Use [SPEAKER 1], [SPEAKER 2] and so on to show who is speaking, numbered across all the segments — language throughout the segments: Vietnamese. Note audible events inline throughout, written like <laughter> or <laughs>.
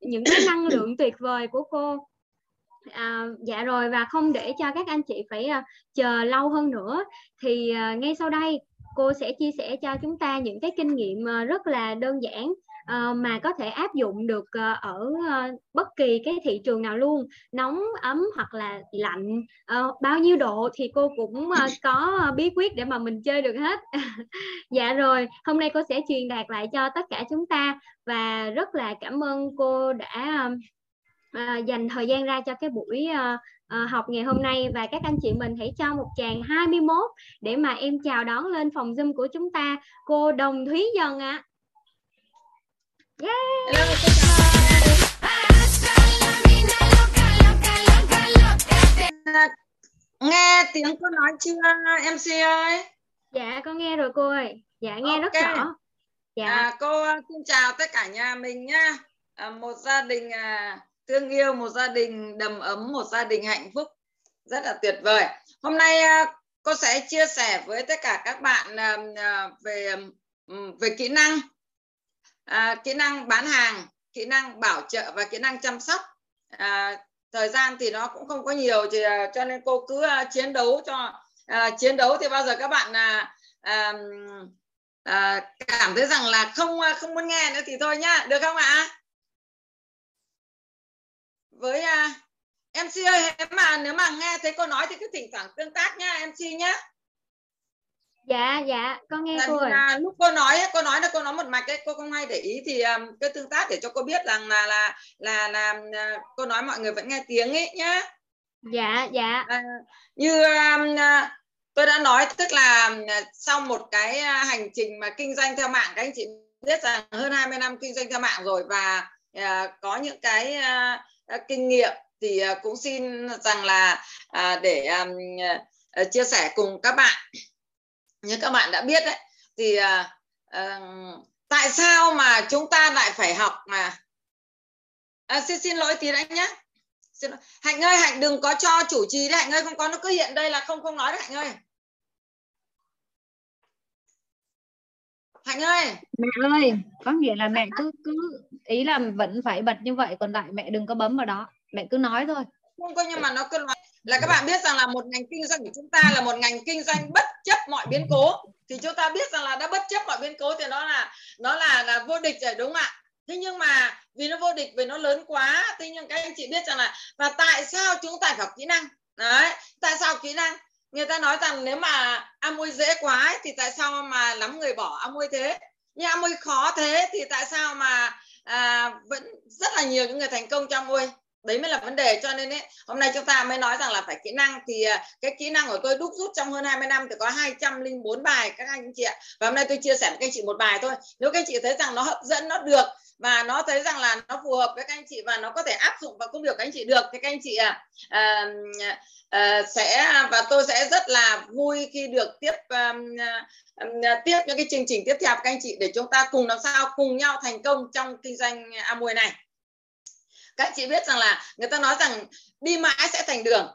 [SPEAKER 1] những cái năng lượng tuyệt vời của cô. À, dạ rồi và không để cho các anh chị phải uh, chờ lâu hơn nữa. Thì uh, ngay sau đây cô sẽ chia sẻ cho chúng ta những cái kinh nghiệm uh, rất là đơn giản uh, mà có thể áp dụng được uh, ở bất kỳ cái thị trường nào luôn. Nóng ấm hoặc là lạnh bao nhiêu độ thì cô cũng <laughs> có bí quyết để mà mình chơi được hết. <laughs> Dạ rồi hôm nay cô sẽ truyền đạt lại cho tất cả chúng ta và rất là cảm ơn cô đã dành thời gian ra cho cái buổi à, học ngày hôm nay và các anh chị mình hãy cho một tràng 21 để mà em chào đón lên phòng Zoom của chúng ta cô Đồng Thúy Dần ạ. À. Yeah.
[SPEAKER 2] Nghe tiếng cô nói chưa MC ơi?
[SPEAKER 1] Dạ con nghe rồi cô ơi. Dạ nghe okay. rất rõ.
[SPEAKER 2] Dạ. À, cô xin chào tất cả nhà mình nhá. À, một gia đình à, thương yêu một gia đình, đầm ấm một gia đình hạnh phúc. Rất là tuyệt vời. Hôm nay à, cô sẽ chia sẻ với tất cả các bạn à, à, về ừ, về kỹ năng kỹ năng bán hàng, kỹ năng bảo trợ và kỹ năng chăm sóc. Thời gian thì nó cũng không có nhiều, thì cho nên cô cứ chiến đấu cho chiến đấu thì bao giờ các bạn cảm thấy rằng là không không muốn nghe nữa thì thôi nhá. Được không ạ? Với uh, à, MC ơi em mà nếu mà nghe thấy cô nói thì cứ thỉnh thoảng tương tác nha MC nhé
[SPEAKER 1] dạ dạ con nghe cô
[SPEAKER 2] là lúc cô nói cô nói là cô nói một mạch ấy cô không hay để ý thì um, cứ tương tác để cho cô biết rằng là là là là, là cô nói mọi người vẫn nghe tiếng ấy nhá.
[SPEAKER 1] Dạ dạ. À,
[SPEAKER 2] như um, tôi đã nói tức là sau một cái hành trình mà kinh doanh theo mạng các anh chị biết rằng hơn 20 năm kinh doanh theo mạng rồi và Ờ, có những cái ờ, ờ, kinh nghiệm thì à, cũng xin rằng là à, để à, chia sẻ cùng các bạn. Như các bạn đã biết đấy thì tại sao mà chúng ta lại phải học mà? À, xin xin lỗi tí đã nhé hạnh ơi hạnh đừng có cho chủ trì đấy hạnh ơi không có nó cứ hiện đây là không không nói đấy hạnh ơi. Hạnh ơi!
[SPEAKER 3] Mẹ ơi có nghĩa là mẹ cứ cứ ý là vẫn phải bật như vậy còn lại mẹ đừng có bấm vào đó. Mẹ cứ nói thôi.
[SPEAKER 2] Không có nhưng mà nó cứ nói. Là các bạn biết rằng là một ngành kinh doanh của chúng ta là một ngành kinh doanh bất chấp mọi biến cố. Thì chúng ta biết rằng là đã bất chấp mọi biến cố thì nó là nó là là vô địch rồi đúng không ạ? Thế nhưng mà vì nó vô địch vì nó lớn quá thế nhưng các anh chị biết rằng là và tại sao chúng ta phải học kỹ năng? Đấy tại sao kỹ năng người ta nói rằng nếu mà Amway dễ quá ấy, thì tại sao mà lắm người bỏ Amway thế? Nhưng Amway khó thế thì tại sao mà à, vẫn rất là nhiều những người thành công trong Amway đấy mới là vấn đề. Cho nên ấy, hôm nay chúng ta mới nói rằng là phải kỹ năng. Thì à, cái kỹ năng của tôi đúc rút trong hơn 20 năm thì có 204 bài các anh chị ạ. Và hôm nay tôi chia sẻ với các anh chị một bài thôi. Nếu các anh chị thấy rằng nó hấp dẫn nó được và nó thấy rằng là nó phù hợp với các anh chị và nó có thể áp dụng vào công việc các anh chị được. Thì các anh chị à, à, à sẽ và tôi sẽ rất là vui khi được tiếp à, à, tiếp những cái chương trình tiếp theo các anh chị để chúng ta cùng làm sao cùng nhau thành công trong kinh doanh Amway này. Các chị biết rằng là người ta nói rằng đi mãi sẽ thành đường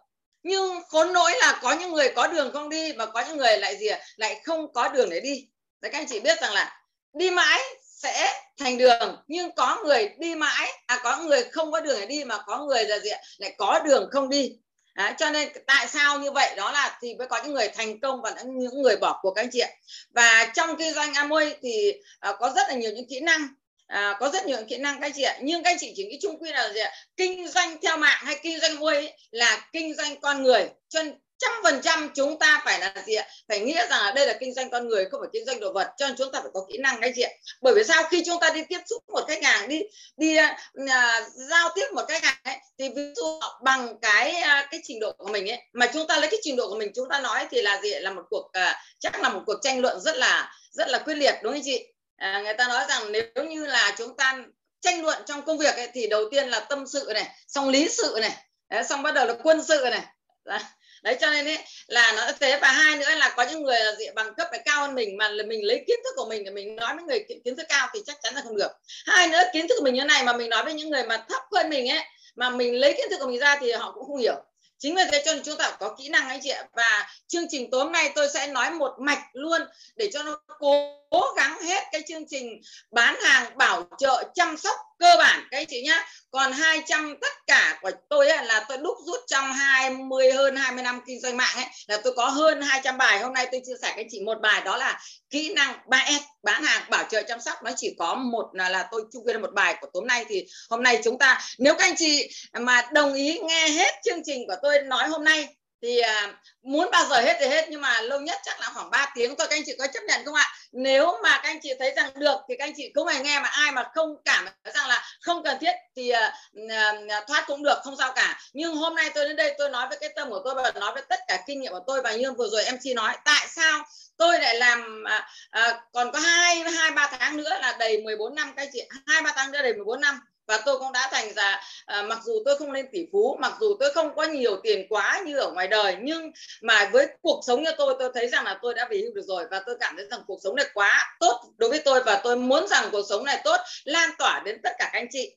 [SPEAKER 2] nhưng khốn nỗi là có những người có đường không đi và có những người lại gì lại không có đường để đi. Đấy, các anh chị biết rằng là đi mãi sẽ thành đường. Nhưng có người đi mãi à có người không có đường để đi mà có người là gì lại có đường không đi. À, cho nên tại sao như vậy? Đó là thì mới có những người thành công và những người bỏ cuộc các anh chị ạ. Và trong kinh doanh Amway thì à, có rất là nhiều những kỹ năng. À, có rất nhiều kỹ năng các anh chị ạ. Nhưng các anh chị chỉ nghĩ chung quy là gì ạ? Kinh doanh theo mạng hay kinh doanh Amway là kinh doanh con người. Cho nên trăm phần trăm chúng ta phải là gì ạ? Phải nghĩa rằng là đây là kinh doanh con người không phải kinh doanh đồ vật cho nên chúng ta phải có kỹ năng cái gì ạ. Bởi vì sao? Khi chúng ta đi tiếp xúc một khách hàng đi đi uh, giao tiếp một khách hàng ấy thì ví dụ bằng cái uh, cái trình độ của mình ấy mà chúng ta lấy cái trình độ của mình chúng ta nói thì là gì là một cuộc uh, chắc là một cuộc tranh luận rất là rất là quyết liệt đúng không chị? À, người ta nói rằng nếu như là chúng ta tranh luận trong công việc ấy, thì đầu tiên là tâm sự này xong lý sự này đấy, xong bắt đầu là quân sự này. Đấy đấy cho nên ấy, là nó thế. Và hai nữa là có những người là gì bằng cấp phải cao hơn mình mà là mình lấy kiến thức của mình để mình nói với người kiến thức cao thì chắc chắn là không được. Hai nữa kiến thức của mình như này mà mình nói với những người mà thấp hơn mình ấy mà mình lấy kiến thức của mình ra thì họ cũng không hiểu. Chính vì thế cho nên chúng ta có kỹ năng anh chị ạ. Và chương trình tối hôm nay tôi sẽ nói một mạch luôn để cho nó cố cố gắng hết cái chương trình bán hàng bảo trợ chăm sóc cơ bản các anh chị nhá. Còn 200 tất cả của tôi ấy, là tôi đúc rút trong 20 hơn 20 năm kinh doanh mạng ấy là tôi có hơn 200 bài. Hôm nay tôi chia sẻ các anh chị một bài đó là kỹ năng 3S bán hàng bảo trợ chăm sóc. Nó chỉ có một là, là tôi chung là một bài của tối nay. Thì hôm nay chúng ta nếu các anh chị mà đồng ý nghe hết chương trình của tôi nói hôm nay thì à, muốn bao giờ hết thì hết nhưng mà lâu nhất chắc là khoảng 3 tiếng. Thôi các anh chị có chấp nhận không ạ? Nếu mà các anh chị thấy rằng được thì các anh chị cũng phải nghe mà. Ai mà không cảm thấy rằng là không cần thiết thì à, à, à, thoát cũng được không sao cả. Nhưng hôm nay tôi đến đây tôi nói với cái tâm của tôi và nói với tất cả kinh nghiệm của tôi. Và như vừa rồi em chị nói tại sao tôi lại làm à, à, còn có hai hai ba tháng nữa là đầy 14 năm các anh chị. Hai ba tháng nữa đầy 14 năm và tôi cũng đã thành ra à, mặc dù tôi không lên tỷ phú mặc dù tôi không có nhiều tiền quá như ở ngoài đời nhưng mà với cuộc sống như tôi tôi thấy rằng là tôi đã về hưu được rồi và tôi cảm thấy rằng cuộc sống này quá tốt đối với tôi và tôi muốn rằng cuộc sống này tốt lan tỏa đến tất cả các anh chị.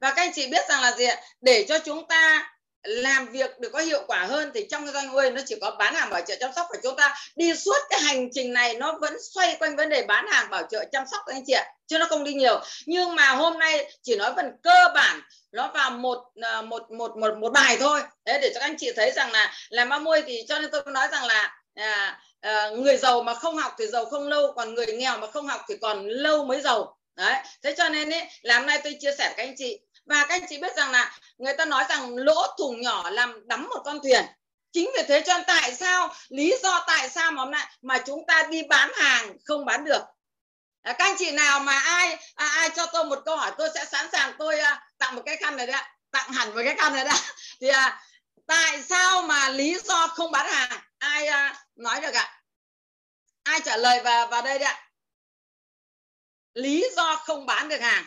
[SPEAKER 2] Và các anh chị biết rằng là gì ạ? Để cho chúng ta làm việc được có hiệu quả hơn thì trong cái doanh nghiệp nó chỉ có bán hàng bảo trợ chăm sóc và chúng ta. Đi suốt cái hành trình này nó vẫn xoay quanh vấn đề bán hàng bảo trợ chăm sóc các anh chị ạ chứ nó không đi nhiều. Nhưng mà hôm nay chỉ nói phần cơ bản nó vào một à, một một một một bài thôi. Đấy để cho các anh chị thấy rằng là làm ba môi thì cho nên tôi nói rằng là à, à, người giàu mà không học thì giàu không lâu còn người nghèo mà không học thì còn lâu mới giàu. Đấy thế cho nên ấy làm nay tôi chia sẻ với các anh chị và các anh chị biết rằng là người ta nói rằng lỗ thủng nhỏ làm đắm một con thuyền. Chính vì thế cho nên tại sao lý do tại sao mà hôm nay mà chúng ta đi bán hàng không bán được? À, các anh chị nào mà ai à, ai cho tôi một câu hỏi tôi sẽ sẵn sàng tôi à, tặng một cái khăn này đấy tặng hẳn một cái khăn này đấy <laughs> thì à, tại sao mà lý do không bán hàng? Ai à, nói được ạ? Ai trả lời vào vào đây đấy ạ? Lý do không bán được hàng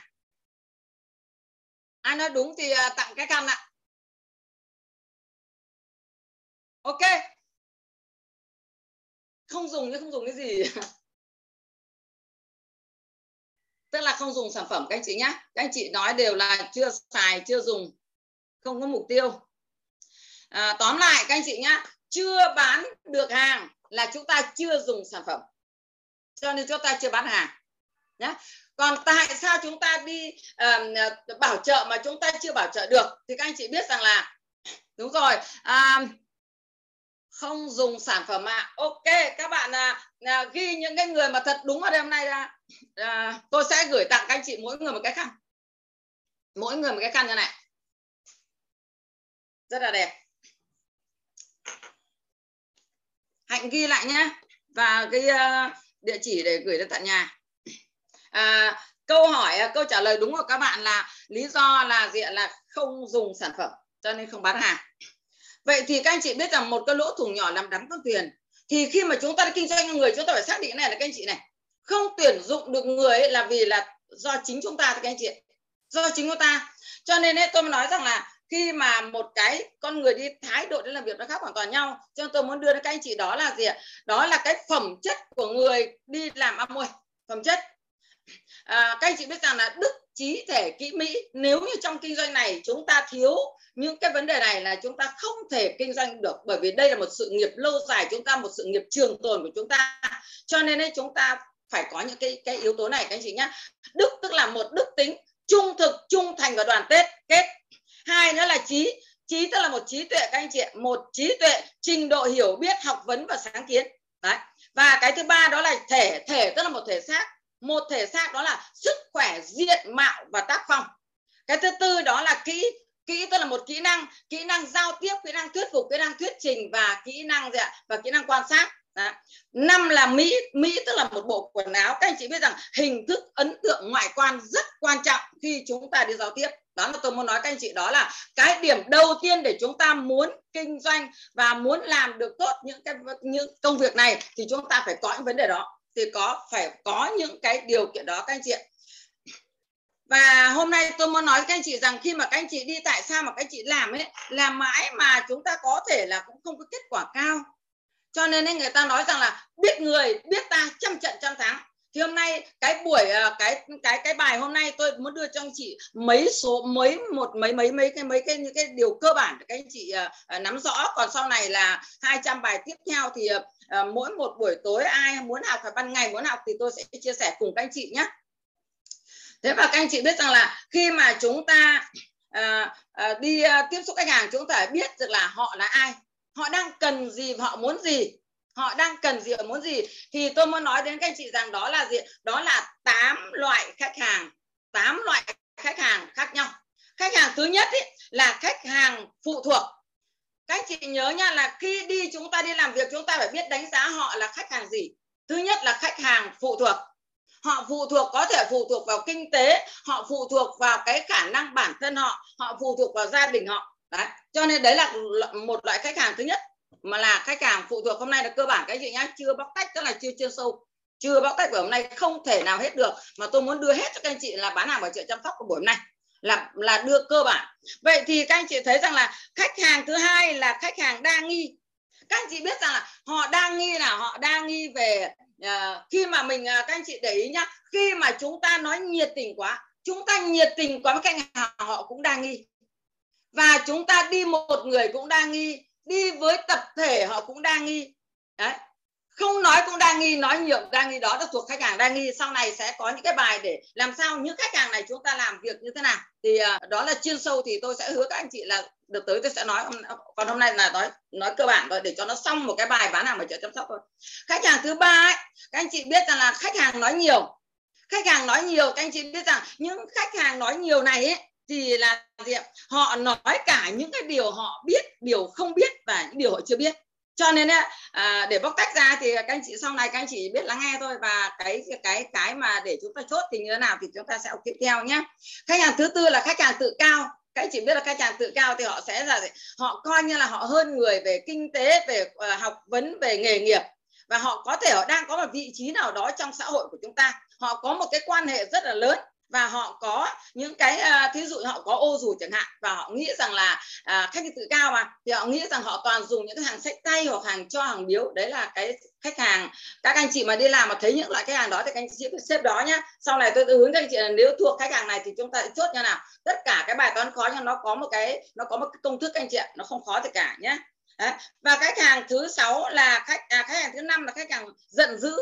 [SPEAKER 2] ai nói đúng thì à, tặng cái khăn ạ. Ok. Không dùng chứ không dùng cái gì. <laughs> Tức là không dùng sản phẩm các anh chị nhé các anh chị nói đều là chưa xài chưa dùng không có mục tiêu. À, tóm lại các anh chị nhé chưa bán được hàng là chúng ta chưa dùng sản phẩm. Cho nên chúng ta chưa bán hàng nhé còn tại sao chúng ta đi uh, bảo trợ mà chúng ta chưa bảo trợ được? Thì các anh chị biết rằng là đúng rồi uh, không dùng sản phẩm ạ. À. ok các bạn à, à, ghi những cái người mà thật đúng vào đêm nay ra à, tôi sẽ gửi tặng các anh chị mỗi người một cái khăn. Mỗi người một cái khăn như này. Rất là đẹp. Hạnh ghi lại nhé và cái uh, địa chỉ để gửi đến tận nhà à, câu hỏi à, câu trả lời đúng của các bạn là lý do là gì là không dùng sản phẩm cho nên không bán hàng. Vậy thì các anh chị biết rằng một cái lỗ thủng nhỏ làm đắm con thuyền thì khi mà chúng ta kinh doanh người chúng ta phải xác định này là các anh chị này không tuyển dụng được người ấy là vì là do chính chúng ta các anh chị do chính chúng ta. Cho nên ấy, tôi mới nói rằng là khi mà một cái con người đi thái độ đến làm việc nó khác hoàn toàn nhau cho nên tôi muốn đưa đến các anh chị đó là gì ạ? Đó là cái phẩm chất của người đi làm Amway phẩm chất à, các anh chị biết rằng là đức trí thể kỹ mỹ nếu như trong kinh doanh này chúng ta thiếu những cái vấn đề này là chúng ta không thể kinh doanh được bởi vì đây là một sự nghiệp lâu dài chúng ta một sự nghiệp trường tồn của chúng ta. Cho nên ấy chúng ta phải có những cái cái yếu tố này các anh chị nhé đức tức là một đức tính trung thực trung thành và đoàn kết kết. Hai nữa là trí trí tức là một trí tuệ các anh chị một trí tuệ trình độ hiểu biết học vấn và sáng kiến. Đấy. Và cái thứ ba đó là thể thể tức là một thể xác một thể xác đó là sức khỏe, diện mạo và tác phong. Cái thứ tư đó là kỹ kỹ tức là một kỹ năng kỹ năng giao tiếp, kỹ năng thuyết phục, kỹ năng thuyết trình và kỹ năng gì ạ? Và kỹ năng quan sát. Đó. năm là mỹ mỹ tức là một bộ quần áo. Các anh chị biết rằng hình thức, ấn tượng, ngoại quan rất quan trọng khi chúng ta đi giao tiếp. Đó là tôi muốn nói các anh chị đó là cái điểm đầu tiên để chúng ta muốn kinh doanh và muốn làm được tốt những cái, những công việc này thì chúng ta phải có những vấn đề đó thì có phải có những cái điều kiện đó các anh chị ạ. Và hôm nay tôi muốn nói với các anh chị rằng khi mà các anh chị đi tại sao mà các anh chị làm ấy làm mãi mà chúng ta có thể là cũng không có kết quả cao. Cho nên ấy, người ta nói rằng là biết người biết ta trăm trận trăm thắng thì hôm nay cái buổi ờ, cái cái cái bài hôm nay tôi muốn đưa cho anh chị mấy số mấy một mấy mấy mấy cái mấy cái những cái điều cơ bản để các anh chị uh, nắm rõ. Còn sau này là 200 bài tiếp theo thì uh, mỗi một buổi tối ai muốn học phải ban ngày muốn học thì tôi sẽ chia sẻ cùng các anh chị nhé. Thế và các anh chị biết rằng là khi mà chúng ta uh, uh, đi uh, tiếp xúc khách hàng chúng ta phải biết được là họ là ai họ đang cần gì họ muốn gì họ đang cần gì và muốn gì? Thì tôi muốn nói đến các anh chị rằng đó là gì? Đó là tám loại khách hàng tám loại khách hàng khác nhau. Khách hàng thứ nhất ý, là khách hàng phụ thuộc. Các anh chị nhớ nha là khi đi chúng ta đi làm việc chúng ta phải biết đánh giá họ là khách hàng gì. Thứ nhất là khách hàng phụ thuộc. Họ phụ thuộc có thể phụ thuộc vào kinh tế họ phụ thuộc vào cái khả năng bản thân họ họ phụ thuộc vào gia đình họ. Đấy cho nên đấy là một loại khách hàng thứ nhất mà là khách hàng phụ thuộc hôm nay là cơ bản cái chị nhá chưa bóc tách tức là chưa chuyên sâu. Chưa bóc tách của hôm nay không thể nào hết được. Mà tôi muốn đưa hết cho các anh chị là bán hàng bảo trợ chăm sóc của buổi hôm nay. Là là đưa cơ bản. Vậy thì các anh chị thấy rằng là khách hàng thứ hai là khách hàng đa nghi. Các anh chị biết rằng là họ đang nghi là họ đang nghi về uh, khi mà mình uh, các anh chị để ý nhá khi mà chúng ta nói nhiệt tình quá chúng ta nhiệt tình quá với khách hàng họ cũng đang nghi. Và chúng ta đi một người cũng đang nghi đi với tập thể họ cũng đang nghi. Đấy. Không nói cũng đang nghi nói nhiều đang nghi đó là thuộc khách hàng đang nghi. Sau này sẽ có những cái bài để làm sao những khách hàng này chúng ta làm việc như thế nào. Thì uh, đó là chuyên sâu thì tôi sẽ hứa các anh chị là được tới tôi sẽ nói. Còn hôm nay là nói nói cơ bản thôi để cho nó xong một cái bài bán hàng bảo chợ chăm sóc thôi. Khách hàng thứ ba ấy các anh chị biết rằng là khách hàng nói nhiều. Khách hàng nói nhiều các anh chị biết rằng những khách hàng nói nhiều này ấy thì là gì ạ? họ nói cả những cái điều họ biết điều không biết và những điều họ chưa biết. Cho nên à, để bóc tách ra thì các anh chị sau này các anh chị biết lắng nghe thôi. Và cái cái cái mà để chúng ta chốt thì như thế nào thì chúng ta sẽ tiếp theo nhé. Khách hàng thứ tư là khách hàng tự cao. Các anh chị biết là khách hàng tự cao thì họ sẽ là họ coi như là họ hơn người về kinh tế về uh, học vấn về nghề nghiệp. Và họ có thể họ đang có một vị trí nào đó trong xã hội của chúng ta. Họ có một cái quan hệ rất là lớn và họ có những cái ờ, thí dụ họ có ô dù chẳng hạn và họ nghĩ rằng là à, khách tự cao mà thì họ nghĩ rằng họ toàn dùng những cái hàng sách tay hoặc hàng cho hàng biếu. Đấy là cái khách hàng các anh chị mà đi làm mà thấy những loại khách hàng đó thì các anh chị phải xếp đó nhá. Sau này tôi hướng các anh chị là nếu thuộc khách hàng này thì chúng ta sẽ chốt như nào. Tất cả cái bài toán khó nhưng nó có một cái nó có một cái công thức anh chị ạ nó không khó gì cả nhé Đấy. và khách hàng thứ sáu là khách à, khách hàng thứ năm là khách hàng giận dữ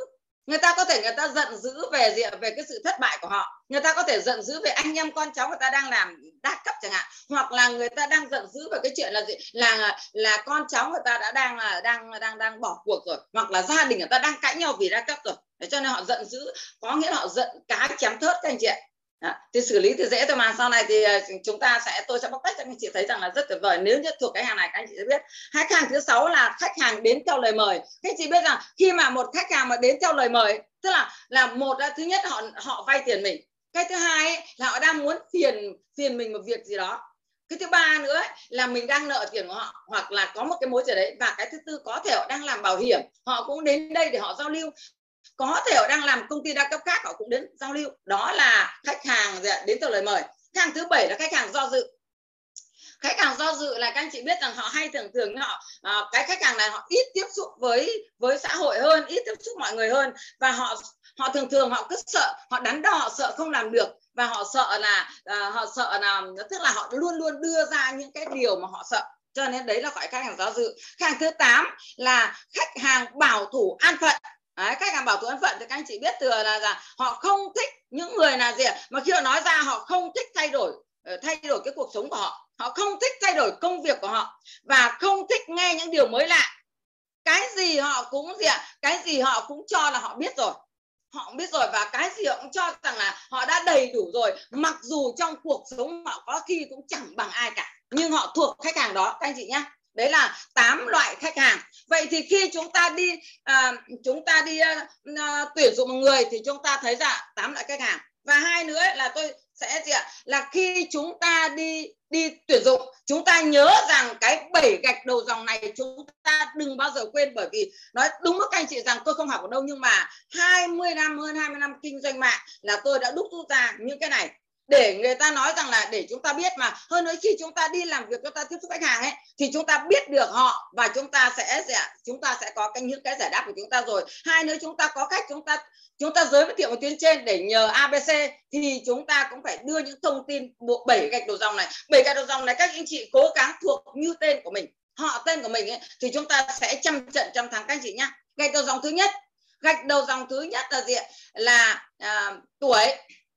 [SPEAKER 2] người ta có thể người ta giận dữ về gì về cái sự thất bại của họ. Người ta có thể giận dữ về anh em con cháu người ta đang làm đa cấp chẳng hạn. Hoặc là người ta đang giận dữ về cái chuyện là gì? Là là con cháu người ta đã đang là đang đang đang bỏ cuộc rồi. Hoặc là gia đình người ta đang cãi nhau vì đa cấp rồi. Thế cho nên họ giận dữ. Có nghĩa là họ giận cá chém thớt các anh chị ạ đó. thì xử lý thì dễ thôi mà sau này thì à, chúng ta sẽ tôi sẽ bóc tách cho anh chị thấy rằng là rất tuyệt vời. Nếu như thuộc cái hàng này các anh chị sẽ biết. Khách hàng thứ sáu là khách hàng đến theo lời mời. Các anh chị biết rằng khi mà một khách hàng mà đến theo lời mời tức là là một là thứ nhất họ họ vay tiền mình. Cái thứ hai ấy, là họ đang muốn phiền phiền mình một việc gì đó. Cái thứ ba nữa ấy, là mình đang nợ tiền của họ hoặc là có một cái mối gì đấy. Và cái thứ tư có thể họ đang làm bảo hiểm. Họ cũng đến đây để họ giao lưu có thể họ đang làm công ty đa cấp khác họ cũng đến giao lưu. Đó là khách hàng đến từ lời mời. Khách hàng thứ bảy là khách hàng do dự. Khách hàng do dự là các anh chị biết rằng họ hay thường thường họ à, cái khách hàng này họ ít tiếp xúc với với xã hội hơn ít tiếp xúc mọi người hơn. Và họ họ thường thường họ cứ sợ họ đắn đo họ sợ không làm được. Và họ sợ là à, họ sợ là tức là họ luôn luôn đưa ra những cái điều mà họ sợ. Cho nên đấy là gọi khách hàng do dự. Khách hàng thứ 8 là khách hàng bảo thủ an phận. Đấy, cách làm bảo thủ ân phận thì các anh chị biết từ là, là họ không thích những người là gì mà khi họ nói ra họ không thích thay đổi ờ, thay đổi cái cuộc sống của họ. Họ không thích thay đổi công việc của họ và không thích nghe những điều mới lạ. Cái gì họ cũng gì ạ? Cái gì họ cũng cho là họ biết rồi. Họ cũng biết rồi và cái gì họ cũng cho rằng là họ đã đầy đủ rồi. Mặc dù trong cuộc sống họ có khi cũng chẳng bằng ai cả nhưng họ thuộc khách hàng đó các anh chị nhé đấy là tám loại khách hàng. Vậy thì khi chúng ta đi à, chúng ta đi à, à, tuyển dụng một người thì chúng ta thấy ra tám loại khách hàng. Và hai nữa là tôi sẽ gì ạ? Là khi chúng ta đi đi tuyển dụng chúng ta nhớ rằng cái bảy gạch đầu dòng này chúng ta đừng bao giờ quên bởi vì nói đúng với các anh chị rằng tôi không học ở đâu nhưng mà 20 năm hơn 20 năm kinh doanh mạng là tôi đã đúc rút ra những cái này để người ta nói rằng là để chúng ta biết mà hơn nữa khi chúng ta đi làm việc chúng ta tiếp xúc khách hàng ấy thì chúng ta biết được họ và chúng ta sẽ, sẽ chúng ta sẽ có cái những cái giải đáp của chúng ta rồi hai nữa chúng ta có cách chúng ta chúng ta giới thiệu một tuyến trên để nhờ ABC thì chúng ta cũng phải đưa những thông tin bộ bảy gạch đầu dòng này bảy gạch đầu dòng này các anh chị cố gắng thuộc như tên của mình họ tên của mình ấy, thì chúng ta sẽ trăm trận trăm thắng các anh chị nhá gạch đầu dòng thứ nhất gạch đầu dòng thứ nhất là gì là à, tuổi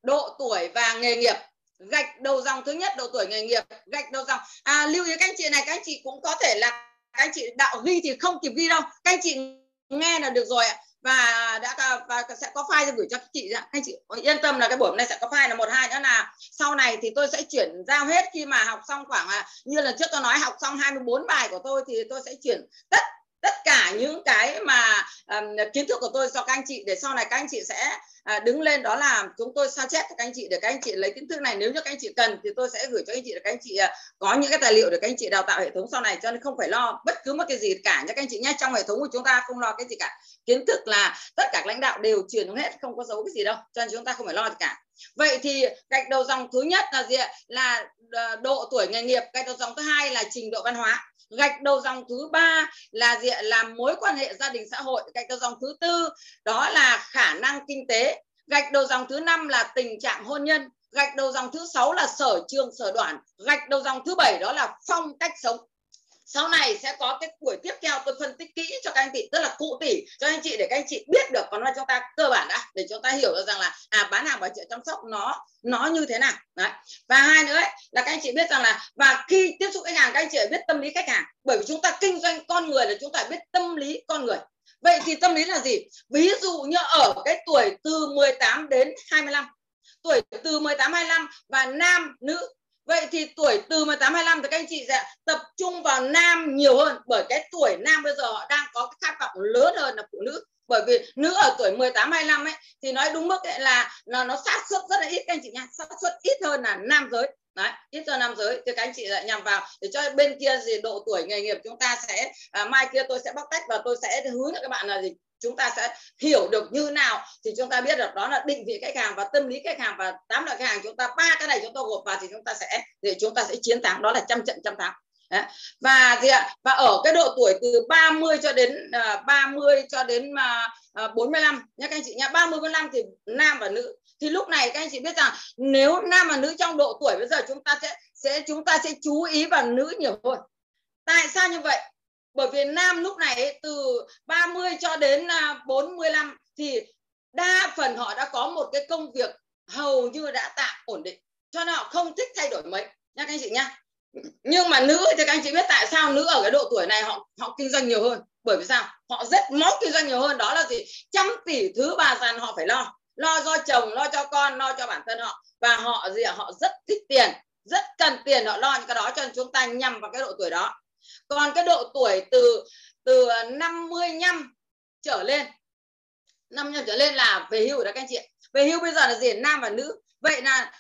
[SPEAKER 2] độ tuổi và nghề nghiệp. Gạch đầu dòng thứ nhất độ tuổi nghề nghiệp gạch đầu dòng. À, lưu ý các anh chị này các anh chị cũng có thể là các anh chị đạo ghi thì không kịp ghi đâu. Các anh chị nghe là được rồi ạ. Và đã và sẽ có file gửi cho các chị ạ. Anh chị yên tâm là cái buổi hôm nay sẽ có file là một hai nữa là sau này thì tôi sẽ chuyển giao hết khi mà học xong khoảng à, như lần trước tôi nói học xong 24 bài của tôi thì tôi sẽ chuyển tất tất cả những cái mà um, kiến thức của tôi cho các anh chị để sau này các anh chị sẽ uh, đứng lên đó là chúng tôi sao chép cho các anh chị để các anh chị lấy kiến thức này nếu như các anh chị cần thì tôi sẽ gửi cho các anh chị để các anh chị uh, có những cái tài liệu để các anh chị đào tạo hệ thống sau này cho nên không phải lo bất cứ một cái gì cả nhé các anh chị nhé. Trong hệ thống của chúng ta không lo cái gì cả. Kiến thức là tất cả lãnh đạo đều truyền hết không có giấu cái gì đâu cho nên chúng ta không phải lo gì cả vậy thì gạch đầu dòng thứ nhất là gì là ờ, độ tuổi nghề nghiệp. Gạch đầu dòng thứ hai là trình độ văn hóa. Gạch đầu dòng thứ ba là gì là mối quan hệ gia đình xã hội. Gạch đầu dòng thứ tư, đó là khả năng kinh tế. Gạch đầu dòng thứ năm là tình trạng hôn nhân. Gạch đầu dòng thứ sáu là sở trường, sở đoản gạch đầu dòng thứ bảy đó là phong cách sống sau này sẽ có cái buổi tiếp theo tôi phân tích kỹ cho các anh chị rất là cụ tỉ cho anh chị để các anh chị biết được. Còn nói chúng ta cơ bản đã để chúng ta hiểu được rằng là à bán hàng và trợ chăm sóc nó nó như thế nào. Đấy. Và hai nữa ấy, là các anh chị biết rằng là và khi tiếp xúc khách hàng các anh chị phải biết tâm lý khách hàng. Bởi vì chúng ta kinh doanh con người là chúng ta biết tâm lý con người. Vậy thì tâm lý là gì? Ví dụ như ở cái tuổi từ 18 đến 25 tuổi từ 18 25 và nam nữ Vậy thì tuổi từ 18 25 thì các anh chị sẽ tập trung vào nam nhiều hơn, bởi cái tuổi nam bây giờ họ đang có cái khát vọng lớn hơn là phụ nữ. Bởi vì nữ ở tuổi 18 25 ấy, thì nói đúng mức ấy là nó nó sát xuất rất là ít, các anh chị nha sát xuất ít hơn là nam giới đấy ít cho nam giới thì các anh chị lại nhằm vào để cho bên kia gì độ tuổi nghề nghiệp chúng ta sẽ à, mai kia tôi sẽ bóc tách và tôi sẽ hướng cho các bạn là gì? Chúng ta sẽ hiểu được như nào thì chúng ta biết được đó là định vị khách hàng và tâm lý khách hàng và tám loại khách hàng. Chúng ta ba cái này chúng ta gộp vào thì chúng ta sẽ để chúng ta sẽ chiến thắng. Đó là trăm trận trăm thắng. Đấy. và gì ạ và ở cái độ tuổi từ 30 cho đến à, uh, 30 cho đến uh, 45 nhé các anh chị nhé 30 45 thì nam và nữ thì lúc này các anh chị biết rằng nếu nam và nữ trong độ tuổi bây giờ chúng ta sẽ sẽ, chúng ta sẽ chú ý vào nữ nhiều hơn. Tại sao như vậy? Bởi vì nam lúc này từ 30 cho đến à, 45 thì đa phần họ đã có một cái công việc hầu như đã tạm ổn định. Cho nên họ không thích thay đổi mấy. Nha các anh chị nha. Nhưng mà nữ thì các anh chị biết tại sao nữ ở cái độ tuổi này họ họ kinh doanh nhiều hơn? Bởi vì sao? Họ rất móc kinh doanh nhiều hơn. Đó là gì? Trăm tỷ thứ bà dàn họ phải lo lo cho chồng, lo cho con, lo cho bản thân họ. Và họ gì họ rất thích tiền, rất cần tiền. Họ lo những cái đó cho nên chúng ta nhằm vào cái độ tuổi đó. Còn cái độ tuổi từ từ 55 trở lên 55 trở lên là về hưu đó các anh chị về hưu bây giờ là gì nam và nữ. Vậy là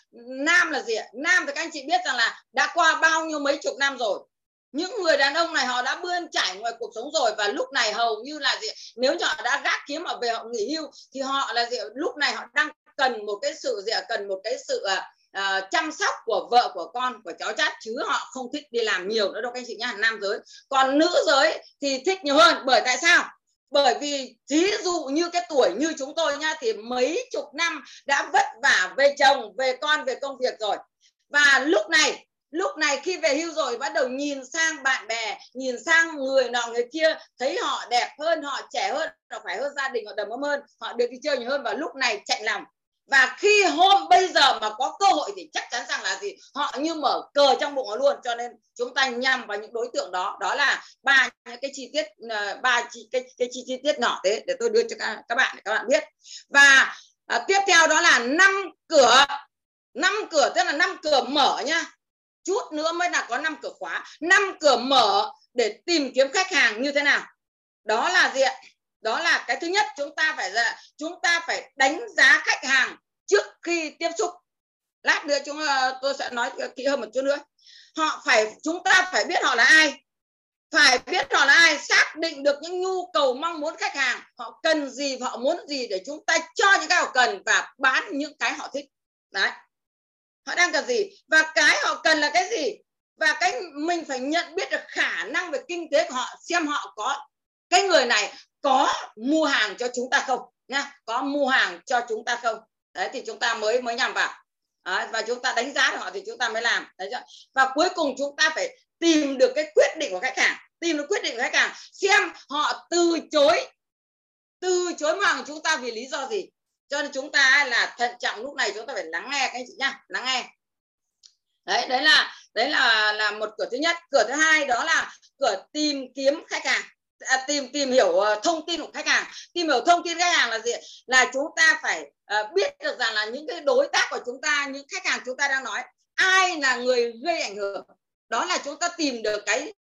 [SPEAKER 2] nam là gì nam thì các anh chị biết rằng là đã qua bao nhiêu mấy chục năm rồi những người đàn ông này họ đã bươn trải ngoài cuộc sống rồi và lúc này hầu như là gì nếu như họ đã gác kiếm ở về họ nghỉ hưu thì họ là gì lúc này họ đang cần một cái sự gì cần một cái sự uh, chăm sóc của vợ của con của cháu chát chứ họ không thích đi làm nhiều nữa đâu các anh chị nhá nam giới. Còn nữ giới thì thích nhiều hơn. Bởi tại sao? Bởi vì thí dụ như cái tuổi như chúng tôi nha thì mấy chục năm đã vất vả về chồng về con về công việc rồi. Và lúc này lúc này khi về hưu rồi bắt đầu nhìn sang bạn bè nhìn sang người nọ người kia thấy họ đẹp hơn họ trẻ hơn họ phải hơn gia đình họ đầm ấm hơn họ được đi chơi nhiều hơn và lúc này chạy lòng. Và khi hôm bây giờ mà có cơ hội thì chắc chắn rằng là gì? Họ như mở cờ trong bụng họ luôn cho nên chúng ta nhằm vào những đối tượng đó. Đó là ba những cái chi tiết ờ, ba chi cái, cái chi, chi tiết nhỏ thế để tôi đưa cho các, các bạn để các bạn biết. Và à, tiếp theo đó là năm cửa. Năm cửa tức là năm cửa mở nhá chút nữa mới là có năm cửa khóa, năm cửa mở để tìm kiếm khách hàng như thế nào. Đó là gì ạ? Đó là cái thứ nhất, chúng ta phải là chúng ta phải đánh giá khách hàng trước khi tiếp xúc. Lát nữa chúng ờ, tôi sẽ nói kỹ hơn một chút nữa. Họ phải, chúng ta phải biết họ là ai. Phải biết họ là ai, xác định được những nhu cầu mong muốn khách hàng. Họ cần gì, họ muốn gì để chúng ta cho những cái họ cần và bán những cái họ thích. Đấy họ đang cần gì? Và cái họ cần là cái gì? Và cái mình phải nhận biết được khả năng về kinh tế của họ xem họ có cái người này có mua hàng cho chúng ta không nha có mua hàng cho chúng ta không? Đấy thì chúng ta mới mới nhằm vào. À, và chúng ta đánh giá được họ thì chúng ta mới làm. Đấy chưa? và cuối cùng chúng ta phải tìm được cái quyết định của khách hàng tìm được quyết định của khách hàng xem họ từ chối từ chối mua hàng chúng ta vì lý do gì cho nên chúng ta là thận trọng lúc này chúng ta phải lắng nghe các anh chị nhá lắng nghe. Đấy đấy là đấy là là một cửa thứ nhất. Cửa thứ hai đó là cửa tìm kiếm khách hàng à, tìm tìm hiểu ờ, thông tin của khách hàng. Tìm hiểu thông tin khách hàng là gì? Là chúng ta phải uh, biết được rằng là những cái đối tác của chúng ta những khách hàng chúng ta đang nói ai là người gây ảnh hưởng. Đó là chúng ta tìm được cái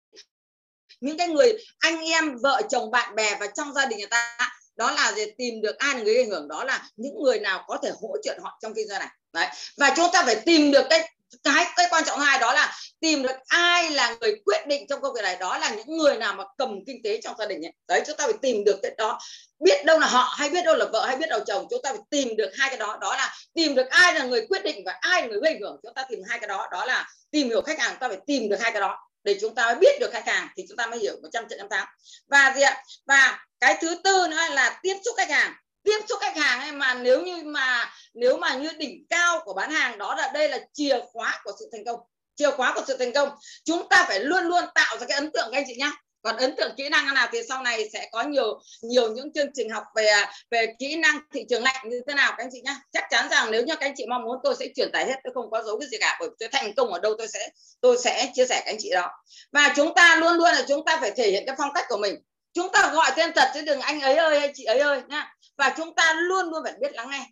[SPEAKER 2] những cái người anh em vợ chồng bạn bè và trong gia đình người ta đó là để tìm được ai là người gây ảnh hưởng, đó là những người nào có thể hỗ trợ họ trong kinh doanh này. Đấy. Và chúng ta phải tìm được cái cái cái quan trọng hai đó là tìm được ai là người quyết định trong công việc này. Đó là những người nào mà cầm kinh tế trong gia đình ấy. đấy, chúng ta phải tìm được cái đó. Biết đâu là họ hay biết đâu là vợ hay biết đâu chồng, chúng ta phải tìm được hai cái đó. Đó là tìm được ai là người quyết định và ai là người gây hưởng. Chúng ta tìm hai cái đó. Đó là tìm hiểu khách hàng, chúng ta phải tìm được hai cái đó để chúng ta mới biết được khách hàng thì chúng ta mới hiểu 100 trận trăm tám và gì ạ? Và cái thứ tư nữa là tiếp xúc khách hàng. Tiếp xúc khách hàng ấy mà nếu như mà, nếu mà như đỉnh cao của bán hàng đó là đây là chìa khóa của sự thành công. Chìa khóa của sự thành công. Chúng ta phải luôn luôn tạo ra cái ấn tượng các anh chị nhé còn ấn tượng kỹ năng nào thì sau này sẽ có nhiều nhiều những chương trình học về về kỹ năng thị trường lạnh như thế nào, các anh chị nhé chắc chắn rằng nếu như các anh chị mong muốn, tôi sẽ truyền tải hết, tôi không có dấu cái gì cả, bởi tôi thành công ở đâu tôi sẽ tôi sẽ chia sẻ các anh chị đó. Và chúng ta luôn luôn là chúng ta phải thể hiện cái phong cách của mình. Chúng ta gọi tên thật chứ đừng anh ấy ơi hay chị ấy ơi nha và chúng ta luôn luôn phải biết lắng nghe.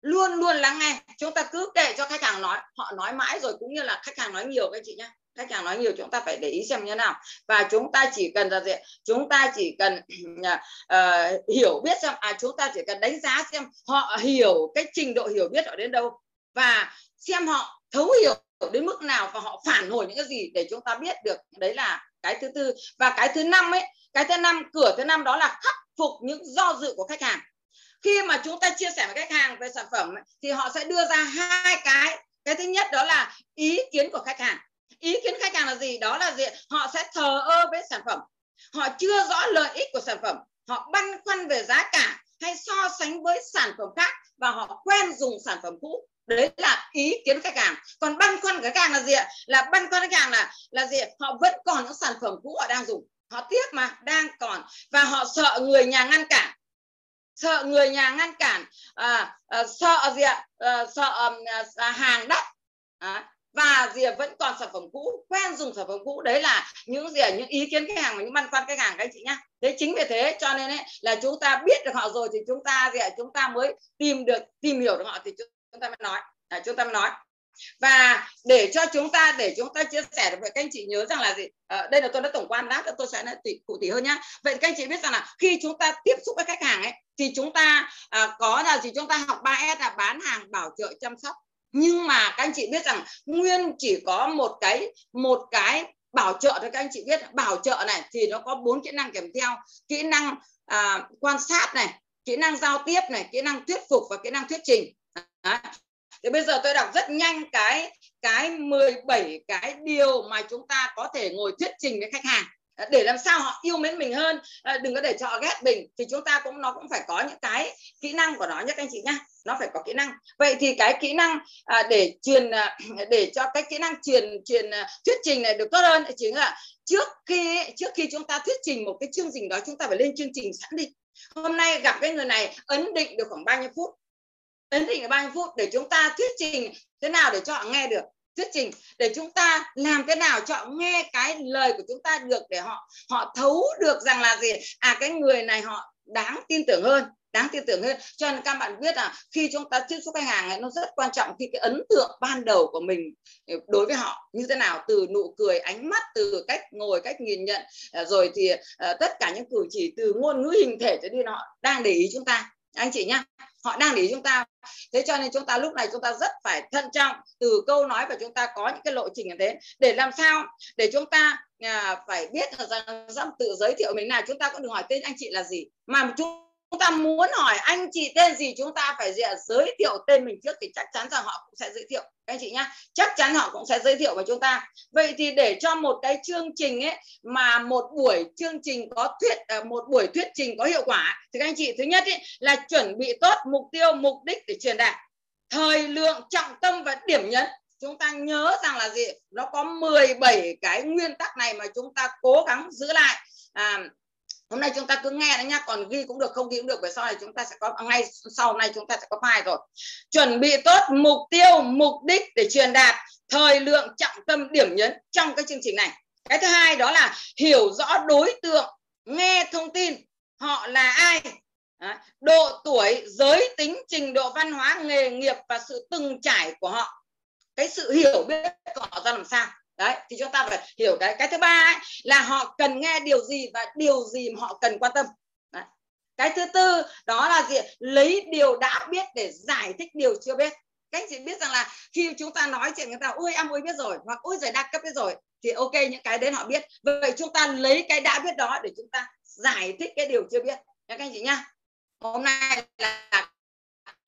[SPEAKER 2] Luôn luôn lắng nghe. Chúng ta cứ để cho khách hàng nói, họ nói mãi rồi cũng như là khách hàng nói nhiều các anh chị nhé khách hàng nói nhiều chúng ta phải để ý xem như thế nào. Và chúng ta chỉ cần là gì chúng ta chỉ cần uh, <clears throat> hiểu biết xem à chúng ta chỉ cần đánh giá xem họ hiểu cái trình độ hiểu biết họ đến đâu và xem họ thấu hiểu đến mức nào và họ phản hồi những cái gì để chúng ta biết được. Đấy là cái thứ tư. Và cái thứ năm ấy cái thứ năm cửa thứ năm đó là khắc phục những do dự của khách hàng. Khi mà chúng ta chia sẻ với khách hàng về sản phẩm thì họ sẽ đưa ra hai cái. Cái thứ nhất đó là ý kiến của khách hàng ý kiến khách hàng là gì? Đó là gì? Họ sẽ thờ ơ với sản phẩm. Họ chưa rõ lợi ích của sản phẩm. Họ băn khoăn về giá cả hay so sánh với sản phẩm khác và họ quen dùng sản phẩm cũ. Đấy là ý kiến khách hàng. Còn băn khoăn của khách hàng là gì ạ? Là băn khoăn khách hàng là là gì họ vẫn còn những sản phẩm cũ họ đang dùng. Họ tiếc mà đang còn. Và họ sợ người nhà ngăn cản. Sợ người nhà ngăn cản à, à, sợ gì ạ? Ờ, à, sợ à, hàng đắt. À, và gì vẫn còn sản phẩm cũ quen dùng sản phẩm cũ. Đấy là những gì những ý kiến khách hàng và những băn khoăn khách hàng các anh chị nhá. Thế chính vì thế cho nên ấy, là chúng ta biết được họ rồi thì chúng ta gì chúng ta mới tìm được tìm hiểu được họ thì chúng ta mới nói. À, chúng ta mới nói. Và để cho chúng ta để chúng ta chia sẻ được vậy các anh chị nhớ rằng là gì? À, đây là tôi đã tổng quan lát tôi sẽ nói tỉ, cụ thể hơn nhá. Vậy các anh chị biết rằng là khi chúng ta tiếp xúc với khách hàng ấy thì chúng ta à, có là gì? Chúng ta học 3S là bán hàng bảo trợ chăm sóc nhưng mà các anh chị biết rằng nguyên chỉ có một cái một cái bảo trợ thôi các anh chị biết bảo trợ này thì nó có bốn kỹ năng kèm theo. Kỹ năng à, quan sát này kỹ năng giao tiếp này kỹ năng thuyết phục và kỹ năng thuyết trình. Thì bây giờ tôi đọc rất nhanh cái cái 17 cái điều mà chúng ta có thể ngồi thuyết trình với khách hàng. Ờ, để làm sao họ yêu mến mình hơn. Ờ, đừng có để cho họ ghét mình, thì chúng ta cũng, nó cũng phải có những cái kỹ năng của nó nhé các anh chị nhá. Nó phải có kỹ năng. Vậy thì cái kỹ năng à, để truyền à, <clears throat> để cho cái kỹ năng truyền truyền à, thuyết trình này được tốt hơn chính là trước khi trước khi chúng ta thuyết trình một cái chương trình đó, chúng ta phải lên chương trình sẵn đi. Hôm nay gặp cái người này, ấn định được khoảng bao nhiêu phút? Ấn định bao nhiêu phút để chúng ta thuyết trình thế nào để cho họ nghe được? Thuyết trình để chúng ta làm thế nào cho họ nghe cái lời của chúng ta được để họ họ thấu được rằng là gì? À cái người này họ đáng tin tưởng hơn đáng tin tưởng hơn. Cho nên các bạn biết là khi chúng ta tiếp xúc khách hàng ấy, nó rất quan trọng khi cái ấn tượng ban đầu của mình ừ, đối với họ như thế nào từ nụ cười ánh mắt từ cách ngồi cách nhìn nhận à, rồi thì uh, tất cả những cử chỉ từ ngôn ngữ hình thể cho đi họ đang để ý chúng ta anh chị nhá họ đang để chúng ta thế cho nên chúng ta lúc này chúng ta rất phải thận trọng từ câu nói và chúng ta có những cái lộ trình như thế. Để làm sao? Để chúng ta à, phải biết rằng, rằng tự giới thiệu mình. Là chúng ta cũng đừng hỏi tên anh chị là gì? Mà chúng ta muốn hỏi anh chị tên gì chúng ta phải giới thiệu tên mình trước thì chắc chắn rằng họ cũng sẽ giới thiệu. Các anh chị nhá chắc chắn họ cũng sẽ giới thiệu với chúng ta. Vậy thì để cho một cái chương trình ấy mà một buổi chương trình có thuyết ờ, một buổi thuyết trình có hiệu quả thì các anh chị thứ nhất ấy, là chuẩn bị tốt mục tiêu mục đích để truyền đạt. Thời lượng trọng tâm và điểm nhấn. Chúng ta nhớ rằng là gì? Nó có 17 cái nguyên tắc này mà chúng ta cố gắng giữ lại. À, hôm nay chúng ta cứ nghe đấy nhá, còn ghi cũng được, không ghi cũng được, bởi sau này chúng ta sẽ có, ngay sau này chúng ta sẽ có file rồi. Chuẩn bị tốt mục tiêu, mục đích để truyền đạt thời lượng trọng tâm điểm nhấn trong cái chương trình này. Cái thứ hai đó là hiểu rõ đối tượng, nghe thông tin, họ là ai. Độ tuổi, giới tính, trình độ văn hóa, nghề nghiệp và sự từng trải của họ. Cái sự hiểu biết của họ ra làm sao? Đấy thì chúng ta phải hiểu cái cái thứ ba ấy, là họ cần nghe điều gì và điều gì mà họ cần quan tâm. Đấy. cái thứ tư đó là gì lấy điều đã biết để giải thích điều chưa biết. Các anh chị biết rằng là khi chúng ta nói chuyện người ta ôi em ơi biết rồi hoặc ôi giải đa cấp biết rồi thì ok những cái đến họ biết. Vậy chúng ta lấy cái đã biết đó để chúng ta giải thích cái điều chưa biết. Nha các anh chị nhá hôm nay là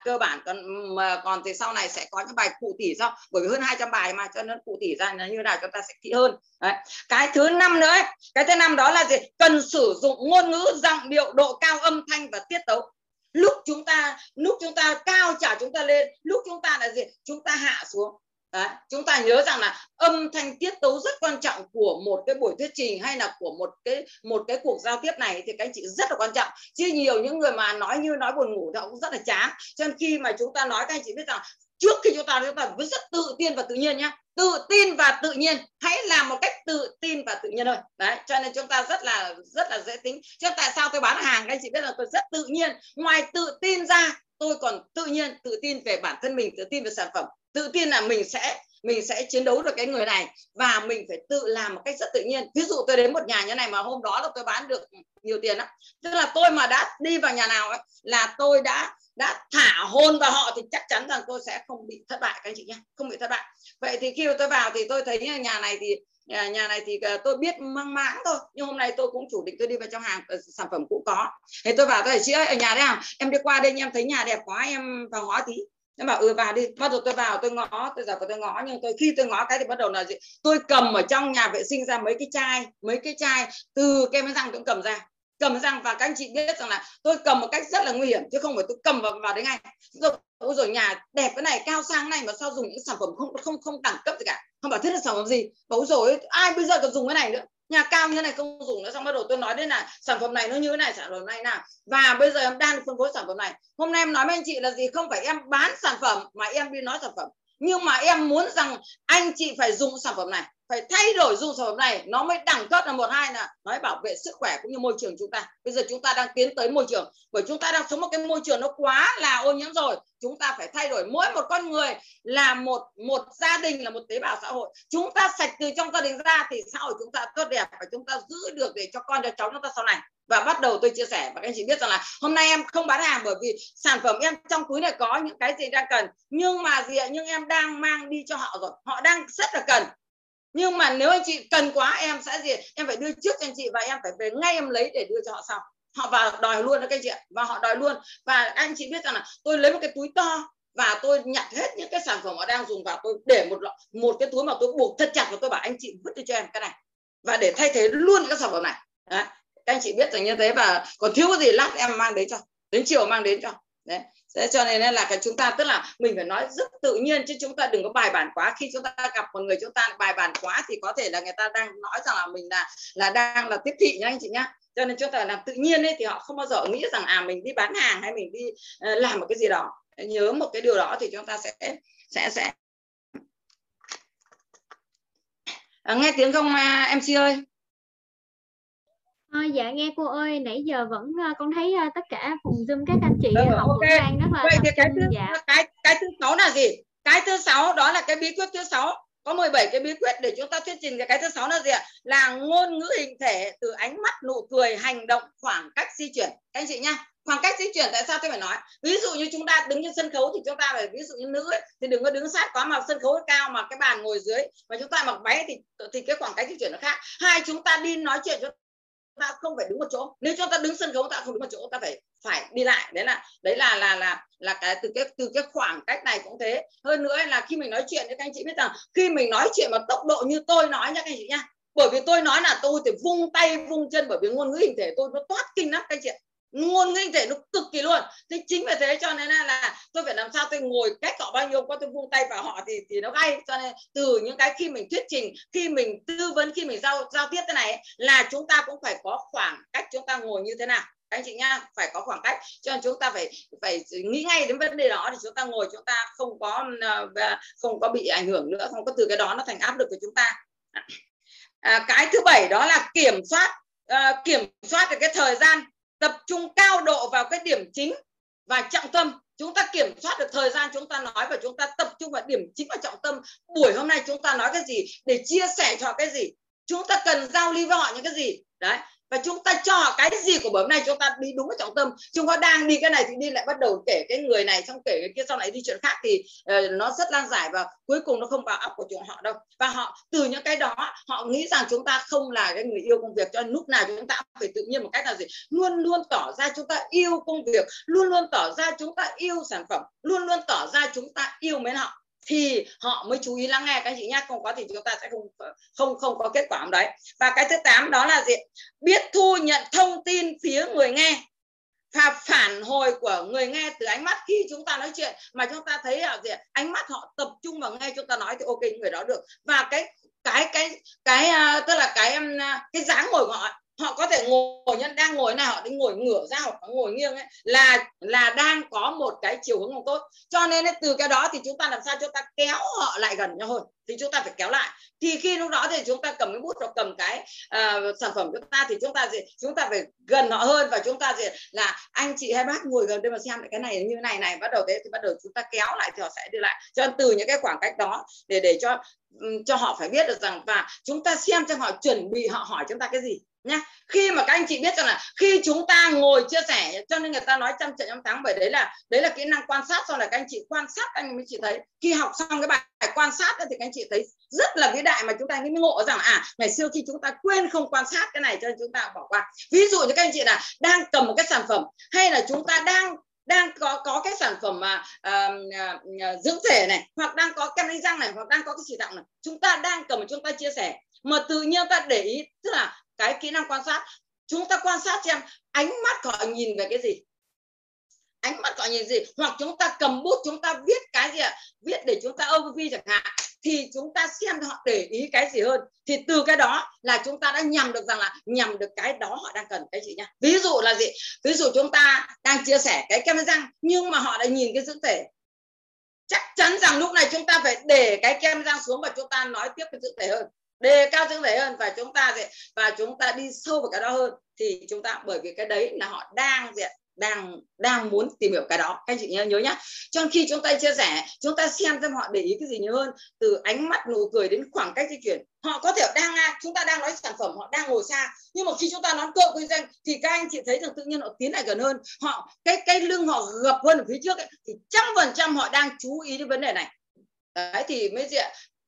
[SPEAKER 2] cơ bản còn mà còn thì sau này sẽ có những bài cụ tỉ sau bởi vì hơn 200 bài mà cho nên cụ tỉ ra là như nào chúng ta sẽ kỹ hơn. Đấy. cái thứ năm nữa ấy, cái thứ năm đó là gì? Cần sử dụng ngôn ngữ giọng điệu độ cao âm thanh và tiết tấu. Lúc chúng ta lúc chúng ta cao trả chúng ta lên lúc chúng ta là gì? Chúng ta hạ xuống. Đấy, chúng ta nhớ rằng là âm thanh tiết tấu rất quan trọng của một cái buổi thuyết trình hay là của một cái một cái cuộc giao tiếp này thì các anh chị rất là quan trọng. Chứ nhiều những người mà nói như nói buồn ngủ thì cũng rất là chán. Cho nên khi mà chúng ta nói các anh chị biết rằng trước khi chúng ta chúng ta vẫn rất tự tin và tự nhiên nhé tự tin và tự nhiên. Hãy làm một cách tự tin và tự nhiên thôi. Đấy cho nên chúng ta rất là rất là dễ tính. Cho tại sao tôi bán hàng các anh chị biết là tôi rất tự nhiên. Ngoài tự tin ra tôi còn tự nhiên tự tin về bản thân mình, tự tin về sản phẩm. Tự tin là mình sẽ mình sẽ chiến đấu được cái người này và mình phải tự làm một cách rất tự nhiên. Ví dụ tôi đến một nhà như này mà hôm đó là tôi bán được nhiều tiền lắm. Tức là tôi mà đã đi vào nhà nào ấy, là tôi đã đã thả hôn vào họ thì chắc chắn rằng tôi sẽ không bị thất bại, các anh chị nhé. Không bị thất bại. Vậy thì khi tôi vào thì tôi thấy nhà này thì nhà, nhà này thì ờ, tôi biết mang mãng thôi nhưng hôm nay tôi cũng chủ định tôi đi vào trong hàng ờ, sản phẩm cũng có. Thì tôi vào tôi chị ơi ở nhà đấy à em đi qua đây em thấy nhà đẹp quá em vào ngó tí. Em bảo ừ vào đi. Bắt đầu tôi vào tôi ngó tôi giờ tôi ngó nhưng tôi khi tôi ngó cái thì bắt đầu là gì? Tôi cầm ở trong nhà vệ sinh ra mấy cái chai mấy cái chai từ kem răng tôi cầm ra. Cầm răng và các anh chị biết rằng là tôi cầm một cách rất là nguy hiểm chứ không phải tôi cầm vào vào đấy ngay. Rồi rồi nhà đẹp cái này cao sang này mà sao dùng những sản phẩm không không không đẳng cấp gì cả không, bảo thiết là sản phẩm gì? Bảo rồi ai bây giờ còn dùng cái này nữa? Nhà cao như này không dùng nữa, xong bắt đầu tôi nói đến là sản phẩm này nó như thế này, sản phẩm này nào. Và bây giờ em đang phân phối sản phẩm này. Hôm nay em nói với anh chị là gì? Không phải em bán sản phẩm mà em đi nói sản phẩm. Nhưng mà em muốn rằng anh chị phải dùng sản phẩm này phải thay đổi dùng sản phẩm này, nó mới đẳng cấp là một hai là nói bảo vệ sức khỏe cũng như môi trường chúng ta. Bây giờ chúng ta đang tiến tới môi trường, bởi chúng ta đang sống một cái môi trường nó quá là ô nhiễm rồi, chúng ta phải thay đổi. Mỗi một con người là một một gia đình, là một tế bào xã hội. Chúng ta sạch từ trong gia đình ra thì xã hội chúng ta tốt đẹp và chúng ta giữ được để cho con, cho cháu chúng ta sau này. Và bắt đầu tôi chia sẻ và các anh chị biết rằng là hôm nay em không bán hàng bởi vì sản phẩm em trong túi này có những cái gì đang cần. Nhưng mà gì ạ? Nhưng em đang mang đi cho họ rồi. Họ đang rất là cần nhưng mà nếu anh chị cần quá, em sẽ gì? Em phải đưa trước cho anh chị và em phải về ngay em lấy để đưa cho họ sau. Họ vào đòi luôn đó các anh chị và họ đòi luôn. Và anh chị biết rằng là tôi lấy một cái túi to và tôi nhặt hết những cái sản phẩm họ đang dùng vào, tôi để một một cái túi mà tôi buộc thật chặt và tôi bảo anh chị vứt đi cho em cái này. Và để thay thế luôn các cái sản phẩm này. Đấy. Các anh chị biết rằng như thế và còn thiếu cái gì, lát em mang đến cho. Đến chiều mang đến cho đấy. Thế cho nên là cái chúng ta tức là mình phải nói rất tự nhiên chứ chúng ta đừng có bài bản quá. Khi chúng ta gặp một người chúng ta bài bản quá thì có thể là người ta đang nói rằng là mình là là đang là tiếp thị nhá anh chị nhá. Cho nên chúng ta làm tự nhiên ấy thì họ không bao giờ nghĩ rằng à mình đi bán hàng hay mình đi uh, làm một cái gì đó. Nhớ một cái điều đó thì chúng ta sẽ sẽ sẽ. À, nghe tiếng không à, mc ơi?
[SPEAKER 1] À, dạ nghe cô ơi nãy giờ vẫn uh, con thấy uh, tất cả cùng zoom các anh chị
[SPEAKER 2] ừ,
[SPEAKER 1] học
[SPEAKER 2] okay. đang rất là vậy thì cái thứ dạ. cái cái thứ sáu là gì? Cái thứ sáu đó là cái bí quyết thứ sáu. Có 17 cái bí quyết để chúng ta thuyết trình cái cái thứ sáu là gì ạ? Là ngôn ngữ hình thể từ ánh mắt nụ cười hành động khoảng cách di chuyển. Các anh chị nhá khoảng cách di chuyển tại sao tôi phải nói? Ví dụ như chúng ta đứng trên sân khấu thì chúng ta phải ví dụ như nữ ấy, thì đừng có đứng sát quá mà sân khấu cao mà cái bàn ngồi dưới mà chúng ta mặc váy thì thì cái khoảng cách di chuyển nó khác. Hai chúng ta đi nói chuyện chúng ta không phải đứng một chỗ. Nếu chúng ta đứng sân khấu, ta không đứng một chỗ, ta phải phải đi lại. Đấy là đấy là là là là cái từ cái từ cái khoảng cách này cũng thế. Hơn nữa là khi mình nói chuyện thì các anh chị biết rằng, khi mình nói chuyện mà tốc độ như tôi nói nha, các anh chị nha. Bởi vì tôi nói là tôi thì vung tay, vung chân, bởi vì ngôn ngữ hình thể tôi nó toát kinh lắm, các anh chị ngôn ngữ thể nó cực kỳ luôn. Thế chính vì thế cho nên là, là tôi phải làm sao tôi ngồi cách họ bao nhiêu có tôi vung tay vào họ thì thì nó gay cho nên từ những cái khi mình thuyết trình khi mình tư vấn khi mình giao giao tiếp thế này là chúng ta cũng phải có khoảng cách chúng ta ngồi như thế nào. Các anh chị nha phải có khoảng cách. Cho nên chúng ta phải phải nghĩ ngay đến vấn đề đó thì chúng ta ngồi chúng ta không có ờ, không có bị ảnh hưởng nữa không có từ cái đó nó thành áp lực của chúng ta. À, cái thứ bảy đó là kiểm soát à, kiểm soát được cái thời gian tập trung cao độ vào cái điểm chính và trọng tâm. Chúng ta kiểm soát được thời gian chúng ta nói và chúng ta tập trung vào điểm chính và trọng tâm. Buổi hôm nay chúng ta nói cái gì? Để chia sẻ cho cái gì? Chúng ta cần giao lưu với họ những cái gì? Đấy và chúng ta cho cái gì của bữa nay chúng ta đi đúng cái trọng tâm. Chúng ta đang đi cái này thì đi lại bắt đầu kể cái người này xong kể cái kia sau này đi chuyện khác thì uh, nó rất lan giải và cuối cùng nó không vào óc của chúng họ đâu. Và họ từ những cái đó họ nghĩ rằng chúng ta không là cái người yêu công việc cho nên lúc nào chúng ta phải tự nhiên một cách là gì? Luôn luôn tỏ ra chúng ta yêu công việc luôn luôn tỏ ra chúng ta yêu sản phẩm luôn luôn tỏ ra chúng ta yêu mến họ thì họ mới chú ý lắng nghe. Các chị nhé không có thì chúng ta sẽ không không không có kết quả đấy. Và cái thứ tám đó là gì? Biết thu nhận thông tin phía người nghe. Và phản hồi của người nghe từ ánh mắt khi chúng ta nói chuyện. Mà chúng ta thấy là gì? Ánh mắt họ tập trung vào nghe chúng ta nói thì ok, người đó được. Và cái cái cái cái à, tức là cái um, à, cái dáng ngồi của họ họ có thể ngồi nhân đang ngồi nào họ đi ngồi ngửa ra hoặc ngồi nghiêng ấy là là đang có một cái chiều hướng không tốt. Cho nên ấy, từ cái đó thì chúng ta làm sao? Chúng ta kéo họ lại gần nhau hơn thì chúng ta phải kéo lại. Thì khi lúc đó thì chúng ta cầm cái bút hoặc cầm cái uh, sản phẩm của chúng ta thì chúng ta gì chúng ta phải gần họ hơn và chúng ta gì là anh chị hay bác ngồi gần đây mà xem lại cái này như này này. Bắt đầu thế thì bắt đầu chúng ta kéo lại thì họ sẽ đi lại. Cho nên từ những cái khoảng cách đó để để cho cho họ phải biết được rằng và chúng ta xem cho họ chuẩn bị họ hỏi chúng ta cái gì nhá khi mà các anh chị biết rằng là khi chúng ta ngồi chia sẻ cho nên người ta nói trăm trận trăm thắng bởi đấy là đấy là kỹ năng quan sát sau này các anh chị quan sát anh mới chị thấy. Khi học xong cái bài quan sát thì các anh chị thấy rất là vĩ đại mà chúng ta mới ngộ rằng à ngày xưa khi chúng ta quên không quan sát cái này cho nên chúng ta bỏ qua. Ví dụ như các anh chị là đang cầm một cái sản phẩm hay là chúng ta đang đang có có cái sản phẩm mà uh, uh, dưỡng thể này hoặc đang có kem đánh răng này hoặc đang có cái chỉ tặng này chúng ta đang cầm chúng ta chia sẻ. Mà tự nhiên ta để ý tức là cái kỹ năng quan sát. Chúng ta quan sát xem ánh mắt họ nhìn về cái gì. Ánh mắt họ nhìn gì? Hoặc chúng ta cầm bút, chúng ta viết cái gì ạ? Viết để chúng ta overview chẳng hạn. Thì chúng ta xem họ để ý cái gì hơn. Thì từ cái đó là chúng ta đã nhầm được rằng là nhầm được cái đó họ đang cần. Cái gì nhá? Ví dụ là gì? Ví dụ chúng ta đang chia sẻ cái kem răng, nhưng mà họ đã nhìn cái dưỡng thể. Chắc chắn rằng lúc này chúng ta phải để cái kem răng xuống và chúng ta nói tiếp cái dưỡng thể hơn đề cao dưỡng thể hơn và chúng ta sẽ và chúng ta đi sâu vào cái đó hơn. Thì chúng ta bởi vì cái đấy là họ đang gì đang đang muốn tìm hiểu cái đó. Các anh chị nhớ nhớ nhá. Trong khi chúng ta chia sẻ chúng ta xem xem họ để ý cái gì nhiều hơn. Từ ánh mắt nụ cười đến khoảng cách di chuyển. Họ có thể đang à, chúng ta đang nói sản phẩm họ đang ngồi xa. Nhưng mà khi chúng ta nói cơ kinh doanh thì các anh chị thấy rằng tự nhiên họ tiến lại gần hơn. Họ cái cái lưng họ gập hơn ở phía trước ấy, thì trăm phần trăm họ đang chú ý đến vấn đề này. Đấy thì mới gì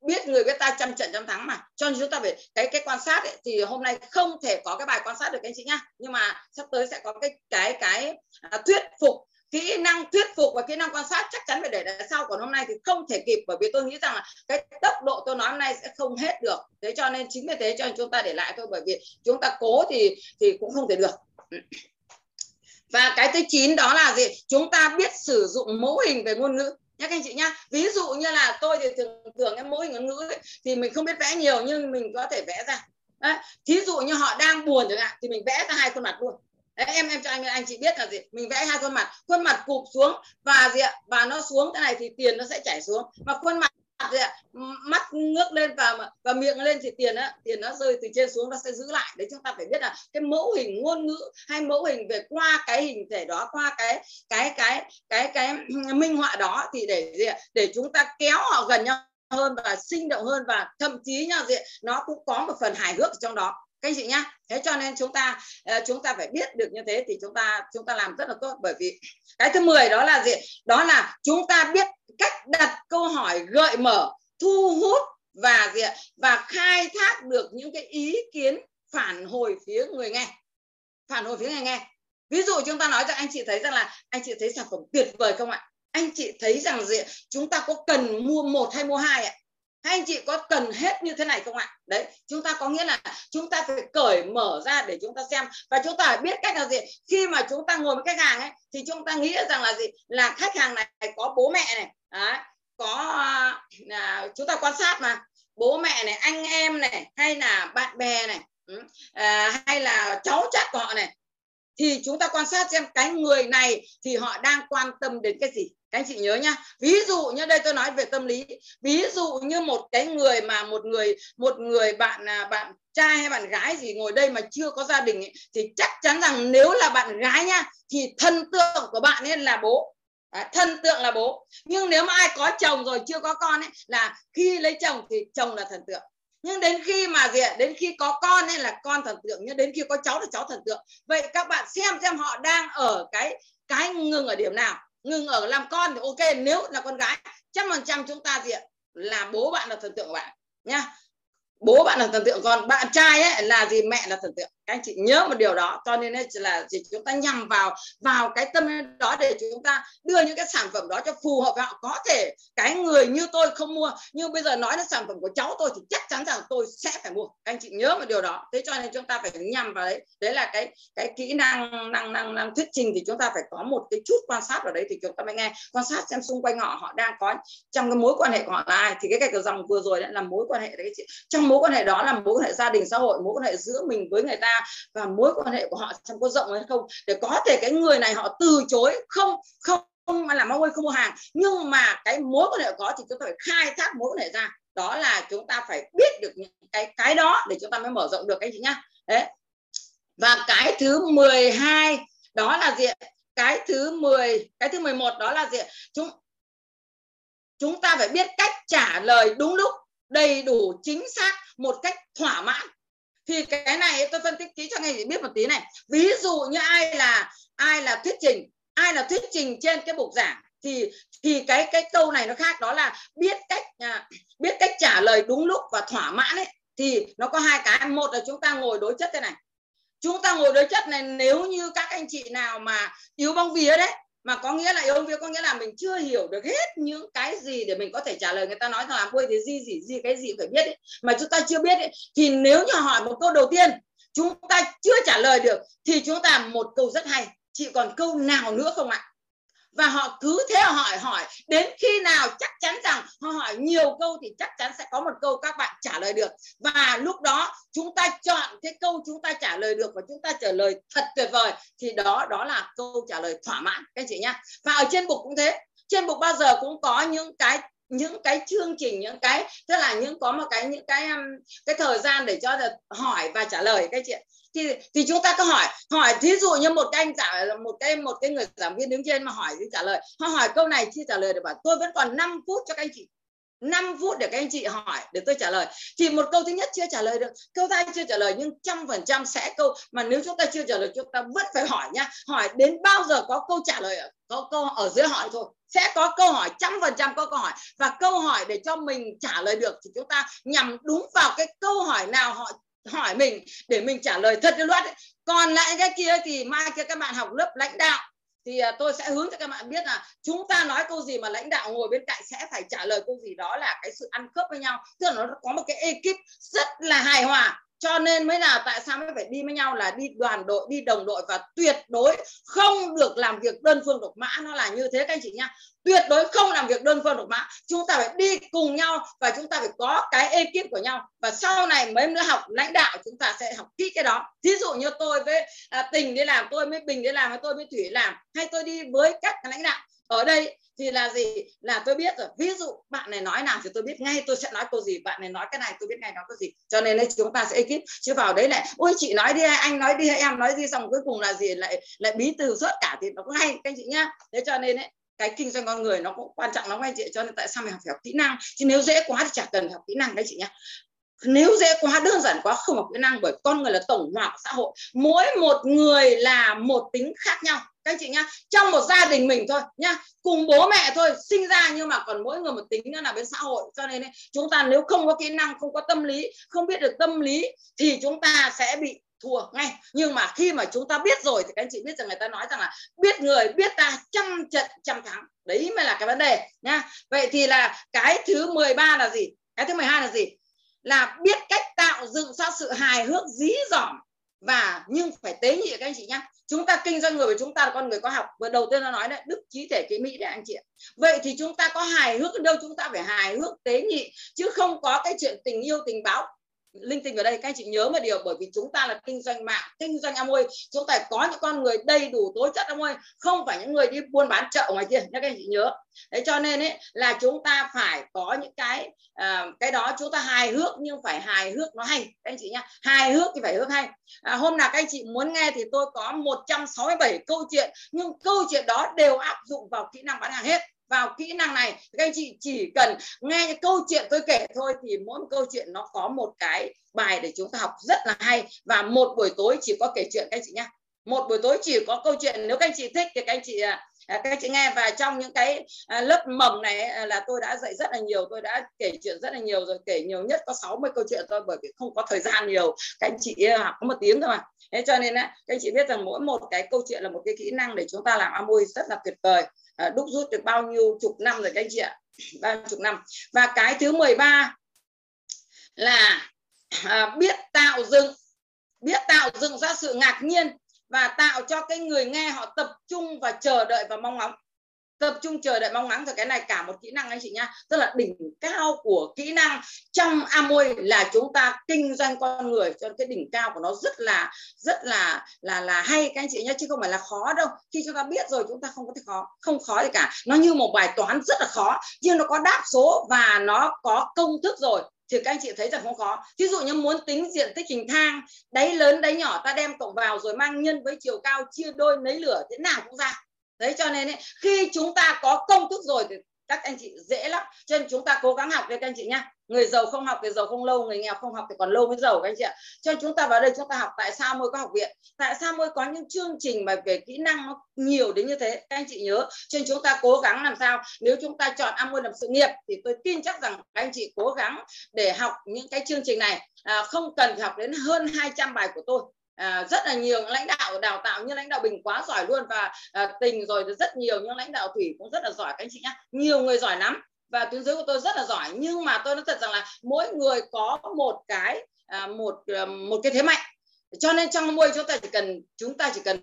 [SPEAKER 2] biết người biết ta trăm trận trăm thắng mà. Cho nên chúng ta phải cái cái quan sát ấy, thì hôm nay không thể có cái bài quan sát được anh chị nhá. Nhưng mà sắp tới sẽ có cái cái cái à, thuyết phục kỹ năng thuyết phục và kỹ năng quan sát chắc chắn phải để đằng sau. Còn hôm nay thì không thể kịp bởi vì tôi nghĩ rằng là cái tốc độ tôi nói hôm nay sẽ không hết được. Thế cho nên chính vì thế cho nên chúng ta để lại thôi bởi vì chúng ta cố thì thì cũng không thể được. <clears throat> Và cái thứ chín đó là gì? Chúng ta biết sử dụng mẫu hình về ngôn ngữ nhá các anh chị nhá. Ví dụ như là tôi thì thường thường em mỗi ngôn ngữ ấy, thì mình không biết vẽ nhiều nhưng mình có thể vẽ ra. Đấy. thí dụ như họ đang buồn chẳng hạn thì mình vẽ ra hai khuôn mặt luôn. Đấy, em em cho anh anh chị biết là gì? Mình vẽ hai khuôn mặt khuôn mặt cụp xuống và gì ạ? Và nó xuống cái này thì tiền nó sẽ chảy xuống. Và khuôn mặt mắt ngước lên và và miệng lên thì tiền á tiền nó rơi từ trên xuống nó sẽ giữ lại. Đấy chúng ta phải biết là cái mẫu hình ngôn ngữ hay mẫu hình về qua cái hình thể đó qua cái cái cái cái cái, cái <clears throat> minh họa đó thì để gì ạ? Để chúng ta kéo họ gần nhau hơn và sinh động hơn và thậm chí nha gì nó cũng có một phần hài hước trong đó các anh chị nhá, thế cho nên chúng ta ờ, chúng ta phải biết được như thế thì chúng ta chúng ta làm rất là tốt. Bởi vì cái thứ 10 đó là gì? Đó là chúng ta biết cách đặt câu hỏi gợi mở, thu hút và gì và khai thác được những cái ý kiến phản hồi phía người nghe. Phản hồi phía người nghe. Ví dụ chúng ta nói cho anh chị thấy rằng là, anh chị thấy sản phẩm tuyệt vời không ạ? Anh chị thấy rằng gì chúng ta có cần mua một hay mua hai ạ? Hai anh chị có cần hết như thế này không ạ? Đấy chúng ta có nghĩa là chúng ta phải cởi mở ra để chúng ta xem. Và chúng ta biết cách là gì? Khi mà chúng ta ngồi với khách hàng ấy thì chúng ta nghĩ rằng là gì? Là khách hàng này có bố mẹ này đấy, có à, chúng ta quan sát mà. Bố mẹ này anh em này hay là bạn bè này ừ, à, hay là cháu chắt của họ này. Thì chúng ta quan sát xem cái người này thì họ đang quan tâm đến cái gì? Các anh chị nhớ nhá ví dụ như đây tôi nói về tâm lý. Ví dụ như một cái người mà một người một người bạn à, bạn trai hay bạn gái gì ngồi đây mà chưa có gia đình ấy, thì chắc chắn rằng nếu là bạn gái nhá thì thân tượng của bạn ấy là bố. Đấy, thân tượng là bố. Nhưng nếu mà ai có chồng rồi chưa có con ấy là khi lấy chồng thì chồng là thần tượng. Nhưng đến khi mà gì ạ đến khi có con nên là con thần tượng nhưng đến khi có cháu là cháu thần tượng. Vậy các bạn xem xem họ đang ở cái cái ngừng ở điểm nào ngừng ở làm con thì ok, nếu là con gái, trăm phần trăm chúng ta gì ạ là bố bạn là thần tượng của bạn nha bố bạn là thần tượng, còn bạn trai ấy là gì? Mẹ là thần tượng. Các anh chị nhớ một điều đó, cho nên là gì chúng ta nhằm vào vào cái tâm đó để chúng ta đưa những cái sản phẩm đó cho phù hợp với họ. Có thể cái người như tôi không mua, nhưng bây giờ nói đến sản phẩm của cháu tôi thì chắc chắn rằng tôi sẽ phải mua. Các anh chị nhớ một điều đó. Thế cho nên chúng ta phải nhằm vào đấy. Đấy là cái cái kỹ năng năng năng năng thuyết trình thì chúng ta phải có một cái chút quan sát vào đấy thì chúng ta mới nghe. Quan sát xem xung quanh họ họ đang có trong cái mối quan hệ của họ là ai. Thì cái cái dòng vừa rồi đã là mối quan hệ đấy chị. Trong mối quan hệ đó là mối quan hệ gia đình, xã hội, mối quan hệ giữa mình với người ta và mối quan hệ của họ trong có rộng hay không. Để có thể cái người này họ từ chối, không không không mà làm ông ơi không mua hàng. Nhưng mà cái mối quan hệ có thì chúng ta phải khai thác mối quan hệ ra. Đó là chúng ta phải biết được những cái cái đó để chúng ta mới mở rộng được, anh chị nhá. Đấy. Và cái thứ 12 đó là gì cái thứ 10 cái thứ 11 đó là gì chúng chúng ta phải biết cách trả lời đúng lúc đầy đủ chính xác một cách thỏa mãn. Thì cái này tôi phân tích kỹ cho anh chị biết một tí này. Ví dụ như ai là ai là thuyết trình ai là thuyết trình trên cái bục giảng thì thì cái cái câu này nó khác đó là biết cách à, biết cách trả lời đúng lúc và thỏa mãn ấy. Thì nó có hai cái một là chúng ta ngồi đối chất thế này. Chúng ta ngồi đối chất này nếu như các anh chị nào mà yếu bóng vía đấy mà có nghĩa là yêu việc có nghĩa là mình chưa hiểu được hết những cái gì để mình có thể trả lời người ta nói là làm quê thì gì gì gì cái gì phải biết ấy. mà chúng ta chưa biết ấy. thì nếu như hỏi một câu đầu tiên, chúng ta chưa trả lời được, thì chúng ta một câu rất hay chị còn câu nào nữa không ạ và họ cứ thế hỏi hỏi. Đến khi nào chắc chắn rằng họ hỏi nhiều câu thì chắc chắn sẽ có một câu các bạn trả lời được. Và lúc đó chúng ta chọn cái câu chúng ta trả lời được và chúng ta trả lời thật tuyệt vời thì đó đó là câu trả lời thỏa mãn. Các chị nhá. Và ở trên bục cũng thế. Trên bục bao giờ cũng có những cái những cái chương trình, những cái, tức là những có một cái, những cái um, cái thời gian để cho hỏi và trả lời các chị thì thì chúng ta cứ hỏi hỏi thí dụ như một cái anh trả một cái một cái người giảng viên đứng trên mà hỏi thì trả lời. Họ hỏi câu này, chưa trả lời được bảo, tôi vẫn còn 5 phút cho các anh chị. 5 phút để các anh chị hỏi, để tôi trả lời. Thì một câu thứ nhất chưa trả lời được. Câu hai chưa trả lời, nhưng trăm phần trăm sẽ câu. Mà nếu chúng ta chưa trả lời, chúng ta vẫn phải hỏi nha. Hỏi đến bao giờ có câu trả lời có câu ở dưới hỏi thôi. Sẽ có câu hỏi, trăm phần trăm có câu hỏi. Và câu hỏi để cho mình trả lời được thì chúng ta nhằm đúng vào cái câu hỏi nào họ hỏi mình để mình trả lời thật luôn. còn lại cái kia thì mai kia các bạn học lớp lãnh đạo thì à, tôi sẽ hướng cho các bạn biết là chúng ta nói câu gì mà lãnh đạo ngồi bên cạnh sẽ phải trả lời câu gì đó là cái sự ăn khớp với nhau. Tức là nó có một cái ekip rất là hài hòa cho nên mới là tại sao mới phải đi với nhau là đi đoàn đội đi đồng đội và tuyệt đối không được làm việc đơn phương độc mã. Nó là như thế các anh chị nha tuyệt đối không làm việc đơn phương độc mã. Chúng ta phải đi cùng nhau và chúng ta phải có cái ekip của nhau. Và sau này mấy nữa học lãnh đạo chúng ta sẽ học kỹ cái đó. Thí dụ như tôi với à, tình đi làm tôi với bình đi làm hay tôi với thủy làm hay tôi đi với các lãnh đạo. Ở đây thì là gì? Là tôi biết rồi. Ví dụ, bạn này nói nào thì tôi biết ngay, tôi sẽ nói câu gì. Bạn này nói cái này, tôi biết ngay nói cái gì. Cho nên đấy, chúng ta sẽ ekip chứ vào đấy lại ôi, chị nói đi hay anh nói đi hay em nói đi, xong cuối cùng là gì? Lại lại bí từ suốt cả thì nó cũng hay, các anh chị nhá. Thế cho nên đấy cái kinh doanh con người nó cũng quan trọng lắm anh chị. Cho nên tại sao mình học phải học kỹ năng? Chứ nếu dễ quá thì chả cần học kỹ năng đấy chị nhá. Nếu dễ quá, đơn giản quá, không học kỹ năng bởi con người là tổng hòa của xã hội. Mỗi một người là một tính khác nhau các anh chị nhá trong một gia đình mình thôi nhá cùng bố mẹ thôi sinh ra nhưng mà còn mỗi người một tính nữa là bên xã hội. Cho nên ấy, chúng ta nếu không có kỹ năng không có tâm lý không biết được tâm lý thì chúng ta sẽ bị thua ngay. Nhưng mà khi mà chúng ta biết rồi thì các anh chị biết rằng người ta nói rằng là biết người biết ta trăm trận trăm thắng. Đấy mới là cái vấn đề nha vậy thì là cái thứ 13 là gì? Cái thứ 12 là gì? Là biết cách tạo dựng ra sự hài hước dí dỏm và nhưng phải tế nhị các anh chị nhé chúng ta kinh doanh người và chúng ta là con người có học. Vừa đầu tiên nó nói đấy, đức trí thể kế mỹ đấy anh chị ạ. Vậy thì chúng ta có hài hước đâu? Chúng ta phải hài hước, tế nhị. Chứ không có cái chuyện tình yêu, tình báo linh tinh ở đây các anh chị nhớ một điều bởi vì chúng ta là kinh doanh mạng kinh doanh am ơi chúng ta có những con người đầy đủ tố chất am ơi không phải những người đi buôn bán chợ ngoài kia nhé các anh chị nhớ. Đấy cho nên ấy là chúng ta phải có những cái uh, cái đó chúng ta hài hước nhưng phải hài hước nó hay các anh chị nhá. Hài hước thì phải hước hay. À, hôm nào các anh chị muốn nghe thì tôi có 167 câu chuyện nhưng câu chuyện đó đều áp dụng vào kỹ năng bán hàng hết vào kỹ năng này. Các anh chị chỉ cần nghe cái câu chuyện tôi kể thôi thì mỗi một câu chuyện nó có một cái bài để chúng ta học rất là hay. Và một buổi tối chỉ có kể chuyện, các anh chị nhé một buổi tối chỉ có câu chuyện. Nếu các anh chị thích thì các anh chị à, à, các anh chị nghe. Và trong những cái à, lớp mầm này là tôi đã dạy rất là nhiều. Tôi đã kể chuyện rất là nhiều rồi. Kể nhiều nhất có 60 câu chuyện thôi, bởi vì không có thời gian nhiều. Các anh chị học có một tiếng thôi mà. Thế cho nên các anh chị biết rằng mỗi một cái câu chuyện là một cái kỹ năng để chúng ta làm amui rất là tuyệt vời. Ờ, đúc rút được bao nhiêu chục năm rồi các anh chị ạ? <clears throat> Bao chục năm? Và cái thứ 13 là à, biết tạo dựng biết tạo dựng ra sự ngạc nhiên và tạo cho cái người nghe họ tập trung và chờ đợi và mong ngóng tập trung chờ đợi mong ngắn rồi cái này. Cả một kỹ năng anh chị nha tức là đỉnh cao của kỹ năng trong Amway là chúng ta kinh doanh con người. Cho cái đỉnh cao của nó rất là rất là là là hay các anh chị nhé chứ không phải là khó đâu. Khi chúng ta biết rồi chúng ta không có thể khó, không khó gì cả. Nó như một bài toán rất là khó. Nhưng nó có đáp số và nó có công thức rồi. Thì các anh chị thấy rằng không khó. Ví dụ như muốn tính diện tích hình thang, đáy lớn đáy nhỏ, ta đem cộng vào rồi mang nhân với chiều cao, chia đôi, lấy lửa, thế nào cũng ra đấy cho nên ấy, khi chúng ta có công thức rồi thì các anh chị dễ lắm. Cho nên chúng ta cố gắng học đấy các anh chị nhá. Người giàu không học thì giàu không lâu người nghèo không học thì còn lâu mới giàu các anh chị ạ. Cho nên chúng ta vào đây chúng ta học tại sao mới có học viện. Tại sao mới có những chương trình mà về kỹ năng nó nhiều đến như thế. Các anh chị nhớ cho nên chúng ta cố gắng làm sao. Nếu chúng ta chọn Amway làm sự nghiệp thì tôi tin chắc rằng các anh chị cố gắng để học những cái chương trình này. À, không cần học đến hơn 200 bài của tôi à, rất là nhiều lãnh đạo đào tạo như lãnh đạo bình quá giỏi luôn và à, tình rồi rất nhiều những lãnh đạo thủy cũng rất là giỏi các anh chị nhé nhiều người giỏi lắm và tuyến dưới của tôi rất là giỏi. Nhưng mà tôi nói thật rằng là mỗi người có một cái à, một à, một cái thế mạnh cho nên trong môi chúng ta chỉ cần chúng ta chỉ cần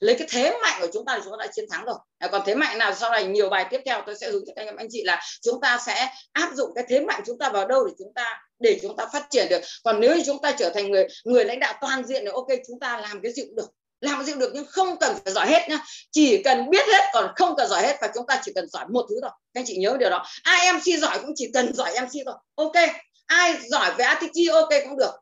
[SPEAKER 2] lấy cái thế mạnh của chúng ta thì chúng ta đã chiến thắng rồi còn thế mạnh nào sau này nhiều bài tiếp theo tôi sẽ hướng cho các anh chị là chúng ta sẽ áp dụng cái thế mạnh chúng ta vào đâu để chúng ta để chúng ta phát triển được còn nếu như chúng ta trở thành người người lãnh đạo toàn diện thì ok chúng ta làm cái gì cũng được làm cái gì cũng được nhưng không cần phải giỏi hết nhá chỉ cần biết hết còn không cần giỏi hết và chúng ta chỉ cần giỏi một thứ thôi các anh chị nhớ điều đó ai mc giỏi cũng chỉ cần giỏi mc thôi ok ai giỏi về attitude ok cũng được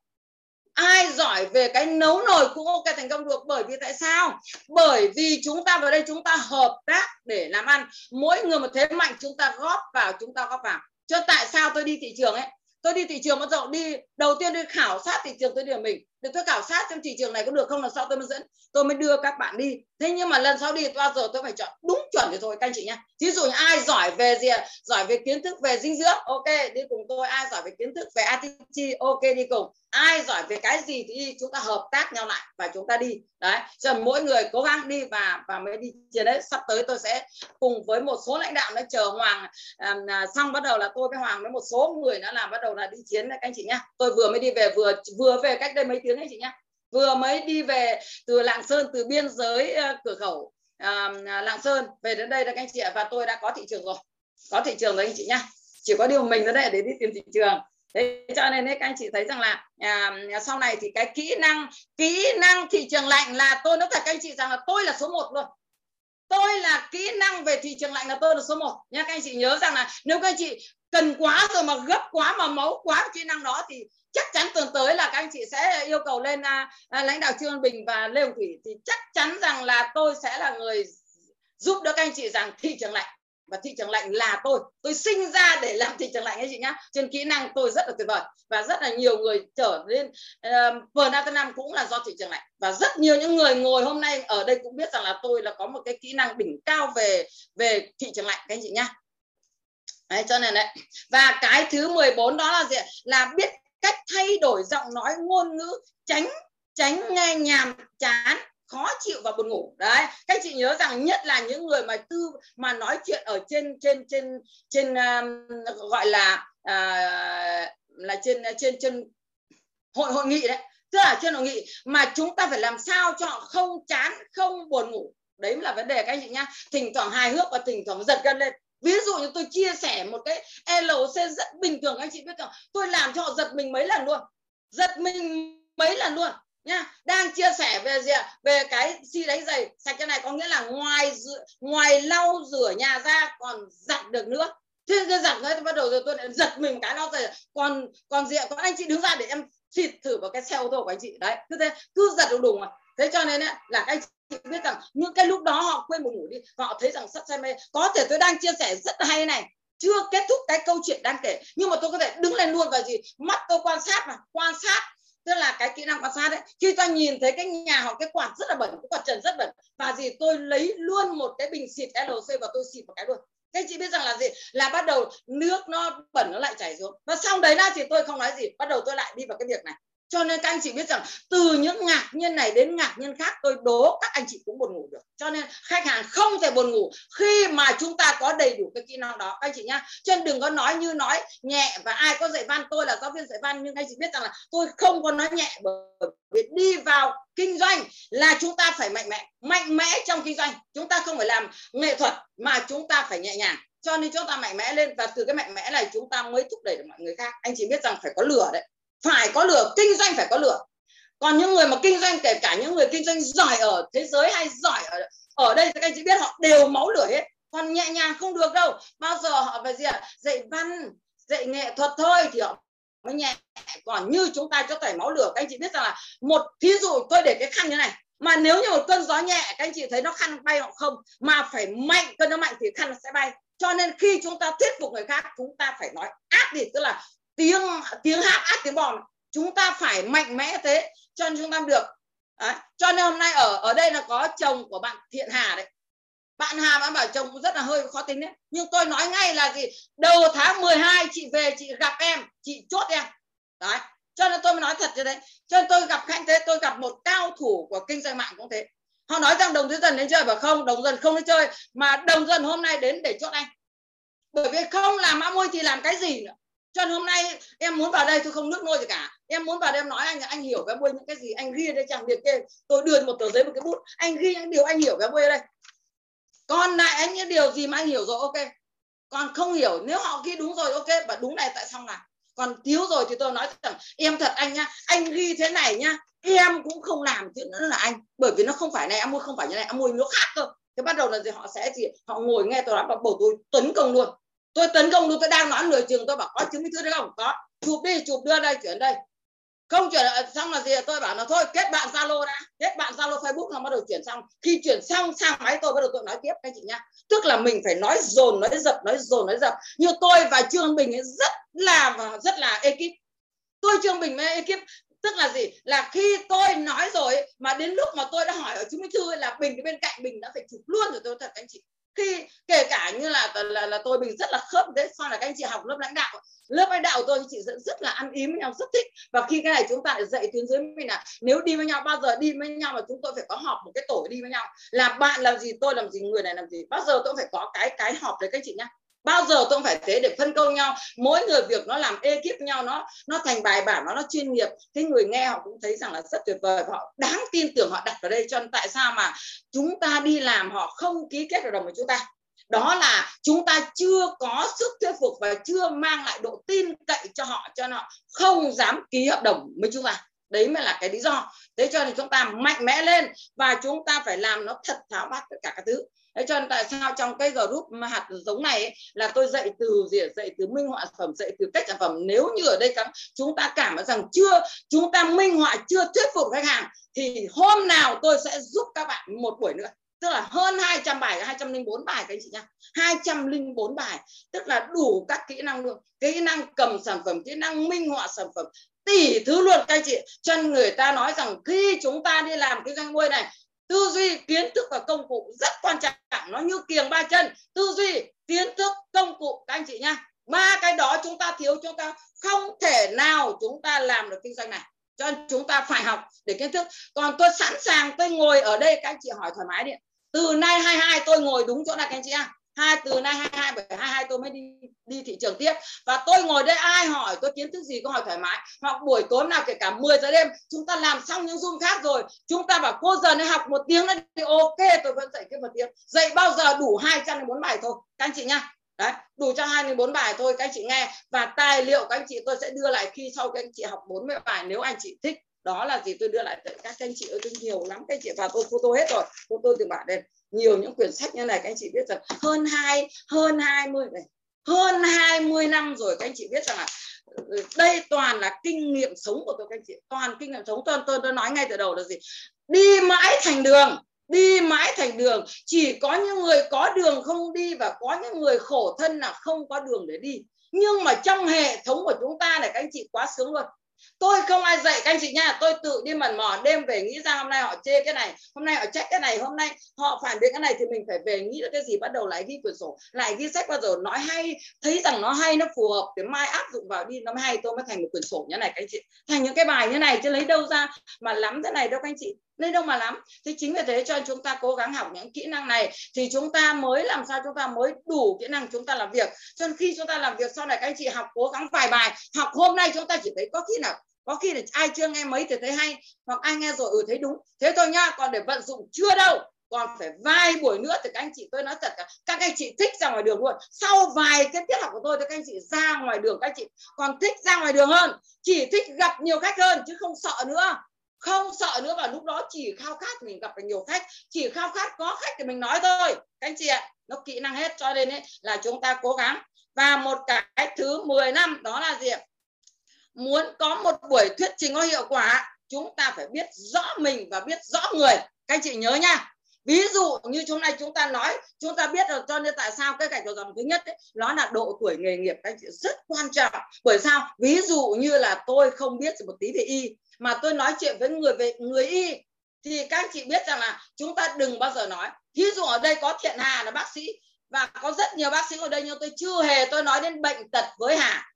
[SPEAKER 2] ai giỏi về cái nấu nồi cũng ok, thành công được. Bởi vì tại sao? Bởi vì chúng ta vào đây, chúng ta hợp tác để làm ăn. Mỗi người một thế mạnh, chúng ta góp vào, chúng ta góp vào. Cho tại sao tôi đi thị trường ấy? Tôi đi thị trường bắt đầu đi, đầu tiên đi khảo sát thị trường tôi điểm mình. Để tôi khảo sát xem thị trường này có được không là sau tôi mới dẫn, tôi mới đưa các bạn đi. Thế nhưng mà lần sau đi, bao giờ tôi phải chọn đúng chuẩn thì thôi, các anh chị nhé ví dụ như ai giỏi về gì giỏi về kiến thức về dinh dưỡng, ok, đi cùng tôi. Ai giỏi về kiến thức về attitude, ok, đi cùng ai giỏi về cái gì thì chúng ta hợp tác nhau lại và chúng ta đi. Đấy cho mỗi người cố gắng đi và và mới đi chiến đấy. Sắp tới tôi sẽ cùng với một số lãnh đạo nó chờ hoàng à, à, xong bắt đầu là tôi với hoàng với một số người nó làm bắt đầu là đi chiến đấy các anh chị nhá. Tôi vừa mới đi về vừa vừa về cách đây mấy tiếng anh chị nhá. Vừa mới đi về từ lạng sơn từ biên giới uh, cửa khẩu uh, lạng sơn về đến đây các anh chị ạ. Và tôi đã có thị trường rồi. Có thị trường rồi anh chị nhá. Chỉ có điều mình ở đây để đi tìm thị trường thế cho nên đấy các anh chị thấy rằng là à, à, sau này thì cái kỹ năng kỹ năng thị trường lạnh là tôi nói thật các anh chị rằng là tôi là số 1 luôn. Tôi là kỹ năng về thị trường lạnh là tôi là số 1 nha các anh chị nhớ rằng là nếu các anh chị cần quá rồi mà gấp quá mà máu quá kỹ năng đó thì chắc chắn tuần tới là các anh chị sẽ yêu cầu lên à, à, lãnh đạo trương bình và lê hồng thủy thì chắc chắn rằng là tôi sẽ là người giúp đỡ các anh chị rằng thị trường lạnh và thị trường lạnh là tôi. Tôi sinh ra để làm thị trường lạnh ấy chị nhá. Trên kỹ năng tôi rất là tuyệt vời. Và rất là nhiều người trở lên uh, vườn Nam cũng là do thị trường lạnh. Và rất nhiều những người ngồi hôm nay ở đây cũng biết rằng là tôi là có một cái kỹ năng đỉnh cao về về thị trường lạnh các anh chị nhá. Đấy, cho nên đấy. Và cái thứ 14 đó là gì là biết cách thay đổi giọng nói ngôn ngữ tránh tránh nghe nhàm chán khó chịu và buồn ngủ. Đấy các anh chị nhớ rằng nhất là những người mà tư mà nói chuyện ở trên trên trên trên um, gọi là uh, là trên trên trên hội hội nghị đấy tức là trên hội nghị mà chúng ta phải làm sao cho họ không chán không buồn ngủ. Đấy là vấn đề các anh chị nhá. Thỉnh thoảng hài hước và thỉnh thoảng giật gân lên. Ví dụ như tôi chia sẻ một cái LC rất bình thường anh chị biết không? Tôi làm cho họ giật mình mấy lần luôn. Giật mình mấy lần luôn nha đang chia sẻ về gì ạ? Về cái xi đánh giày sạch cái này có nghĩa là ngoài ngoài lau rửa nhà ra còn giặt được nữa. Thế cái giặt nữa bắt đầu rồi tôi lại giật mình cái nó rồi còn còn gì ạ? Còn anh chị đứng ra để em xịt thử vào cái xe ô tô của anh chị. Đấy cứ thế cứ giật đủ đủ mà. Thế cho nên ấy, là anh chị biết rằng những cái lúc đó họ quên một ngủ đi họ thấy rằng sắp say mê. Có thể tôi đang chia sẻ rất hay này chưa kết thúc cái câu chuyện đang kể nhưng mà tôi có thể đứng lên luôn và gì? Mắt tôi quan sát mà quan sát tức là cái kỹ năng quan sát đấy khi ta nhìn thấy cái nhà họ cái quạt rất là bẩn, cái quạt trần rất bẩn, và gì? Tôi lấy luôn một cái bình xịt LC và tôi xịt một cái luôn. Thế chị biết rằng là gì? Là bắt đầu nước nó bẩn nó lại chảy xuống. Và xong đấy ra thì tôi không nói gì. Bắt đầu tôi lại đi vào cái việc này cho nên các anh chị biết rằng từ những ngạc nhiên này đến ngạc nhiên khác, tôi đố các anh chị cũng buồn ngủ được. Cho nên khách hàng không thể buồn ngủ khi mà chúng ta có đầy đủ cái kỹ năng đó. Các anh chị nhá, cho nên đừng có nói như nói nhẹ và ai có dạy văn, tôi là giáo viên dạy văn, nhưng anh chị biết rằng là tôi không có nói nhẹ bởi vì đi vào kinh doanh là chúng ta phải mạnh mẽ mạnh mẽ trong kinh doanh. Chúng ta không phải làm nghệ thuật mà chúng ta phải nhẹ nhàng. Cho nên chúng ta mạnh mẽ lên và từ cái mạnh mẽ này chúng ta mới thúc đẩy được mọi người khác. Anh chị biết rằng phải có lửa đấy phải có lửa, kinh doanh phải có lửa. Còn những người mà kinh doanh, kể cả những người kinh doanh giỏi ở thế giới hay giỏi ở ở đây, các anh chị biết, họ đều máu lửa hết. Còn nhẹ nhàng không được đâu. Bao giờ họ phải gì ạ? Dạy văn, dạy nghệ thuật thôi thì họ mới nhẹ. Còn như chúng ta cho tẩy máu lửa, các anh chị biết rằng là một, thí dụ tôi để cái khăn như này, mà nếu như một cơn gió nhẹ, các anh chị thấy nó khăn bay hoặc không, mà phải mạnh, cơn gió mạnh thì khăn nó sẽ bay. Cho nên khi chúng ta thuyết phục người khác, chúng ta phải nói ác đi, tức là tiếng tiếng hát ác tiếng bò chúng ta phải mạnh mẽ thế, cho nên chúng ta được. Đấy. cho nên hôm nay ở ở đây là có chồng của bạn thiện hà đấy. Bạn hà bạn bảo chồng cũng rất là hơi khó tính đấy. Nhưng tôi nói ngay là gì? Đầu tháng 12 chị về, chị gặp em, chị chốt em. Đấy, cho nên tôi mới nói thật như thế. Cho nên tôi gặp khách thế, tôi gặp một cao thủ của kinh doanh mạng cũng thế. Họ nói rằng đồng dân đến chơi và không, đồng dân không đến chơi, mà đồng dân hôm nay đến để chốt anh. Bởi vì không làm mã môi thì làm cái gì nữa? Cho nên hôm nay em muốn vào đây tôi không nước nôi gì cả. Em muốn vào đây em nói anh anh hiểu cái bôi những cái gì, anh ghi đây chẳng việc kia tôi đưa một tờ giấy, một cái bút. Anh ghi những điều anh hiểu cái bôi đây. Còn lại anh những điều gì mà anh hiểu rồi, ok. Còn không hiểu, nếu họ ghi đúng rồi, ok, và đúng này, tại sao làm còn thiếu rồi thì tôi nói rằng, em thật anh nhá, anh ghi thế này nhá, em cũng không làm chuyện nữa là anh. Bởi vì nó không phải này, em mua không phải như này, em mua nó khác cơ. Thế bắt đầu là gì? Họ sẽ gì? Họ ngồi nghe tôi nói và bầu tôi tấn công luôn tôi tấn công luôn, tôi đang nói nửa trường tôi bảo có chứng minh thư đấy không? Có. Chụp đi, chụp đưa đây, chuyển đây. Không chuyển, xong là gì tôi bảo là thôi, kết bạn zalo đã. Kết bạn zalo facebook là bắt đầu chuyển xong. Khi chuyển xong, sang máy tôi bắt đầu tôi nói tiếp, các chị nhá. Tức là mình phải nói dồn, nói dập, nói dồn, nói dập. Như tôi và trương bình ấy, rất là rất là ekip. Tôi, trương bình với ekip, tức là gì? Là khi tôi nói rồi mà đến lúc mà tôi đã hỏi ở chứng minh thư là bình bên cạnh bình đã phải chụp luôn rồi tôi, thật anh chị khi kể cả như là là, là tôi mình rất là khớp đấy, sau là các anh chị học lớp lãnh đạo lớp lãnh đạo tôi chị rất, rất là ăn ý với nhau rất thích. Và khi cái này chúng ta lại dạy tuyến dưới mình là nếu đi với nhau bao giờ đi với nhau mà chúng tôi phải có họp một cái tổ đi với nhau. Là bạn làm gì tôi làm gì người này làm gì bao giờ tôi phải có cái cái họp đấy các anh chị nhá bao giờ tôi cũng phải thế để phân công nhau. Mỗi người việc nó làm ekip nhau, nó nó thành bài bản nó nó chuyên nghiệp. Cái người nghe họ cũng thấy rằng là rất tuyệt vời họ đáng tin tưởng họ đặt vào đây. Cho nên tại sao mà chúng ta đi làm họ không ký kết hợp đồng với chúng ta? Đó là chúng ta chưa có sức thuyết phục và chưa mang lại độ tin cậy cho họ cho họ không dám ký hợp đồng với chúng ta. Đấy mới là cái lý do. Thế cho nên chúng ta mạnh mẽ lên và chúng ta phải làm nó thật tháo bát tất cả các thứ thế cho nên tại sao trong cái group hạt giống này ấy, là tôi dạy từ gì? Dạy từ minh họa sản phẩm dạy từ cách sản phẩm. Nếu như ở đây các chúng ta cảm thấy rằng chưa chúng ta minh họa chưa thuyết phục khách hàng thì hôm nào tôi sẽ giúp các bạn một buổi nữa. Tức là hơn 200 bài 204 bài các anh chị nha 204 bài. Tức là đủ các kỹ năng luôn. Kỹ năng cầm sản phẩm kỹ năng minh họa sản phẩm tỷ thứ luôn các anh chị. Chân người ta nói rằng khi chúng ta đi làm cái doanh nuôi này tư duy kiến thức và công cụ rất quan trọng, nó như kiềng ba chân. Tư duy, kiến thức, công cụ, các anh chị nha ba cái đó chúng ta thiếu, chúng ta không thể nào chúng ta làm được kinh doanh này. Cho nên chúng ta phải học để kiến thức. Còn tôi sẵn sàng tôi ngồi ở đây, các anh chị hỏi thoải mái đi. Từ nay 22 tôi ngồi đúng chỗ này, các anh chị ạ hai từ nay 22 hai 22 tôi mới đi đi thị trường tiếp. Và tôi ngồi đây, ai hỏi, tôi kiến thức gì có hỏi thoải mái. Hoặc buổi tối nào, kể cả 10 giờ đêm, chúng ta làm xong những zoom khác rồi. Chúng ta bảo, cô giờ này học một tiếng đấy thì ok, tôi vẫn dạy cái một tiếng. Dạy bao giờ? Đủ hai trăm đến bốn bài thôi, các anh chị nhá. Đấy, đủ cho hai đến bốn bài thôi, các anh chị nghe. Và tài liệu, các anh chị, tôi sẽ đưa lại khi sau các anh chị học 40 bài, nếu anh chị thích đó là gì? Tôi đưa lại các anh chị ơi tôi nhiều lắm. Các anh chị và tôi photo hết rồi. Photo từ bạn đây nhiều những quyển sách như này các anh chị biết rằng hơn hai hơn 20 này hơn 20 năm rồi các anh chị biết rằng là ừ, đây toàn là kinh nghiệm sống của tôi các anh chị. Toàn kinh nghiệm sống. Tôi tôi, tôi nói ngay từ đầu là gì? Đi mãi thành đường đi mãi thành đường. Chỉ có những người có đường không đi và có những người khổ thân là không có đường để đi. Nhưng mà trong hệ thống của chúng ta này các anh chị quá sướng luôn tôi không ai dạy các anh chị nha. Tôi tự đi mần mò đêm về nghĩ ra hôm nay họ chê cái này, hôm nay họ trách cái này, hôm nay họ phản biện cái này thì mình phải về nghĩ được cái gì, bắt đầu lại ghi quyển sổ, lại ghi sách bao giờ nói hay, thấy rằng nó hay, nó phù hợp để mai áp dụng vào đi, nó mới hay, tôi mới thành một quyển sổ như này các anh chị. Thành những cái bài như này chứ lấy đâu ra mà lắm thế này đâu các anh chị nên đâu mà lắm. Thế chính vì thế cho chúng ta cố gắng học những kỹ năng này thì chúng ta mới làm sao chúng ta mới đủ kỹ năng chúng ta làm việc. Cho nên khi chúng ta làm việc sau này, các anh chị học, cố gắng vài bài. Học hôm nay chúng ta chỉ thấy có khi nào, có khi là ai chưa nghe mấy thì thấy hay, hoặc ai nghe rồi ừ thấy đúng. Thế thôi nhá, còn để vận dụng chưa đâu, còn phải vài buổi nữa thì các anh chị tôi nói thật cả, các anh chị thích ra ngoài đường luôn. Sau vài cái tiết học của tôi thì các anh chị ra ngoài đường, các anh chị còn thích ra ngoài đường hơn, chỉ thích gặp nhiều khách hơn, chứ không sợ nữa không sợ nữa và lúc đó chỉ khao khát mình gặp được nhiều khách chỉ khao khát có khách thì mình nói thôi. Các anh chị ạ nó kỹ năng hết cho nên ấy, là chúng ta cố gắng. Và một cái thứ 10 năm đó là gì ạ? Muốn có một buổi thuyết trình có hiệu quả chúng ta phải biết rõ mình và biết rõ người. Các anh chị nhớ nha ví dụ như chúng nay chúng ta nói chúng ta biết rồi cho nên tại sao cái gạch đầu dòng thứ nhất ấy, nó là độ tuổi nghề nghiệp các chị rất quan trọng. Bởi sao? Ví dụ như là tôi không biết một tí về y mà tôi nói chuyện với người về người y thì các chị biết rằng là chúng ta đừng bao giờ nói. Ví dụ ở đây có thiện hà là bác sĩ và có rất nhiều bác sĩ ở đây nhưng tôi chưa hề tôi nói đến bệnh tật với hà.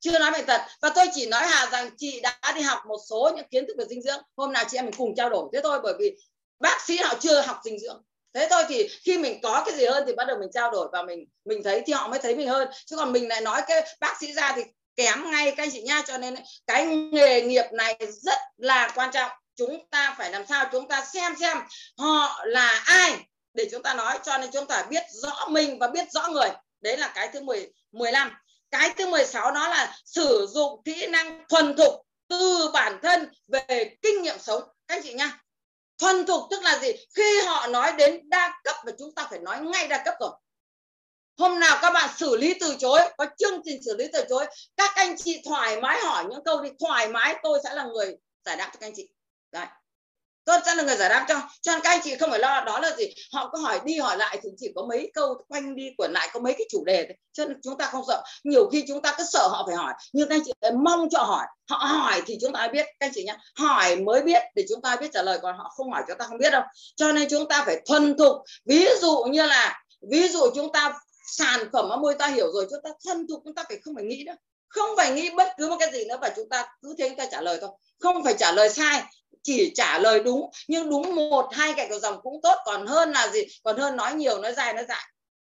[SPEAKER 2] Chưa nói bệnh tật và tôi chỉ nói hà rằng chị đã đi học một số những kiến thức về dinh dưỡng. Hôm nào chị em mình cùng trao đổi thế thôi bởi vì bác sĩ họ chưa học dinh dưỡng. Thế thôi thì khi mình có cái gì hơn thì bắt đầu mình trao đổi và mình mình thấy thì họ mới thấy mình hơn. Chứ còn mình lại nói cái bác sĩ ra thì kém ngay các anh chị nha. Cho nên cái nghề nghiệp này rất là quan trọng. Chúng ta phải làm sao chúng ta xem xem họ là ai để chúng ta nói. Cho nên chúng ta biết rõ mình và biết rõ người. Đấy là cái thứ 10 15 cái thứ 16 đó là sử dụng kỹ năng thuần thục từ bản thân về kinh nghiệm sống. Các anh chị nha thuần thục tức là gì? Khi họ nói đến đa cấp và chúng ta phải nói ngay đa cấp rồi. Hôm nào các bạn xử lý từ chối, có chương trình xử lý từ chối, các anh chị thoải mái hỏi những câu đi, thoải mái, tôi sẽ là người giải đáp cho các anh chị. Đấy tôi sẽ là người giải đáp cho cho nên các anh chị không phải lo đó là gì họ có hỏi đi hỏi lại thì chỉ có mấy câu quanh đi quẩn lại có mấy cái chủ đề thôi cho nên chúng ta không sợ nhiều khi chúng ta cứ sợ họ phải hỏi nhưng các anh chị mong cho hỏi họ hỏi thì chúng ta biết các anh chị nhé hỏi mới biết để chúng ta biết trả lời còn họ không hỏi chúng ta không biết đâu cho nên chúng ta phải thuần thục ví dụ như là ví dụ chúng ta sản phẩm ở môi ta hiểu rồi chúng ta thuần thục chúng ta phải không phải nghĩ nữa không phải nghĩ bất cứ một cái gì nữa và chúng ta cứ thế chúng ta trả lời thôi không phải trả lời sai chỉ trả lời đúng nhưng đúng một hai gạch đầu dòng cũng tốt. Còn hơn là gì? Còn hơn nói nhiều nói dài nói dài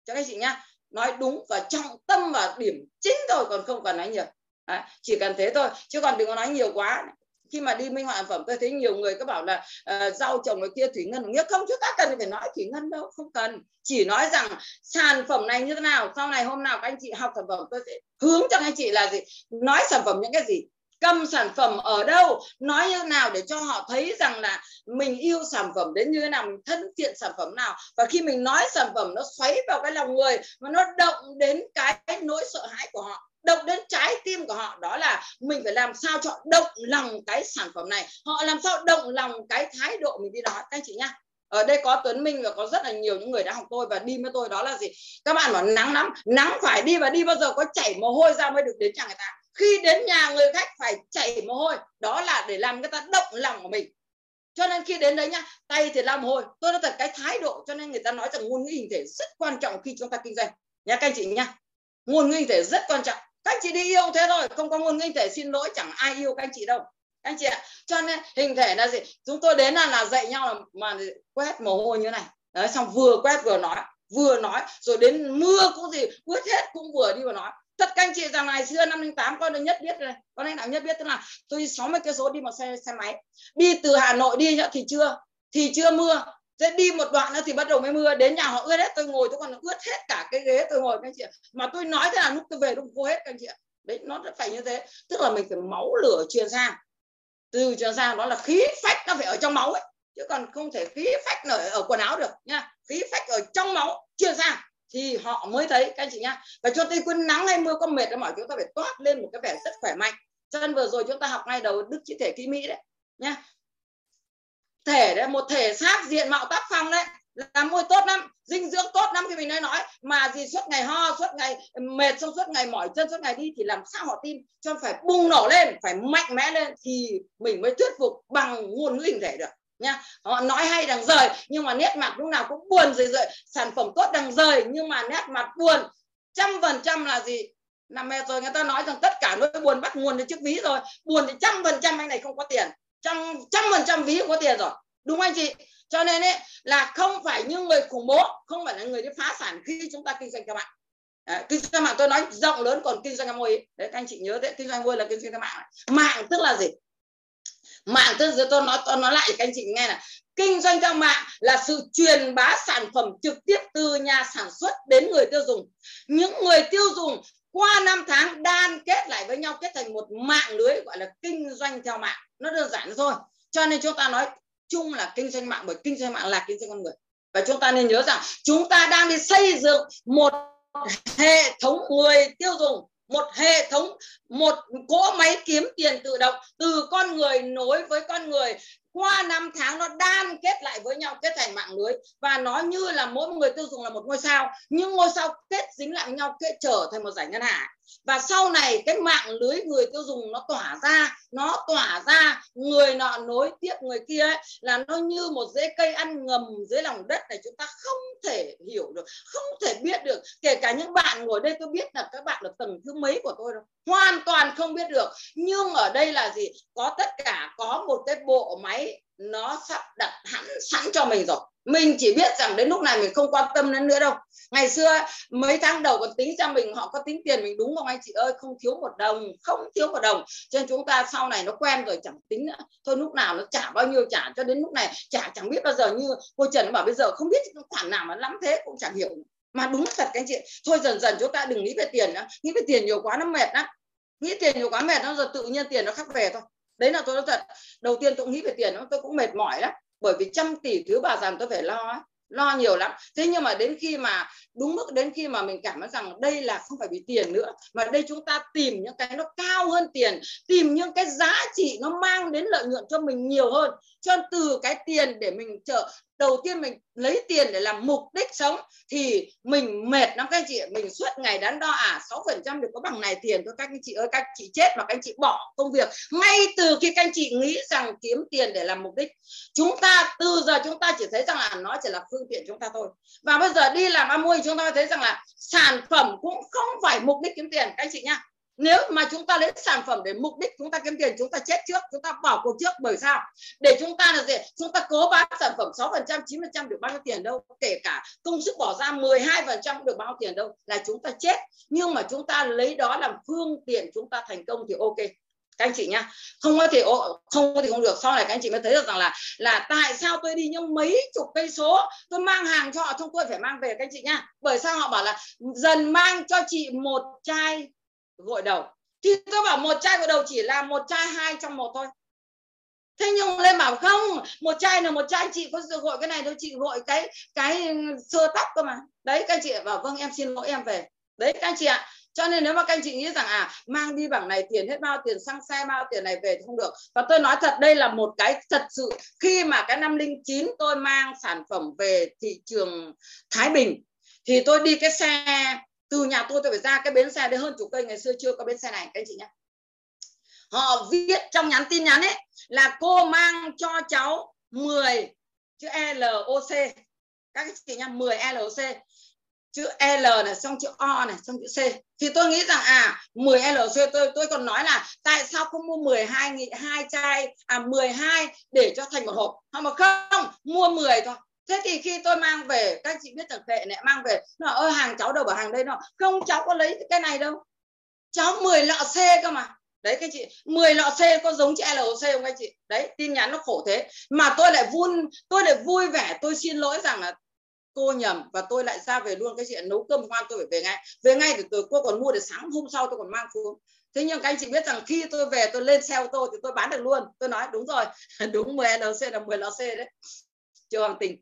[SPEAKER 2] cho các chị nhá nói đúng và trọng tâm và điểm chính thôi còn không cần nói nhiều. Đấy, chỉ cần thế thôi. Chứ còn đừng có nói nhiều quá. Khi mà đi minh họa sản phẩm tôi thấy nhiều người cứ bảo là uh, rau trồng ở kia thủy ngân nghĩa không chúng ta cần phải nói thủy ngân đâu không cần. Chỉ nói rằng sản phẩm này như thế nào sau này hôm nào các anh chị học sản phẩm tôi sẽ hướng cho anh chị là gì? Nói sản phẩm những cái gì? Cầm sản phẩm ở đâu, nói như nào để cho họ thấy rằng là mình yêu sản phẩm đến như thế nào, mình thân thiện sản phẩm nào. Và khi mình nói sản phẩm nó xoáy vào cái lòng người mà nó động đến cái nỗi sợ hãi của họ, động đến trái tim của họ, đó là mình phải làm sao cho động lòng cái sản phẩm này. Họ làm sao động lòng cái thái độ mình đi đó. Các anh chị nhá, ở đây có Tuấn Minh và có rất là nhiều những người đã học tôi và đi với tôi, đó là gì? Các bạn bảo nắng lắm, nắng phải đi và đi bao giờ có chảy mồ hôi ra mới được đến nhà người ta khi đến nhà người khách phải chảy mồ hôi, đó là để làm người ta động lòng của mình. Cho nên khi đến đấy nhá, tay thì làm mồ hôi. Tôi nói thật, cái thái độ, cho nên người ta nói rằng ngôn ngữ hình thể rất quan trọng khi chúng ta kinh doanh. Nha các anh chị nhá ngôn ngữ hình thể rất quan trọng. Các anh chị đi yêu thế thôi, không có ngôn ngữ hình thể xin lỗi, chẳng ai yêu các anh chị đâu. Anh chị ạ, cho nên hình thể là gì? Chúng tôi đến là là dạy nhau là, mà quét mồ hôi như này. Đấy, xong vừa quét vừa nói vừa nói, rồi đến mưa cũng gì, quét hết cũng vừa đi vừa nói tất các anh chị rằng ngày xưa năm linh tám con được nhất biết này con anh nào nhất biết tức là tôi 60 cây số đi một xe xe máy. Đi từ hà nội đi thì chưa thì chưa mưa. Thế đi một đoạn nữa thì bắt đầu mới mưa. Đến nhà họ ướt hết tôi ngồi tôi còn ướt hết cả cái ghế tôi ngồi các anh chị mà tôi nói thế là lúc tôi về lúc khô hết các anh chị đấy nó phải như thế. Tức là mình phải máu lửa truyền sang. Từ truyền sang đó là khí phách nó phải ở trong máu ấy. Chứ còn không thể khí phách ở, ở quần áo được nha khí phách ở trong máu truyền sang thì họ mới thấy, các anh chị nhá và cho tây quân nắng hay mưa có mệt nó mọi chúng ta phải toát lên một cái vẻ rất khỏe mạnh. Cho nên vừa rồi chúng ta học ngay đầu đức chữ thể ký mỹ đấy, nhá. Thể đấy, một thể xác diện mạo tác phong đấy, là môi tốt lắm, dinh dưỡng tốt lắm khi mình nói nói. Mà gì suốt ngày ho, suốt ngày mệt, xong suốt ngày mỏi chân, suốt ngày đi thì làm sao họ tin cho phải bùng nổ lên, phải mạnh mẽ lên thì mình mới thuyết phục bằng ngôn ngữ hình thể được nha. Họ nói hay đằng rời nhưng mà nét mặt lúc nào cũng buồn rồi rồi sản phẩm tốt đằng rời nhưng mà nét mặt buồn. Trăm phần trăm là gì? Năm mệt rồi người ta nói rằng tất cả nỗi buồn bắt nguồn từ chiếc ví rồi. Buồn thì trăm phần trăm anh này không có tiền. Trăm trăm phần trăm ví không có tiền rồi. Đúng anh chị? Cho nên ấy là không phải những người khủng bố không phải là người đi phá sản khi chúng ta kinh doanh các bạn À, kinh doanh mạng tôi nói rộng lớn còn kinh doanh môi. Đấy các anh chị nhớ đấy kinh doanh môi là kinh doanh mạng mạng tức là gì? Mạng tức là tôi nói tôi nói lại các anh chị nghe là kinh doanh theo mạng là sự truyền bá sản phẩm trực tiếp từ nhà sản xuất đến người tiêu dùng. Những người tiêu dùng qua năm tháng đan kết lại với nhau, kết thành một mạng lưới gọi là kinh doanh theo mạng. Nó đơn giản thôi. Cho nên chúng ta nói chung là kinh doanh mạng, bởi kinh doanh mạng là kinh doanh con người. Và chúng ta nên nhớ rằng chúng ta đang đi xây dựng một hệ thống người tiêu dùng một hệ thống, một cỗ máy kiếm tiền tự động từ con người nối với con người. Qua năm tháng nó đan kết lại với nhau, kết thành mạng lưới. Và nó như là mỗi một người tiêu dùng là một ngôi sao, nhưng ngôi sao kết dính lại với nhau, kết trở thành một giải ngân hàng và sau này cái mạng lưới người tiêu dùng nó tỏa ra nó tỏa ra người nọ nối tiếp người kia ấy, là nó như một rễ cây ăn ngầm dưới lòng đất này chúng ta không thể hiểu được không thể biết được. Kể cả những bạn ngồi đây tôi biết là các bạn là tầng thứ mấy của tôi đâu hoàn toàn không biết được. Nhưng ở đây là gì? Có tất cả có một cái bộ máy nó sắp đặt hẳn sẵn cho mình rồi mình chỉ biết rằng đến lúc này mình không quan tâm đến nữa đâu. Ngày xưa, mấy tháng đầu còn tính cho mình, họ có tính tiền mình đúng không anh chị ơi? Không thiếu một đồng, không thiếu một đồng. Cho nên chúng ta sau này nó quen rồi, chẳng tính nữa. Thôi lúc nào nó trả bao nhiêu trả, cho đến lúc này trả chẳng biết bao giờ như cô Trần bảo bây giờ không biết khoản nào mà lắm thế cũng chẳng hiểu. Mà đúng thật các anh chị. Thôi dần dần chúng ta đừng nghĩ về tiền nữa. Nghĩ về tiền nhiều quá nó mệt lắm. Nghĩ tiền nhiều quá mệt nó rồi tự nhiên tiền nó khắc về thôi. Đấy là tôi nói thật. Đầu tiên tôi nghĩ về tiền tôi cũng mệt mỏi lắm bởi vì trăm tỷ thứ bà rằng tôi phải lo ấy lo nhiều lắm. Thế nhưng mà đến khi mà, đúng mức đến khi mà mình cảm thấy rằng đây là không phải vì tiền nữa, mà đây chúng ta tìm những cái nó cao hơn tiền, tìm những cái giá trị nó mang đến lợi nhuận cho mình nhiều hơn. Cho từ cái tiền để mình trở đầu tiên mình lấy tiền để làm mục đích sống thì mình mệt lắm các anh chị mình suốt ngày đắn đo à sáu phần trăm được có bằng này tiền thôi, các anh chị ơi, các anh chị chết mà các anh chị bỏ công việc. Ngay từ khi các anh chị nghĩ rằng kiếm tiền để làm mục đích, chúng ta, từ giờ chúng ta chỉ thấy rằng là nó chỉ là phương tiện chúng ta thôi. Và bây giờ đi làm ăn chúng ta thấy rằng là sản phẩm cũng không phải mục đích kiếm tiền, các anh chị nhá nếu mà chúng ta lấy sản phẩm để mục đích chúng ta kiếm tiền, chúng ta chết trước, chúng ta bỏ cuộc trước, bởi sao? Để chúng ta là gì? Chúng ta cố bán sản phẩm 6 phần trăm, chín phần trăm được bao nhiêu tiền đâu? Kể cả công sức bỏ ra 12 phần trăm được bao nhiêu tiền đâu? Là chúng ta chết. Nhưng mà chúng ta lấy đó làm phương tiện chúng ta thành công thì ok. Các anh chị nhá, không có thì không có thì không được. Sau này các anh chị mới thấy được rằng là là tại sao tôi đi những mấy chục cây số, tôi mang hàng cho họ trong tôi phải mang về. Các anh chị nhá, bởi sao họ bảo là dần mang cho chị một chai gội đầu. Thì tôi bảo một chai gội đầu chỉ là một chai hai trong một thôi. Thế nhưng lên bảo không, một chai là một chai, chị có gội cái này đâu chị gội cái cái sơ tóc cơ mà. Đấy, các anh chị bảo vâng em xin lỗi, em về. Đấy, các anh chị ạ. Cho nên nếu mà các anh chị nghĩ rằng à mang đi bảng này tiền hết bao tiền xăng xe, bao tiền này về thì không được. Và tôi nói thật, đây là một cái thật sự, khi mà cái năm linh chín tôi mang sản phẩm về thị trường Thái Bình, thì tôi đi cái xe từ nhà tôi tôi phải ra cái bến xe đấy hơn chục cây, ngày xưa chưa có bến xe này, các anh chị nhé họ viết trong nhắn tin nhắn ấy là cô mang cho cháu 10 chữ LOC các anh chị nhá 10 LOC chữ L này, xong chữ O này, xong chữ C. Thì tôi nghĩ rằng à 10 LC tôi tôi còn nói là tại sao không mua 12 hai chai à 12 để cho thành một hộp? Không, mà không, mua 10 thôi thế thì khi tôi mang về, các chị biết thằng kệ này, mang về, nó ơi hàng cháu đâu bảo hàng đây nó không, cháu có lấy cái này đâu. Cháu 10 lọ C cơ mà. Đấy, các chị 10 lọ C, có giống chị LOC không các chị? Đấy, tin nhắn nó khổ thế. Mà tôi lại vui tôi lại vui vẻ, tôi xin lỗi rằng là cô nhầm và tôi lại ra về luôn. Cái chuyện nấu cơm ngoan tôi phải về ngay. Về ngay thì tôi cô còn mua để sáng hôm sau tôi còn mang xuống. Thế nhưng các anh chị biết rằng khi tôi về, tôi lên xe ô tô thì tôi bán được luôn. Tôi nói, đúng rồi, <laughs> đúng 10 LC là 10 LC đấy. Chưa hoàng tình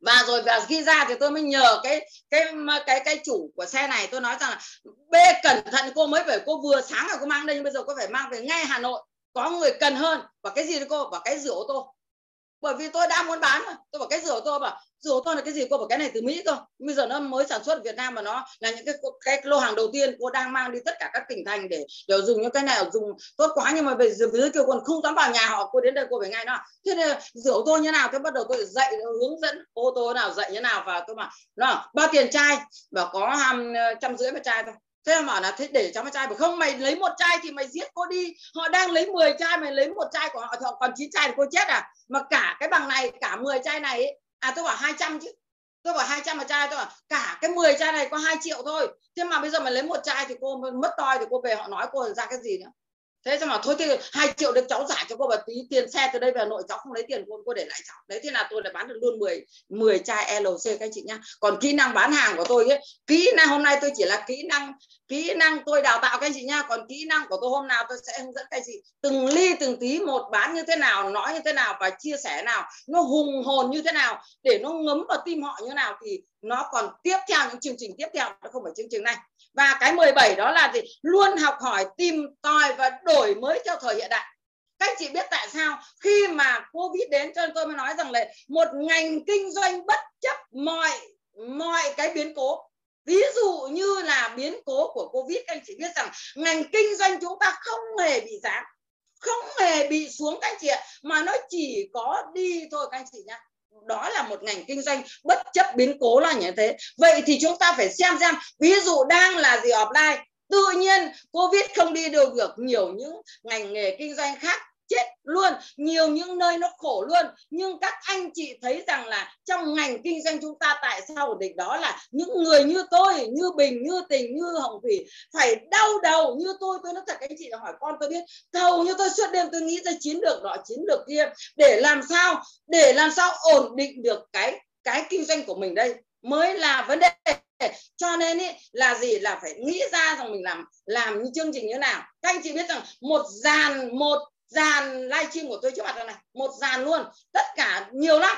[SPEAKER 2] và rồi và khi ra thì tôi mới nhờ cái cái cái cái chủ của xe này, tôi nói rằng là, b, cẩn thận, cô mới phải cô vừa sáng là cô mang đây, nhưng bây giờ cô phải mang về ngay hà nội. Có người cần hơn. Và cái gì đấy cô? Và cái rửa ô tô bởi vì tôi đang muốn bán mà. Tôi bảo cái rửa tôi bảo rửa tôi là cái gì? Cô bảo cái này từ mỹ cơ. Bây giờ nó mới sản xuất ở việt nam mà nó là những cái cái lô hàng đầu tiên cô đang mang đi tất cả các tỉnh thành để để dùng những cái này, dùng tốt quá. Nhưng mà về dưới kia còn không dám vào nhà họ. Cô đến đây cô phải ngay nó. Thế nên rửa tôi như nào? Thế bắt đầu tôi dạy, hướng dẫn ô tô nào dạy như nào. Và tôi bảo nó bao tiền chai. Bảo, có hàm trăm rưỡi một chai thôi thế mà bảo là thế để cho mấy chai bảo không mày lấy một chai thì mày giết cô đi. Họ đang lấy 10 chai mày lấy một chai của họ thì họ còn chín chai thì cô chết à? Mà cả cái bằng này cả 10 chai này ấy, à tôi bảo 200 chứ. Tôi bảo 200 một chai tôi bảo cả cái 10 chai này có 2 triệu thôi. Thế mà bây giờ mày lấy một chai thì cô mất toi thì cô về họ nói cô ra cái gì nữa? Thế cho mà thôi thì hai triệu được cháu trả cho cô bà tí tiền xe từ đây về nội, cháu không lấy tiền cô cô để lại cháu. Đấy, thế là tôi lại bán được luôn 10 10 chai LC các anh chị nhá. Còn kỹ năng bán hàng của tôi ấy, kỹ năng hôm nay tôi chỉ là kỹ năng kỹ năng tôi đào tạo các anh chị nhá. Còn kỹ năng của tôi hôm nào tôi sẽ hướng dẫn các anh chị từng ly, từng tí một bán như thế nào, nói như thế nào và chia sẻ nào, nó hùng hồn như thế nào, để nó ngấm vào tim họ như thế nào thì nó còn tiếp theo những chương trình tiếp theo, nó không phải chương trình này và cái 17 đó là gì? Luôn học hỏi, tìm tòi và đổi mới theo thời hiện đại. Các chị biết tại sao? Khi mà covid đến cho nên tôi mới nói rằng là một ngành kinh doanh bất chấp mọi mọi cái biến cố. Ví dụ như là biến cố của covid, các anh chị biết rằng ngành kinh doanh chúng ta không hề bị giảm, không hề bị xuống các anh chị ạ, mà nó chỉ có đi thôi các anh chị nhá đó là một ngành kinh doanh bất chấp biến cố là như thế. Vậy thì chúng ta phải xem xem, ví dụ đang là gì offline. Tự nhiên covid không đi được được nhiều những ngành nghề kinh doanh khác chết luôn nhiều những nơi nó khổ luôn. Nhưng các anh chị thấy rằng là trong ngành kinh doanh chúng ta tại sao ổn định? Đó là những người như tôi như bình như tình như hồng thủy phải đau đầu. Như tôi tôi nói thật anh chị là hỏi con tôi biết. Thầu như tôi suốt đêm tôi nghĩ ra chiến lược đó chiến lược kia để làm sao để làm sao ổn định được cái cái kinh doanh của mình đây mới là vấn đề. Cho nên ý, là gì? Là phải nghĩ ra rằng mình làm làm những chương trình như thế nào. Các anh chị biết rằng một dàn một dàn livestream của tôi trước mặt này. Một dàn luôn. Tất cả nhiều lắm.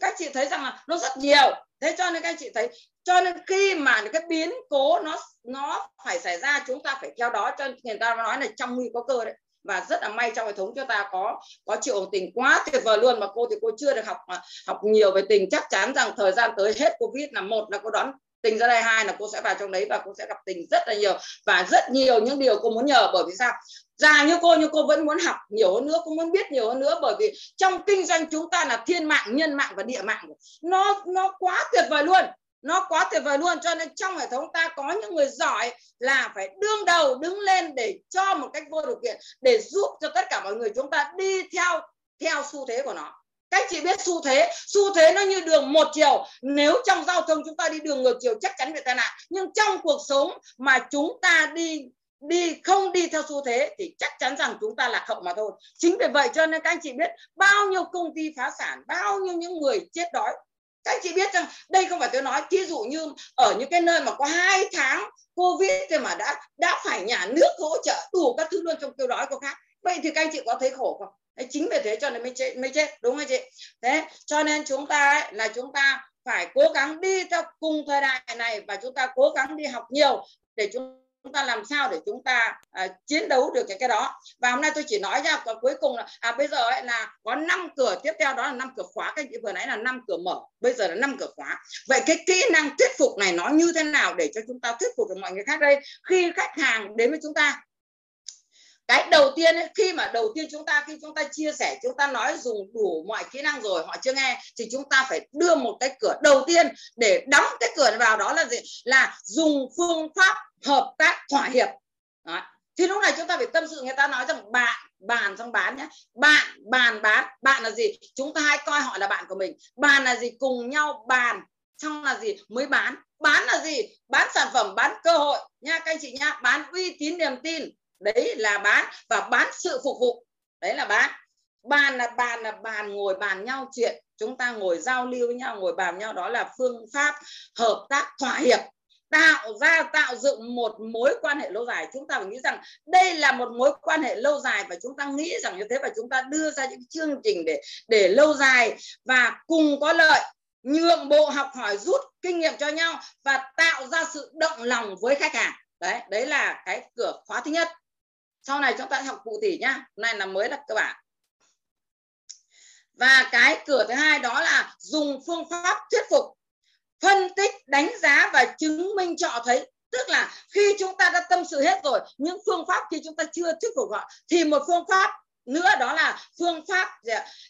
[SPEAKER 2] Các chị thấy rằng là nó rất nhiều. Thế cho nên các chị thấy, cho nên khi mà cái biến cố nó nó phải xảy ra, chúng ta phải theo đó. Cho người ta nói là trong nguy có cơ đấy. Và rất là may trong hệ thống cho ta có có triệu tình quá tuyệt vời luôn. Mà cô thì cô chưa được học à, học nhiều về tình. Chắc chắn rằng thời gian tới hết covid là một là cô đón tình ra đây, hai là cô sẽ vào trong đấy và cô sẽ gặp tình rất là nhiều và rất nhiều những điều cô muốn nhờ. Bởi vì sao? Già như cô, nhưng cô vẫn muốn học nhiều hơn nữa, cô muốn biết nhiều hơn nữa. Bởi vì trong kinh doanh chúng ta là thiên mạng, nhân mạng và địa mạng. Nó nó quá tuyệt vời luôn. Nó quá tuyệt vời luôn. Cho nên trong hệ thống ta có những người giỏi là phải đương đầu, đứng lên để cho một cách vô điều kiện, để giúp cho tất cả mọi người chúng ta đi theo theo xu thế của nó các chị biết xu thế xu thế nó như đường một chiều. Nếu trong giao thông chúng ta đi đường ngược chiều chắc chắn bị tai nạn. Nhưng trong cuộc sống mà chúng ta đi đi không đi theo xu thế thì chắc chắn rằng chúng ta lạc hậu mà thôi. Chính vì vậy cho nên các anh chị biết bao nhiêu công ty phá sản, bao nhiêu những người chết đói. Các anh chị biết rằng đây không phải tôi nói, thí dụ như ở những cái nơi mà có hai tháng covid thì mà đã đã phải nhà nước hỗ trợ đủ các thứ luôn trong kêu đói có khác. Vậy thì các anh chị có thấy khổ không? Đấy, chính vì thế cho nên mới chết mới chết đúng không chị? Thế cho nên chúng ta ấy, là chúng ta phải cố gắng đi theo cùng thời đại này và chúng ta cố gắng đi học nhiều để chúng chúng ta làm sao để chúng ta à, chiến đấu được cái cái đó. Và hôm nay tôi chỉ nói ra còn cuối cùng là à bây giờ ấy là có năm cửa tiếp theo đó là năm cửa khóa cái vừa nãy là năm cửa mở bây giờ là năm cửa khóa. Vậy cái kỹ năng thuyết phục này nó như thế nào để cho chúng ta thuyết phục được mọi người khác đây? Khi khách hàng đến với chúng ta cái đầu tiên ấy, khi mà đầu tiên chúng ta khi chúng ta chia sẻ chúng ta nói dùng đủ mọi kỹ năng rồi họ chưa nghe thì chúng ta phải đưa một cái cửa. Đầu tiên để đóng cái cửa vào đó là gì? Là dùng phương pháp hợp tác thỏa hiệp. Đó. thì lúc này chúng ta phải tâm sự người ta nói rằng bạn bàn xong bán nhé. Bạn bàn bán bạn là gì? Chúng ta hãy coi họ là bạn của mình. Bàn là gì? Cùng nhau bàn xong là gì? Mới bán. Bán là gì? Bán sản phẩm bán cơ hội. Nha các anh chị nha bán uy tín niềm tin đấy là bán và bán sự phục vụ. Đấy là bán. Bàn là bàn là bàn ngồi bàn nhau chuyện. Chúng ta ngồi giao lưu với nhau, ngồi bàn nhau. Đó là phương pháp hợp tác thỏa hiệp. Tạo ra, tạo dựng một mối quan hệ lâu dài. Chúng ta phải nghĩ rằng đây là một mối quan hệ lâu dài và chúng ta nghĩ rằng như thế và chúng ta đưa ra những chương trình để để lâu dài và cùng có lợi. Nhượng bộ học hỏi rút kinh nghiệm cho nhau và tạo ra sự động lòng với khách hàng. Đấy đấy là cái cửa khóa thứ nhất sau này chúng ta học cụ thể nhá. Này là mới là cơ bản. Và cái cửa thứ hai đó là dùng phương pháp thuyết phục, phân tích, đánh giá và chứng minh cho họ thấy. Tức là khi chúng ta đã tâm sự hết rồi, những phương pháp khi chúng ta chưa thuyết phục họ, thì một phương pháp nữa đó là phương pháp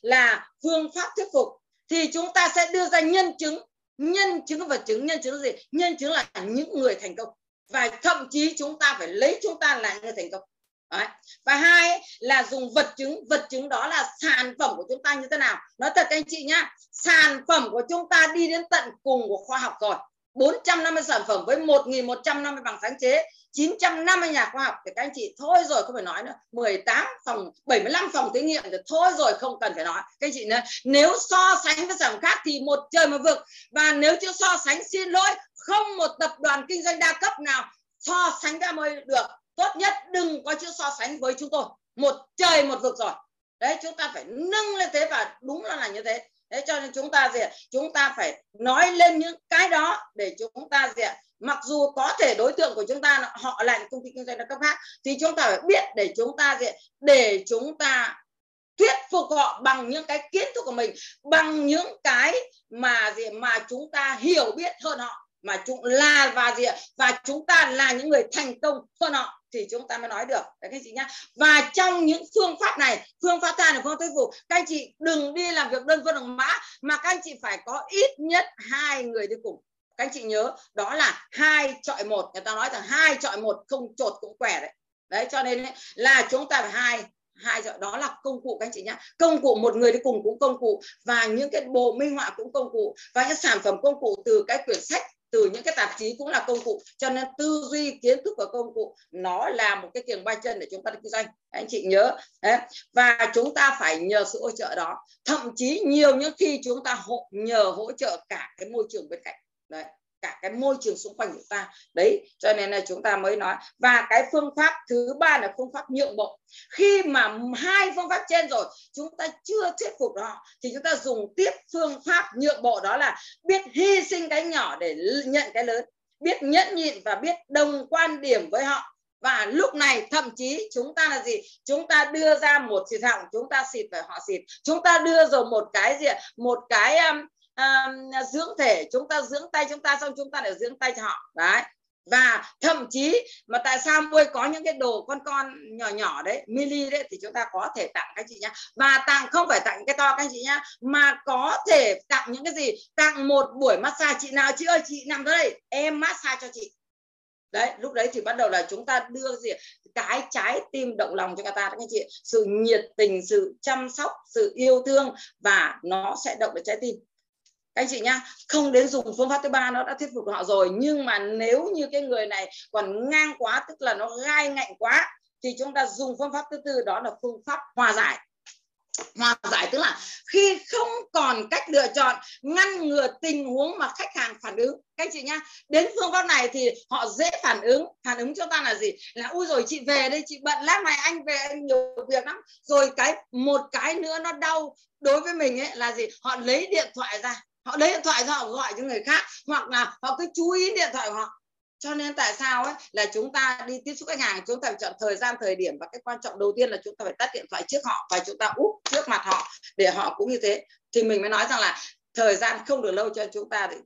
[SPEAKER 2] là phương pháp thuyết phục. Thì chúng ta sẽ đưa ra nhân chứng. Nhân chứng và chứng, nhân chứng gì? Nhân chứng là những người thành công. Và thậm chí chúng ta phải lấy chúng ta là người thành công. Đấy. và hai là dùng vật chứng vật chứng đó là sản phẩm của chúng ta như thế nào? Nói thật anh chị nhá, sản phẩm của chúng ta đi đến tận cùng của khoa học rồi. 450 sản phẩm với 1.150 bằng sáng chế 950 nhà khoa học. Thì các anh chị, thôi rồi, không phải nói nữa. 18 phòng 75 phòng thí nghiệm thì thôi rồi, không cần phải nói. Các anh chị nữa nếu so sánh với sản phẩm khác thì một trời một vực. Và nếu chưa so sánh, xin lỗi, không một tập đoàn kinh doanh đa cấp nào so sánh ra mới được tốt nhất đừng có chữ so sánh với chúng tôi. Một trời một vực rồi. Đấy, chúng ta phải nâng lên thế và đúng là là như thế. Thế cho nên chúng ta gì chúng ta phải nói lên những cái đó để chúng ta gì mặc dù có thể đối tượng của chúng ta họ là công ty kinh doanh đa cấp khác, thì chúng ta phải biết để chúng ta gì để chúng ta thuyết phục họ bằng những cái kiến thức của mình, bằng những cái mà gì mà chúng ta hiểu biết hơn họ, mà chúng là và gì và chúng ta là những người thành công hơn họ thì chúng ta mới nói được. Đấy các chị nhá. Và trong những phương pháp này phương pháp ta là phương pháp thuyết phục các anh chị đừng đi làm việc đơn phương đồng mã mà các anh chị phải có ít nhất hai người đi cùng. Các anh chị nhớ đó là hai chọi một. Người ta nói rằng hai chọi một không chột cũng khỏe đấy. Đấy cho nên ấy, là chúng ta phải hai hai chọi đó là công cụ các anh chị nhá. Công cụ một người đi cùng cũng công cụ và những cái bộ minh họa cũng công cụ và những sản phẩm công cụ từ cái quyển sách từ những cái tạp chí cũng là công cụ, cho nên tư duy kiến thức và công cụ nó là một cái kiềng ba chân để chúng ta kinh doanh. Anh chị nhớ. Đấy. và chúng ta phải nhờ sự hỗ trợ đó. Thậm chí nhiều những khi chúng ta hộ, nhờ hỗ trợ cả cái môi trường bên cạnh. Đấy cả cái môi trường xung quanh của ta. Đấy cho nên là chúng ta mới nói. Và cái phương pháp thứ ba là phương pháp nhượng bộ. Khi mà hai phương pháp trên rồi chúng ta chưa thuyết phục họ thì chúng ta dùng tiếp phương pháp nhượng bộ đó là biết hy sinh cái nhỏ để nhận cái lớn biết nhẫn nhịn và biết đồng quan điểm với họ. Và lúc này thậm chí chúng ta là gì? Chúng ta đưa ra một xịt họng chúng ta xịt phải họ xịt. Chúng ta đưa rồi một cái gì một cái um, à, dưỡng thể chúng ta dưỡng tay chúng ta xong chúng ta lại dưỡng tay cho họ. Đấy. Và thậm chí mà tại sao mua có những cái đồ con con nhỏ nhỏ đấy mini đấy thì chúng ta có thể tặng các chị nhá. Và tặng không phải tặng cái to các chị nhá mà có thể tặng những cái gì? Tặng một buổi massage. Chị nào? Chị ơi chị nằm đây. Em massage cho chị. Đấy lúc đấy thì bắt đầu là chúng ta đưa gì? Cái trái tim động lòng cho người ta các chị. Sự nhiệt tình sự chăm sóc sự yêu thương và nó sẽ động được trái tim các anh chị nhá, không đến dùng phương pháp thứ ba, nó đã thuyết phục họ rồi. Nhưng mà nếu như cái người này còn ngang quá, tức là nó gai ngạnh quá, thì chúng ta dùng phương pháp thứ tư, đó là phương pháp hòa giải. Hòa giải tức là khi không còn cách lựa chọn, ngăn ngừa tình huống mà khách hàng phản ứng. Các chị nhá, đến phương pháp này thì họ dễ phản ứng. Phản ứng cho ta là gì? Là, ui rồi, chị về đây, chị bận lát này, anh về, anh nhiều việc lắm. Rồi cái, một cái nữa nó đau đối với mình ấy, là gì? Họ lấy điện thoại ra họ lấy điện thoại ra họ gọi cho người khác, hoặc là họ cứ chú ý điện thoại của họ. Cho nên tại sao ấy là chúng ta đi tiếp xúc khách hàng, chúng ta phải chọn thời gian, thời điểm và cái quan trọng đầu tiên là chúng ta phải tắt điện thoại trước họ và chúng ta úp trước mặt họ để họ cũng như thế. Thì mình mới nói rằng là thời gian không được lâu cho chúng ta thì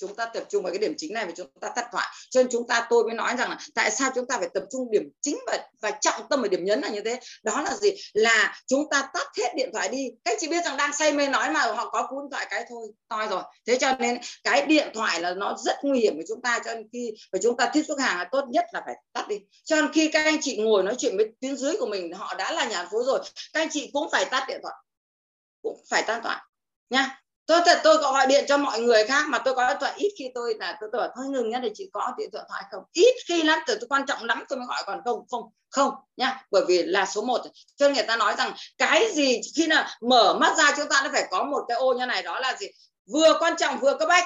[SPEAKER 2] chúng ta tập trung vào cái điểm chính này và chúng ta tắt thoại. Cho nên chúng ta, tôi mới nói rằng là tại sao chúng ta phải tập trung điểm chính và và trọng tâm ở điểm nhấn là như thế? Đó là gì? Là chúng ta tắt hết điện thoại đi. Các chị biết rằng đang say mê nói mà họ có cú điện thoại cái thôi, toi rồi. Thế cho nên cái điện thoại là nó rất nguy hiểm với chúng ta. Cho nên khi và chúng ta tiếp xúc hàng là tốt nhất là phải tắt đi. Cho nên khi các anh chị ngồi nói chuyện với tuyến dưới của mình, họ đã là nhà phố rồi, các anh chị cũng phải tắt điện thoại. Cũng phải tắt thoại nha tôi thật tôi gọi điện cho mọi người khác mà tôi có điện thoại ít khi tôi là tôi, tôi bảo thôi ngừng nhá để chị có điện thoại không? Ít khi lắm từ tôi quan trọng lắm tôi mới gọi còn không không không nhá. Bởi vì là số 1 cho nên người ta nói rằng cái gì khi nào mở mắt ra chúng ta nó phải có một cái ô như này đó là gì? Vừa quan trọng vừa cấp bách.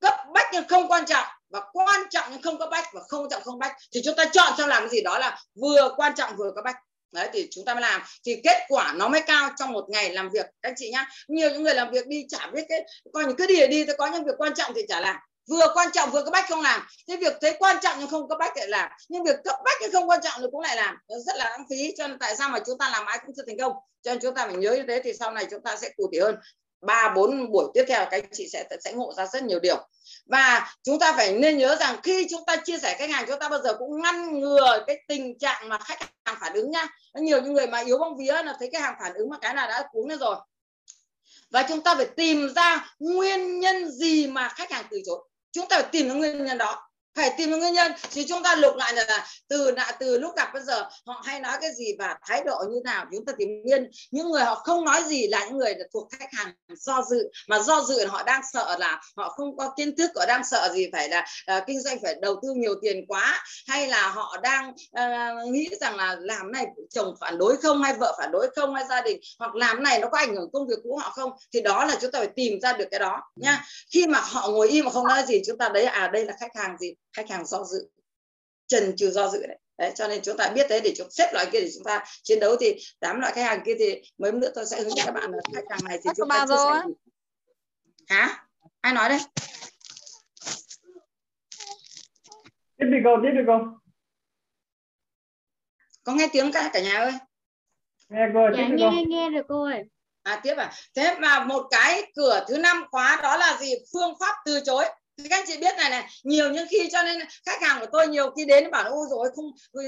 [SPEAKER 2] Cấp bách nhưng không quan trọng và quan trọng nhưng không cấp bách và không quan trọng không bách. Thì chúng ta chọn cho làm cái gì? Đó là vừa quan trọng vừa cấp bách đấy, thì chúng ta mới làm. Thì kết quả nó mới cao trong một ngày làm việc. Các chị nhá, nhiều những người làm việc đi chả biết cái, coi những cứ đi đi tôi có những việc quan trọng thì chả làm. Vừa quan trọng vừa cấp bách không làm. Cái việc thấy quan trọng nhưng không cấp bách lại làm. Nhưng việc cấp bách nhưng không quan trọng thì cũng lại làm. Nó rất là lãng phí. Cho nên tại sao mà chúng ta làm ai cũng chưa thành công? Cho nên chúng ta phải nhớ như thế thì sau này chúng ta sẽ cụ thể hơn ba, bốn buổi tiếp theo các anh chị sẽ sẽ ngộ ra rất nhiều điều. Và chúng ta phải nên nhớ rằng khi chúng ta chia sẻ khách hàng, chúng ta bao giờ cũng ngăn ngừa cái tình trạng mà khách hàng phản ứng nhá. Nhiều những người mà yếu bóng vía là thấy cái hàng phản ứng mà cái nào đã cuống lên rồi. Và chúng ta phải tìm ra nguyên nhân gì mà khách hàng từ chối. Chúng ta phải tìm ra nguyên nhân đó phải tìm được nguyên nhân. Thì chúng ta lục lại là từ từ lúc gặp bây giờ họ hay nói cái gì và thái độ như nào chúng ta tìm nguyên. Những người họ không nói gì là những người thuộc khách hàng do dự mà do dự họ đang sợ là họ không có kiến thức họ đang sợ gì phải là uh, kinh doanh phải đầu tư nhiều tiền quá hay là họ đang uh, nghĩ rằng là làm này chồng phản đối không hay vợ phản đối không hay gia đình hoặc làm này nó có ảnh hưởng công việc của họ không thì đó là chúng ta phải tìm ra được cái đó nha khi mà họ ngồi im mà không nói gì chúng ta đấy à đây là khách hàng gì khách hàng do dự. Trần trừ do dự đấy. Đấy, cho nên chúng ta biết thế để chúng xếp loại kia để chúng ta chiến đấu thì tám loại khách hàng kia thì mấy nữa tôi sẽ hướng dẫn các bạn là khách hàng này thì chúng ta chia sẻ hả? Ai nói đây?
[SPEAKER 4] Tiếp đi cô tiếp đi cô.
[SPEAKER 2] Có nghe tiếng cả cả nhà ơi.
[SPEAKER 4] Nghe cô
[SPEAKER 1] dạ, nghe
[SPEAKER 4] đi cô
[SPEAKER 1] nghe được cô ơi.
[SPEAKER 2] À tiếp à. Thế mà một cái cửa thứ năm khóa đó là gì? Phương pháp từ chối thì các anh chị biết này này, nhiều những khi cho nên khách hàng của tôi nhiều khi đến bảo ôi rồi không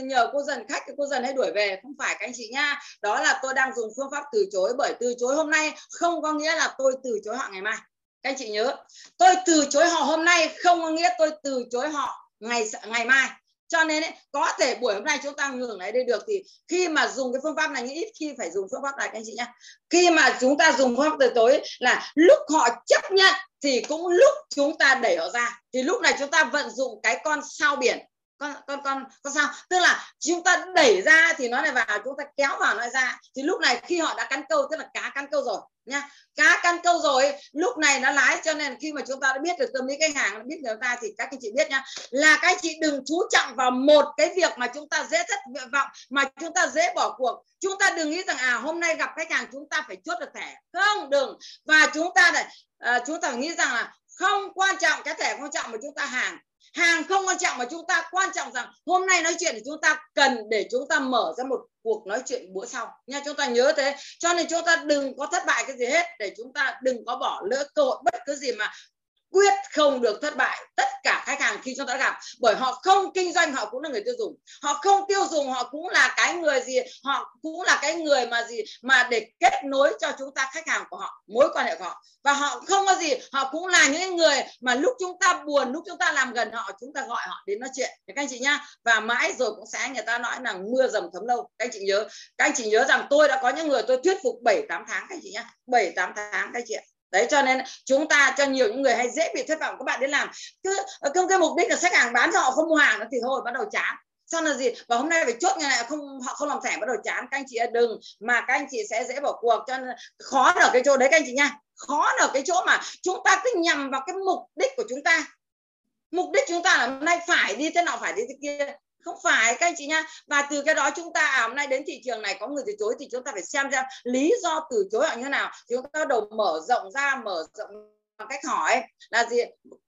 [SPEAKER 2] nhờ cô dần, khách cô dần hay đuổi về. Không phải các anh chị nha đó là tôi đang dùng phương pháp từ chối bởi từ chối hôm nay không có nghĩa là tôi từ chối họ ngày mai. Các anh chị nhớ, tôi từ chối họ hôm nay không có nghĩa tôi từ chối họ ngày ngày mai cho nên ấy, có thể buổi hôm nay chúng ta ngừng lại đây được thì khi mà dùng cái phương pháp này ít khi phải dùng phương pháp này các anh chị nhé khi mà chúng ta dùng phương pháp từ tối là lúc họ chấp nhận thì cũng lúc chúng ta đẩy họ ra. Thì lúc này chúng ta vận dụng cái con sao biển con con con con sao? Tức là chúng ta đẩy ra thì nó lại vào chúng ta kéo vào nó ra. Thì lúc này khi họ đã cắn câu tức là cá cắn câu rồi nha cá cắn câu rồi lúc này nó lái cho nên khi mà chúng ta đã biết được tâm lý khách hàng biết người ta thì các anh chị biết nhá. Là các anh chị đừng chú trọng vào một cái việc mà chúng ta dễ thất vọng mà chúng ta dễ bỏ cuộc. Chúng ta đừng nghĩ rằng à hôm nay gặp khách hàng chúng ta phải chốt được thẻ. Không đừng. Và chúng ta lại à, chúng ta phải nghĩ rằng là không quan trọng cái thẻ quan trọng mà chúng ta hàng. Hàng không quan trọng mà chúng ta quan trọng rằng hôm nay nói chuyện thì chúng ta cần để chúng ta mở ra một cuộc nói chuyện bữa sau. Nha, chúng ta nhớ thế. Cho nên chúng ta đừng có thất bại cái gì hết, để chúng ta đừng có bỏ lỡ cơ hội bất cứ gì mà quyết không được thất bại tất cả khách hàng khi chúng ta gặp. Bởi họ không kinh doanh, họ cũng là người tiêu dùng. Họ không tiêu dùng, họ cũng là cái người gì, họ cũng là cái người mà gì, mà để kết nối cho chúng ta khách hàng của họ, mối quan hệ của họ. Và họ không có gì, họ cũng là những người mà lúc chúng ta buồn, lúc chúng ta làm gần họ, chúng ta gọi họ đến nói chuyện. Các anh chị nhá, và mãi rồi cũng sẽ người ta nói là mưa dầm thấm lâu. Các anh chị nhớ, các anh chị nhớ rằng tôi đã có những người tôi thuyết phục 7 8 tháng, các anh chị nhá. 7 8 tháng, các anh chị đấy, cho nên chúng ta, cho nhiều những người hay dễ bị thất vọng, các bạn đến làm. Cứ ờ, không cái mục đích là khách hàng bán cho họ không mua hàng nữa thì thôi, bắt đầu chán. Sau là gì? Và hôm nay phải chốt ngày này không, họ không làm thẻ, bắt đầu chán. Các anh chị đừng, mà các anh chị sẽ dễ bỏ cuộc. Cho nên khó ở cái chỗ đấy, các anh chị nha. Khó ở cái chỗ mà chúng ta cứ nhằm vào cái mục đích của chúng ta. Mục đích chúng ta là hôm nay phải đi thế nào, phải đi thế kia không phải các anh chị nha. Và từ cái đó chúng ta à, hôm nay đến thị trường này có người từ chối thì chúng ta phải xem ra lý do từ chối họ như thế nào. Chúng ta đầu mở rộng ra mở rộng bằng cách hỏi. Là gì?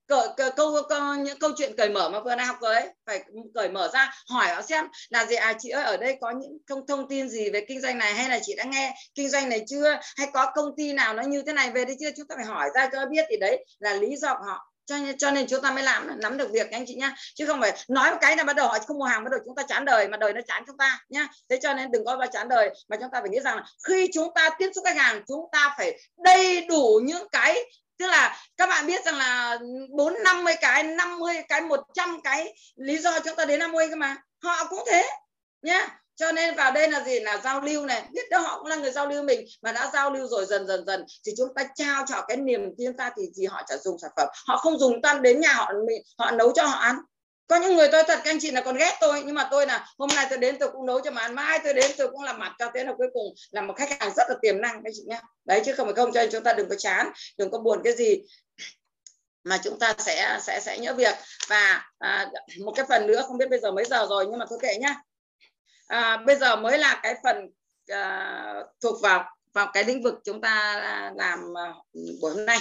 [SPEAKER 2] Cờ, cờ, câu, câu những câu chuyện cởi mở mà vừa nào học ấy phải cởi mở ra hỏi họ xem là gì? À chị ơi ở đây có những thông thông tin gì về kinh doanh này? Hay là chị đã nghe kinh doanh này chưa? Hay có công ty nào nó như thế này? Về đây chưa? Chúng ta phải hỏi ra cho biết thì đấy là lý do của họ cho nên cho nên chúng ta mới làm nắm được việc anh chị nhá chứ không phải nói một cái là bắt đầu họ không mua hàng, bắt đầu chúng ta chán đời mà đời nó chán chúng ta nhá thế cho nên đừng có bao chán đời mà chúng ta phải nghĩ rằng là khi chúng ta tiếp xúc khách hàng, chúng ta phải đầy đủ những cái, tức là các bạn biết rằng là bốn năm mươi cái 50 cái 100 cái lý do chúng ta đến năm mươi cơ mà. Họ cũng thế nhá cho nên vào đây là gì? Là giao lưu này. Biết đâu họ cũng là người giao lưu mình mà đã giao lưu rồi dần dần dần. Thì chúng ta trao cho cái niềm tin ta thì gì họ sẽ dùng sản phẩm. Họ không dùng tan đến nhà họ họ nấu cho họ ăn. Có những người tôi thật các anh chị là còn ghét tôi nhưng mà tôi là hôm nay tôi đến tôi cũng nấu cho mà ăn mai tôi đến tôi cũng làm mặt cho thế là cuối cùng là một khách hàng rất là tiềm năng các chị nhé đấy chứ không phải không cho nên chúng ta đừng có chán đừng có buồn cái gì mà chúng ta sẽ sẽ sẽ nhớ việc. Và à, một cái phần nữa không biết bây giờ mấy giờ rồi nhưng mà thôi kệ nhá à, bây giờ mới là cái phần à, thuộc vào vào cái lĩnh vực chúng ta làm à, buổi hôm nay.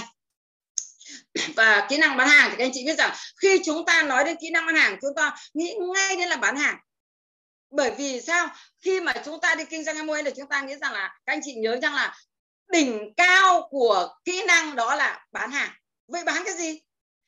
[SPEAKER 2] <clears throat> Và kỹ năng bán hàng thì các anh chị biết rằng khi chúng ta nói đến kỹ năng bán hàng chúng ta nghĩ ngay đến là bán hàng. Bởi vì sao? Khi mà chúng ta đi kinh doanh mua thì chúng ta nghĩ rằng là các anh chị nhớ rằng là đỉnh cao của kỹ năng đó là bán hàng. Vậy bán cái gì?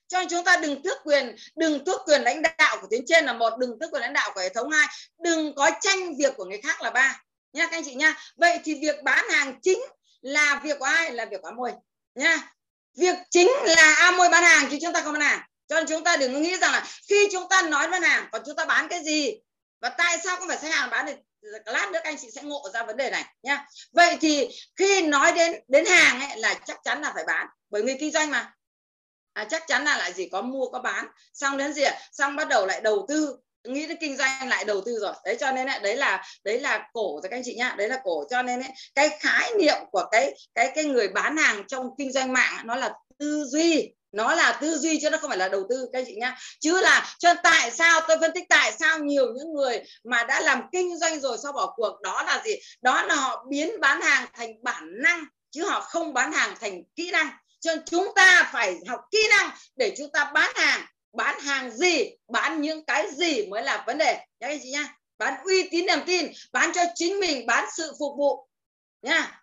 [SPEAKER 2] Cho nên chúng ta đừng tước quyền, đừng tước quyền lãnh đạo của tuyến trên là một, đừng tước quyền lãnh đạo của hệ thống hai. Đừng có tranh việc của người khác là ba. Nha các anh chị nha vậy thì việc bán hàng chính là việc của ai? Là việc của môi nha việc chính là a môi bán hàng chứ chúng ta không bán hàng. Cho nên chúng ta đừng nghĩ rằng là khi chúng ta nói bán hàng, còn chúng ta bán cái gì? Và tại sao không phải khách hàng bán thì lát nữa anh chị sẽ ngộ ra vấn đề này nha vậy thì khi nói đến đến hàng ấy là chắc chắn là phải bán, bởi người kinh doanh mà à, chắc chắn là lại gì có mua có bán. Xong đến gì xong bắt đầu lại đầu tư. Nghĩ đến kinh doanh lại đầu tư rồi. Đấy cho nên ấy, đấy là đấy là cổ rồi các anh chị nhá. Đấy là cổ. Cho nên ấy, cái khái niệm của cái cái cái người bán hàng trong kinh doanh mạng nó là tư duy. Nó là tư duy chứ nó không phải là đầu tư các anh chị nhá. Chứ là cho tại sao tôi phân tích tại sao nhiều những người mà đã làm kinh doanh rồi sau bỏ cuộc đó là gì? Đó là họ biến bán hàng thành bản năng chứ họ không bán hàng thành kỹ năng cho nên chúng ta phải học kỹ năng để chúng ta bán hàng. Bán hàng gì, bán những cái gì mới là vấn đề. Nhá anh chị nhá. Bán uy tín, niềm tin. Bán cho chính mình, bán sự phục vụ. Nha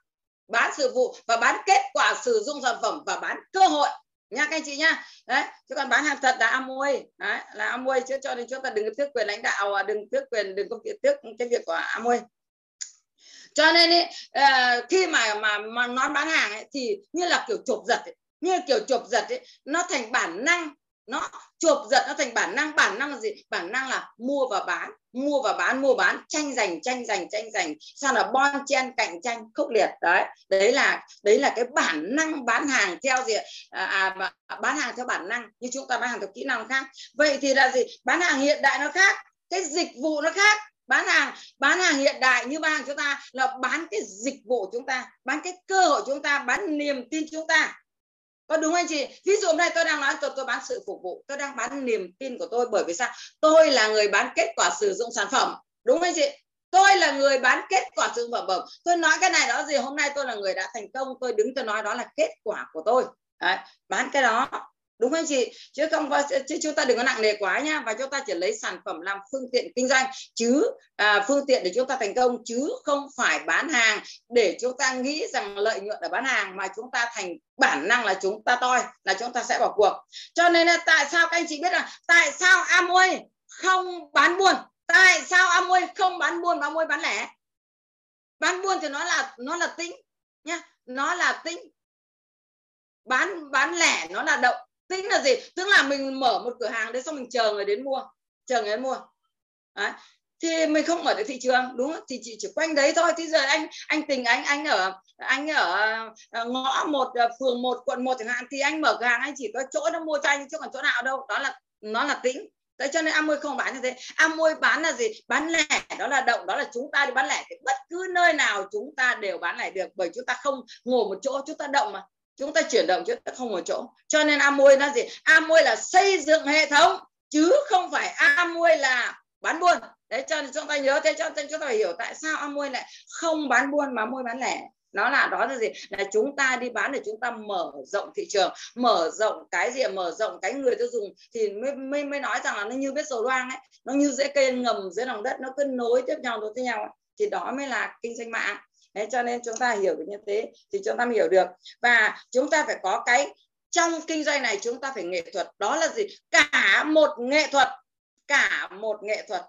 [SPEAKER 2] bán sự vụ và bán kết quả sử dụng sản phẩm và bán cơ hội. Nha các anh chị nhá. Đấy, chứ còn bán hàng thật là Amway đấy, là Amway chứ cho nên chúng ta đừng tước quyền lãnh đạo, đừng tước quyền, đừng có việc tước cái việc của Amway cho nên ấy, uh, khi mà mà mà nói bán hàng ấy, thì như là kiểu chụp giật ấy, như là kiểu chụp giật ấy, nó thành bản năng nó chụp giật nó thành bản năng. Bản năng là gì? Bản năng là mua và bán mua và bán mua bán tranh giành tranh giành tranh giành sao là bon chen cạnh tranh khốc liệt. Đấy đấy là đấy là cái bản năng bán hàng theo gì à, à, bán hàng theo bản năng như chúng ta bán hàng theo kỹ năng khác. Vậy thì là gì? Bán hàng hiện đại nó khác cái dịch vụ nó khác bán hàng bán hàng hiện đại như bán hàng chúng ta là bán cái dịch vụ chúng ta bán cái cơ hội chúng ta bán niềm tin chúng ta. Có đúng anh chị? Ví dụ hôm nay tôi đang nói tôi tôi bán sự phục vụ tôi đang bán niềm tin của tôi bởi vì sao? Tôi là người bán kết quả sử dụng sản phẩm đúng anh chị? Tôi là người bán kết quả sử dụng sản phẩm. Tôi nói cái này đó gì? Hôm nay tôi là người đã thành công tôi đứng tôi nói đó là kết quả của tôi. Đấy, bán cái đó đúng không anh chị? Chứ không chứ chúng ta đừng có nặng nề quá nha và chúng ta chỉ lấy sản phẩm làm phương tiện kinh doanh. Chứ à, phương tiện để chúng ta thành công chứ không phải bán hàng để chúng ta nghĩ rằng lợi nhuận ở bán hàng mà chúng ta thành bản năng là chúng ta toi là chúng ta sẽ bỏ cuộc. Cho nên là tại sao các anh chị biết là tại sao Amway không bán buôn? Tại sao Amway không bán buôn mà Amway bán lẻ? Bán buôn thì nó là nó là tính nhá nó là tính. Bán bán lẻ nó là động tính là gì tức là mình mở một cửa hàng đấy xong mình chờ người đến mua chờ người đến mua đấy. thì mình không mở được thị trường đúng không? thì chỉ chỉ quanh đấy thôi thì giờ anh anh tình anh anh ở anh ở ờ, ngõ một ờ, phường một quận một chẳng hạn thì anh mở cửa hàng anh chỉ có chỗ nó mua cho anh chứ còn chỗ nào đâu đó là nó là tính Đấy cho nên Amway không bán như thế. Amway bán là gì? Bán lẻ, đó là động, đó là chúng ta đi bán lẻ thì bất cứ nơi nào chúng ta đều bán lẻ được bởi chúng ta không ngồi một chỗ, chúng ta động mà chúng ta chuyển động chứ không một chỗ. Cho nên Amway là gì? Amway là xây dựng hệ thống chứ không phải Amway là bán buôn. Đấy cho nên chúng ta nhớ thế cho nên chúng ta phải hiểu tại sao Amway lại không bán buôn mà môi bán lẻ. Nó là đó là gì? Là chúng ta đi bán để chúng ta mở rộng thị trường mở rộng cái gì mở rộng cái người tiêu dùng. Thì mới mới, mới nói rằng là nó như biết dầu loang ấy. Nó như dễ cây ngầm dưới lòng đất nó cứ nối tiếp nhau nối tiếp nhau thì đó mới là kinh doanh mạng. Đấy, cho nên chúng ta hiểu được như thế thì chúng ta mới hiểu được. Và chúng ta phải có cái trong kinh doanh này chúng ta phải nghệ thuật. Đó là gì? Cả một nghệ thuật cả một nghệ thuật.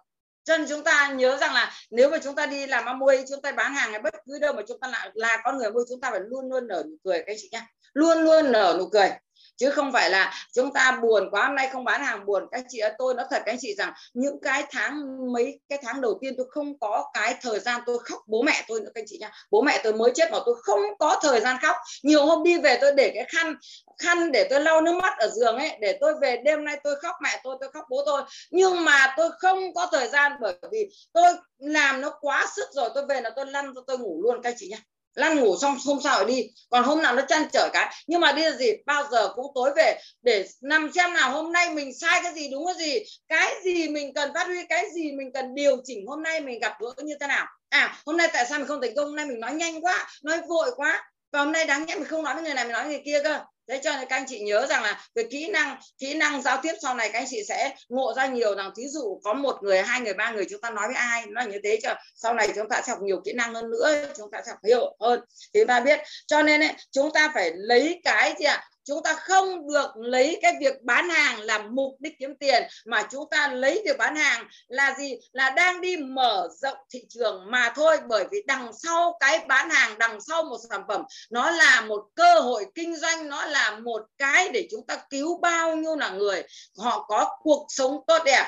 [SPEAKER 2] Chân chúng ta nhớ rằng là nếu mà chúng ta đi làm mua chúng ta bán hàng hay bất cứ đâu mà chúng ta là là con người mua chúng ta phải luôn luôn nở nụ cười các chị nhá. Luôn luôn nở nụ cười chứ không phải là chúng ta buồn quá, hôm nay không bán hàng buồn. Các chị ơi tôi nói thật các anh chị rằng những cái tháng mấy, cái tháng đầu tiên tôi không có cái thời gian tôi khóc bố mẹ tôi nữa các anh chị nha bố mẹ tôi mới chết mà tôi không có thời gian khóc. Nhiều hôm đi về tôi để cái khăn khăn để tôi lau nước mắt ở giường ấy, để tôi về đêm nay tôi khóc mẹ tôi tôi khóc bố tôi. Nhưng mà tôi không có thời gian bởi vì tôi làm nó quá sức rồi, tôi về là tôi lăn tôi ngủ luôn các chị nha lăn ngủ xong, hôm sau đi. Còn hôm nào nó chăn trở cái. Nhưng mà đi là gì? Bao giờ cũng tối về để nằm xem nào hôm nay mình sai cái gì, đúng cái gì? Cái gì mình cần phát huy, cái gì mình cần điều chỉnh hôm nay mình gặp gỡ như thế nào? À hôm nay tại sao mình không thành công? Hôm nay mình nói nhanh quá, nói vội quá. Và hôm nay đáng nhẽ mình không nói với người này, mình nói với người kia cơ thế cho nên các anh chị nhớ rằng là về kỹ năng kỹ năng giao tiếp sau này các anh chị sẽ ngộ ra nhiều rằng thí dụ có một người hai người ba người chúng ta nói với ai nó là như thế cho sau này chúng ta sẽ học nhiều kỹ năng hơn nữa chúng ta sẽ học hiểu hơn. Thì ta biết. Cho nên ấy, chúng ta phải lấy cái gì ạ? Chúng ta không được lấy cái việc bán hàng làm mục đích kiếm tiền, mà chúng ta lấy việc bán hàng là gì? Là đang đi mở rộng thị trường mà thôi, bởi vì đằng sau cái bán hàng, đằng sau một sản phẩm, nó là một cơ hội kinh doanh, nó là một cái để chúng ta cứu bao nhiêu là người. Họ có cuộc sống tốt đẹp.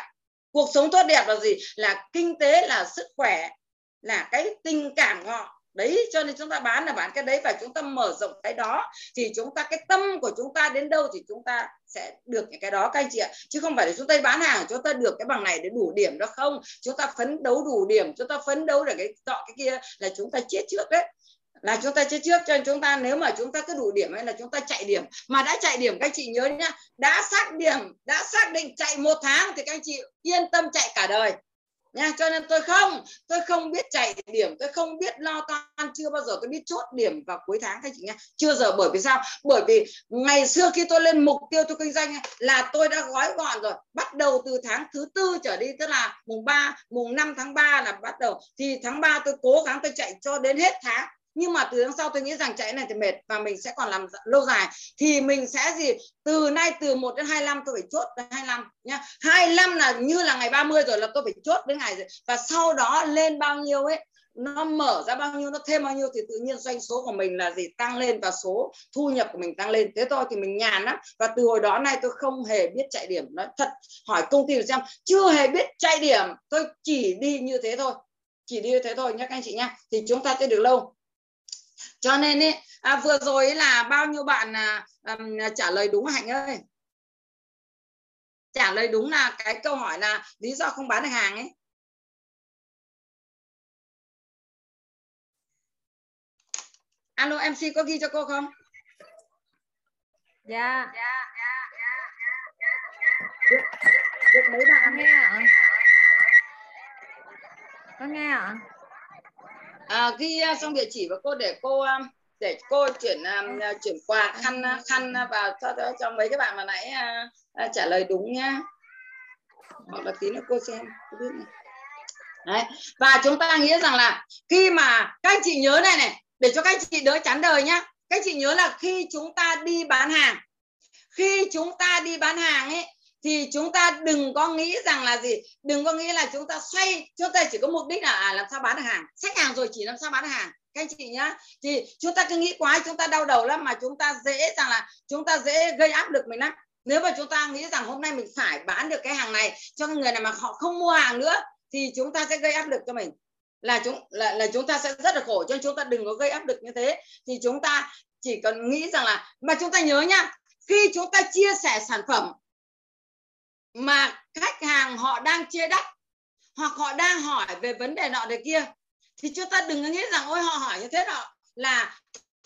[SPEAKER 2] Cuộc sống tốt đẹp là gì? Là kinh tế, là sức khỏe, là cái tình cảm họ đấy cho nên chúng ta bán là bán cái đấy và chúng ta mở rộng cái đó thì chúng ta cái tâm của chúng ta đến đâu thì chúng ta sẽ được những cái đó các anh chị ạ chứ không phải là chúng ta bán hàng chúng ta được cái bằng này để đủ điểm đó không chúng ta phấn đấu đủ điểm chúng ta phấn đấu để cái dọ cái kia là chúng ta chết trước đấy là chúng ta chết trước cho nên chúng ta nếu mà chúng ta cứ đủ điểm hay là chúng ta chạy điểm mà đã chạy điểm các anh chị nhớ nhá đã xác điểm đã xác định chạy một tháng thì các anh chị yên tâm chạy cả đời nha, cho nên tôi không tôi không biết chạy điểm, tôi không biết lo toan, chưa bao giờ tôi biết chốt điểm vào cuối tháng các chị nha. Chưa giờ bởi vì sao? Bởi vì ngày xưa khi tôi lên mục tiêu tôi kinh doanh là tôi đã gói gọn rồi. Bắt đầu từ tháng thứ tư trở đi, tức là mùng 3 mùng 5 tháng 3 là bắt đầu. Thì tháng 3 tôi cố gắng tôi chạy cho đến hết tháng nhưng mà từ tháng sau tôi nghĩ rằng chạy này thì mệt và mình sẽ còn làm dạ, lâu dài. Thì mình sẽ gì? Từ nay từ 1 đến 25 tôi phải chốt đến 25 nhá. 25 là như là ngày 30 rồi là tôi phải chốt đến ngày rồi. Và sau đó lên bao nhiêu ấy, nó mở ra bao nhiêu, nó thêm bao nhiêu thì tự nhiên doanh số của mình là gì? Tăng lên và số thu nhập của mình tăng lên. Thế thôi thì mình nhàn lắm. Và từ hồi đó nay tôi không hề biết chạy điểm. Nói thật, hỏi công ty xem, chưa hề biết chạy điểm. Tôi chỉ đi như thế thôi. Chỉ đi như thế thôi nhé các anh chị nhá. Thì chúng ta sẽ được lâu cho nên ấy, à, vừa rồi ấy là bao nhiêu bạn à, à, trả lời đúng hạnh ơi? Trả lời đúng là cái câu hỏi là lý do không bán được hàng ấy. Alo mc có ghi cho cô không?
[SPEAKER 3] Dạ.
[SPEAKER 2] Được, được mấy bạn
[SPEAKER 3] nghe ạ? Con nghe ạ
[SPEAKER 2] à, ghi à, xong địa chỉ và cô để cô à, để cô chuyển à, chuyển quà khăn khăn vào cho, cho mấy cái bạn mà nãy trả lời đúng nhá hoặc là tí nữa cô xem cô biết này. Đấy. và chúng ta nghĩ rằng là khi mà các anh chị nhớ này này để cho các anh chị đỡ chán đời nhá các anh chị nhớ là khi chúng ta đi bán hàng khi chúng ta đi bán hàng ấy thì chúng ta đừng có nghĩ rằng là gì đừng có nghĩ là chúng ta xoay chúng ta chỉ có mục đích là à, làm sao bán được hàng khách hàng rồi chỉ làm sao bán được hàng các anh chị nhá thì chúng ta cứ nghĩ quá chúng ta đau đầu lắm mà chúng ta dễ rằng là chúng ta dễ gây áp lực mình lắm nếu mà chúng ta nghĩ rằng hôm nay mình phải bán được cái hàng này cho người này mà họ không mua hàng nữa thì chúng ta sẽ gây áp lực cho mình là chúng là, là chúng ta sẽ rất là khổ cho nên chúng ta đừng có gây áp lực như thế thì chúng ta chỉ cần nghĩ rằng là mà chúng ta nhớ nhá khi chúng ta chia sẻ sản phẩm mà khách hàng họ đang chia đắt hoặc họ đang hỏi về vấn đề nọ đề kia, thì chúng ta đừng nghĩ rằng, ôi, họ hỏi như thế họ là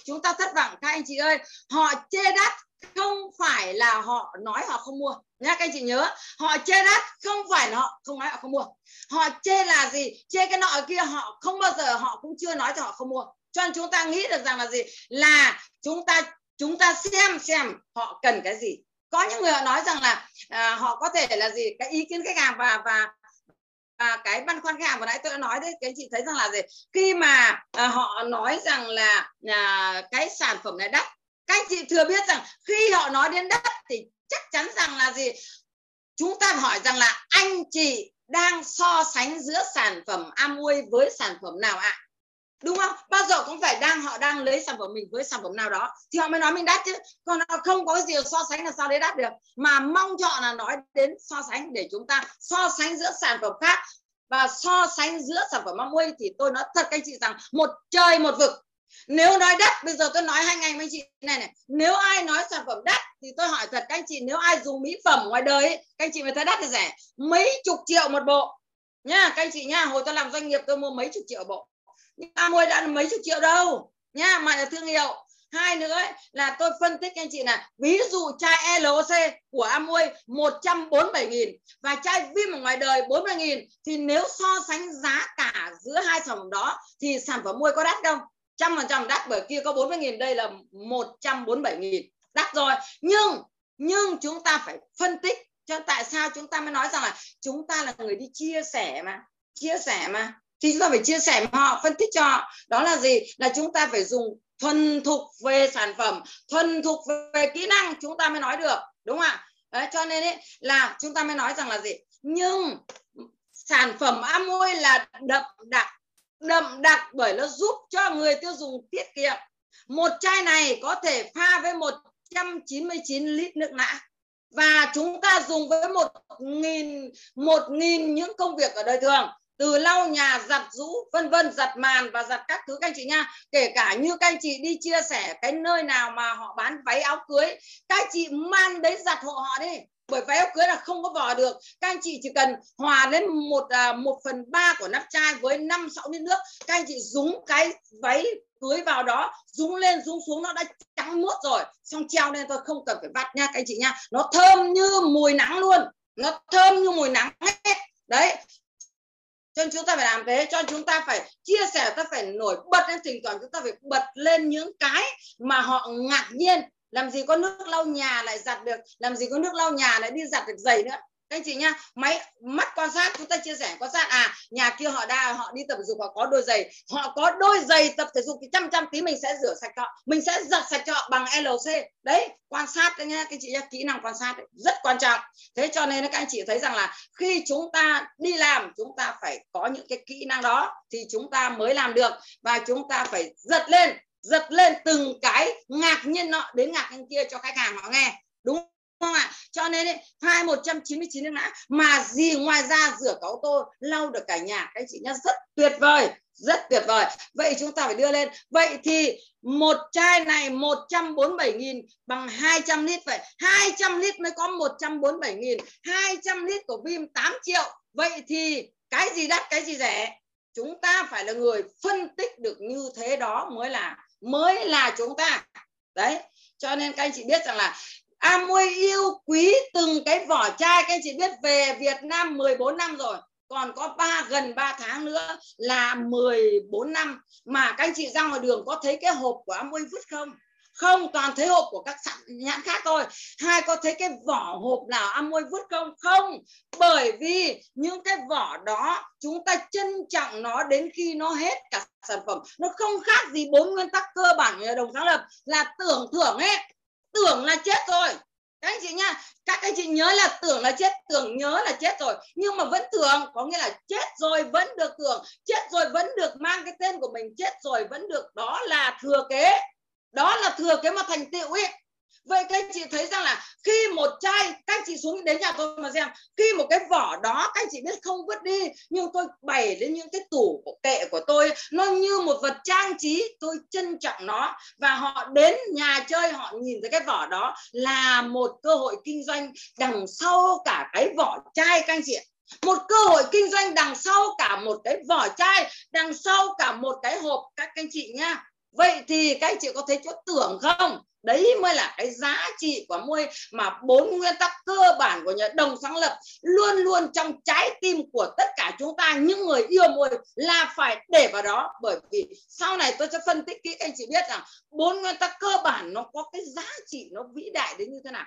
[SPEAKER 2] chúng ta thất vọng. Các anh chị ơi, họ chê đắt không phải là họ nói họ không mua. Nhá, các anh chị nhớ, họ chê đắt không phải là họ không nói họ không mua. Họ chê là gì? Chê cái nọ kia, họ không bao giờ, họ cũng chưa nói cho họ không mua. Cho nên chúng ta nghĩ được rằng là gì? Là chúng ta chúng ta xem xem họ cần cái gì có những người họ nói rằng là à, họ có thể là gì cái ý kiến khách hàng và và và cái băn khoăn khách hàng vừa nãy tôi đã nói đấy các anh chị thấy rằng là gì? Khi mà à, họ nói rằng là à, cái sản phẩm này đắt các anh chị thừa biết rằng khi họ nói đến đất thì chắc chắn rằng là gì? Chúng ta hỏi rằng là anh chị đang so sánh giữa sản phẩm Amway với sản phẩm nào ạ? Đúng không? Bao giờ cũng phải đang họ đang lấy sản phẩm mình với sản phẩm nào đó. Thì họ mới nói mình đắt chứ. Còn không có gì so sánh là sao đấy đắt được. Mà mong cho là nói đến so sánh để chúng ta so sánh giữa sản phẩm khác và so sánh giữa sản phẩm Amway thì tôi nói thật các anh chị rằng một trời một vực. Nếu nói đắt bây giờ tôi nói hai ngày với anh chị này này. Nếu ai nói sản phẩm đắt thì tôi hỏi thật các anh chị nếu ai dùng mỹ phẩm ngoài đời ấy, các anh chị mới thấy đắt thì rẻ. Mấy chục triệu một bộ. Nha các anh chị nha hồi tôi làm doanh nghiệp tôi mua mấy chục triệu bộ nhưng Amway đã mấy chục triệu đâu. Nha mà là thương hiệu. Hai nữa ấy, là tôi phân tích anh chị là ví dụ chai LOC của Amway 147 nghìn. Và chai Vim ở ngoài đời 40 nghìn. Thì nếu so sánh giá cả giữa hai sản phẩm đó thì sản phẩm Amway có đắt không? Trăm phần trăm đắt bởi kia có 40 nghìn đây là 147 nghìn. Đắt rồi. Nhưng nhưng chúng ta phải phân tích cho tại sao chúng ta mới nói rằng là chúng ta là người đi chia sẻ mà. Chia sẻ mà thì chúng ta phải chia sẻ với họ phân tích cho họ. Đó là gì? Là chúng ta phải dùng thuần thục về sản phẩm thuần thục về kỹ năng chúng ta mới nói được đúng không ạ? Đấy, cho nên ấy, là chúng ta mới nói rằng là gì? Nhưng sản phẩm Amway là đậm đặc đậm đặc bởi nó giúp cho người tiêu dùng tiết kiệm. Một chai này có thể pha với 199 lít nước lã và chúng ta dùng với một nghìn một nghìn những công việc ở đời thường từ lau nhà giặt rũ vân vân giặt màn và giặt các thứ. Các anh chị nha kể cả như các anh chị đi chia sẻ cái nơi nào mà họ bán váy áo cưới các anh chị mang đấy giặt hộ họ đi. Bởi váy áo cưới là không có vò được. Các anh chị chỉ cần hòa lên một à, một phần ba của nắp chai với năm sáu lít nước. Các anh chị dúng cái váy cưới vào đó dúng lên dúng xuống nó đã trắng muốt rồi. Xong treo lên thôi không cần phải vắt nha các anh chị nha. Nó thơm như mùi nắng luôn. Nó thơm như mùi nắng hết đấy cho nên chúng ta phải làm thế, cho nên chúng ta phải chia sẻ, ta phải nổi bật lên thỉnh thoảng chúng ta phải bật lên những cái mà họ ngạc nhiên. Làm gì có nước lau nhà lại giặt được, làm gì có nước lau nhà lại đi giặt được giày nữa các anh chị nha máy mắt quan sát chúng ta chia sẻ quan sát. À nhà kia họ đa họ đi tập thể dục họ có đôi giày. Họ có đôi giày tập thể dục thì trăm trăm tí mình sẽ rửa sạch họ mình sẽ giặt sạch họ bằng LC đấy quan sát đấy nha các anh chị nha kỹ năng quan sát đấy, rất quan trọng. Thế cho nên các anh chị thấy rằng là khi chúng ta đi làm chúng ta phải có những cái kỹ năng đó thì chúng ta mới làm được. Và chúng ta phải giật lên giật lên từng cái ngạc nhiên nọ đến ngạc nhiên kia cho khách hàng họ nghe. Đúng không ạ? Cho nên ấy, hai 199 nước lã mà gì ngoài ra rửa cả ô tô lau được cả nhà các chị nhá rất tuyệt vời rất tuyệt vời. Vậy chúng ta phải đưa lên. Vậy thì một chai này 147.000 bằng 200 lít vậy. 200 lít mới có 147.000, 200 lít của Vim 8 triệu. Vậy thì cái gì đắt cái gì rẻ? Chúng ta phải là người phân tích được như thế đó mới là mới là chúng ta. Đấy cho nên các anh chị biết rằng là À, Amway yêu quý từng cái vỏ chai. Các anh chị biết về Việt Nam 14 năm rồi. Còn có ba, gần 3 tháng nữa là 14 năm. Mà các anh chị ra ngoài đường có thấy cái hộp của Amway vứt không? Không, toàn thấy hộp của các sản nhãn khác thôi. Hai, có thấy cái vỏ hộp nào Amway vứt không? Không, bởi vì những cái vỏ đó chúng ta trân trọng nó đến khi nó hết cả sản phẩm. Nó không khác gì bốn nguyên tắc cơ bản của đồng sáng lập là tưởng thưởng ấy tưởng là chết rồi. Các anh chị nha, các anh chị nhớ là tưởng là chết, tưởng nhớ là chết rồi. Nhưng mà vẫn tưởng, có nghĩa là chết rồi vẫn được tưởng, chết rồi vẫn được mang cái tên của mình, chết rồi vẫn được. Đó là thừa kế. Đó là thừa kế mà thành tựu ấy vậy các anh chị thấy rằng là khi một chai, các anh chị xuống đến nhà tôi mà xem, khi một cái vỏ đó các anh chị biết không, vứt đi, nhưng tôi bày lên những cái tủ của kệ của tôi, nó như một vật trang trí, tôi trân trọng nó. Và họ đến nhà chơi, họ nhìn thấy cái vỏ đó là một cơ hội kinh doanh đằng sau cả cái vỏ chai, các anh chị một cơ hội kinh doanh đằng sau cả một cái vỏ chai, đằng sau cả một cái hộp, các anh chị nha vậy thì các anh chị có thấy chỗ tưởng không? Đấy mới là cái giá trị của môi mà bốn nguyên tắc cơ bản của nhà đồng sáng lập luôn luôn trong trái tim của tất cả chúng ta, những người yêu môi là phải để vào đó. Bởi vì sau này tôi sẽ phân tích kỹ anh chị biết rằng bốn nguyên tắc cơ bản nó có cái giá trị nó vĩ đại đến như thế nào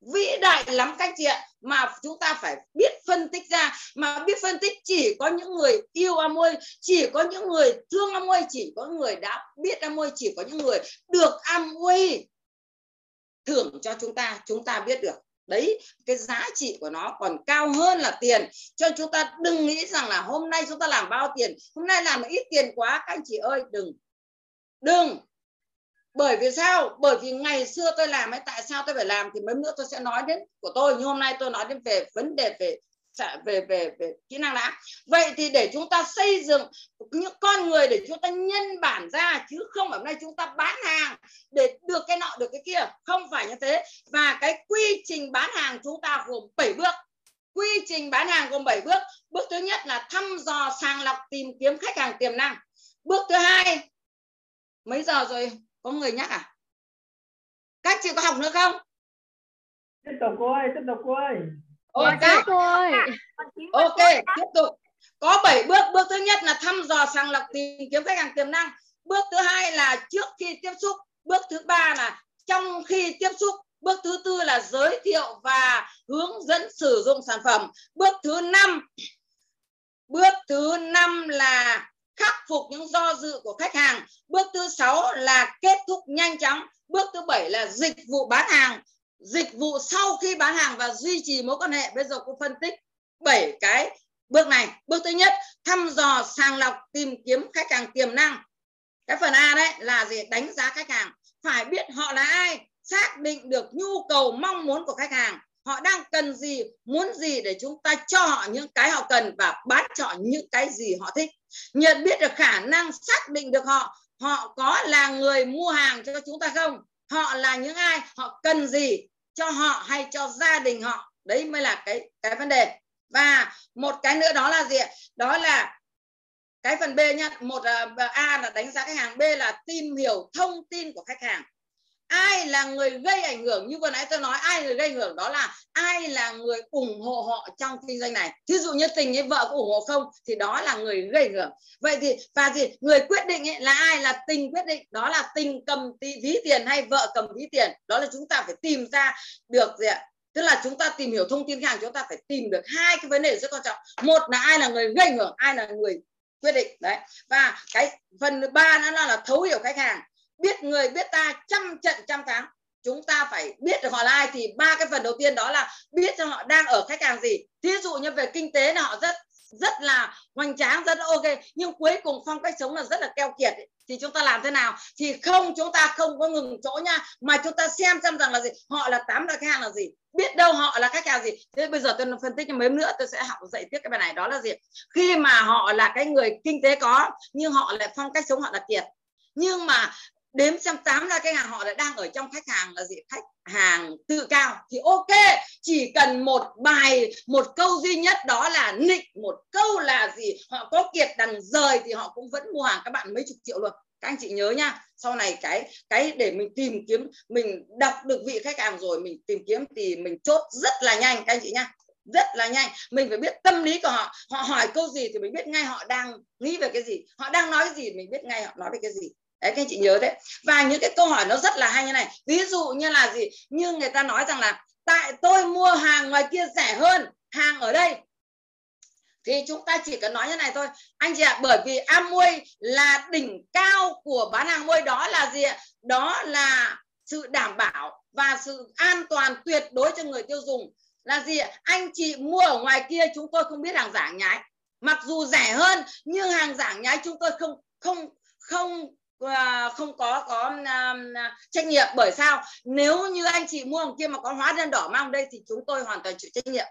[SPEAKER 2] vĩ đại lắm các chị ạ. Mà chúng ta phải biết phân tích ra. Mà biết phân tích chỉ có những người yêu Amway chỉ có những người thương Amway chỉ có người đã biết Amway chỉ có những người được Amway thưởng cho chúng ta chúng ta biết được. Đấy, cái giá trị của nó còn cao hơn là tiền. Cho chúng ta đừng nghĩ rằng là hôm nay chúng ta làm bao tiền, hôm nay làm ít tiền quá, các anh chị ơi, đừng. Đừng bởi vì sao? Bởi vì ngày xưa tôi làm ấy, tại sao tôi phải làm thì mấy nữa tôi sẽ nói đến của tôi. Nhưng hôm nay tôi nói đến về vấn đề về về về về kỹ năng đã. Vậy thì để chúng ta xây dựng những con người, để chúng ta nhân bản ra, chứ không phải hôm nay chúng ta bán hàng để được cái nọ, được cái kia. Không phải như thế. Và cái quy trình bán hàng chúng ta gồm 7 bước. Quy trình bán hàng gồm 7 bước. Bước thứ nhất là thăm dò, sàng lọc, tìm kiếm khách hàng tiềm năng. Bước thứ hai, mấy giờ rồi? Có người nhắc à? Các chị có học nữa không?
[SPEAKER 4] Tiếp tục cô ơi tiếp tục cô ơi.
[SPEAKER 2] Ok
[SPEAKER 3] Dạ, cô ơi.
[SPEAKER 2] Ok tiếp tục. Có 7 bước. Bước thứ nhất là thăm dò sàng lọc tìm kiếm khách hàng tiềm năng. Bước thứ hai là trước khi tiếp xúc. Bước thứ ba là trong khi tiếp xúc. Bước thứ tư là giới thiệu và hướng dẫn sử dụng sản phẩm. Bước thứ năm. Bước thứ năm là khắc phục những do dự của khách hàng. Bước thứ sáu là kết thúc nhanh chóng. Bước thứ bảy là dịch vụ bán hàng. Dịch vụ sau khi bán hàng và duy trì mối quan hệ. Bây giờ cô phân tích bảy cái bước này. Bước thứ nhất, thăm dò sàng lọc, tìm kiếm khách hàng tiềm năng. Cái phần a đấy là gì? Đánh giá khách hàng. Phải biết họ là ai, xác định được nhu cầu, mong muốn của khách hàng họ đang cần gì, muốn gì để chúng ta cho họ những cái họ cần và bán cho họ những cái gì họ thích. Nhận biết được khả năng xác định được họ họ có là người mua hàng cho chúng ta không? Họ là những ai? Họ cần gì cho họ hay cho gia đình họ? Đấy mới là cái cái vấn đề. Và một cái nữa đó là gì đó là cái phần B nhá. Một là A là đánh giá khách hàng. B là tìm hiểu thông tin của khách hàng ai là người gây ảnh hưởng? Như vừa nãy tôi nói ai người gây ảnh hưởng đó là ai là người ủng hộ họ trong kinh doanh này? Thí dụ như tình với vợ có ủng hộ không thì đó là người gây ảnh hưởng. Vậy thì và gì? Người quyết định ấy là ai? Là tình quyết định. Đó là tình cầm ví tiền hay vợ cầm ví tiền? Đó là chúng ta phải tìm ra được gì ạ? Tức là chúng ta tìm hiểu thông tin khách hàng chúng ta phải tìm được hai cái vấn đề rất quan trọng. Một là ai là người gây ảnh hưởng ai là người quyết định. Đấy. Và cái phần ba nữa là, là thấu hiểu khách hàng biết người, biết ta trăm trận trăm thắng. Chúng ta phải biết được họ là ai. Thì ba cái phần đầu tiên đó là biết cho họ đang ở khách hàng gì. Thí dụ như về kinh tế là họ rất rất là hoành tráng, rất là ok. Nhưng cuối cùng phong cách sống là rất là keo kiệt ấy. thì chúng ta làm thế nào? Thì không, chúng ta không có ngừng chỗ nha. Mà chúng ta xem xem rằng là gì? Họ là tám là khách hàng là gì? Biết đâu họ là khách hàng gì? Thế bây giờ tôi phân tích mấy nữa, tôi sẽ học dạy tiếp cái bài này. Đó là gì? Khi mà họ là cái người kinh tế có, nhưng họ lại phong cách sống họ là kiệt. Nhưng mà đếm xem tám là cái hàng họ đã đang ở trong khách hàng là gì? Khách hàng tự cao thì ok, chỉ cần một bài, một câu duy nhất đó là nịnh, một câu là gì? Họ có kiệt đằng rời thì họ cũng vẫn mua hàng các bạn mấy chục triệu luôn. Các anh chị nhớ nha sau này cái cái để mình tìm kiếm, mình đọc được vị khách hàng rồi, mình tìm kiếm thì mình chốt rất là nhanh, các anh chị nha rất là nhanh. Mình phải biết tâm lý của họ. Họ hỏi câu gì thì mình biết ngay họ đang nghĩ về cái gì. Họ đang nói cái gì mình biết ngay họ nói về cái gì đấy các anh chị nhớ đấy. Và những cái câu hỏi nó rất là hay như này. Ví dụ như là gì? Như người ta nói rằng là tại tôi mua hàng ngoài kia rẻ hơn hàng ở đây. Thì chúng ta chỉ cần nói như này thôi. Anh chị ạ à, bởi vì Amway là đỉnh cao của bán hàng môi đó là gì ạ? Đó là sự đảm bảo và sự an toàn tuyệt đối cho người tiêu dùng. Là gì ạ? Anh chị mua ở ngoài kia chúng tôi không biết hàng giả nhái. Mặc dù rẻ hơn nhưng hàng giả nhái chúng tôi không không không Ờ, không có có um, trách nhiệm. Bởi sao? Nếu như anh chị mua hàng kia mà có hóa đơn đỏ mang đây thì chúng tôi hoàn toàn chịu trách nhiệm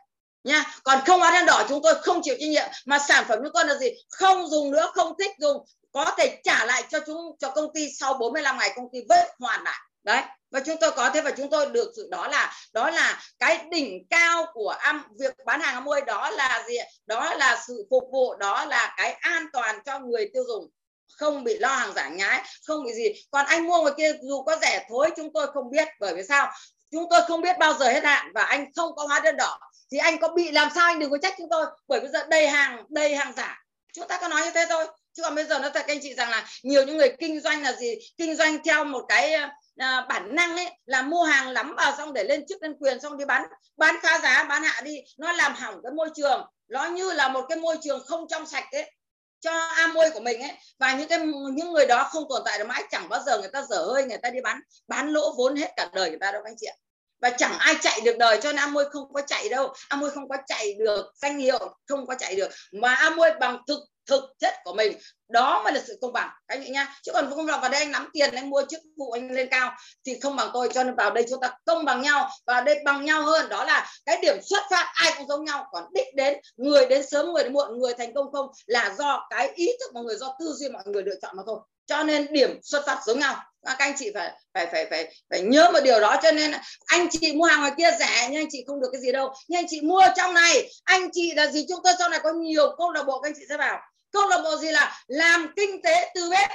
[SPEAKER 2] nha còn không hóa đơn đỏ chúng tôi không chịu trách nhiệm. Mà sản phẩm chúng con là gì? Không dùng nữa không thích dùng. Có thể trả lại cho chúng cho công ty sau 45 ngày công ty vẫn hoàn lại. Đấy. Và chúng tôi có thế và chúng tôi được sự đó là đó là cái đỉnh cao của am việc bán hàng mua đó là gì đó là sự phục vụ đó là cái an toàn cho người tiêu dùng không bị lo hàng giả nhái không bị gì. Còn anh mua ngoài kia dù có rẻ thối chúng tôi không biết bởi vì sao? Chúng tôi không biết bao giờ hết hạn và anh không có hóa đơn đỏ. Thì anh có bị làm sao anh đừng có trách chúng tôi bởi bây giờ đầy hàng đầy hàng giả. Chúng ta có nói như thế thôi. Chứ còn bây giờ nó thật các anh chị rằng là nhiều những người kinh doanh là gì? Kinh doanh theo một cái ờ, à, bản năng ấy là mua hàng lắm vào xong để lên chức lên quyền xong đi bán bán phá giá bán hạ đi. Nó làm hỏng cái môi trường. Nó như là một cái môi trường không trong sạch ấy cho Amway của mình ấy. Và những cái, những người đó không tồn tại được mãi, chẳng bao giờ người ta dở hơi, người ta đi bán bán lỗ vốn hết cả đời người ta đâu anh chị ạ và chẳng ai chạy được đời cho nên Amway không có chạy đâu. Amway không có chạy được danh hiệu, không có chạy được. Mà Amway bằng thực thực chất của mình. Đó mới là sự công bằng. Các anh chị nhá. Chứ còn không bằng vào đây anh nắm tiền, anh mua chức vụ, anh lên cao thì không bằng tôi. Cho nên vào đây chúng ta công bằng nhau. Và đây bằng nhau hơn. Đó là cái điểm xuất phát, ai cũng giống nhau. Còn đích đến, người đến sớm, người đến muộn, người thành công không là do cái ý thức mọi người, do tư duy mọi người lựa chọn mà thôi cho nên điểm xuất phát giống nhau. À, các anh chị phải phải phải phải phải nhớ một điều đó. Cho nên anh chị mua hàng ngoài kia rẻ, nhưng anh chị không được cái gì đâu. Nhưng anh chị mua trong này, anh chị là gì? Chúng tôi sau này có nhiều câu lạc bộ, các anh chị sẽ vào câu lạc bộ gì là làm kinh tế từ bếp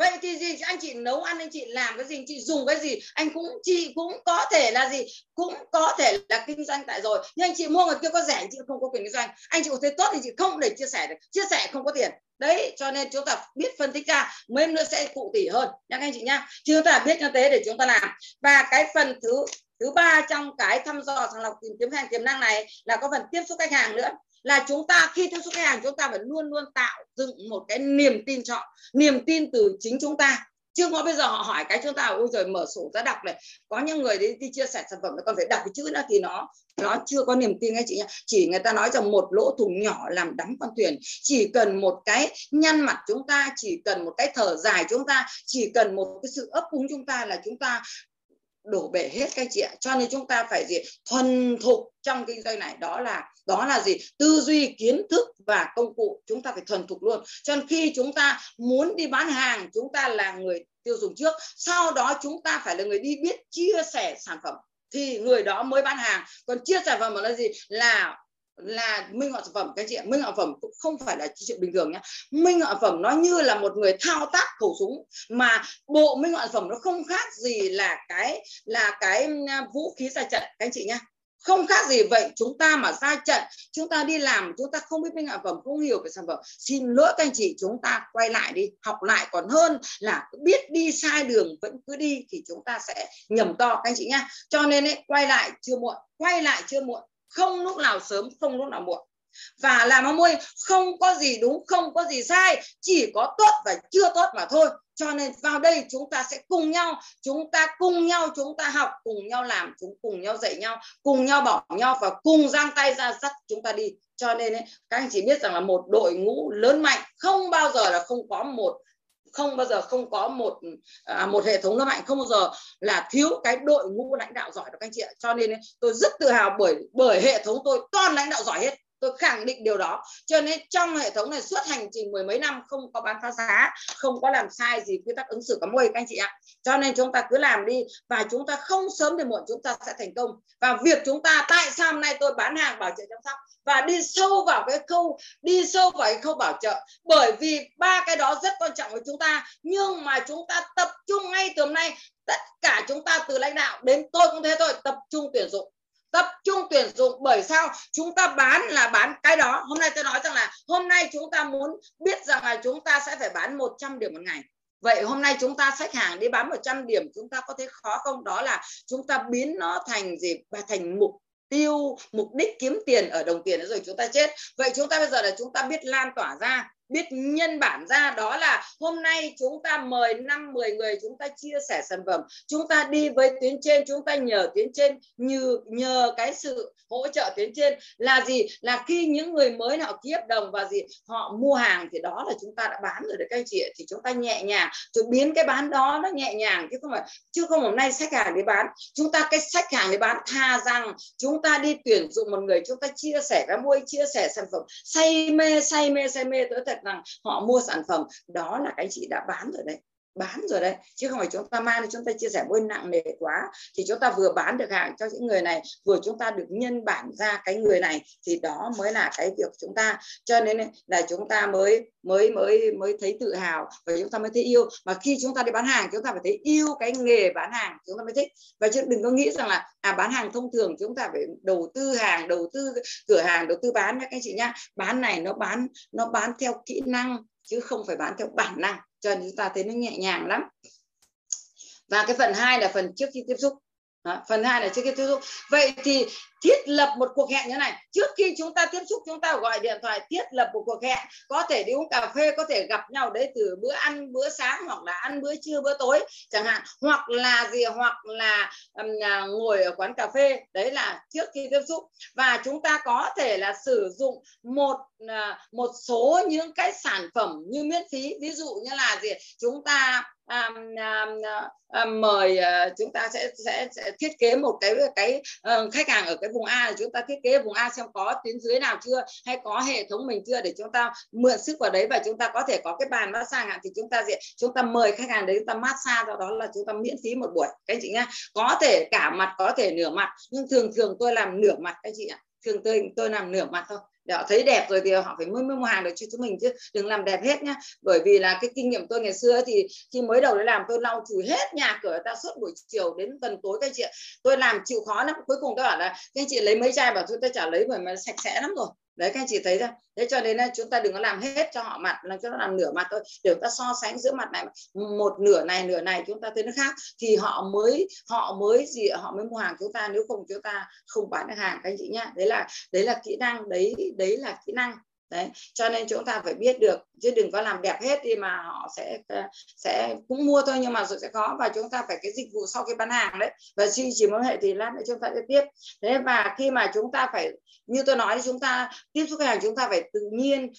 [SPEAKER 2] vậy thì gì? Anh chị nấu ăn, anh chị làm cái gì, anh chị dùng cái gì? Anh cũng, chị cũng có thể là gì? Cũng có thể là kinh doanh tại rồi. Nhưng anh chị mua người kia có rẻ, anh chị không có quyền kinh doanh. Anh chị có thấy tốt thì chị không để chia sẻ được. Chia sẻ không có tiền. Đấy, cho nên chúng ta biết phân tích ra, mới nữa sẽ cụ tỉ hơn. Nha anh chị nhá. Chúng ta biết như thế để chúng ta làm. Và cái phần thứ thứ ba trong cái thăm dò sàng lọc tìm kiếm khách hàng tiềm năng này là có phần tiếp xúc khách hàng nữa là chúng ta khi tiếp xúc khách hàng chúng ta phải luôn luôn tạo dựng một cái niềm tin cho niềm tin từ chính chúng ta. Chứ có bây giờ họ hỏi cái chúng ta ôi rồi mở sổ ra đọc này có những người đi, đi chia sẻ sản phẩm còn phải đọc cái chữ nữa thì nó nó chưa có niềm tin anh chị nhá. Chỉ người ta nói rằng một lỗ thủng nhỏ làm đắm con thuyền. Chỉ cần một cái nhăn mặt chúng ta chỉ cần một cái thở dài chúng ta chỉ cần một cái sự ấp úng chúng ta là chúng ta đổ bể hết các chị ạ. Cho nên chúng ta phải gì? Thuần thục trong kinh doanh này đó là đó là gì? Tư duy kiến thức và công cụ. Chúng ta phải thuần thục luôn. Cho nên khi chúng ta muốn đi bán hàng, chúng ta là người tiêu dùng trước. Sau đó chúng ta phải là người đi biết chia sẻ sản phẩm. Thì người đó mới bán hàng. Còn chia sản phẩm là gì? Là là minh họa sản phẩm. Các chị ạ, minh họa phẩm cũng không phải là chuyện bình thường nhé minh họa phẩm nó như là một người thao tác khẩu súng, mà bộ minh họa phẩm nó không khác gì là cái là cái à, vũ khí ra trận. Các anh chị nhé không khác gì vậy chúng ta mà ra trận chúng ta đi làm chúng ta không biết về sản phẩm không hiểu về sản phẩm. Xin lỗi các anh chị chúng ta quay lại đi học lại. Còn hơn là biết đi sai đường vẫn cứ đi thì chúng ta sẽ nhầm to. Các anh chị nhá. Cho nên ấy, quay lại chưa muộn quay lại chưa muộn. Không lúc nào sớm không lúc nào muộn và làm ông môi không có gì đúng không có gì sai chỉ có tốt và chưa tốt mà thôi. Cho nên vào đây chúng ta sẽ cùng nhau chúng ta cùng nhau chúng ta học cùng nhau làm chúng cùng nhau dạy nhau cùng nhau bỏ nhau và cùng giang tay ra dắt chúng ta đi. Cho nên ấy, các anh chị biết rằng là một đội ngũ lớn mạnh không bao giờ là không có một không bao giờ không có một à, một hệ thống lớn mạnh không bao giờ là thiếu cái đội ngũ lãnh đạo giỏi đâu các anh chị ạ. Cho nên tôi rất tự hào bởi bởi hệ thống tôi toàn lãnh đạo giỏi hết tôi khẳng định điều đó. Cho nên trong hệ thống này suốt hành trình mười mấy năm, không có bán phá giá, không có làm sai gì quy tắc ứng xử có môi, các anh chị ạ. Cho nên chúng ta cứ làm đi và chúng ta không sớm thì muộn chúng ta sẽ thành công. Và việc chúng ta tại sao hôm nay tôi bán hàng bảo trợ chăm sóc và đi sâu vào cái khâu, đi sâu vào cái khâu bảo trợ? Bởi vì ba cái đó rất quan trọng với chúng ta, nhưng mà chúng ta tập trung ngay từ hôm nay. Tất cả chúng ta từ lãnh đạo đến tôi cũng thế thôi, tập trung tuyển dụng tập trung tuyển dụng bởi sao chúng ta bán là bán cái đó hôm nay tôi nói rằng là hôm nay chúng ta muốn biết rằng là chúng ta sẽ phải bán 100 điểm một ngày Vậy hôm nay chúng ta khách hàng đi bán 100 điểm chúng ta có thấy khó không? Đó là chúng ta biến nó thành gì? Thành mục tiêu, mục đích kiếm tiền ở đồng tiền rồi chúng ta chết. Vậy chúng ta bây giờ là chúng ta biết lan tỏa ra biết nhân bản ra đó là hôm nay chúng ta mời năm 10 người chúng ta chia sẻ sản phẩm. Chúng ta đi với tuyến trên, chúng ta nhờ tuyến trên như nhờ cái sự hỗ trợ tuyến trên. Là gì? Là khi những người mới họ ký hợp đồng và gì, họ mua hàng thì đó là chúng ta đã bán rồi đấy các anh chị thì chúng ta nhẹ nhàng, chúng biến cái bán đó nó nhẹ nhàng chứ không phải, chứ không hôm nay khách hàng đi bán. Chúng ta cái khách hàng đi bán tha rằng chúng ta đi tuyển dụng một người, chúng ta chia sẻ cái môi chia sẻ sản phẩm. Say mê say mê say mê tới thật rằng họ mua sản phẩm đó là cái chị đã bán rồi đấy bán rồi đấy chứ không phải chúng ta mang chúng ta chia sẻ bôi nặng nề quá thì chúng ta vừa bán được hàng cho những người này vừa chúng ta được nhân bản ra cái người này thì đó mới là cái việc chúng ta cho nên là chúng ta mới mới mới mới thấy tự hào và chúng ta mới thấy yêu mà khi chúng ta đi bán hàng chúng ta phải thấy yêu cái nghề bán hàng chúng ta mới thích và chứ đừng có nghĩ rằng là à bán hàng thông thường chúng ta phải đầu tư hàng đầu tư cửa hàng đầu tư bán nhé các anh chị nhá bán này nó bán nó bán theo kỹ năng chứ không phải bán theo bản năng. Cho nên chúng ta thấy nó nhẹ nhàng lắm. Và cái phần hai là phần trước khi tiếp xúc đó, phần hai là trước khi tiếp xúc. Vậy thì thiết lập một cuộc hẹn như này. Trước khi chúng ta tiếp xúc chúng ta gọi điện thoại thiết lập một cuộc hẹn. Có thể đi uống cà phê có thể gặp nhau đấy từ bữa ăn bữa sáng hoặc là ăn bữa trưa bữa tối chẳng hạn. Hoặc là gì hoặc là um, ngồi ở quán cà phê. Đấy là trước khi tiếp xúc. Và chúng ta có thể là sử dụng một uh, một số những cái sản phẩm như miễn phí. Ví dụ như là gì? Chúng ta um, um, um, mời uh, chúng ta sẽ, sẽ sẽ thiết kế một cái cái uh, khách hàng ở cái vùng A chúng ta thiết kế vùng A xem có tuyến dưới nào chưa hay có hệ thống mình chưa để chúng ta mượn sức vào đấy và chúng ta có thể có cái bàn massage hạn thì chúng ta sẽ chúng ta mời khách hàng đấy chúng ta massage do đó là chúng ta miễn phí một buổi. Các anh chị nhá có thể cả mặt có thể nửa mặt nhưng thường thường tôi làm nửa mặt các chị ạ. Thường tôi tôi làm nửa mặt thôi để họ thấy đẹp rồi thì họ phải mới mua hàng được cho chúng mình chứ, đừng làm đẹp hết nhá. Bởi vì là cái kinh nghiệm tôi ngày xưa thì khi mới đầu để làm, tôi lau chùi hết nhà cửa ta suốt buổi chiều đến gần tối các chị tôi làm chịu khó lắm. Cuối cùng các bạn là, các chị lấy mấy chai? Bảo tôi tôi trả lấy bởi mà sạch sẽ lắm rồi đấy, các anh chị thấy ra thế cho nên là chúng ta đừng có làm hết cho họ mặt, làm cho nó làm nửa mặt thôi. Để chúng ta so sánh giữa mặt này, một nửa này nửa này, chúng ta thấy nó khác. Thì họ mới họ mới gì họ mới mua hàng chúng ta, nếu không chúng ta không bán được hàng, các anh chị nhá. Đấy là đấy là kỹ năng, đấy đấy là kỹ năng đấy, cho nên chúng ta phải biết được, chứ đừng có làm đẹp hết đi mà họ sẽ ờ, sẽ cũng mua thôi nhưng mà rồi sẽ khó và chúng ta phải cái dịch vụ sau khi bán hàng đấy. Và duy trì mối hệ thì lát nữa chúng ta sẽ tiếp. Thế và khi mà chúng ta phải, như tôi nói chúng ta, tiếp xúc khách hàng chúng ta phải tự nhiên,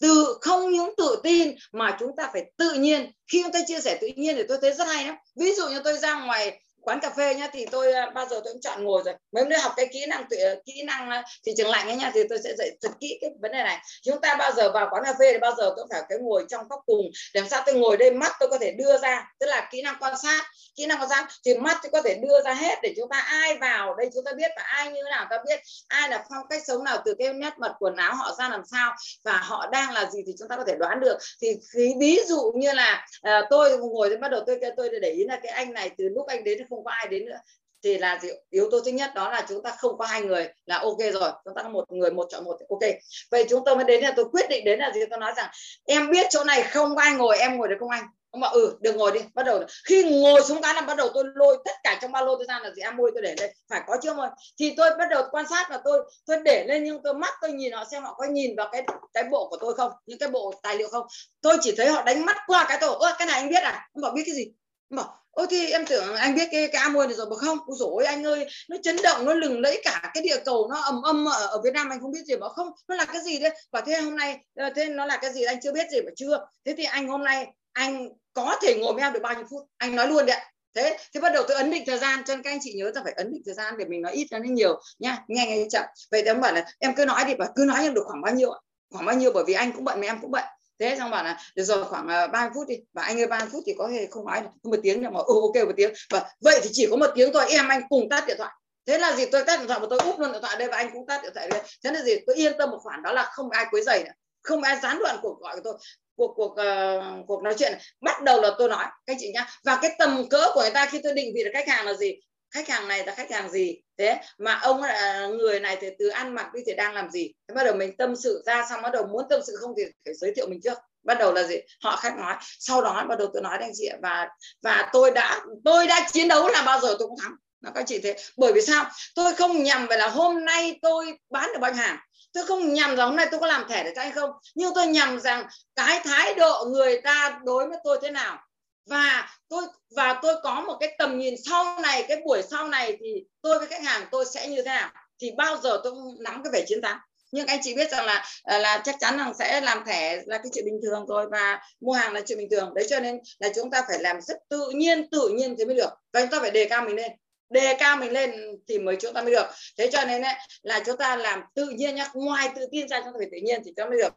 [SPEAKER 2] tự, không những tự tin mà chúng ta phải tự nhiên. Khi chúng ta chia sẻ tự nhiên thì tôi thấy rất hay lắm. Ví dụ như tôi ra ngoài quán cà phê nhá thì tôi à, bao giờ tôi cũng chọn ngồi rồi. Mấy hôm học cái kỹ năng kỹ năng à, thị trường lạnh ấy nha thì tôi sẽ dạy thật kỹ cái vấn đề này. Chúng ta bao giờ vào quán cà phê thì bao giờ tôi phải cái ngồi trong góc cùng để làm sao tôi ngồi đây mắt tôi có thể đưa ra tức là kỹ năng quan sát kỹ năng quan sát thì mắt tôi có thể đưa ra hết để chúng ta ai vào đây chúng ta biết và ai như nào ta biết ai là phong cách sống nào từ cái nét mặt quần áo họ ra làm sao và họ đang là gì thì chúng ta có thể đoán được. Thì ví dụ như là à, tôi ngồi thì bắt đầu tôi tôi để ý là cái anh này từ lúc anh đến không có ai đến nữa. Thì là gì? yếu tố thứ nhất đó là chúng ta không có hai người là ok rồi. Chúng ta có một người, một chọn một ok. Vậy chúng tôi mới đến là tôi quyết định đến là gì? Tôi nói rằng, em biết chỗ này không có ai ngồi, em ngồi được không anh? Ông bảo ừ đừng ngồi đi, bắt đầu. Khi ngồi xuống cái là bắt đầu tôi lôi tất cả trong ba lô tôi ra là gì? Em môi tôi để đây. Phải có chưa môi thì tôi bắt đầu quan sát và tôi tôi để lên nhưng tôi mắt tôi nhìn họ xem họ có nhìn vào cái cái bộ của tôi không? Những cái bộ tài liệu không? Tôi chỉ thấy họ đánh mắt qua cái tôi ơ, cái này anh biết à? Ông bảo, biết cái gì? Bảo ôi thì em tưởng anh biết cái cái Amway này rồi mà không? Ôi dồi anh ơi nó chấn động nó lừng lẫy cả cái địa cầu nó ầm âm ở, ở Việt Nam anh không biết gì mà không nó là cái gì đấy và thế hôm nay ờ, thế nó là cái gì? Anh chưa biết gì mà chưa? Thế thì anh hôm nay anh có thể ngồi với em được bao nhiêu phút? Anh nói luôn đấy thế thì bắt đầu tôi ấn định thời gian. Cho nên các anh chị nhớ là phải ấn định thời gian để mình nói ít ra nên nhiều nha nghe nghe chậm. Vậy thì em bảo là em cứ nói đi và cứ nói em được khoảng bao nhiêu khoảng bao nhiêu? Bởi vì anh cũng bận mà em cũng bận thế xong bảo là được rồi khoảng à, uh, 30 phút đi. Và anh ơi 30 phút thì có thể không nói được. Một tiếng nhưng mà ừ, ok một tiếng. Và vậy thì chỉ có một tiếng thôi em anh cùng tắt điện thoại. Thế là gì? Tôi tắt điện thoại và tôi úp luôn điện thoại đây và anh cũng tắt điện thoại đây. Thế là gì? Tôi yên tâm một khoản đó là không ai quấy rầy nữa. Không ai gián đoạn cuộc gọi của tôi cuộc cuộc uh, cuộc nói chuyện này. bắt đầu là tôi nói các chị nhá và cái tầm cỡ của người ta khi tôi định vị được khách hàng là gì? Khách hàng này là khách hàng gì? Thế, mà ông là người này thì từ ăn mặc đi thì đang làm gì? Thế bắt đầu mình tâm sự ra, xong bắt đầu muốn tâm sự không thì phải giới thiệu mình trước. Bắt đầu là gì? Họ khách nói, sau đó bắt đầu tôi nói anh chị và và tôi đã tôi đã chiến đấu là bao giờ tôi cũng thắng. Nó các chị thế. Bởi vì sao? Tôi không nhầm về là hôm nay tôi bán được bao nhiêu hàng. Tôi không nhầm rằng hôm nay tôi có làm thẻ để cho anh không. Nhưng tôi nhầm rằng cái thái độ người ta đối với tôi thế nào và tôi và tôi có một cái tầm nhìn sau này cái buổi sau này thì tôi với khách hàng tôi sẽ như thế nào? Thì bao giờ tôi cũng nắm cái vẻ chiến thắng. Nhưng anh chị biết rằng là ờ, là chắc chắn rằng sẽ làm thẻ là cái chuyện bình thường rồi và mua hàng là chuyện bình thường. Đấy cho nên là chúng ta phải làm rất tự nhiên tự nhiên thì mới được. Và chúng ta phải đề cao mình lên. Đề cao mình lên thì mới chúng ta mới được. Thế cho nên ấy, là chúng ta làm tự nhiên nhá. Ngoài tự tin ra chúng ta phải tự nhiên thì chúng ta mới được.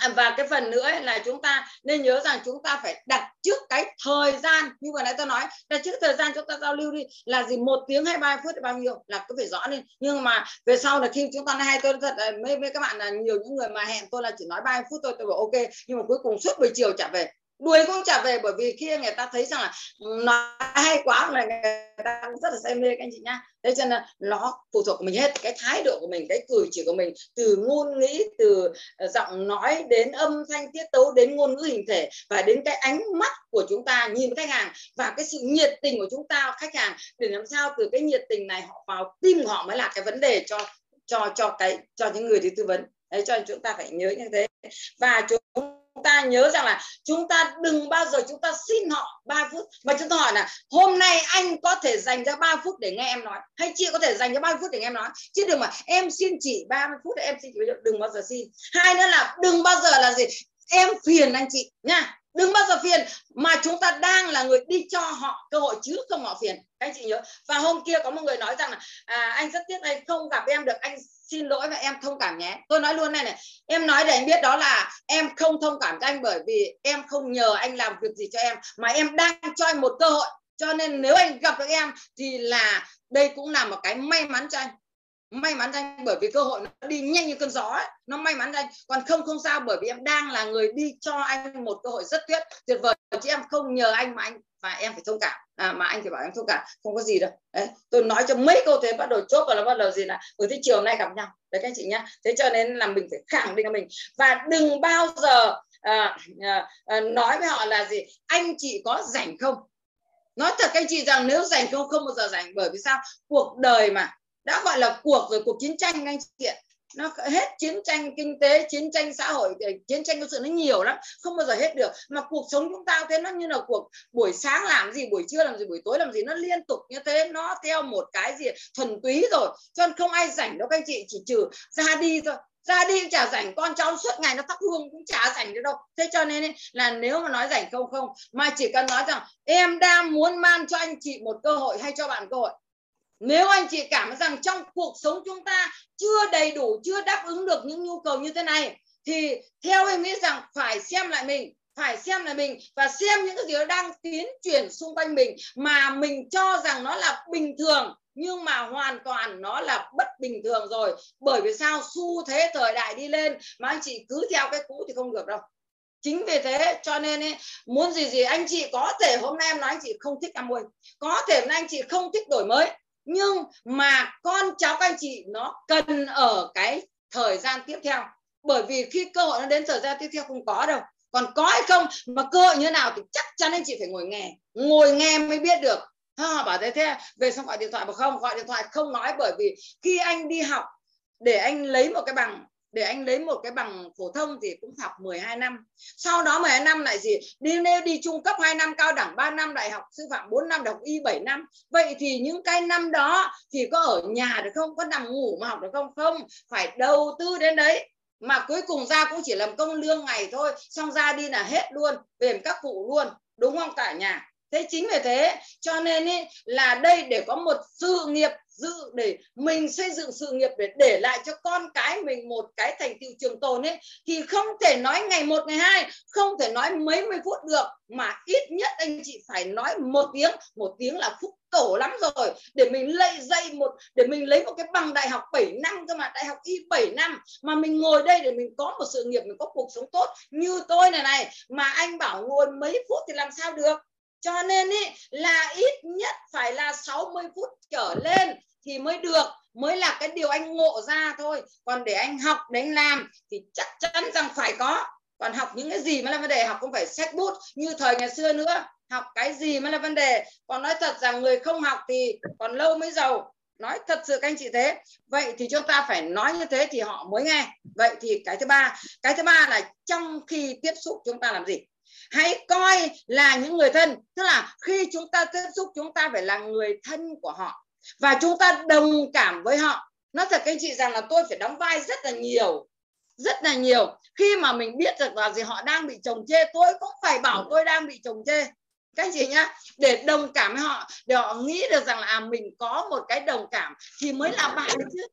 [SPEAKER 2] À, và cái phần nữa là chúng ta nên nhớ rằng chúng ta phải đặt trước cái thời gian, như vừa nãy tôi nói, đặt trước thời gian chúng ta giao lưu đi, là gì một tiếng hay ba phút bao nhiêu là cứ phải rõ lên nhưng mà về sau là khi chúng ta hay, tôi thật mấy mấy các bạn là nhiều những người mà hẹn tôi là chỉ nói ba phút thôi, tôi bảo ok, nhưng mà cuối cùng suốt buổi chiều trả về đuổi cũng trả về, bởi vì kia người ta thấy rằng là nó hay quá là người ta cũng rất là say mê các anh chị nhá. Thế cho nên nó phụ thuộc của mình hết, cái thái độ của mình, cái cử chỉ của mình, từ ngôn ngữ, từ ờ, giọng nói đến âm thanh tiết tấu, đến ngôn ngữ hình thể và đến cái ánh mắt của chúng ta, nhìn khách hàng và cái sự nhiệt tình của chúng ta, khách hàng. Để làm sao từ cái nhiệt tình này họ vào tim họ mới là cái vấn đề cho cho cho cái, cho những người đi tư vấn. Đấy, cho chúng ta phải nhớ như thế. Và chúng ta nhớ rằng là chúng ta đừng bao giờ chúng ta xin họ 3 phút. Mà chúng ta hỏi là, hôm nay anh có thể dành ra 3 phút để nghe em nói, hay chị có thể dành ra 30 phút để nghe em nói? Chứ đừng mà, em xin chị 30 phút để em xin chị đừng bao giờ xin. Hai nữa là, đừng bao giờ là gì? Em phiền anh chị nha đừng bao giờ phiền mà chúng ta đang là người đi cho họ cơ hội chứ không họ phiền. Các anh chị nhớ. Và hôm kia có một người nói rằng là à, anh rất tiếc anh không gặp em được anh xin lỗi và em thông cảm nhé. Tôi nói luôn này này em nói để anh biết đó là em không thông cảm cho anh bởi vì em không nhờ anh làm việc gì cho em mà em đang cho anh một cơ hội. Cho nên nếu anh gặp được em thì là đây cũng là một cái may mắn cho anh may mắn anh bởi vì cơ hội nó đi nhanh như cơn gió ấy. nó may mắn anh. Còn không không sao bởi vì em đang là người đi cho anh một cơ hội rất tuyệt tuyệt vời chứ em không nhờ anh mà anh và em phải thông cảm. À, mà anh thì bảo em thông cảm. Không có gì đâu. Đấy tôi nói cho mấy câu thế bắt đầu chốt và là bắt đầu gì là ở thế chiều nay gặp nhau. Đấy các anh chị nhá. Thế cho nên là mình phải khẳng định mình. Và đừng bao giờ à, à, à, nói với họ là gì? Anh chị có rảnh không? Nói thật các anh chị rằng nếu rảnh không không bao giờ rảnh. Bởi vì sao? Cuộc đời mà đã gọi là cuộc rồi, cuộc chiến tranh anh chị ạ. Nó hết chiến tranh kinh tế, chiến tranh xã hội ờ, chiến tranh quân sự nó nhiều lắm, không bao giờ hết được. Mà cuộc sống chúng ta thế nó như là cuộc buổi sáng làm gì, buổi trưa làm gì, buổi tối làm gì, nó liên tục như thế, nó theo một cái gì thuần túy rồi. Cho nên không ai rảnh đâu các anh chị, chỉ trừ ra đi thôi. Ra đi chả rảnh, con cháu suốt ngày nó thắp hương cũng chả rảnh được đâu. Thế cho nên là nếu mà nói rảnh không không. Mà chỉ cần nói rằng, em đang muốn mang cho anh chị một cơ hội hay cho bạn cơ hội nếu anh chị cảm thấy rằng trong cuộc sống chúng ta chưa đầy đủ chưa đáp ứng được những nhu cầu như thế này thì theo em nghĩ rằng phải xem lại mình phải xem lại mình và xem những cái gì nó đang tiến chuyển xung quanh mình mà mình cho rằng nó là bình thường nhưng mà hoàn toàn nó là bất bình thường rồi. Bởi vì sao? Xu thế thời đại đi lên mà anh chị cứ theo cái cũ thì không được đâu. Chính vì thế cho nên ấy, muốn gì gì anh chị có thể hôm nay em nói anh chị không thích ăn muối có thể hôm nay anh chị không thích đổi mới nhưng mà con cháu các anh chị nó cần ở cái thời gian tiếp theo. Bởi vì khi cơ hội nó đến thời gian tiếp theo không có đâu. Còn có hay không mà cơ hội như thế nào thì chắc chắn anh chị phải ngồi nghe. Ngồi nghe mới biết được. Ha, bảo thế thế về xong gọi điện thoại mà không gọi điện thoại không nói. Bởi vì khi anh đi học để anh lấy một cái bằng để anh lấy một cái bằng phổ thông thì cũng học 12 năm. Sau đó 12 năm lại gì? Đi đi trung cấp 2 năm cao đẳng 3 năm đại học sư phạm 4 năm đại học y 7 năm. Vậy thì những cái năm đó thì có ở nhà được không? Có nằm ngủ mà học được không? Không. Phải đầu tư đến đấy. Mà cuối cùng ra cũng chỉ làm công lương ngày thôi. Xong ra đi là hết luôn. Về các cụ luôn. Đúng không cả nhà? Thế chính vì thế cho nên ý, là đây để có một sự nghiệp dự để mình xây dựng sự nghiệp để để lại cho con cái mình một cái thành tựu trường tồn ấy, thì không thể nói ngày một, ngày hai, không thể nói mấy mươi phút được, mà ít nhất anh chị phải nói một tiếng một tiếng là phúc cổ lắm rồi. Để mình lấy dây một, để mình lấy một cái bằng đại học 7 năm cơ mà, đại học y 7 năm, mà mình ngồi đây để mình có một sự nghiệp, mình có cuộc sống tốt như tôi này này, mà anh bảo ngồi mấy phút thì làm sao được? Cho nên ý, là ít nhất phải là 60 phút trở lên thì mới được mới là cái điều anh ngộ ra thôi. Còn để anh học để anh làm thì chắc chắn rằng phải có. Còn học những cái gì mới là vấn đề học không phải sách bút. Như thời ngày xưa nữa học cái gì mới là vấn đề? Còn nói thật rằng người không học thì còn lâu mới giàu. Nói thật sự các anh chị thế. Vậy thì chúng ta phải nói như thế thì họ mới nghe. Vậy thì cái thứ ba cái thứ ba là trong khi tiếp xúc chúng ta làm gì? Hãy coi là những người thân. Tức là khi chúng ta tiếp xúc chúng ta phải là người thân của họ. Và chúng ta đồng cảm với họ. Nói thật các anh chị rằng là tôi phải đóng vai rất là nhiều rất là nhiều. Khi mà mình biết được là gì họ đang bị chồng chê tôi cũng phải bảo tôi đang bị chồng chê. Các anh chị nhá để đồng cảm với họ để họ nghĩ được rằng là à, mình có một cái đồng cảm thì mới là bạn được chứ.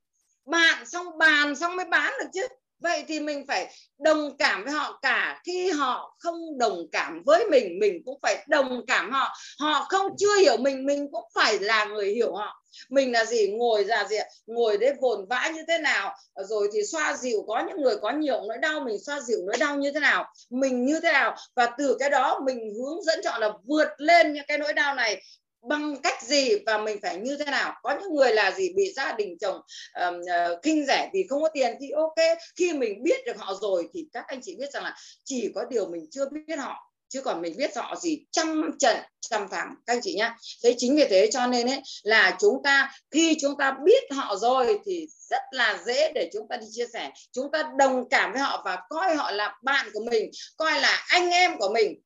[SPEAKER 2] Bạn xong bàn xong mới bán được chứ vậy thì mình phải đồng cảm với họ cả. Khi họ không đồng cảm với mình mình cũng phải đồng cảm họ. Họ không chưa hiểu mình mình cũng phải là người hiểu họ. Mình là gì? Ngồi ra gì ngồi đấy vồn vã như thế nào? Rồi thì xoa dịu, có những người có nhiều nỗi đau, mình xoa dịu nỗi đau như thế nào? Mình như thế nào? Và từ cái đó mình hướng dẫn chọn là vượt lên những cái nỗi đau này bằng cách gì và mình phải như thế nào? Có những người là gì? Bị gia đình chồng um, uh, ờ, kinh rẻ vì không có tiền thì ok khi mình biết được họ rồi thì các anh chị biết rằng là chỉ có điều mình chưa biết họ chứ còn mình biết họ gì trăm trận trăm thắng. Các anh chị nhá. Thế chính vì thế cho nên ấy là chúng ta khi chúng ta biết họ rồi thì rất là dễ để chúng ta đi chia sẻ. Chúng ta đồng cảm với họ và coi họ là bạn của mình coi là anh em của mình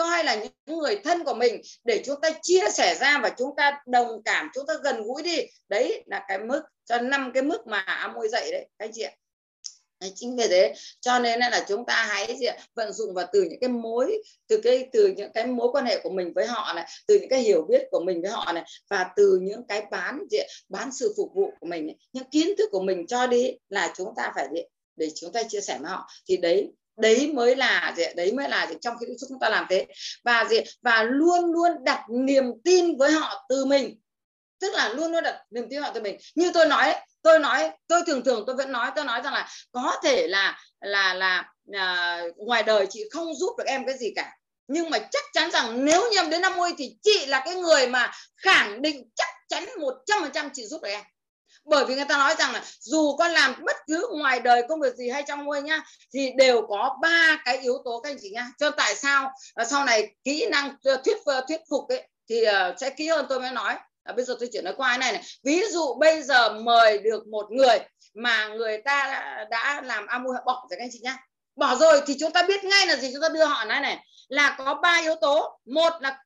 [SPEAKER 2] coi là những người thân của mình để chúng ta chia sẻ ra và chúng ta đồng cảm chúng ta gần gũi đi. Đấy là cái mức cho năm cái mức mà ám môi dạy đấy các anh chị ạ. Đấy, chính vì thế cho nên là chúng ta hãy gì, vận dụng vào từ những cái mối từ cái từ những cái mối quan hệ của mình với họ này từ những cái hiểu biết của mình với họ này và từ những cái bán gì, bán sự phục vụ của mình những kiến thức của mình cho đi là chúng ta phải gì, để chúng ta chia sẻ với họ. Thì đấy đấy mới là gì đấy mới là gì? Trong khi chúng ta làm thế. Và gì và luôn luôn đặt niềm tin với họ từ mình. Tức là luôn luôn đặt niềm tin họ từ mình. Như tôi nói tôi nói tôi thường thường tôi vẫn nói tôi nói rằng là có thể là là là à, ngoài đời chị không giúp được em cái gì cả. Nhưng mà chắc chắn rằng nếu như em đến 50 thì chị là cái người mà khẳng định chắc chắn 100% chị giúp được em bởi vì người ta nói rằng là dù con làm bất cứ ngoài đời công việc gì hay trong ngôi nhá thì đều có ba cái yếu tố các anh chị nhá cho tại sao? À, sau này kỹ năng ờ, thuyết ờ, thuyết phục ấy thì ờ, sẽ kỹ hơn tôi mới nói. À, bây giờ tôi chuyển nói qua cái này này. Ví dụ bây giờ mời được một người mà người ta đã, đã làm amu bỏ rồi các anh chị nhá bỏ rồi thì chúng ta biết ngay là gì chúng ta đưa họ nói này. Là có ba yếu tố. Một là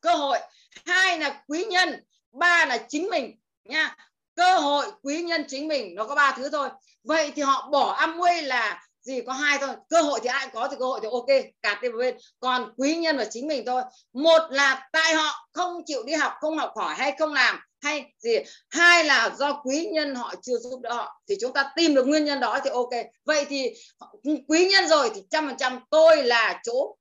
[SPEAKER 2] cơ hội hai là quý nhân ba là chính mình nha cơ hội quý nhân chính mình nó có ba thứ thôi. Vậy thì họ bỏ Amway là gì? Có hai thôi. Cơ hội thì ai có thì cơ hội thì ok cả đi bên. Còn quý nhân là chính mình thôi. Một là tại họ không chịu đi học, không học hỏi hay không làm hay gì. Hai là do quý nhân họ chưa giúp đỡ họ thì chúng ta tìm được nguyên nhân đó thì ok. Vậy thì quý nhân rồi thì trăm phần trăm tôi là chỗ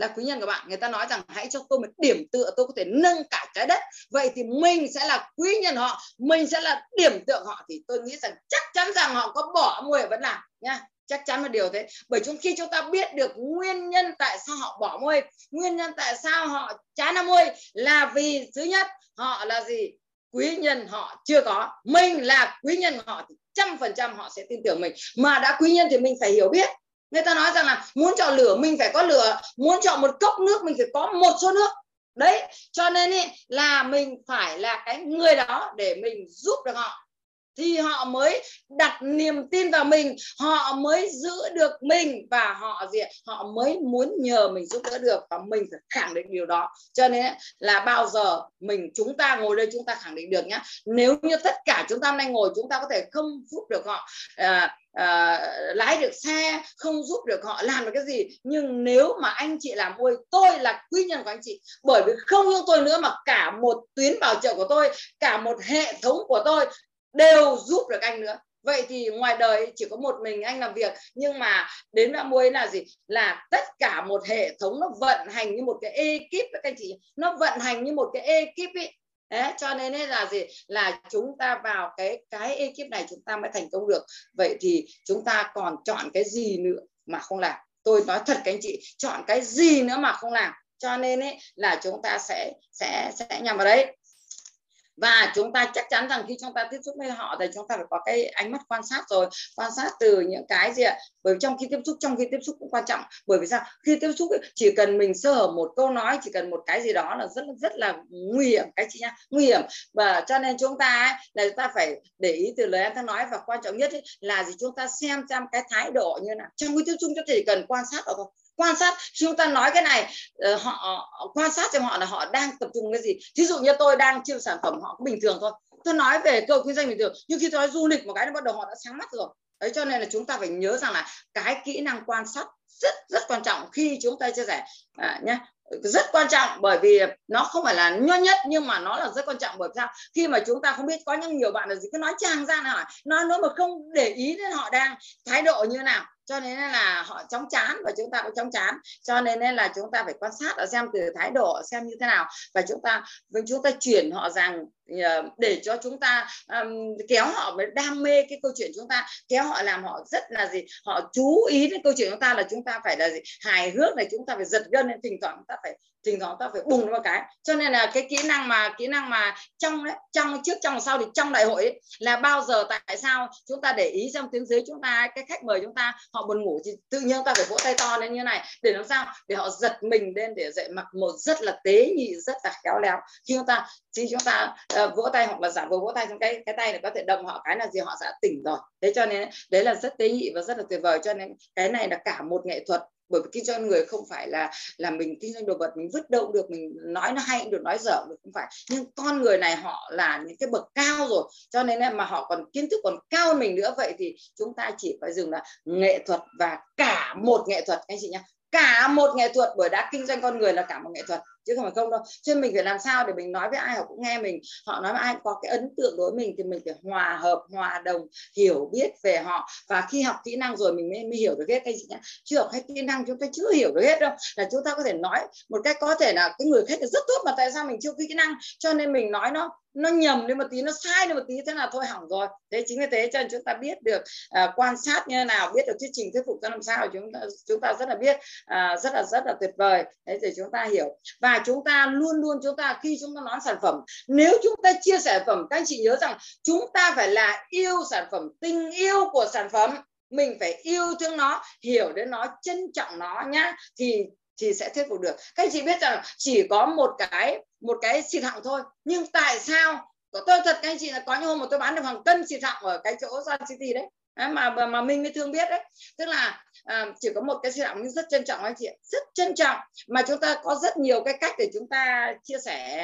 [SPEAKER 2] là quý nhân của bạn, người ta nói rằng hãy cho tôi một điểm tựa tôi có thể nâng cả trái đất. Vậy thì mình sẽ là quý nhân họ, mình sẽ là điểm tựa họ. Thì tôi nghĩ rằng chắc chắn rằng họ có bỏ môi vẫn làm nha chắc chắn là điều thế. Bởi chúng khi chúng ta biết được nguyên nhân tại sao họ bỏ môi nguyên nhân tại sao họ chán năm môi là vì thứ nhất, họ là gì? Quý nhân họ chưa có. Mình là quý nhân họ thì trăm phần trăm họ sẽ tin tưởng mình. Mà đã quý nhân thì mình phải hiểu biết người ta nói rằng là muốn chọn lửa mình phải có lửa. Muốn chọn một cốc nước mình phải có một số nước. Đấy cho nên ý, là mình phải là cái người đó để mình giúp được họ thì họ mới đặt niềm tin vào mình họ mới giữ được mình và họ gì họ mới muốn nhờ mình giúp đỡ được và mình phải khẳng định điều đó. Cho nên là bao giờ mình chúng ta ngồi đây chúng ta khẳng định được nhá. Nếu như tất cả chúng ta hôm nay ngồi chúng ta có thể không giúp được họ à, à, lái được xe không giúp được họ làm được cái gì. Nhưng nếu mà anh chị làm môi tôi là quý nhân của anh chị. Bởi vì không những tôi nữa mà cả một tuyến bảo trợ của tôi cả một hệ thống của tôi đều giúp được anh nữa. Vậy thì ngoài đời chỉ có một mình anh làm việc nhưng mà đến năm muối là gì? Là tất cả một hệ thống nó vận hành như một cái ekip các anh chị nó vận hành như một cái ekip ấy Đấy, cho nên là gì? Là chúng ta vào cái cái ekip này chúng ta mới thành công được. Vậy thì chúng ta còn chọn cái gì nữa mà không làm? Tôi nói thật các anh chị chọn cái gì nữa mà không làm? Cho nên ấy là chúng ta sẽ sẽ sẽ nhằm vào đấy và chúng ta chắc chắn rằng khi chúng ta tiếp xúc với họ thì chúng ta phải có cái ánh mắt quan sát rồi quan sát từ những cái gì ạ? Bởi vì trong khi tiếp xúc trong khi tiếp xúc cũng quan trọng. Bởi vì sao? Khi tiếp xúc chỉ cần mình sơ hở một câu nói chỉ cần một cái gì đó là rất rất là nguy hiểm cái chị nhá? Nguy hiểm. Và cho nên chúng ta ấy, là chúng ta phải để ý từ lời anh ta nói. Và quan trọng nhất ấy, là gì? Chúng ta xem xem cái thái độ như nào. Trong khi tiếp xúc chúng ta chỉ cần quan sát đó thôi quan sát. Khi chúng ta nói cái này ờ, họ quan sát cho họ là họ đang tập trung cái gì. Thí dụ như tôi đang chiêu sản phẩm họ cũng bình thường thôi. Tôi nói về cơ kinh doanh bình thường. Nhưng khi tôi nói du lịch một cái nó bắt đầu họ đã sáng mắt rồi. Đấy cho nên là chúng ta phải nhớ rằng là cái kỹ năng quan sát rất rất quan trọng khi chúng ta chia sẻ. À, nhé rất quan trọng bởi vì nó không phải là nhỏ nhất nhưng mà nó là rất quan trọng bởi sao? Khi mà chúng ta không biết có những nhiều bạn là gì? Cứ nói trang ra hỏi nói nói mà không để ý đến họ đang thái độ như nào cho nên là họ chóng chán và chúng ta cũng chóng chán. Cho nên là chúng ta phải quan sát và xem từ thái độ, xem như thế nào. Và chúng ta vâng, chúng ta chuyển họ rằng Ờ, để cho chúng ta um, kéo họ đam mê cái câu chuyện chúng ta kéo họ làm họ rất là gì họ chú ý đến câu chuyện chúng ta là chúng ta phải là gì hài hước này chúng ta phải giật gân thỉnh thoảng chúng ta phải thỉnh thoảng ta phải bùng một cái. Cho nên là cái kỹ năng mà kỹ năng mà trong đấy trong trước trong sau thì trong đại hội ấy, là bao giờ tại sao chúng ta để ý trong tiếng dưới chúng ta cái khách mời chúng ta họ buồn ngủ thì tự nhiên ta phải vỗ tay to lên như này để làm sao? Để họ giật mình lên để dậy mặc một rất là tế nhị rất là khéo léo. Khi chúng ta chứ chúng ta uh, vỗ tay hoặc là giả vờ vỗ tay trong cái cái tay này có thể động họ cái là gì họ sẽ tỉnh rồi. Thế cho nên đấy là rất tế nhị và rất là tuyệt vời. Cho nên cái này là cả một nghệ thuật bởi vì kinh doanh người không phải là là mình kinh doanh đồ vật mình vứt đâu được mình nói nó hay được nói dở được không phải. Nhưng con người này họ là những cái bậc cao rồi cho nên mà họ còn kiến thức còn cao hơn mình nữa. Vậy thì chúng ta chỉ phải dừng là nghệ thuật và cả một nghệ thuật anh chị nhá. Cả một nghệ thuật bởi đã kinh doanh con người là cả một nghệ thuật chứ không phải không đâu. Cho nên mình phải làm sao để mình nói với ai họ cũng nghe mình. Họ nói với ai có cái ấn tượng đối với mình thì mình phải hòa hợp hòa đồng hiểu biết về họ. Và khi học kỹ năng rồi mình mới, mới hiểu được hết. Cái gì nhá? Chưa học hết kỹ năng chúng ta chưa hiểu được hết đâu. Là chúng ta có thể nói một cách có thể là cái người khách là rất tốt mà tại sao mình chưa kỹ năng? Cho nên mình nói nó nó nhầm đi một tí nó sai đi một tí thế là thôi hỏng rồi. Thế chính vì thế cho nên chúng ta biết được uh, quan sát như thế nào biết được thuyết trình thuyết phục ra làm sao chúng ta chúng ta rất là biết uh, rất là rất là tuyệt vời. Thế thì chúng ta hiểu. Và chúng ta luôn luôn chúng ta khi chúng ta nói sản phẩm nếu chúng ta chia sẻ sản phẩm các anh chị nhớ rằng chúng ta phải là yêu sản phẩm tình yêu của sản phẩm. Mình phải yêu thương nó hiểu đến nó trân trọng nó nhá. Thì chị sẽ thuyết phục được. Các anh chị biết rằng chỉ có một cái một cái xịt họng thôi. Nhưng tại sao? Tôi thật các anh chị là có những hôm mà tôi bán được hàng cân xịt họng ở cái chỗ Sun City đấy. Mà mà mình mới thương biết đấy. Tức là à, chỉ có một cái xịt họng nhưng rất trân trọng anh chị rất trân trọng. Mà chúng ta có rất nhiều cái cách để chúng ta chia sẻ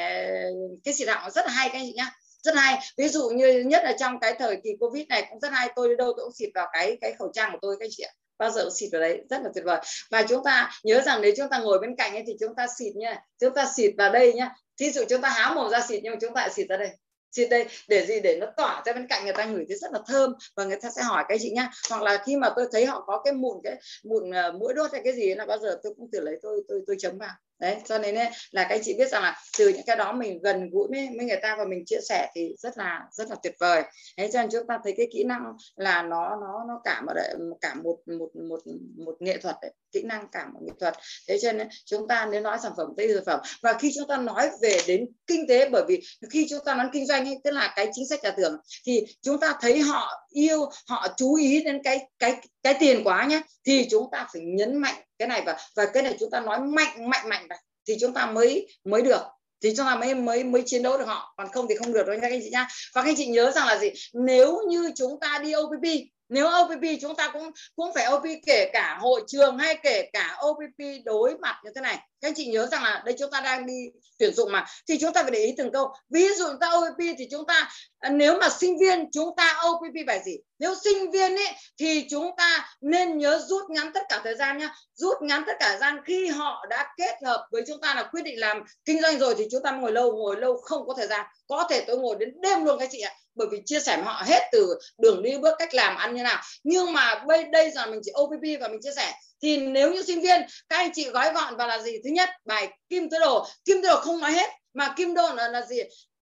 [SPEAKER 2] cái xịt họng. Rất là hay các anh chị nhá. Rất hay. Ví dụ như nhất là trong cái thời kỳ covid này cũng rất hay. Tôi đi đâu tôi cũng xịt vào cái cái khẩu trang của tôi các anh chị ạ bao giờ xịt vào đấy rất là tuyệt vời. Và chúng ta nhớ rằng nếu chúng ta ngồi bên cạnh ấy thì chúng ta xịt nha chúng ta xịt vào đây nhá. Thí dụ chúng ta háo mồm ra xịt nhưng mà chúng ta xịt ra đây. Xịt đây để gì? Để nó tỏa ra bên cạnh người ta ngửi thấy rất là thơm và người ta sẽ hỏi cái chị nhá. Hoặc là khi mà tôi thấy họ có cái mụn cái mụn uh, mũi đốt hay cái gì là bao giờ tôi cũng thử lấy tôi tôi tôi chấm vào đấy cho nên ấy, là các anh chị biết rằng là từ những cái đó mình gần gũi với, với người ta và mình chia sẻ thì rất là rất là tuyệt vời. Thế cho nên chúng ta thấy cái kỹ năng là nó nó nó cả một cả một một một một nghệ thuật đấy kỹ năng cả một nghệ thuật. Thế cho nên chúng ta nếu nói sản phẩm tây sản phẩm. Và khi chúng ta nói về đến kinh tế bởi vì khi chúng ta nói kinh doanh ấy, tức là cái chính sách trả thưởng thì chúng ta thấy họ yêu, họ chú ý đến cái cái cái tiền quá nhé thì chúng ta phải nhấn mạnh cái này và và cái này chúng ta nói mạnh mạnh mạnh này thì chúng ta mới mới được. Thì chúng ta mới mới mới chiến đấu được họ. Còn không thì không được đâu nha các anh chị nhá. Và các anh chị nhớ rằng là gì? Nếu như chúng ta đi OPP nếu OPP chúng ta cũng cũng phải OPP kể cả hội trường hay kể cả OPP đối mặt như thế này các anh chị nhớ rằng là đây chúng ta đang đi tuyển dụng mà. Thì chúng ta phải để ý từng câu. Ví dụ chúng ta OPP thì chúng ta à, nếu mà sinh viên chúng ta OPP phải gì? Nếu sinh viên ấy, thì chúng ta nên nhớ rút ngắn tất cả thời gian nhá. Rút ngắn tất cả thời gian khi họ đã kết hợp với chúng ta là quyết định làm kinh doanh rồi thì chúng ta ngồi lâu ngồi lâu không có thời gian. Có thể tôi ngồi đến đêm luôn các chị ạ. Bởi vì chia sẻ với họ hết từ đường đi bước cách làm ăn như nào. Nhưng mà bây, đây giờ mình chỉ OPP và mình chia sẻ thì nếu như sinh viên các anh chị gói gọn vào là gì? Thứ nhất bài kim tứ đồ. Kim tứ đồ không nói hết mà kim đồ là, là gì?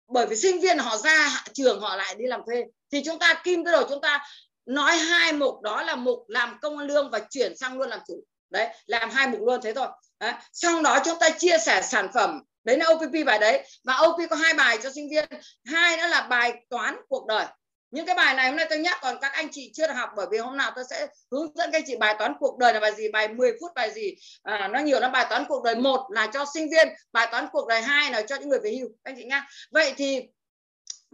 [SPEAKER 2] Bởi vì sinh viên họ ra trường họ lại đi làm thuê. Thì chúng ta kim tứ đồ chúng ta nói hai mục đó là mục làm công lương và chuyển sang luôn làm chủ. Đấy làm hai mục luôn thế thôi. Đấy. xong đó chúng ta chia sẻ sản phẩm đấy là OPP bài đấy. Và OP có hai bài cho sinh viên. Hai đó là bài toán cuộc đời những cái bài này hôm nay tôi nhắc còn các anh chị chưa được học bởi vì hôm nào tôi sẽ hướng dẫn các anh chị bài toán cuộc đời là bài gì bài 10 phút bài gì. À, nó nhiều lắm bài toán cuộc đời một là cho sinh viên bài toán cuộc đời hai là cho những người về hưu. Các anh chị nhá. Vậy thì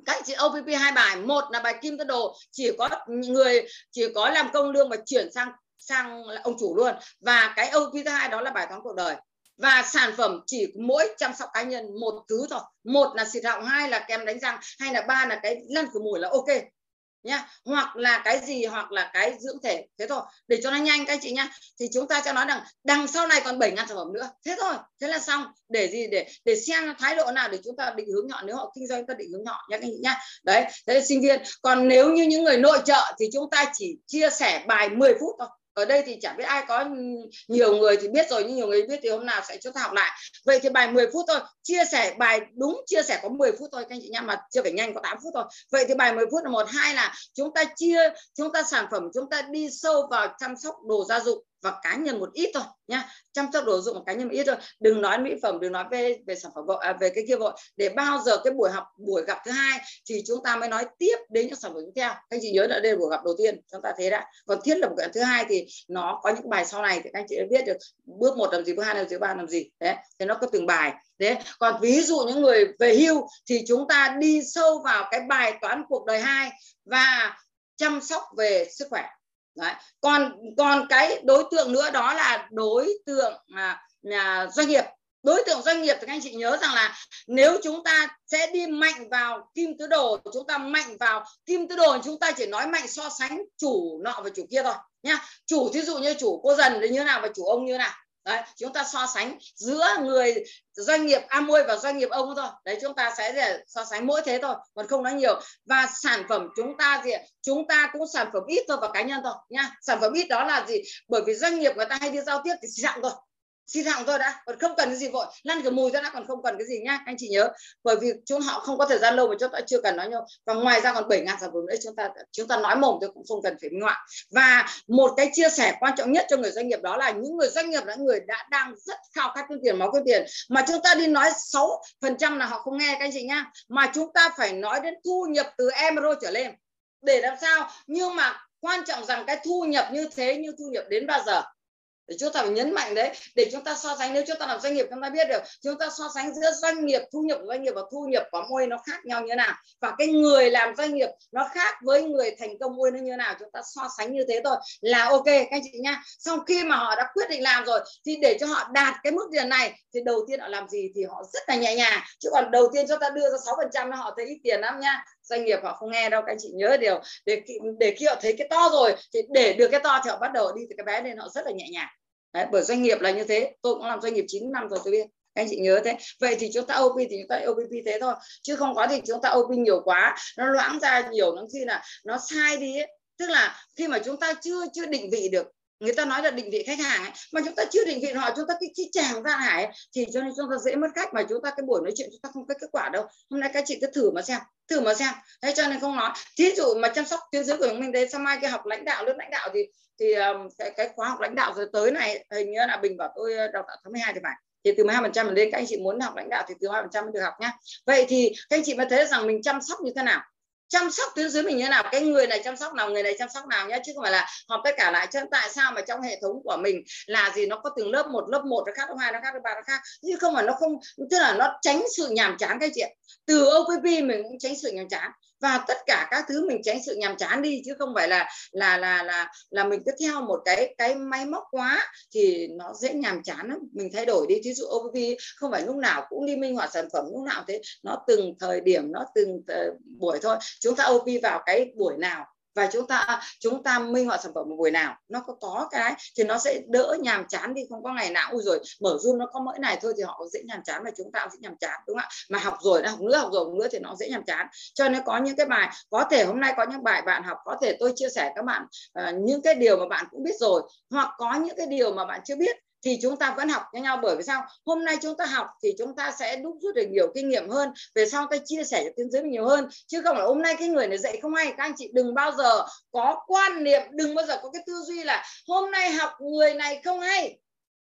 [SPEAKER 2] các chị OPP hai bài một là bài kim tân đồ chỉ có người chỉ có làm công lương và chuyển sang sang ông chủ luôn. Và cái OPP thứ hai đó là bài toán cuộc đời và sản phẩm chỉ mỗi chăm sóc cá nhân một thứ thôi. Một là xịt họng hai là kem đánh răng hay là ba là cái lăn khử mùi là ok, nhá. Hoặc là cái gì, hoặc là cái dưỡng thể, thế thôi. Để cho nó nhanh các chị nhá. Thì chúng ta cho nói rằng đằng sau này còn 7 ngàn sản phẩm nữa. Thế thôi, thế là xong. Để gì, để để xem thái độ nào để chúng ta định hướng nhọn nếu họ kinh doanh chúng ta định hướng nhọn nhá các chị nhá. Đấy, thế là sinh viên. Còn nếu như những người nội trợ thì chúng ta chỉ chia sẻ bài 10 phút thôi ở đây thì chẳng biết ai có nhiều người thì biết rồi, nhưng nhiều người biết thì hôm nào sẽ chúng ta học lại. Vậy thì bài 10 phút thôi, chia sẻ bài đúng chia sẻ có 10 phút thôi, các anh chị nha, mà chưa phải nhanh, có 8 phút thôi. Vậy thì bài 10 phút là một, hai là chúng ta chia, chúng ta sản phẩm, chúng ta đi sâu vào chăm sóc đồ gia dụng và cá nhân một ít thôi nha chăm sóc đồ dụng cá nhân một ít thôi. Đừng nói mỹ phẩm đừng nói về về sản phẩm vội à, về cái kia vội. Để bao giờ cái buổi học buổi gặp thứ hai thì chúng ta mới nói tiếp đến những sản phẩm tiếp theo. Các anh chị nhớ là đây là buổi gặp đầu tiên chúng ta thế đã. Còn thiết lập cái thứ hai thì nó có những bài sau này thì các anh chị đã biết được bước một làm gì bước hai làm gì bước ba làm gì. Đấy thì nó có từng bài. Đấy còn ví dụ những người về hưu thì chúng ta đi sâu vào cái bài toán cuộc đời hai và chăm sóc về sức khỏe. Đấy. còn còn cái đối tượng nữa đó là đối tượng à, à, doanh nghiệp. Đối tượng doanh nghiệp thì các anh chị nhớ rằng là nếu chúng ta sẽ đi mạnh vào kim tứ đồ chúng ta mạnh vào kim tứ đồ chúng ta chỉ nói mạnh so sánh chủ nọ và chủ kia thôi nhá. Chủ thí dụ như chủ cô dần thì như nào và chủ ông như thế nào? Đấy, chúng ta so sánh giữa người doanh nghiệp Amway và doanh nghiệp ông thôi. Đấy, chúng ta sẽ để so sánh mỗi thế thôi, còn không nói nhiều. Và sản phẩm chúng ta gì chúng ta cũng sản phẩm ít thôi và cá nhân thôi, nha. Sản phẩm ít đó là gì? Bởi vì doanh nghiệp người ta hay đi giao tiếp thì dạng thôi xin hàng thôi đã, còn không cần cái gì vội. Lăn cái mùi ra đã, còn không cần cái gì nhá anh chị nhớ. Bởi vì chúng họ không có thời gian lâu mà chúng ta chưa cần nói nhau. Và ngoài ra còn 7 ngàn sản phẩm nữa, chúng ta chúng ta nói mồm tôi cũng không cần phải minh họa và một cái chia sẻ quan trọng nhất cho người doanh nghiệp đó là những người doanh nghiệp là người đã đang rất khao khát kiếm tiền, máu kiếm tiền. Mà chúng ta đi nói 6 phần trăm là họ không nghe các anh chị nhá mà chúng ta phải nói đến thu nhập từ euro trở lên. Để làm sao? Nhưng mà quan trọng rằng cái thu nhập như thế, như thu nhập đến bao giờ? Để chúng ta phải nhấn mạnh đấy, để chúng ta so sánh, nếu chúng ta làm doanh nghiệp, chúng ta biết được, chúng ta so sánh giữa doanh nghiệp thu nhập của doanh nghiệp và thu nhập của môi nó khác nhau như thế nào. Và cái người làm doanh nghiệp nó khác với người thành công môi nó như thế nào, chúng ta so sánh như thế thôi. Là ok, các anh chị nha sau khi mà họ đã quyết định làm rồi, thì để cho họ đạt cái mức tiền này, thì đầu tiên họ làm gì thì họ rất là nhẹ nhàng. Chứ còn đầu tiên chúng ta đưa ra sáu phần trăm họ thấy ít tiền lắm nha doanh nghiệp họ không nghe đâu các anh chị nhớ điều để để khi họ thấy cái to rồi thì để được cái to thì họ bắt đầu đi từ cái bé nên họ rất là nhẹ nhàng Đấy, bởi doanh nghiệp là như thế tôi cũng làm doanh nghiệp 9 năm rồi tôi biết các anh chị nhớ thế vậy thì chúng ta OP thì chúng ta OPP thế thôi chứ không có thì chúng ta OP nhiều quá nó loãng ra nhiều nó khi là nó sai đi ấy. tức là khi mà chúng ta chưa chưa định vị được người ta nói là định vị khách hàng ấy, mà chúng ta chưa định vị họ chúng ta cái cái chàng ra hải thì cho nên chúng ta dễ mất khách mà chúng ta cái buổi nói chuyện chúng ta không có kết quả đâu. Hôm nay các chị cứ thử mà xem thử mà xem. Thế cho nên không nói. Thí dụ mà chăm sóc tuyến dưới của mình đấy sau mai cái học lãnh đạo lớp lãnh đạo thì thì um, cái, cái khóa học lãnh đạo rồi tới này hình như là bình bảo tôi ờ, đào tạo tháng 12 thì phải. Thì từ 12 phần trăm lên các anh chị muốn học lãnh đạo thì từ 12 phần trăm được học nhá. Vậy thì các anh chị mới thấy rằng mình chăm sóc như thế nào? Chăm sóc tuyến dưới mình như thế nào? Cái người này chăm sóc nào, người này chăm sóc nào nhá? Chứ không phải là họp tất cả lại chứ tại sao mà trong hệ thống của mình là gì? Nó có từng lớp một lớp một, nó khác, lớp hai, nó khác, lớp ba, nó khác. Chứ không phải nó không, tức là nó tránh sự nhàm chán cái chuyện từ OPP mình cũng tránh sự nhàm chán và tất cả các thứ mình tránh sự nhàm chán đi chứ không phải là là là là là mình cứ theo một cái cái máy móc quá thì nó dễ nhàm chán lắm. Mình thay đổi đi. Thí dụ OPP không phải lúc nào cũng đi minh họa sản phẩm lúc nào thế. Nó từng thời điểm nó từng uh, buổi thôi. Chúng ta OP vào cái buổi nào và chúng ta chúng ta minh họa sản phẩm một buổi nào nó có có cái thì nó sẽ đỡ nhàm chán đi không có ngày nào ui rồi mở zoom nó có mỗi này thôi thì họ dễ nhàm chán và chúng ta cũng dễ nhàm chán đúng không ạ? Mà học rồi đã học nữa học rồi học nữa thì nó dễ nhàm chán. Cho nên có những cái bài có thể hôm nay có những bài bạn học có thể tôi chia sẻ các bạn uh, những cái điều mà bạn cũng biết rồi hoặc có những cái điều mà bạn chưa biết thì chúng ta vẫn học với nhau. Bởi vì sao? Hôm nay chúng ta học thì chúng ta sẽ đúc rút được nhiều kinh nghiệm hơn. Về sau ta chia sẻ cho tiến dưới nhiều hơn. Chứ không là hôm nay cái người này dạy không hay. Các anh chị đừng bao giờ có quan niệm, đừng bao giờ có cái tư duy là hôm nay học người này không hay.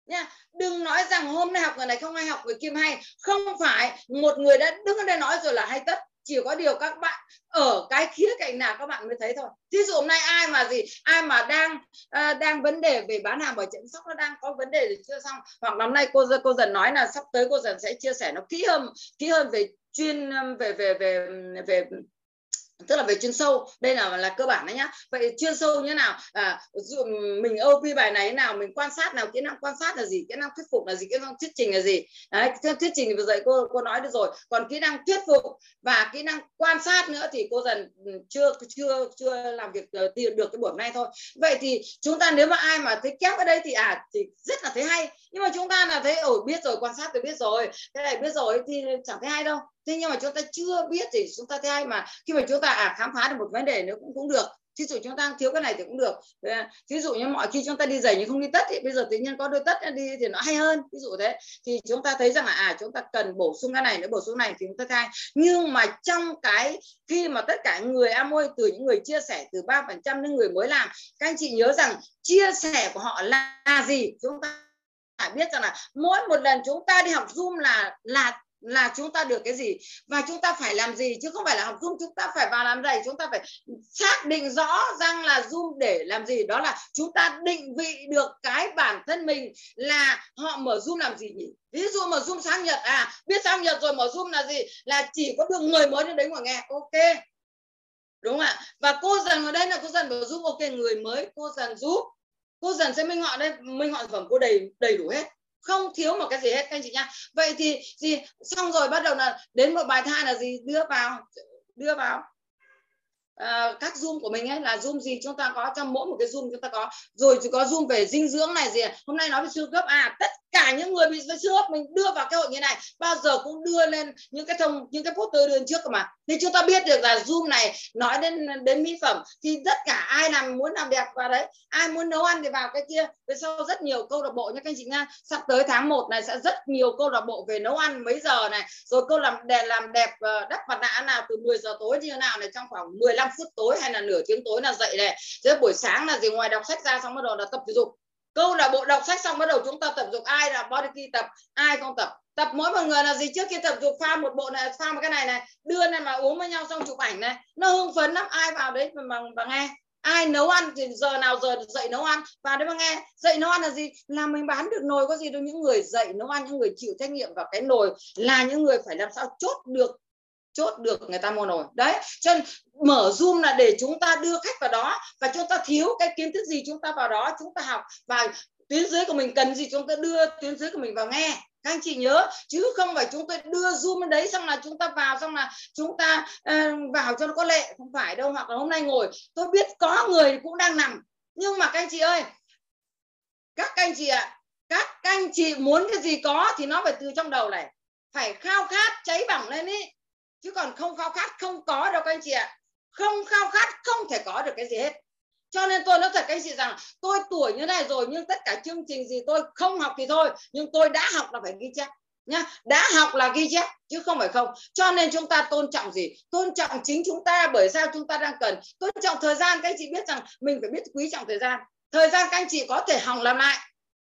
[SPEAKER 2] Nha, đừng nói rằng hôm nay học người này không hay, học người kim hay. Không phải, một người đã đứng ở đây nói rồi là hay tất chỉ có điều các bạn ở cái khía cạnh nào các bạn mới thấy thôi. Thí dụ hôm nay ai mà gì ai mà đang uh, đang vấn đề về bán hàng bảo chăm sóc nó đang có vấn đề gì chưa xong. Hoặc năm nay cô cô dần nói là sắp tới cô dần sẽ chia sẻ nó kỹ hơn kỹ hơn về chuyên về về về về tức là về chuyên sâu đây là là cơ bản đấy nhá. Vậy chuyên sâu như thế nào? À, mình OP bài này thế nào mình quan sát nào kỹ năng quan sát là gì kỹ năng thuyết phục là gì kỹ năng thuyết trình là gì? Đấy thuyết trình thì vừa dạy cô cô nói được rồi. Còn kỹ năng thuyết phục và kỹ năng quan sát nữa thì cô dần ừ, chưa chưa chưa làm việc ờ, được cái buổi hôm nay thôi. Vậy thì chúng ta nếu mà ai mà thấy kép ở đây thì à thì rất là thấy hay. Nhưng mà chúng ta là thấy ồ biết rồi quan sát tôi biết rồi. Cái này biết rồi thì chẳng thấy hay đâu thế nhưng mà chúng ta chưa biết thì chúng ta thay mà, khi mà chúng ta à khám phá được một vấn đề nữa cũng cũng được. Thí dụ chúng ta thiếu cái này thì cũng được. Thí dụ như mọi khi chúng ta đi giày nhưng không đi tất thì bây giờ tự nhiên có đôi tất đi thì nó hay hơn, ví dụ thế. Thì chúng ta thấy rằng là à chúng ta cần bổ sung cái này nữa, bổ sung này thì chúng ta thay. Nhưng mà trong cái, khi mà tất cả người Amway từ những người chia sẻ từ ba phần trăm đến người mới làm, các anh chị nhớ rằng chia sẻ của họ là gì? Chúng ta phải biết rằng là mỗi một lần chúng ta đi học zoom là là là chúng ta được cái gì? Và chúng ta phải làm gì? Chứ không phải là học zoom, chúng ta phải vào làm gì? Chúng ta phải xác định rõ rằng là zoom để làm gì? Đó là chúng ta định vị được cái bản thân mình là họ mở zoom làm gì nhỉ? Ví dụ mở zoom sang nhật à biết sang nhật rồi mở zoom là gì? Là chỉ có được người mới đến đấy mà nghe. Ok. Đúng không ạ? Và cô dần ở đây là cô dần mở zoom. Ok, người mới, cô dần giúp. Cô dần sẽ minh họa đây. Minh họa phẩm cô đầy đầy đủ hết không thiếu một cái gì hết, các anh chị nha vậy thì gì xong rồi, bắt đầu là đến một bài thai là gì? Đưa vào đưa vào uh, các zoom của mình ấy là zoom gì? Chúng ta có trong mỗi một cái zoom chúng ta có. Rồi chỉ có zoom về dinh dưỡng này gì hôm nay nói về xương khớp à tất cả những người bị xương khớp mình đưa vào cái hội nghị này bao giờ cũng đưa lên những cái thông những cái poster đưa trước mà. Thì chúng ta biết được là zoom này nói đến đến mỹ phẩm thì tất cả ai làm muốn làm đẹp vào đấy ai muốn nấu ăn thì vào cái kia. Về sau rất nhiều câu lạc bộ nha các anh chị nha sắp tới tháng 1 này sẽ rất nhiều câu lạc bộ về nấu ăn mấy giờ này. Rồi câu làm đẹp làm đẹp ờ, đắp mặt nạ nào từ 10 giờ tối như thế nào này trong khoảng 15 phút tối hay là nửa tiếng tối là dậy này. Rồi buổi sáng là gì? Ngoài đọc sách ra xong bắt đầu là tập thể dục. Câu là bộ đọc sách xong bắt đầu chúng ta tập dục. Ai là body key tập? Ai không tập? Tập mỗi một người là gì? Trước khi tập dục pha một bộ này pha một cái này này. Đưa này mà uống với nhau xong chụp ảnh này. Nó hưng phấn lắm. Ai vào đấy mà mà, mà nghe? Ai nấu ăn thì giờ nào giờ dậy nấu ăn? Và đấy mà nghe. Dậy nấu ăn là gì? Là mình bán được nồi có gì đâu. Những người dậy nấu ăn những người chịu trách nhiệm vào cái nồi là những người phải làm sao chốt được chốt được người ta mua nổi. Đấy cho nên mở zoom là để chúng ta đưa khách vào đó và chúng ta thiếu cái kiến thức gì chúng ta vào đó chúng ta học và tuyến dưới của mình cần gì chúng ta đưa tuyến dưới của mình vào nghe. Các anh chị nhớ chứ không phải chúng tôi đưa zoom lên đấy xong là chúng ta vào xong là chúng ta uh, vào cho nó có lệ. Không phải đâu hoặc là hôm nay ngồi tôi biết có người cũng đang nằm. Nhưng mà các anh chị ơi các anh chị ạ à, các anh chị muốn cái gì có thì nó phải từ trong đầu này. Phải khao khát cháy bỏng lên ý chứ còn không khao khát, không có đâu các anh chị ạ. Không khao khát, không thể có được cái gì hết. Cho nên tôi nói thật các anh chị rằng, tôi tuổi như này rồi, nhưng tất cả chương trình gì tôi không học thì thôi, nhưng tôi đã học là phải ghi chép, nhá. Đã học là ghi chép, chứ không phải không. Cho nên chúng ta tôn trọng gì? Tôn trọng chính chúng ta, bởi sao chúng ta đang cần? Tôn trọng thời gian, các anh chị biết rằng mình phải biết quý trọng thời gian. Thời gian các anh chị có thể hỏng làm lại,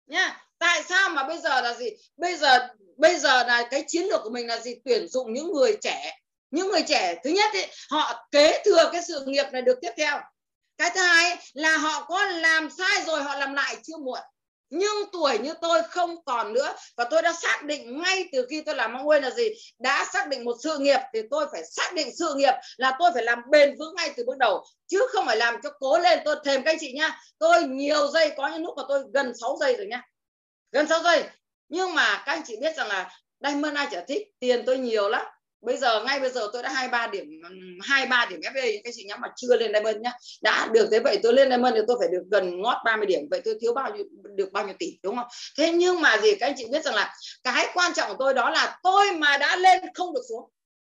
[SPEAKER 2] nhá tại sao mà bây giờ là gì? Bây giờ bây giờ là cái chiến lược của mình là gì? Tuyển dụng những người trẻ. Những người trẻ thứ nhất ý, họ kế thừa cái sự nghiệp này được tiếp theo. Cái thứ hai là họ có làm sai rồi họ làm lại chưa muộn. Nhưng tuổi như tôi không còn nữa và tôi đã xác định ngay từ khi tôi làm mong quên là gì? Đã xác định một sự nghiệp thì tôi phải xác định sự nghiệp là tôi phải làm bền vững ngay từ bước đầu. Chứ không phải làm cho cố lên. Tôi thèm các anh chị nhá tôi nhiều giây có những lúc mà tôi gần 6 giây rồi nhá gần 6 giây nhưng mà các anh chị biết rằng là Diamond ai chả thích tiền tôi nhiều lắm. Bây giờ, ngay bây giờ tôi đã hai ba điểm, hai ba điểm FA cái chị nhắm mà chưa lên Diamond nhá, đã được thế vậy tôi lên Diamond thì tôi phải được gần ngót 30 điểm. Vậy tôi thiếu bao nhiêu, được bao nhiêu tỷ, đúng không? Thế nhưng mà gì, các anh chị biết rằng là cái quan trọng của tôi đó là tôi mà đã lên không được xuống.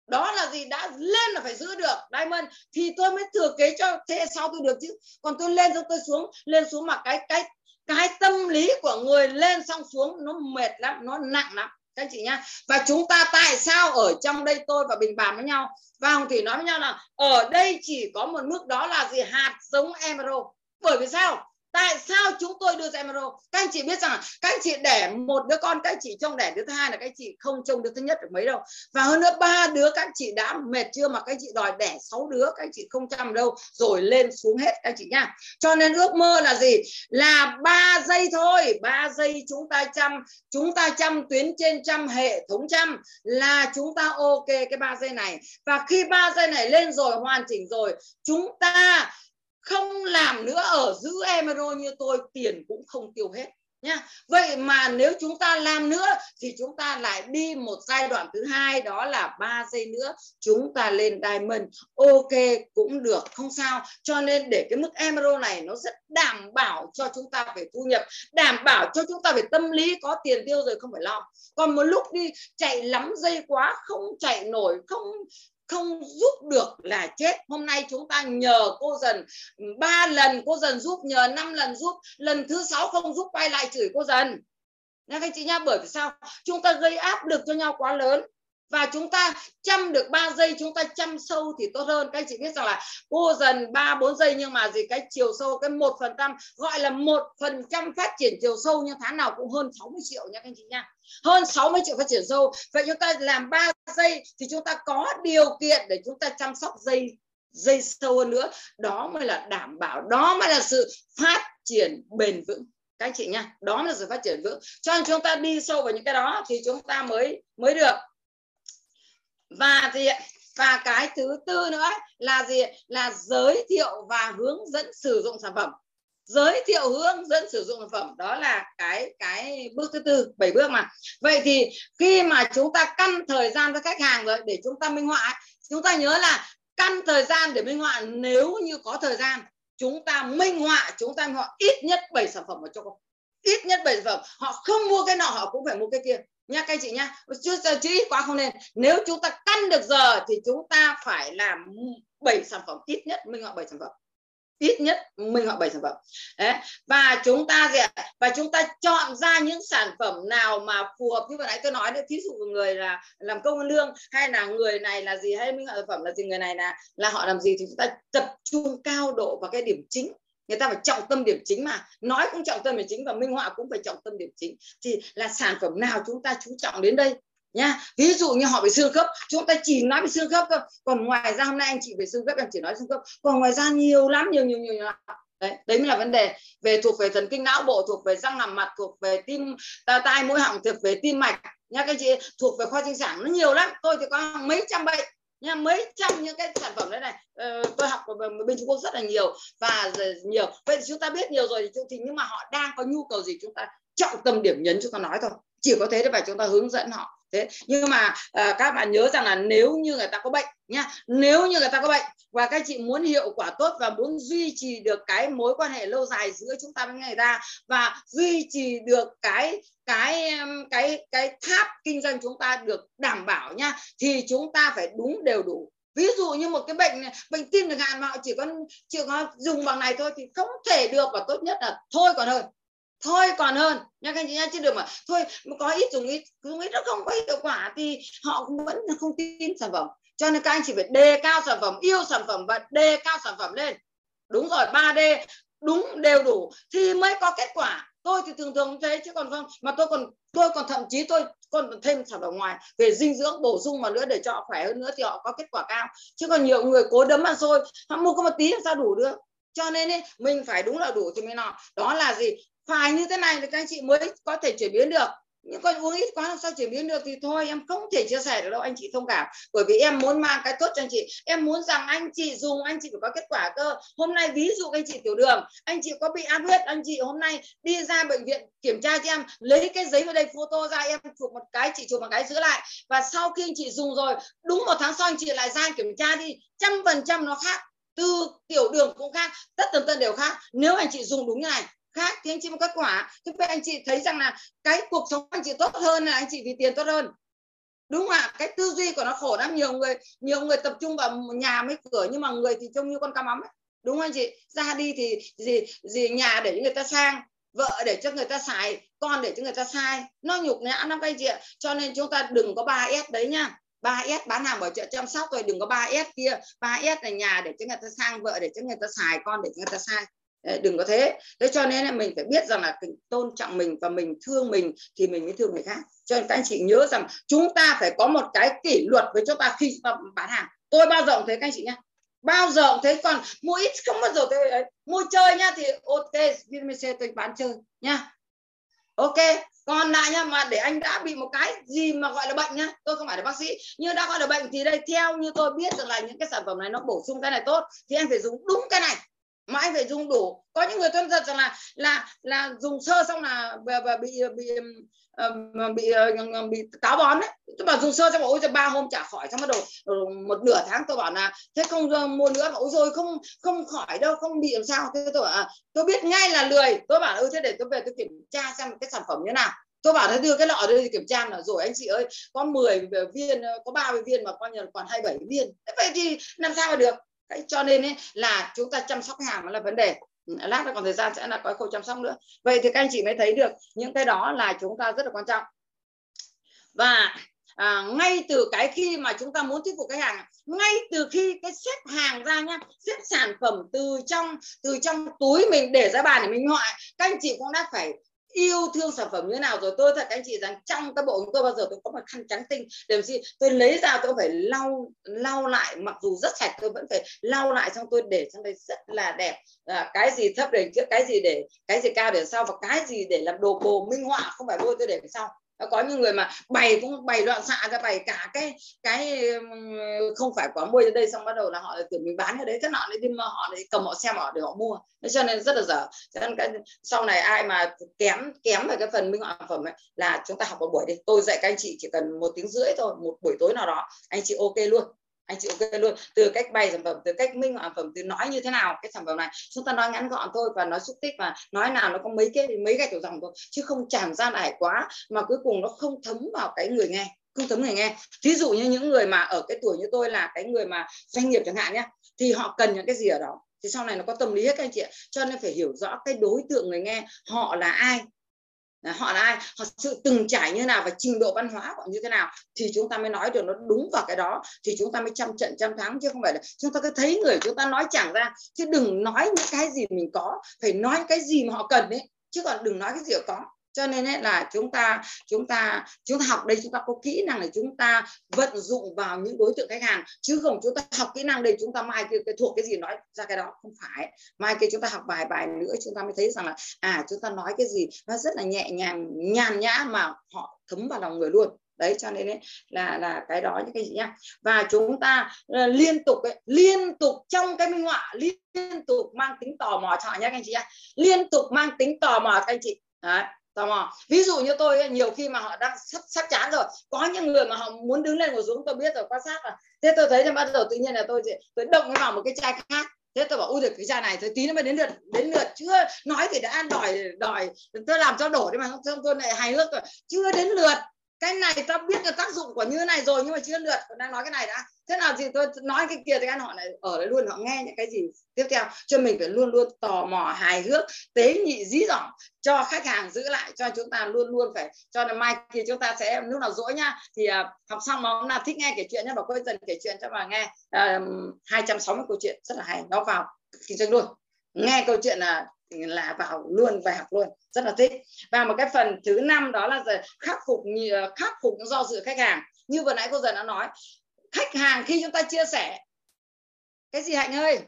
[SPEAKER 2] Đó là gì? Đã lên là phải giữ được diamond thì tôi mới thừa kế cho, thế sau tôi được chứ? Còn tôi lên xong tôi xuống, lên xuống mà cái cái cái tâm lý của người lên xong xuống nó mệt lắm, nó nặng lắm. Các chị nhá. Và chúng ta tại sao ở trong đây tôi và bình bàn với nhau? Và hồng thủy nói với nhau là, ở đây chỉ có một mức đó là gì? Hạt giống emerald. Bởi vì sao? Tại sao chúng tôi đưa ra emero các anh chị biết rằng là các anh chị đẻ một đứa con, các anh chị trông đẻ đứa thứ hai là các anh chị không trông đứa thứ nhất được mấy đâu. Và hơn nữa, ba đứa các anh chị đã mệt chưa mà các anh chị đòi đẻ sáu đứa, các anh chị không chăm đâu, rồi lên xuống hết, các anh chị nha cho nên ước mơ là gì? Là ba giây thôi, ba giây chúng ta chăm, chúng ta chăm tuyến trên chăm, hệ thống chăm, là chúng ta ok cái ba giây này. Và khi ba giây này lên rồi, hoàn chỉnh rồi, chúng ta không làm nữa ở giữ emero như tôi, tiền cũng không tiêu hết nha vậy mà nếu chúng ta làm nữa thì chúng ta lại đi một giai đoạn thứ hai, đó là ba giây nữa, chúng ta lên diamond. Ok, cũng được, không sao. Cho nên để cái mức emerald này nó rất đảm bảo cho chúng ta về thu nhập, đảm bảo cho chúng ta về tâm lý, có tiền tiêu rồi không phải lo. Còn một lúc đi, chạy lắm dây quá, không chạy nổi, không không giúp được là chết. Hôm nay chúng ta nhờ cô dần ừ, ba lần cô dần giúp, nhờ năm lần giúp, lần thứ sáu không giúp, quay lại chửi cô dần. Nha các chị nha, bởi vì sao? Chúng ta gây áp lực cho nhau quá lớn và chúng ta chăm được 3 giây, chúng ta chăm sâu thì tốt hơn. Các anh chị biết rằng là cô dần 3 4 giây nhưng mà gì, cái chiều sâu, cái một phần trăm, gọi là một phần trăm phát triển chiều sâu nhưng tháng nào cũng hơn 60 triệu nha các anh chị nha. Hơn 60 triệu phát triển sâu. Vậy chúng ta làm 3 giây thì chúng ta có điều kiện để chúng ta chăm sóc dây dây sâu hơn nữa. Đó mới là đảm bảo, đó mới là sự phát triển bền vững. Các anh chị nha, đó là sự phát triển vững. Cho nên chúng ta đi sâu vào những cái đó thì chúng ta mới mới được và gì và cái thứ tư nữa là gì là giới thiệu và hướng dẫn sử dụng sản phẩm. Giới thiệu, hướng dẫn sử dụng sản phẩm, đó là cái cái bước thứ tư, bảy bước mà. Vậy thì khi mà chúng ta căn thời gian với khách hàng rồi để chúng ta minh họa chúng ta nhớ là căn thời gian để minh họa, nếu như có thời gian, chúng ta minh họa, chúng ta minh họa ít nhất 7 sản phẩm ở cho ít nhất 7 sản phẩm. Họ không mua cái nọ, họ cũng phải mua cái kia nha, các anh chị nha. Chứ chứ quá không nên. Nếu chúng ta căn được giờ thì chúng ta phải làm 7 sản phẩm, ít nhất minh họa 7 sản phẩm. Ít nhất minh họa 7 sản phẩm. Đấy. và chúng ta gì ạ? Và chúng ta chọn ra những sản phẩm nào mà phù hợp. Như vừa nãy tôi nói đấy, thí dụ người là làm công ăn lương, hay là người này là gì, hay minh họa sản phẩm là gì, người này là là họ làm gì thì chúng ta tập trung cao độ vào cái điểm chính người ta phải trọng tâm điểm chính mà. Nói cũng trọng tâm điểm chính và minh họa cũng phải trọng tâm điểm chính. Thì là sản phẩm nào chúng ta chú trọng đến đây nha ví dụ như họ về xương khớp chúng ta chỉ nói về xương khớp thôi. Còn ngoài ra hôm nay anh chị về xương khớp em chỉ nói xương khớp. Còn ngoài ra nhiều lắm nhiều nhiều nhiều, nhiều lắm. đấy đấy mới là vấn đề. Về thuộc về thần kinh não bộ thuộc về răng hàm mặt thuộc về tim tai mũi họng thuộc về tim mạch. Nha các chị thuộc về khoa sinh sản nó nhiều lắm. Tôi thì có mấy trăm bệnh nha, mấy trăm những cái sản phẩm đấy này ờ, tôi học ở bên Trung Quốc rất là nhiều và nhiều. Vậy thì chúng ta biết nhiều rồi thì nhưng mà họ đang có nhu cầu gì chúng ta trọng tâm điểm nhấn chúng ta nói thôi. Chỉ có thế để phải chúng ta hướng dẫn họ thế nhưng mà à, các bạn nhớ rằng là nếu như người ta có bệnh nhá nếu như người ta có bệnh và các chị muốn hiệu quả tốt và muốn duy trì được cái mối quan hệ lâu dài giữa chúng ta với người ta và duy trì được cái cái cái cái tháp kinh doanh chúng ta được đảm bảo nha thì chúng ta phải đúng đều đủ. Ví dụ như một cái bệnh này, bệnh tim chẳng hạn mà họ chỉ có chỉ có dùng bằng này thôi thì không thể được và tốt nhất là thôi còn hơn thôi còn hơn. Nha các anh chị nha chứ được mà thôi có ít dùng ít dùng ít nó không có hiệu quả thì họ cũng vẫn không tin sản phẩm. Cho nên các anh chỉ phải đề cao sản phẩm yêu sản phẩm và đề cao sản phẩm lên. Đúng rồi 3D đúng đều đủ thì mới có kết quả. Tôi thì thường thường thế chứ còn không mà tôi còn tôi còn thậm chí tôi còn thêm sản phẩm ngoài về dinh dưỡng bổ sung mà nữa để cho họ khỏe hơn nữa thì họ có kết quả cao. Chứ còn nhiều người cố đấm ăn xôi họ mua có một tí làm sao đủ được. Cho nên ấy, mình phải đúng là đủ thì mới nọ. Đó là gì? Phải như thế này thì các anh chị mới có thể chuyển biến được nhưng con uống ít quá làm sao chuyển biến được thì thôi em không thể chia sẻ được đâu anh chị thông cảm bởi vì em muốn mang cái tốt cho anh chị em muốn rằng anh chị dùng anh chị phải có kết quả cơ hôm nay ví dụ anh chị tiểu đường anh chị có bị áp huyết anh chị hôm nay đi ra bệnh viện kiểm tra cho em lấy cái giấy vào đây photo ra em chụp một cái chị chụp một cái giữ lại và sau khi anh chị dùng rồi đúng một tháng sau anh chị lại ra kiểm tra đi trăm phần trăm nó khác từ tiểu đường cũng khác tất tần tần đều khác nếu anh chị dùng đúng như này khác, thì anh chị mới kết quả. Thế vậy anh chị thấy rằng là cái cuộc sống anh chị tốt hơn là anh chị vì tiền tốt hơn. Đúng không ạ? Cái tư duy của nó khổ lắm. Nhiều người nhiều người tập trung vào nhà mấy cửa, nhưng mà người thì trông như con cá mắm ấy. đúng không anh chị? Ra đi thì gì gì nhà để người ta sang, vợ để cho người ta xài, con để cho người ta sai. Nó nhục nhã lắm các chị ạ. Cho nên chúng ta đừng có ba s đấy nhá. 3S bán hàng bảo trợ chăm sóc rồi đừng có 3S kia. 3S là nhà để cho người ta sang, vợ để cho người ta xài, con để cho người ta sai đừng có thế. Thế cho nên là mình phải biết rằng là tôn trọng mình và mình thương mình thì mình mới thương người khác. Cho nên các anh chị nhớ rằng chúng ta phải có một cái kỷ luật với chúng ta khi chúng ta bán hàng. Tôi bao giờ cũng thế các anh chị nhé bao giờ cũng thế, còn mua ít không bao giờ thế ấy. mua chơi nhá thì ok vitamin C tôi bán chơi nhá. Ok, còn lại nhá, mà để anh đã bị một cái gì mà gọi là bệnh nhá, tôi không phải là bác sĩ. Nhưng đã gọi là bệnh thì đây, theo như tôi biết rằng là những cái sản phẩm này nó bổ sung cái này tốt, thì anh phải dùng đúng cái này mà anh phải dùng đủ. Có những người tuân thật rằng là là là dùng sơ xong là bị bị bị ờ, bị bị táo bón đấy. Tôi bảo dùng sơ xong ôi ba hôm trả khỏi xong bắt đầu ờ, một nửa tháng tôi bảo là thế không mua nữa ôi rồi không không khỏi đâu không bị làm sao. Thế tôi bảo à, tôi biết ngay là lười. Tôi bảo ừ thế để tôi về tôi kiểm tra xem cái sản phẩm như nào. Tôi bảo thế đưa cái lọ đây kiểm tra là rồi anh chị ơi có 10 viên ờ, có 30 viên mà coi như là còn 27 viên. Thế vậy thì làm sao mà được? Đấy, cho nên ấy, là chúng ta chăm sóc hàng là vấn đề. Ừ, lát nữa còn thời gian sẽ là có khâu chăm sóc nữa. Vậy thì các anh chị mới thấy được những cái đó là chúng ta rất là quan trọng. Và à, ngay từ cái khi mà chúng ta muốn thuyết phục khách hàng ngay từ khi cái xếp hàng ra nhá xếp sản phẩm từ trong từ trong túi mình để ra bàn để mình gọi các anh chị cũng đã phải yêu thương sản phẩm như thế nào rồi tôi thật các anh chị rằng trong cái bộ của tôi bao giờ tôi có một khăn trắng tinh. Để làm gì? Tôi lấy ra tôi phải lau lau lại. Mặc dù rất sạch tôi vẫn phải lau lại xong tôi để trong đây rất là đẹp. À, cái gì thấp để trước cái gì để cái gì cao để sau và cái gì để làm đồ bồ minh họa không phải bôi tôi để sau có những người mà bày cũng bày loạn xạ ra, bày cả cái cái không phải quá mua ở đây xong bắt đầu là họ tưởng mình bán ở đấy. Cái nọ nhưng mà họ lại cầm họ xem họ để họ mua. Thế cho nên rất là dở. Cho nên cái sau này ai mà kém kém về cái phần minh họa phẩm ấy là chúng ta học một buổi đi. Tôi dạy các anh chị chỉ cần một tiếng rưỡi thôi, một buổi tối nào đó, anh chị ok luôn anh chị ok luôn. Từ cách bày sản phẩm, từ cách minh sản phẩm, từ nói như thế nào cái sản phẩm này. Chúng ta nói ngắn gọn thôi và nói xúc tích và nói nào nó có mấy cái mấy cái đầu dòng thôi. Chứ không tràn ra ải quá mà cuối cùng nó không thấm vào cái người nghe, không thấm người nghe. Ví dụ như những người mà ở cái tuổi như tôi là cái người mà doanh nghiệp chẳng hạn nhé thì họ cần những cái gì ở đó? Thì sau này nó có tâm lý hết các anh chị ạ. Cho nên phải hiểu rõ cái đối tượng người nghe, họ là ai họ là ai? Họ sự từng trải như nào và trình độ văn hóa họ như thế nào thì chúng ta mới nói được nó đúng vào cái đó. Thì chúng ta mới trăm trận trăm thắng chứ không phải là chúng ta cứ thấy người chúng ta nói chẳng ra. Chứ đừng nói những cái gì mình có, phải nói cái gì mà họ cần đấy chứ còn đừng nói cái gì họ có cho nên ấy là chúng ta chúng ta chúng ta học đây chúng ta có kỹ năng để chúng ta vận dụng vào những đối tượng khách hàng. Chứ không chúng ta học kỹ năng đây chúng ta mai kia cái thuộc cái gì nói ra cái đó. Không phải. Mai kia chúng ta học vài bài nữa chúng ta mới thấy rằng là à chúng ta nói cái gì nó rất là nhẹ nhàng nhàn nhã mà họ thấm vào lòng người luôn. Đấy cho nên ấy, là là cái đó những cái gì nhá. Và chúng ta ờ, liên tục ấy, liên tục trong cái minh họa liên tục mang tính tò mò cho nhé các anh chị nhá. Liên tục mang tính tò mò các anh chị. Đấy tò mò. Ví dụ như tôi nhiều khi mà họ đang sắp sắp chán rồi, có những người mà họ muốn đứng lên ngồi xuống, tôi biết rồi, quan sát là thế tôi thấy là bắt đầu tự nhiên là tôi tôi động vào một cái chai khác. Thế tôi bảo ui được cái chai này tôi tí nữa mới đến lượt đến lượt, chưa nói thì đã, đòi đòi, tôi làm cho đổ đi mà xong tôi lại hài hước rồi, chưa đến lượt cái này tao biết được tác dụng của như thế này rồi nhưng mà chưa lượt còn đang nói cái này đã. Thế nào thì tôi nói cái kia thì anh họ này ở đấy luôn họ nghe những cái gì tiếp theo. Cho mình phải luôn luôn tò mò hài hước tế nhị dí dỏm cho khách hàng giữ lại cho chúng ta luôn luôn phải cho nên mai kia chúng ta sẽ lúc nào dỗi nhá. Thì uh, học xong mà hôm nào thích nghe kể chuyện nhá bảo cô dần kể chuyện cho bà nghe. À, uh, 260 câu chuyện rất là hay nó vào kinh doanh luôn nghe câu chuyện là là vào luôn, về học luôn. Rất là thích. Và một cái phần thứ năm đó là khắc phục ờ, khắc phục do dự khách hàng. Như vừa nãy cô giờ đã nói, khách hàng khi chúng ta chia sẻ, cái gì hạnh ơi?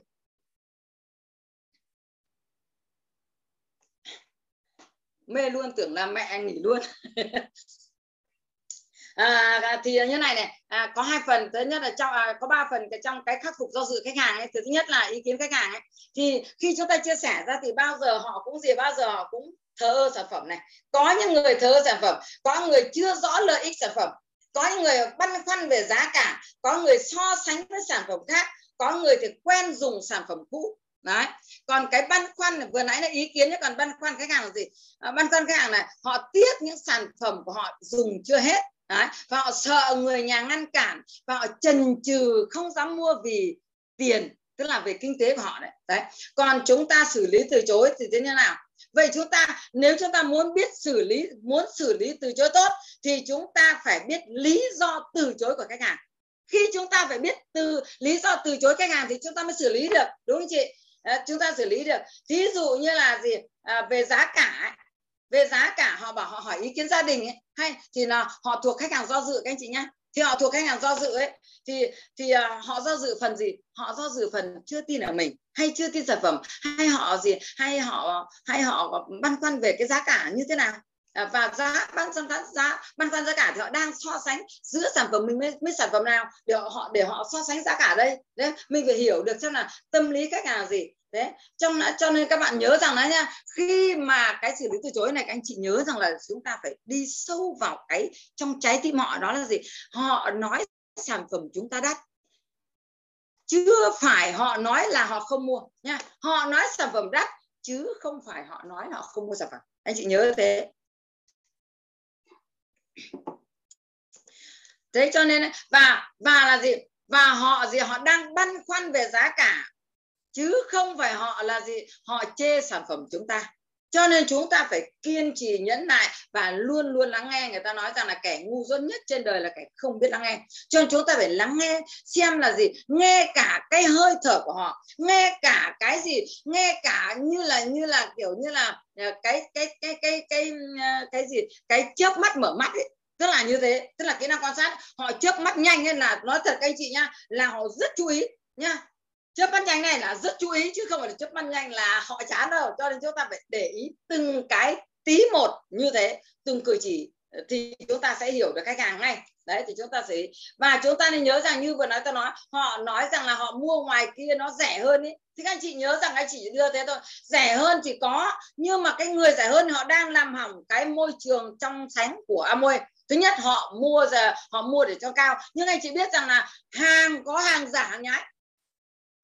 [SPEAKER 2] Mê luôn, tưởng là mẹ nghỉ luôn. <laughs> À, à, thì như này này. À, có hai phần. Thứ nhất là trong à, có ba phần cái trong cái khắc phục do dự khách hàng ấy. Thứ nhất là ý kiến khách hàng ấy. Thì khi chúng ta chia sẻ ra thì bao giờ họ cũng gì bao giờ họ cũng thờ ơ sản phẩm này. Có những người thờ ơ sản phẩm có người chưa rõ lợi ích sản phẩm có những người băn khoăn về giá cả có người so sánh với sản phẩm khác có người thì quen dùng sản phẩm cũ. Đấy. Còn cái băn khoăn vừa nãy là ý kiến chứ còn băn khoăn khách hàng là gì? À, băn khoăn khách hàng là họ tiếc những sản phẩm của họ dùng chưa hết đấy và họ sợ người nhà ngăn cản và họ chần chừ không dám mua vì tiền tức là về kinh tế của họ đấy. Đấy còn chúng ta xử lý từ chối thì thế như nào? Vậy chúng ta nếu chúng ta muốn biết xử lý muốn xử lý từ chối tốt thì chúng ta phải biết lý do từ chối của khách hàng. Khi chúng ta phải biết từ lý do từ chối khách hàng thì chúng ta mới xử lý được đúng không chị? À, chúng ta xử lý được. Thí dụ như là gì? À, về giá cả về giá cả họ bảo họ hỏi ý kiến gia đình ấy. Hay thì là họ thuộc khách hàng do dự các anh chị nhá. Thì họ thuộc khách hàng do dự ấy. Thì thì uh, họ do dự phần gì? Họ do dự phần chưa tin ở mình hay chưa tin sản phẩm hay họ gì hay họ hay họ băn khoăn về cái giá cả như thế nào? À, và giá băn khoăn giá băn khoăn giá cả thì họ đang so sánh giữa sản phẩm mình với, với sản phẩm nào để họ để họ so sánh giá cả đây. Đấy mình phải hiểu được xem là tâm lý khách hàng gì thế, trong cho nên các bạn nhớ rằng là nha, khi mà cái xử lý từ chối này, các anh chị nhớ rằng là chúng ta phải đi sâu vào cái trong trái tim họ, đó là gì? Họ nói sản phẩm chúng ta đắt. Chưa phải họ nói là họ không mua nha, họ nói sản phẩm đắt, chứ không phải họ nói họ không mua sản phẩm. Anh chị nhớ thế. Thế cho nên, và và là gì? Và họ gì? Họ đang băn khoăn về giá cả chứ không phải họ là gì họ chê sản phẩm chúng ta. Cho nên chúng ta phải kiên trì nhẫn nại và luôn luôn lắng nghe. Người ta nói rằng là kẻ ngu dốt nhất trên đời là kẻ không biết lắng nghe. Cho nên chúng ta phải lắng nghe xem là gì? Nghe cả cái hơi thở của họ nghe cả cái gì? Nghe cả như là như là kiểu như là à, cái cái cái cái cái cái, cái gì? Cái chớp mắt mở mắt ấy. Tức là như thế. Tức là kỹ năng quan sát. Họ chớp mắt nhanh nên là nói thật các anh chị nha là họ rất chú ý nha chớp mắt nhanh này là rất chú ý, chứ không phải là chớp mắt nhanh là họ chán đâu. Cho nên chúng ta phải để ý từng cái tí một như thế, từng cử chỉ, thì chúng ta sẽ hiểu được khách hàng ngay. Đấy, thì chúng ta sẽ và chúng ta nên nhớ rằng như vừa nói tôi nói, họ nói rằng là họ mua ngoài kia nó rẻ hơn ý. Thì các anh chị nhớ rằng anh chị đưa thế thôi. Rẻ hơn thì có, nhưng mà cái người rẻ hơn họ đang làm hỏng cái môi trường trong sánh của Amway. Thứ nhất, họ mua giờ, họ mua để cho cao. Nhưng anh chị biết rằng là hàng có hàng giả, hàng nhái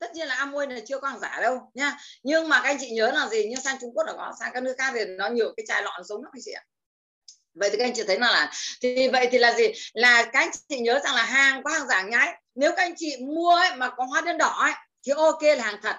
[SPEAKER 2] tất nhiên là Amway này chưa có hàng giả đâu nha nhưng mà các anh chị nhớ là gì? Như sang Trung Quốc là có sang các nước khác thì nó nhiều cái chai lọ giống lắm anh chị ạ. Vậy thì các anh chị thấy là, là thì vậy thì là gì? Là các anh chị nhớ rằng là hàng có hàng giả nhái. Nếu các anh chị mua ấy, mà có hóa đơn đỏ ấy, thì ok là hàng thật.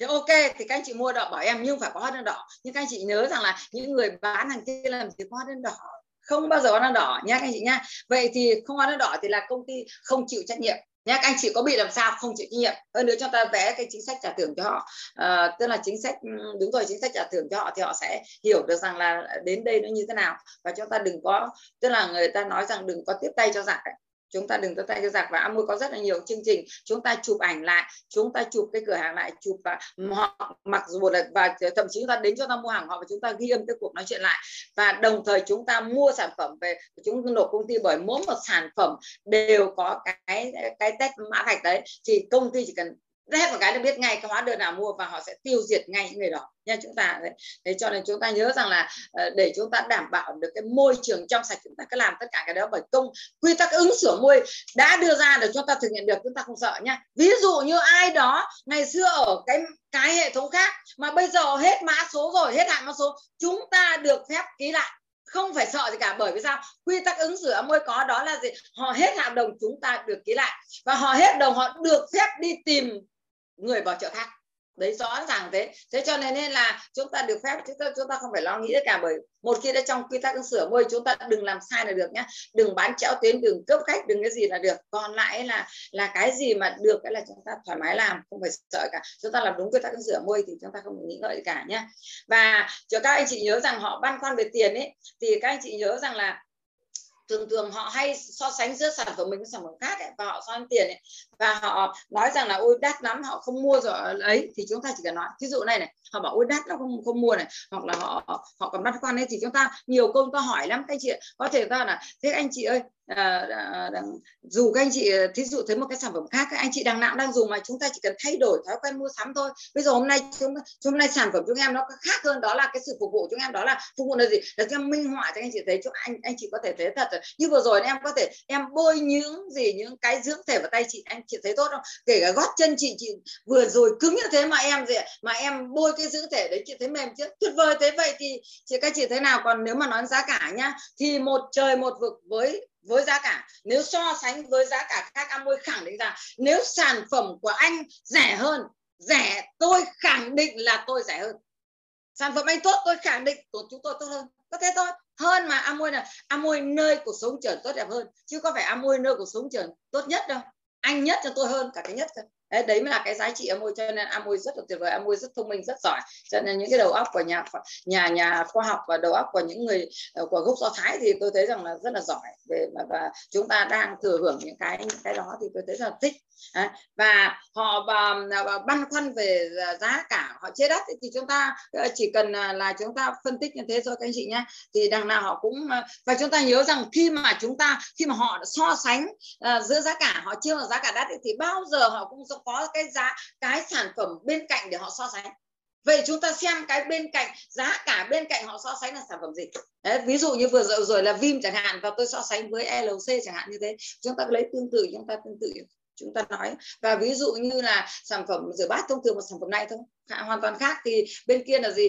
[SPEAKER 2] Thì ok thì các anh chị mua đỏ bảo em nhưng phải có hóa đơn đỏ. Nhưng các anh chị nhớ rằng là những người bán hàng kia làm gì có hóa đơn đỏ. Không bao giờ hóa đơn đỏ nha các anh chị nha vậy thì không hóa đơn đỏ thì là công ty không chịu trách nhiệm nhé anh chị có bị làm sao không chịu trách nhiệm? Hơn nữa chúng ta vẽ cái chính sách trả thưởng cho họ. À, tức là chính sách ừ, đúng rồi chính sách trả thưởng cho họ thì họ sẽ hiểu được rằng là đến đây nó như thế nào. Và chúng ta đừng có tức là người ta nói rằng đừng có tiếp tay cho giặc ấy chúng ta đừng có tay cho giặc và Amway có rất là nhiều chương trình. Chúng ta chụp ảnh lại chúng ta chụp cái cửa hàng lại chụp và họ mặc dù là và thậm chí chúng ta đến cho ta mua hàng họ và chúng ta ghi âm cái cuộc nói chuyện lại. Và đồng thời chúng ta mua sản phẩm về chúng nộp công ty bởi mỗi một sản phẩm đều có cái cái test mã vạch đấy. Thì công ty chỉ cần hết một cái là biết ngay cái hóa đơn nào mua và họ sẽ tiêu diệt ngay những người đó. Nha, chúng ta, đấy. thế cho nên chúng ta nhớ rằng là ờ, để chúng ta đảm bảo được cái môi trường trong sạch, chúng ta cứ làm tất cả cái đó bởi công quy tắc ứng xử môi đã đưa ra để chúng ta thực hiện được, chúng ta không sợ nha. Ví dụ như ai đó ngày xưa ở cái cái hệ thống khác mà bây giờ hết mã số rồi, hết hạn mã số, chúng ta được phép ký lại. Không phải sợ gì cả, bởi vì sao? Quy tắc ứng xử môi có đó là gì? Họ hết hợp đồng, chúng ta được ký lại. Và họ hết đồng, họ được phép đi tìm người vào chợ khác đấy, rõ ràng thế. Thế cho nên nên là chúng ta được phép, chúng ta chúng ta không phải lo nghĩ tất cả bởi một khi đã trong quy tắc ứng xử môi, chúng ta đừng làm sai là được nhá. Đừng bán chéo tuyến, đừng cướp khách, đừng cái gì là được. Còn lại là là cái gì mà được cái là chúng ta thoải mái làm, không phải sợ cả. Chúng ta làm đúng quy tắc ứng xử môi thì chúng ta không nghĩ ngợi cả nhá. Và cho các anh chị nhớ rằng họ băn khoăn về tiền ấy, thì các anh chị nhớ rằng là thường thường họ hay so sánh giữa sản phẩm mình với sản phẩm khác ấy, và họ so sánh tiền ấy, và họ nói rằng là ôi đắt lắm họ không mua rồi. Ấy thì chúng ta chỉ cần nói ví dụ này này họ bảo ôi đắt nó không không mua này. Hoặc là họ họ còn băn khoăn ấy thì chúng ta nhiều câu ta hỏi lắm các anh chị có thể ta là thế anh chị ơi à, à, dù các anh chị thí dụ thấy một cái sản phẩm khác các anh chị đang nào đang dùng mà chúng ta chỉ cần thay đổi thói quen mua sắm thôi. Bây giờ hôm nay chúng hôm nay sản phẩm chúng em nó khác hơn đó là cái sự phục vụ chúng em đó là phục vụ là gì? Là cho em minh họa cho anh chị thấy cho anh anh chị có thể thấy thật rồi. Như vừa rồi em có thể em bôi những gì những cái dưỡng thể vào tay chị anh chị thấy tốt không? Kể cả gót chân chị chị vừa rồi cứng như thế mà em gì mà em bôi cái dưỡng thể đấy chị thấy mềm chứ tuyệt vời thế vậy thì chị các chị thế nào? Còn nếu mà nói giá cả nhá thì một trời một vực với với giá cả. Nếu so sánh với giá cả các Amway khẳng định rằng nếu sản phẩm của anh rẻ hơn, rẻ, tôi khẳng định là tôi rẻ hơn. Sản phẩm anh tốt, tôi khẳng định của chúng tôi tốt hơn. Có thế thôi. Hơn mà Amway là Amway nơi cuộc sống trở tốt đẹp hơn. Chứ có phải Amway nơi cuộc sống trở tốt nhất đâu. Anh nhất cho tôi hơn cả cái nhất cơ đấy, đấy mới là cái giá trị Amway cho nên Amway rất là tuyệt vời Amway rất thông minh rất giỏi. Cho nên những cái đầu óc của nhà nhà nhà khoa học và đầu óc của những người ờ, của gốc do thái thì tôi thấy rằng là rất là giỏi. Về và, và chúng ta đang thừa hưởng những cái những cái đó thì tôi thấy rất là thích. Và họ và, và băn khoăn về à, giá cả họ chế đất thì chúng ta ờ, chỉ cần à, là chúng ta phân tích như thế thôi các anh chị nhé thì đằng nào họ cũng à, và chúng ta nhớ rằng khi mà chúng ta khi mà họ so sánh uh, giữa giá cả họ chưa là giá cả đắt thì bao giờ họ cũng có cái giá cái sản phẩm bên cạnh để họ so sánh. Vậy chúng ta xem cái bên cạnh giá cả bên cạnh họ so sánh là sản phẩm gì? Đấy, ví dụ như vừa rồi, rồi là Vim chẳng hạn và tôi so sánh với LC chẳng hạn như thế. Chúng ta lấy tương tự chúng ta tương tự chúng ta nói. Và ví dụ như là sản phẩm rửa bát thông thường một sản phẩm này thôi. Hoàn toàn khác thì bên kia là gì?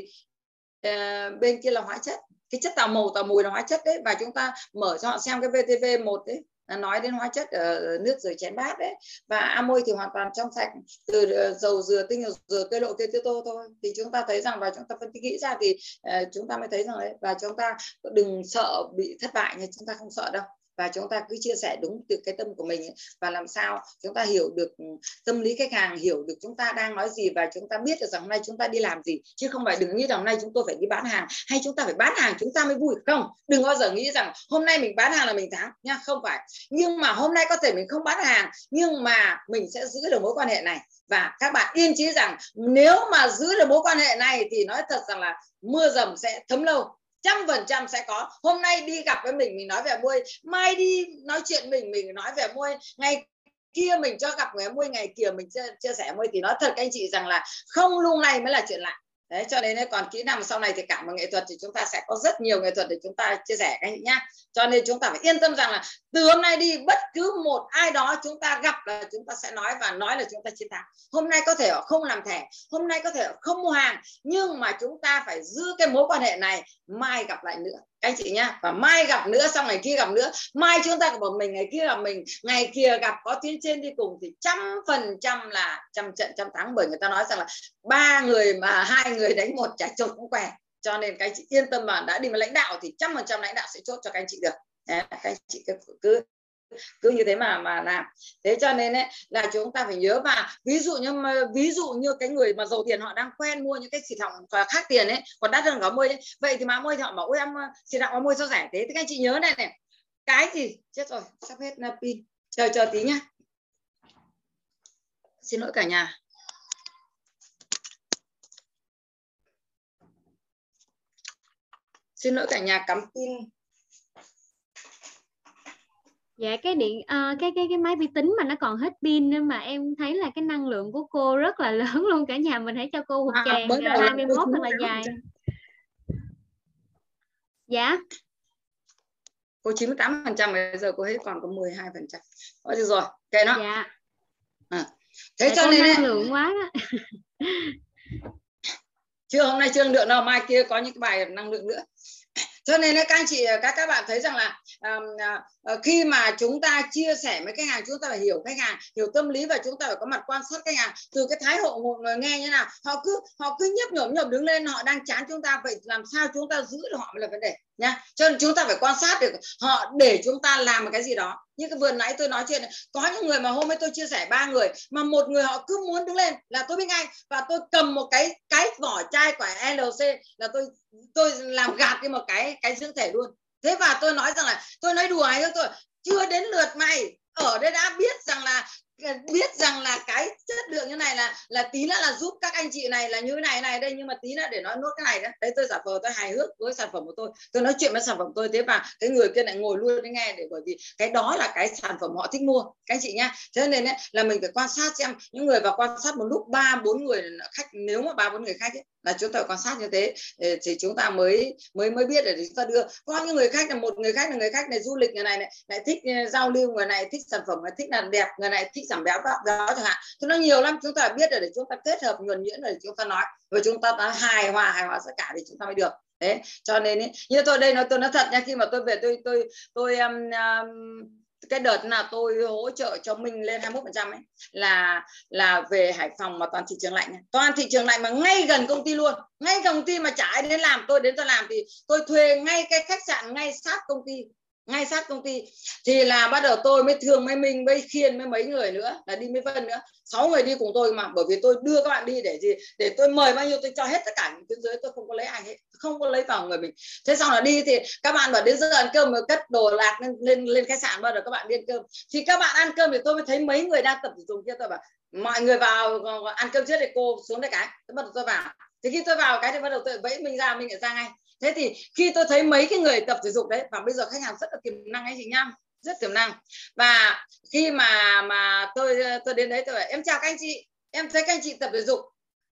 [SPEAKER 2] À, bên kia là hóa chất. Cái chất tạo màu tạo mùi là hóa chất đấy. Và chúng ta mở cho họ xem cái VTV 1 đấy nói đến hóa chất ở nước rửa chén bát đấy. Và amoi thì hoàn toàn trong sạch. Từ ờ, dầu dừa tinh dầu dừa cây lộ, cây tiêu tô thôi. Thì chúng ta thấy rằng, và chúng ta phân tích kỹ ra thì ờ, chúng ta mới thấy rằng đấy. Và chúng ta đừng sợ bị thất bại nhưng chúng ta không sợ đâu và chúng ta cứ chia sẻ đúng từ cái tâm của mình ấy, và làm sao chúng ta hiểu được ừ, tâm lý khách hàng hiểu được chúng ta đang nói gì và chúng ta biết được rằng hôm nay chúng ta đi làm gì. Chứ không phải đừng nghĩ rằng hôm nay chúng tôi phải đi bán hàng hay chúng ta phải bán hàng chúng ta mới vui. Không đừng bao giờ nghĩ rằng hôm nay mình bán hàng là mình thắng nha. Không phải. Nhưng mà hôm nay có thể mình không bán hàng nhưng mà mình sẽ giữ được mối quan hệ này. Và các bạn yên chí rằng nếu mà giữ được mối quan hệ này thì nói thật rằng là mưa dầm sẽ thấm lâu trăm phần trăm sẽ có. Hôm nay đi gặp với mình mình nói về muôi, mai đi nói chuyện mình mình nói về muôi, ngày kia mình cho gặp người muôi ngày kia mình chia, chia sẻ muôi. Thì nói thật các anh chị rằng là không lúc này mới là chuyện lạ đấy, cho nên còn kỹ năng sau này thì cả một nghệ thuật thì chúng ta sẽ có rất nhiều nghệ thuật để chúng ta chia sẻ các anh chị nhá. Cho nên chúng ta phải yên tâm rằng là từ hôm nay đi, bất cứ một ai đó chúng ta gặp là chúng ta sẽ nói và nói là chúng ta chiến thắng. Hôm nay có thể họ không làm thẻ, hôm nay có thể họ không mua hàng, nhưng mà chúng ta phải giữ cái mối quan hệ này, mai gặp lại nữa anh chị nhá và mai gặp nữa xong ngày kia gặp nữa. Mai chúng ta gặp một mình ngày kia gặp mình. Ngày kia gặp có tuyến trên đi cùng thì trăm phần trăm là trăm trận trăm thắng. Bởi người ta nói rằng là ba người mà hai người đánh một chả chốt cũng què cho nên các anh chị yên tâm mà đã đi mà lãnh đạo thì trăm phần trăm lãnh đạo sẽ chốt cho các anh chị được. Đấy, các anh chị cứ, cứ cứ như thế mà mà làm. Thế cho nên ấy, là chúng ta phải nhớ và ví dụ như ví dụ như cái người mà giàu tiền họ đang quen mua những cái xịt hỏng khác tiền ấy còn đắt hơn cả môi ấy. vậy thì má môi thì họ bảo ôi em xịt hỏng môi sao rẻ thế? Thì các anh chị nhớ này này. Cái gì? Chết rồi sắp hết pin chờ chờ tí nhá. Xin lỗi cả nhà. Xin lỗi cả nhà cắm pin
[SPEAKER 1] dạ cái điện uh, cái cái cái máy vi tính mà nó còn hết pin nên mà em thấy là cái năng lượng của cô rất là <laughs> lớn luôn cả nhà mình hãy cho cô một tràng à, 21 thật là dài. dạ.
[SPEAKER 2] Cô 98 phần trăm bây giờ cô hết còn có 12 phần trăm. Được rồi kệ nó
[SPEAKER 1] dạ.
[SPEAKER 2] À.
[SPEAKER 1] thế dạ, cho nên năng lượng quá đó. <laughs>
[SPEAKER 2] chưa hôm nay chưa lượng nào mai kia có những cái bài năng lượng nữa. Cho nên các anh chị các các bạn thấy rằng là um, Ờ, khi mà chúng ta chia sẻ với khách hàng chúng ta phải hiểu khách hàng hiểu tâm lý và chúng ta phải có mặt quan sát khách hàng từ cái thái độ một người nghe như nào. Họ cứ họ cứ nhấp nhổm nhổm đứng lên họ đang chán chúng ta vậy làm sao chúng ta giữ được họ mới là vấn đề nha cho nên chúng ta phải quan sát được họ để chúng ta làm một cái gì đó. Như cái vừa nãy tôi nói chuyện này, có những người mà hôm ấy tôi chia sẻ ba người mà một người họ cứ muốn đứng lên là tôi biết ngay và tôi cầm một cái cái vỏ chai của LC là tôi tôi làm gạt đi một cái cái dưỡng thể luôn thế và tôi nói rằng là, tôi nói đùa hay tôi chưa đến lượt mày, ở đây đã biết rằng là Ờ, biết rằng là cái chất lượng như này là là tí nữa là giúp các anh chị này là như thế này này đây nhưng mà tí nữa để nói nốt cái này đấy. Đấy tôi giả vờ tôi hài hước với sản phẩm của tôi. Tôi nói chuyện với sản phẩm tôi thế và cái người kia lại ngồi luôn để nghe để bởi vì cái đó là cái sản phẩm họ thích mua các anh chị nhá. Cho nên ấy, là mình phải quan sát xem những người vào quan sát một lúc ba bốn người khách nếu mà ba bốn người khách ấy, là chúng ta quan sát như thế. Ờ, thì chúng ta mới mới mới biết để chúng ta đưa. Có những người khách là một người khách là người khách này du lịch người này này lại thích ờ, giao lưu người này thích sản phẩm người thích làm đẹp người này thích giảm béo đó chẳng hạn. Thì nó nhiều lắm chúng ta biết rồi để chúng ta kết hợp nhuần nhuyễn rồi chúng ta nói. Và chúng ta ta hài hòa hài hòa tất cả thì chúng ta mới được. Thế cho nên ý, như tôi đây nói tôi nói thật nha khi mà tôi về tôi tôi tôi um, um, cái đợt là tôi hỗ trợ cho mình lên 21 phần trăm ấy là là về Hải Phòng mà toàn thị trường lạnh toàn thị trường lạnh mà ngay gần công ty luôn. Ngay công ty mà chả ai đến làm tôi đến tôi làm thì tôi thuê ngay cái khách sạn ngay sát công ty ngay sát công ty. Thì là bắt đầu tôi mới thương mới minh, mới khiên mấy mấy người nữa, là đi mới vân nữa. Sáu người đi cùng tôi mà, bởi vì tôi đưa các bạn đi để gì? Để tôi mời bao nhiêu tôi cho hết tất cả những tuyến dưới, tôi không có lấy ai hết, không có lấy vào người mình. Thế xong là đi thì các bạn bảo đến giờ ăn cơm rồi cất đồ lạc lên lên lên khách sạn bắt đầu các bạn đi ăn cơm. Thì các bạn ăn cơm thì tôi mới thấy mấy người đang tập thể dục kia, tôi bảo, mọi người vào ăn cơm trước thì cô xuống đây cái. Tôi bắt đầu tôi vào. Thì khi tôi vào cái thì bắt đầu tôi vẫy mình ra, mình lại ra ngay thế thì khi tôi thấy mấy cái người tập thể dục đấy và bây giờ khách hàng rất là tiềm năng anh chị nhá rất tiềm năng. Và khi mà mà tôi tôi đến đấy tôi bảo em chào các anh chị em thấy các anh chị tập thể dục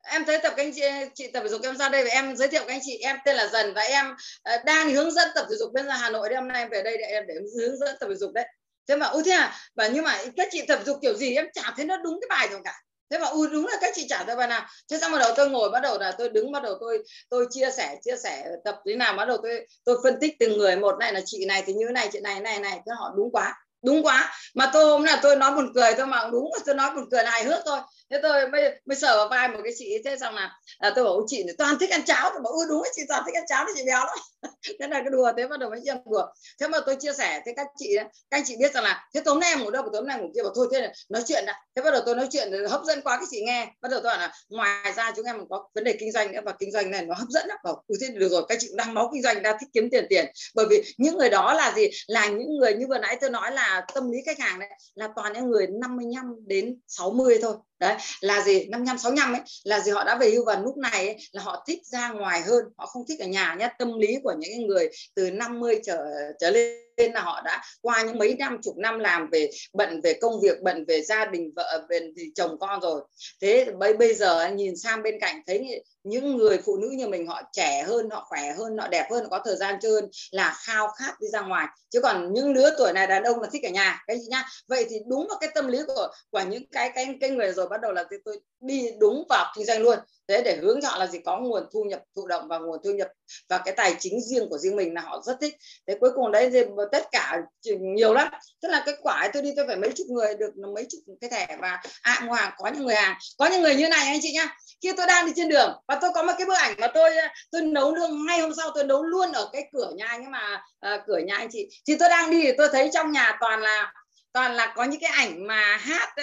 [SPEAKER 2] em thấy tập các anh chị, chị tập thể dục em ra đây và em giới thiệu các anh chị em tên là dần và em uh, đang hướng dẫn tập thể dục bên ra hà nội đấy hôm nay em về đây để em để hướng dẫn tập thể dục đấy. Thế mà ôi thế à? Và nhưng mà các chị tập thể dục kiểu gì? Em chả thấy nó đúng cái bài rồi cả thế mà ui đúng là các chị trả tôi bài nào thế xong bắt đầu tôi ngồi, bắt đầu là tôi đứng, bắt đầu tôi tôi chia sẻ chia sẻ tập thế nào, bắt đầu tôi tôi phân tích từng người, một này là chị này, thì như này, chị này này này, thế họ đúng quá đúng quá. Mà tôi hôm nào tôi nói buồn cười thôi mà, đúng là tôi nói buồn cười là hài hước thôi thế tôi mới mới sờ vào vai một cái chị thế xong là, à, tôi bảo chị toàn thích ăn cháo. Tôi bảo ui đúng chị toàn thích ăn cháo thì chị béo lắm. <laughs> Thế là cái đùa thế bắt đầu mới chia đùa thế mà tôi chia sẻ thế các chị các anh chị biết rằng là thế tối nay em ngủ đâu? Tối nay ngủ kia. Bảo thôi thế này nói chuyện đã. Thế bắt đầu tôi nói chuyện hấp dẫn quá cái chị nghe. Bắt đầu tôi bảo là ngoài ra chúng em có vấn đề kinh doanh nữa và kinh doanh này nó hấp dẫn lắm. Bảo ui thế được rồi các chị đang máu kinh doanh đang thích kiếm tiền tiền. Bởi vì những người đó là gì? Là những người như vừa nãy tôi nói là tâm lý khách hàng đấy là toàn những người 55 đến 60 thôi đấy là gì? Năm năm sáu năm ấy là gì? Họ đã về hưu và lúc này ấy, là họ thích ra ngoài hơn. Họ không thích ở nhà nhé tâm lý của những người từ 50 trở trở lên nên là họ đã qua những mấy năm, chục năm làm về bận về công việc, bận về gia đình, vợ, về thì chồng con rồi. Thế bây bây giờ nhìn sang bên cạnh thấy những người phụ nữ như mình, họ trẻ hơn, họ khỏe hơn, họ đẹp hơn, họ có thời gian chơi hơn là khao khát đi ra ngoài. Chứ còn những lứa tuổi này đàn ông là thích ở nhà, cái gì nhá? Vậy thì đúng vào cái tâm lý của của những cái cái cái người rồi bắt đầu là tôi đi đúng vào kinh doanh luôn thế để hướng chọn là gì? Có nguồn thu nhập thụ động và nguồn thu nhập và cái tài chính riêng của riêng mình là họ rất thích. Thế cuối cùng đấy thì tất cả nhiều lắm. Tức là cái quả tôi đi tôi phải mấy chục người được mấy chục cái thẻ và à, ngoài có những người hàng. Có những người như này anh chị nhá. Khi tôi đang đi trên đường và tôi có một cái bức ảnh mà tôi ờ, tôi nấu lương ngay hôm sau tôi nấu luôn ở cái cửa nhà anh ấy mà à, cửa nhà anh chị. Thì tôi đang đi thì tôi thấy trong nhà toàn là toàn là có những cái ảnh mà hát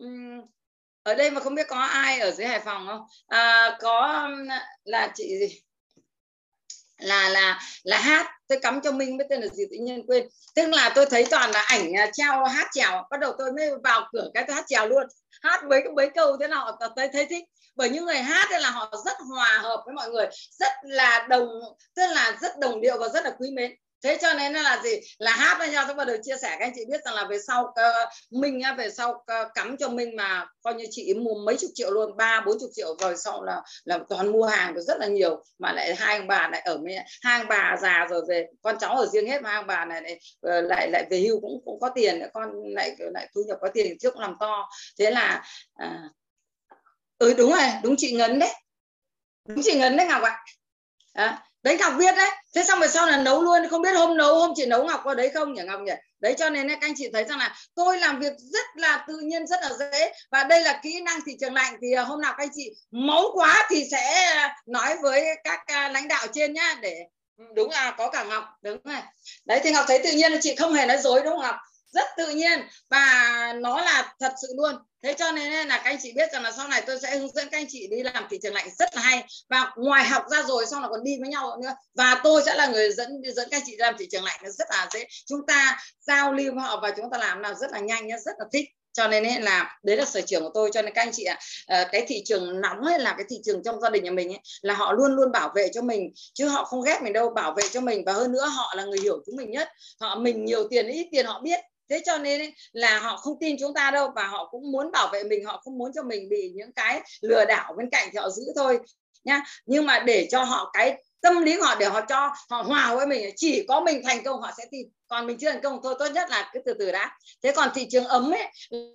[SPEAKER 2] uh, ở đây mà không biết có ai ở dưới Hải Phòng không? À, có là chị gì? Là là là hát. Tôi cắm cho minh biết tên là gì tự nhiên quên. Tức là tôi thấy toàn là ảnh à, treo hát trèo. Bắt đầu tôi mới vào cửa cái tôi hát trèo luôn. Hát mấy mấy câu thế nào tôi thấy thích. Bởi những người hát là họ rất hòa hợp với mọi người. Rất là đồng tức là rất đồng điệu và rất là quý mến thế cho nên là gì? Là hát với nhau tôi bắt đầu chia sẻ các anh chị biết rằng là về sau uh, minh á về sau uh, cắm cho minh mà coi như chị mua mấy chục triệu luôn ba bốn chục triệu rồi sau là là toàn mua hàng được rất là nhiều. Mà lại hai ông bà lại ở mẹ hai ông bà già rồi về con cháu ở riêng hết mà hai ông bà này lại ờ, lại, lại về hưu cũng cũng có tiền con lại lại thu nhập có tiền trước làm to. Thế là à, ừ đúng rồi đúng chị ngấn đấy. Đúng chị ngấn đấy ngọc ạ. À, đấy, ngọc viết đấy. Thế xong rồi sau là nấu luôn. Không biết hôm nấu, hôm chị nấu ngọc có đấy không nhỉ, ngọc nhỉ? Đấy, cho nên các anh chị thấy rằng là tôi làm việc rất là tự nhiên, rất là dễ. Và đây là kỹ năng thị trường lạnh. Thì à, hôm nào các anh chị máu quá thì sẽ à, nói với các à, lãnh đạo trên nhá, để ừ, đúng là có cả ngọc. Đúng rồi. Đấy, thì ngọc thấy tự nhiên là chị không hề nói dối, đúng không ngọc? Rất tự nhiên. Và nó là thật sự luôn thế cho nên là các anh chị biết rằng là sau này tôi sẽ hướng dẫn các anh chị đi làm thị trường lạnh rất là hay. Và ngoài học ra rồi sau là còn đi với nhau nữa. Và tôi sẽ là người dẫn dẫn các anh chị làm thị trường lạnh rất là dễ. Chúng ta giao lưu với họ và chúng ta làm nào rất là nhanh rất là thích. Cho nên ấy là đấy là sở trường của tôi. Cho nên các anh chị ạ à, cái thị trường nóng ấy là cái thị trường trong gia đình nhà mình ấy là họ luôn luôn bảo vệ cho mình. Chứ họ không ghét mình đâu bảo vệ cho mình. Và hơn nữa họ là người hiểu chúng mình nhất. Họ mình nhiều tiền ít tiền họ biết thế cho nên là họ không tin chúng ta đâu và họ cũng muốn bảo vệ mình, họ không muốn cho mình bị những cái lừa đảo bên cạnh thì họ giữ thôi, nhá. Nhưng mà để cho họ cái tâm lý họ, để họ cho họ hòa với mình, chỉ có mình thành công họ sẽ tin, còn mình chưa thành công thôi, tốt nhất là cứ từ từ đã. Thế còn thị trường ấm ấy,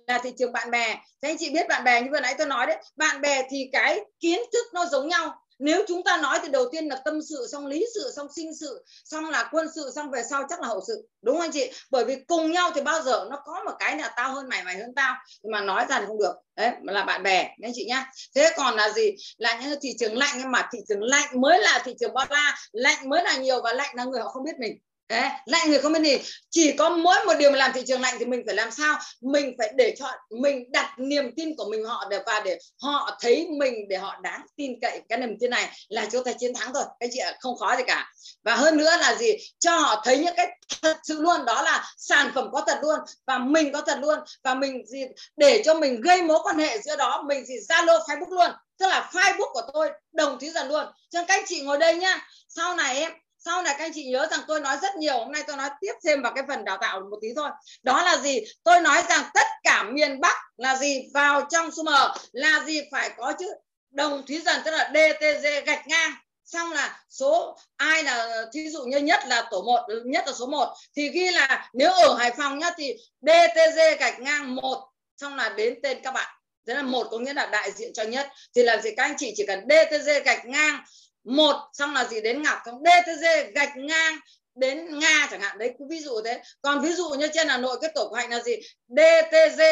[SPEAKER 2] là thị trường bạn bè, thế anh chị biết bạn bè như vừa nãy tôi nói đấy, bạn bè thì cái kiến thức nó giống nhau nếu chúng ta nói thì đầu tiên là tâm sự, xong lý sự, xong sinh sự, xong là quân sự, xong về sau chắc là hậu sự. Đúng không anh chị? Bởi vì cùng nhau thì bao giờ nó có một cái là tao hơn mày mày hơn tao. Mà nói ra thì không được. Đấy là bạn bè anh chị nhá. Thế còn là gì? Là những thị trường lạnh, nhưng mà thị trường lạnh mới là thị trường bao la lạnh mới là nhiều và lạnh là người họ không biết mình. Đấy, lạnh người không biết gì. Chỉ có mỗi một điều mà làm thị trường lạnh thì mình phải làm sao? Mình phải để cho mình đặt niềm tin của mình họ để và để họ thấy mình để họ đáng tin cậy cái niềm tin này là chúng ta chiến thắng rồi cái chị không khó gì cả. Và hơn nữa là gì? Cho họ thấy những cái thật sự luôn đó là sản phẩm có thật luôn và mình có thật luôn. Và mình gì để cho mình gây mối quan hệ giữa đó mình gì zalo facebook luôn. Tức là facebook của tôi đồng thí dần luôn. Cho các anh chị ngồi đây nhá. Sau này em sau này các anh chị nhớ rằng tôi nói rất nhiều, hôm nay tôi nói tiếp thêm vào cái phần đào tạo một tí thôi. Đó là gì? Tôi nói rằng tất cả miền bắc là gì? Vào trong summer là gì? Phải có chữ đồng thúy dần, tức là dtg gạch ngang. Xong là số, ai là, thí dụ như nhất là tổ 1 nhất là số 1 thì ghi là nếu ở Hải Phòng nhá, thì DTG gạch ngang một, xong là đến tên các bạn. Thế là một có nghĩa là đại diện cho nhất. Thì là gì các anh chị chỉ cần DTG gạch ngang một, xong là gì? Đến ngọc, xong dtg gạch ngang, đến nga chẳng hạn. Đấy, cứ ví dụ thế. Còn ví dụ như trên hà nội, cái tổ của hạnh là gì? Dtg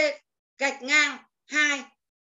[SPEAKER 2] gạch ngang, hai.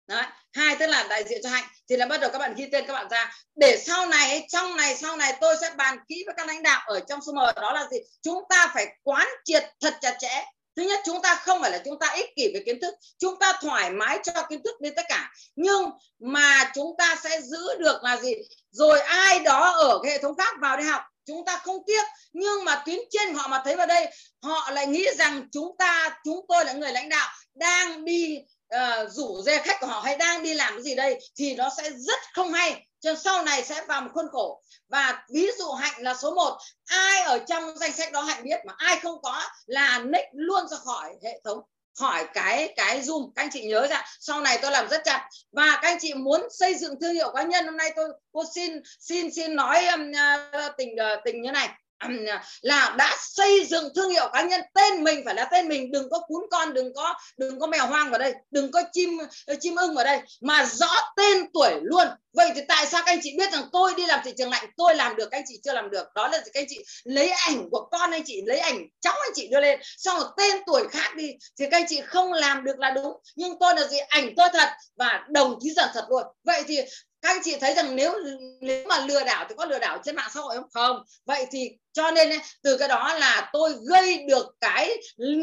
[SPEAKER 2] Đấy, hai tức là đại diện cho hạnh. Thì là bắt đầu các bạn ghi tên các bạn ra. Để sau này, trong này, sau này tôi sẽ bàn kỹ với các lãnh đạo ở trong số một đó là gì? Chúng ta phải quán triệt thật chặt chẽ. Thứ nhất, chúng ta không phải là chúng ta ích kỷ về kiến thức. Chúng ta thoải mái cho kiến thức đi tất cả. Nhưng mà chúng ta sẽ giữ được là gì? Rồi ai đó ở hệ thống khác vào đi học chúng ta không tiếc. Nhưng mà tuyến trên họ mà thấy vào đây họ lại nghĩ rằng chúng ta chúng tôi là người lãnh đạo đang đi uh, rủ dê khách của họ hay đang đi làm cái gì đây thì nó sẽ rất không hay. Cho sau này sẽ vào một khuôn khổ. Và ví dụ hạnh là số 1 ai ở trong danh sách đó hạnh biết mà ai không có là nick luôn ra khỏi hệ thống hỏi cái cái zoom. Các anh chị nhớ ra sau này tôi làm rất chặt. Và các anh chị muốn xây dựng thương hiệu cá nhân hôm nay tôi cô xin xin xin nói um, uh, tình uh, tình như này. À, là đã xây dựng thương hiệu cá nhân, tên mình phải là tên mình, đừng có cún con, đừng có đừng có mèo hoang vào đây, đừng có chim ờ, chim ưng vào đây, mà rõ tên tuổi luôn. Vậy thì tại sao các anh chị biết rằng tôi đi làm thị trường lạnh, tôi làm được, các anh chị chưa làm được? Đó là các anh chị lấy ảnh của con anh chị, lấy ảnh cháu anh chị đưa lên, xong rồi tên tuổi khác đi, thì các anh chị không làm được là đúng. Nhưng tôi là gì? Ảnh tôi thật và đồng chí dần thật luôn. Vậy thì các anh chị thấy rằng nếu nếu mà lừa đảo thì có lừa đảo trên mạng xã hội không? Không. Vậy thì cho nên từ cái đó là tôi gây được cái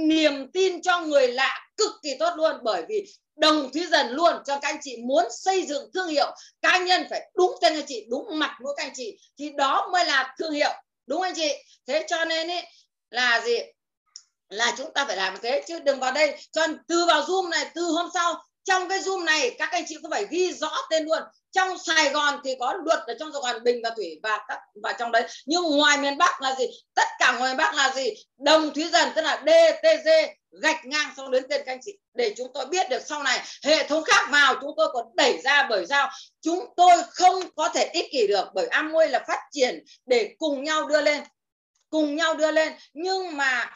[SPEAKER 2] niềm tin cho người lạ cực kỳ tốt luôn. Bởi vì đồng thúy dần luôn cho các anh chị muốn xây dựng thương hiệu cá nhân phải đúng tên anh chị đúng mặt mỗi các anh chị thì đó mới là thương hiệu đúng anh chị? Thế cho nên ấy, là gì? Là chúng ta phải làm thế. Chứ đừng vào đây cho từ vào zoom này từ hôm sau trong cái zoom này các anh chị cũng phải ghi rõ tên luôn trong Sài Gòn thì có luật ở trong Sài Gòn, Bình và Thủy và các, và trong đấy. Nhưng ngoài miền Bắc là gì? Tất cả ngoài miền Bắc là gì? Đồng thúy dần, tức là DTG gạch ngang xong đến tên các anh chị. Để chúng tôi biết được sau này, hệ thống khác vào chúng tôi còn đẩy ra bởi sao? Chúng tôi không có thể ích kỷ được bởi Amway là phát triển để cùng nhau đưa lên, cùng nhau đưa lên. Nhưng mà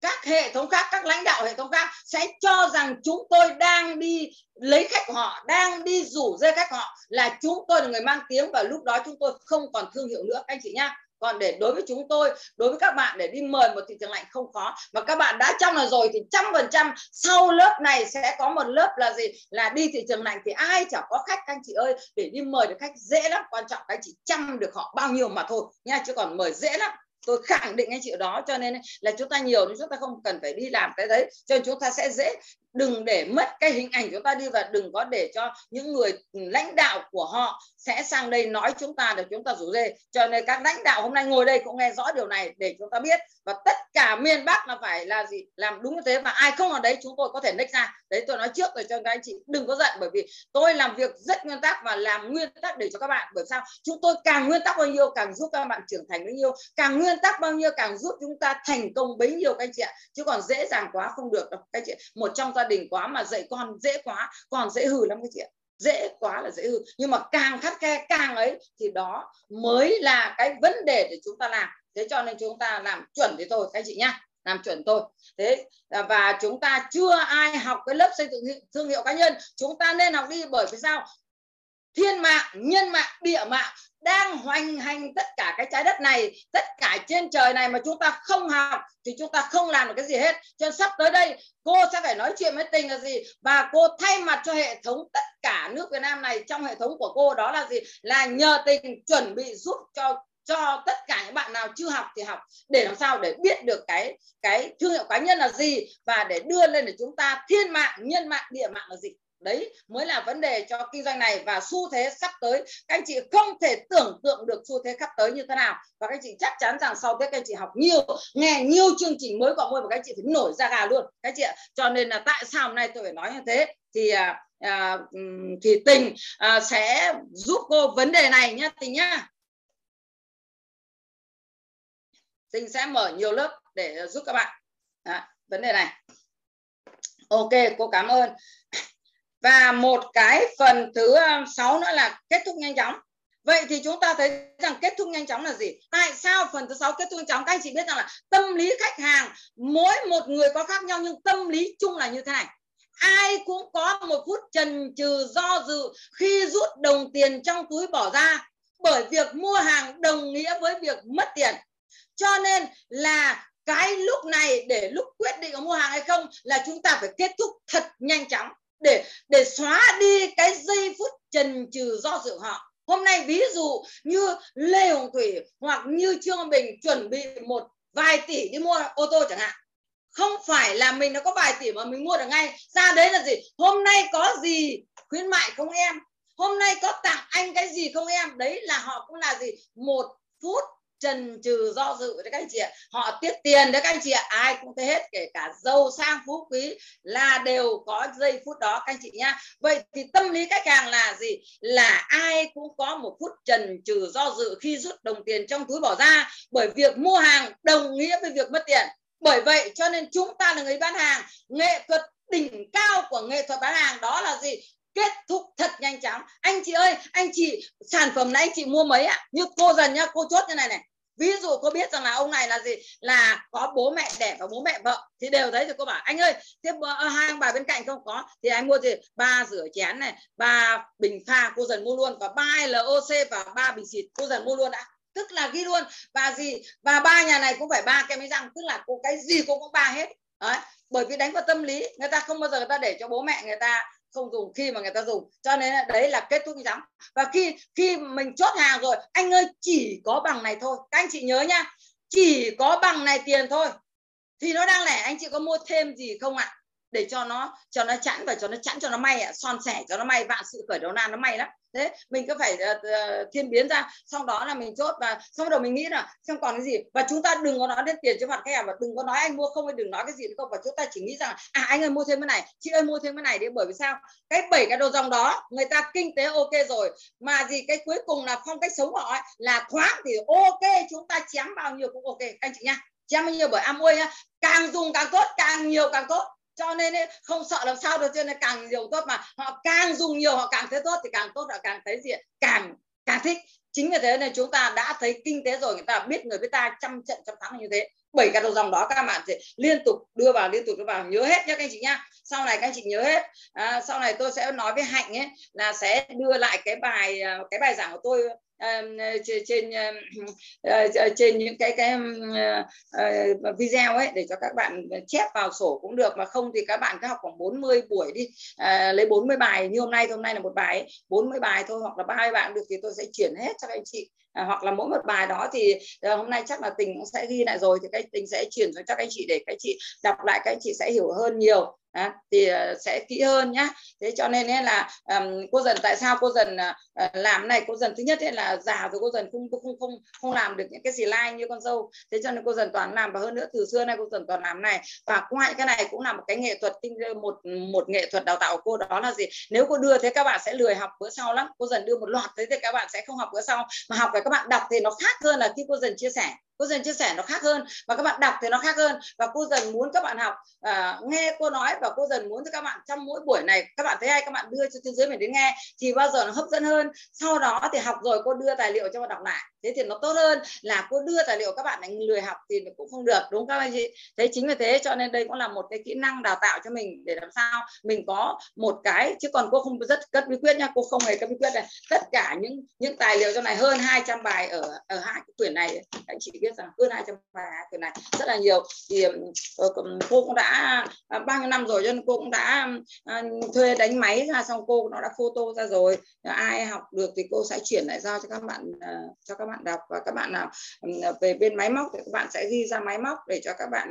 [SPEAKER 2] các hệ thống khác, các lãnh đạo hệ thống khác sẽ cho rằng chúng tôi đang đi lấy khách của họ, đang đi rủ dê khách họ là chúng tôi là người mang tiếng và lúc đó chúng tôi không còn thương hiệu nữa. Anh chị nhá. Còn để đối với chúng tôi, đối với các bạn để đi mời một thị trường lạnh không khó. Mà các bạn đã trong là rồi thì trăm phần trăm sau lớp này sẽ có một lớp là gì? Là đi thị trường lạnh thì ai chẳng có khách, các anh chị ơi. Để đi mời được khách dễ lắm. Quan trọng các anh chị chăm được họ bao nhiêu mà thôi nha chứ còn mời dễ lắm tôi khẳng định anh chị đó, cho nên là chúng ta nhiều thì chúng ta không cần phải đi làm cái đấy. Cho nên chúng ta sẽ dễ, đừng để mất cái hình ảnh chúng ta đi và đừng có để cho những người lãnh đạo của họ sẽ sang đây nói chúng ta để chúng ta rủ dê. Cho nên các lãnh đạo hôm nay ngồi đây cũng nghe rõ điều này để chúng ta biết. Và tất cả miền Bắc là phải là gì? Làm đúng như thế và ai không ở đấy chúng tôi có thể nick ra. Đấy tôi nói trước rồi cho các anh chị, đừng có giận. Bởi vì tôi làm việc rất nguyên tắc và làm nguyên tắc để cho các bạn. Bởi sao? Chúng tôi càng nguyên tắc bao nhiêu, càng giúp các bạn trưởng thành bấy nhiêu. Càng nguyên tắc bao nhiêu càng giúp chúng ta thành công bấy nhiêu các anh chị ạ. Chứ còn dễ dàng quá không được đâu, các anh chị một trong gia đình quá mà dạy con dễ quá còn dễ hư lắm cái chuyện dễ quá là dễ hư. Nhưng mà càng khắt khe, càng ấy, thì đó mới là cái vấn đề để chúng ta làm. Thế cho nên chúng ta làm chuẩn thì thôi, các chị nhá. Làm chuẩn thôi. Thế à, và chúng ta chưa ai học cái lớp xây dựng thương hiệu cá nhân. Chúng ta nên học đi, bởi vì sao? Thiên mạng, nhân mạng, địa mạng đang hoành hành tất cả cái trái đất này, tất cả trên trời này mà chúng ta không học thì chúng ta không làm được cái gì hết. Cho nên sắp tới đây, cô sẽ phải nói chuyện với tình là gì? Và cô thay mặt cho hệ thống tất cả nước Việt Nam này trong hệ thống của cô đó là gì? Là nhờ tình chuẩn bị giúp cho cho tất cả những bạn nào chưa học thì học. Để làm sao để biết được cái cái thương hiệu cá nhân là gì? Và để đưa lên để chúng ta thiên mạng, nhân mạng, địa mạng là gì? Đấy mới là vấn đề cho kinh doanh này. Và xu thế sắp tới các anh chị không thể tưởng tượng được xu thế sắp tới như thế nào. Và các anh chị chắc chắn rằng sau tết các anh chị học nhiều nghe nhiều chương trình mới của môi và các anh chị phải nổi ra gà luôn. Các anh chị ạ cho nên là tại sao hôm nay tôi phải nói như thế? Thì à, à, thì tình à, sẽ giúp cô vấn đề này nhá tình nhá. Tình sẽ mở nhiều lớp để giúp các bạn. À, vấn đề này. Ok cô cảm ơn và một cái phần thứ ờ, sáu nữa là kết thúc nhanh chóng. Vậy thì chúng ta thấy rằng kết thúc nhanh chóng là gì? Tại sao phần thứ sáu kết thúc nhanh chóng? Các anh chị biết rằng là tâm lý khách hàng, mỗi một người có khác nhau nhưng tâm lý chung là như thế này. Ai cũng có một phút trần trừ do dự khi rút đồng tiền trong túi bỏ ra bởi việc mua hàng đồng nghĩa với việc mất tiền. Cho nên là cái lúc này để lúc quyết định có mua hàng hay không là chúng ta phải kết thúc thật nhanh chóng để để xóa đi cái giây phút trần trừ do dự họ. Hôm nay ví dụ như lê hồng thủy hoặc như trương bình chuẩn bị một vài tỷ đi mua ô tô chẳng hạn. Không phải là mình nó có vài tỷ mà mình mua được ngay. Ra đấy là gì? Hôm nay có gì? Khuyến mại không em. Hôm nay có tặng anh cái gì không em? Đấy là họ cũng là gì? Một phút trần trừ do dự đấy các anh chị ạ. Họ tiết tiền đấy các anh chị ạ. Ai cũng thế hết, kể cả giàu sang phú quý là đều có giây phút đó các anh chị nhá. Vậy thì tâm lý khách hàng là gì? Là ai cũng có một phút trần trừ do dự khi rút đồng tiền trong túi bỏ ra bởi việc mua hàng đồng nghĩa với việc mất tiền. Bởi vậy cho nên chúng ta là người bán hàng, nghệ thuật đỉnh cao của nghệ thuật bán hàng đó là gì? Kết thúc thật nhanh chóng. Anh chị ơi, anh chị, sản phẩm này anh chị mua mấy ạ? Như cô dần nhá, cô chốt như này này ví dụ cô biết rằng là ông này là gì? Là có bố mẹ đẻ và bố mẹ vợ. Thì đều thấy thì cô bảo, anh ơi thế ờ, hai ông bà bên cạnh không có. Thì anh mua gì ba rửa chén này, ba bình pha cô dần mua luôn và ba loc và ba bình xịt cô dần mua luôn đã. Tức là ghi luôn. Và gì? Và ba nhà này cũng phải ba kem mới răng, tức là cô, cái gì cô cũng ba hết. Đấy, bởi vì đánh vào tâm lý, người ta không bao giờ người ta để cho bố mẹ, người ta không dùng, khi mà người ta dùng. Cho nên là đấy là kết thúc giám và khi khi mình chốt hàng rồi, anh ơi, chỉ có bằng này thôi. Các anh chị nhớ nha, chỉ có bằng này tiền thôi. Thì nó đang lẻ, anh chị có mua thêm gì không ạ? Để cho nó cho nó chẵn và cho nó chẵn cho nó may ạ. Son sẻ cho nó may vạn sự khởi đầu nan nó may lắm. Thế mình cứ phải uh, thiên biến ra sau đó là mình chốt và sau đầu mình nghĩ là xem còn cái gì. Và chúng ta đừng có nói đến tiền cho mặt khách hàng và đừng có nói anh mua không hay đừng nói cái gì không. Và chúng ta chỉ nghĩ rằng à anh ơi mua thêm cái này chị ơi mua thêm cái này đi. Bởi vì sao? Cái bảy cái đồ dòng đó người ta kinh tế ok rồi mà gì cái cuối cùng là phong cách sống họ ấy, là thoáng thì ok chúng ta chém bao nhiêu cũng ok. Anh chị nha chém bao nhiêu? Bởi Amway nhá càng dùng càng tốt càng nhiều càng tốt cho nên ấy, không sợ làm sao được cho nên càng nhiều tốt mà. Họ càng dùng nhiều họ càng thấy tốt thì càng tốt họ càng thấy gì càng càng thích. Chính vì thế nên chúng ta đã thấy kinh tế rồi người ta biết người với ta trăm trận trăm thắng như thế. Bảy cái đầu dòng đó các bạn sẽ liên tục đưa vào liên tục đưa vào. Nhớ hết nhé các anh chị nhá. Sau này các anh chị nhớ hết. À, sau này tôi sẽ nói với hạnh ấy là sẽ đưa lại cái bài à, cái bài giảng của tôi Ờ, trên trên ờ, ờ, trên những cái cái video ấy để cho các bạn chép vào sổ cũng được. Mà không thì các bạn cứ học khoảng 40 buổi đi. Uh, lấy 40 bài như hôm nay hôm nay là một bài 40 bài thôi hoặc là 30 bạn được thì tôi sẽ chuyển hết cho các anh chị à, hoặc là mỗi một bài đó thì à, hôm nay chắc là tình cũng sẽ ghi lại rồi thì cái tình sẽ chuyển cho các anh chị để các anh chị đọc lại các anh chị sẽ hiểu hơn nhiều. À, thì uh, sẽ kỹ hơn nhá. Thế cho nên ấy là um, cô dần tại sao cô dần uh, làm này? Cô dần thứ nhất ấy là già rồi cô dần không không không không làm được những cái gì like như con dâu. Thế cho nên cô dần toàn làm và hơn nữa từ xưa nay cô dần toàn làm này. Và ngoài cái này cũng là một cái nghệ thuật tinh một một nghệ thuật đào tạo của cô. Đó là gì? Nếu cô đưa thế các bạn sẽ lười học bữa sau lắm. Cô dần đưa một loạt thế thì các bạn sẽ không học bữa sau mà học các bạn đọc thì nó khác hơn là khi cô dần chia sẻ. Cô dần chia sẻ nó khác hơn và các bạn đọc thì nó khác hơn và cô dần muốn các bạn học uh, nghe cô nói và cô dần muốn cho các bạn trong mỗi buổi này các bạn thấy hay các bạn đưa cho trên dưới mình đến nghe thì bao giờ nó hấp dẫn hơn. Sau đó thì học rồi cô đưa tài liệu cho bạn đọc lại. Thế thì nó tốt hơn là cô đưa tài liệu các bạn lại lười học thì cũng không được đúng không các anh chị? Thế chính vì thế cho nên đây cũng là một cái kỹ năng đào tạo cho mình để làm sao mình có một cái chứ còn cô không rất cất bí quyết nha cô không hề cất bí quyết này. Tất cả những những tài liệu trong này hơn 200 bài ở ở hai cái quyển này. Anh chị biết rằng hơn 200 bài quyển này rất là nhiều. Thì ờ, cô cũng đã à, bao nhiêu năm rồi cho nên cô cũng đã à, thuê đánh máy ra, xong cô nó đã photo ra rồi. Ai học được thì cô sẽ chuyển lại giao cho các bạn à, cho các bạn đọc. Và các bạn nào về bên máy móc thì các bạn sẽ ghi ra máy móc để cho các bạn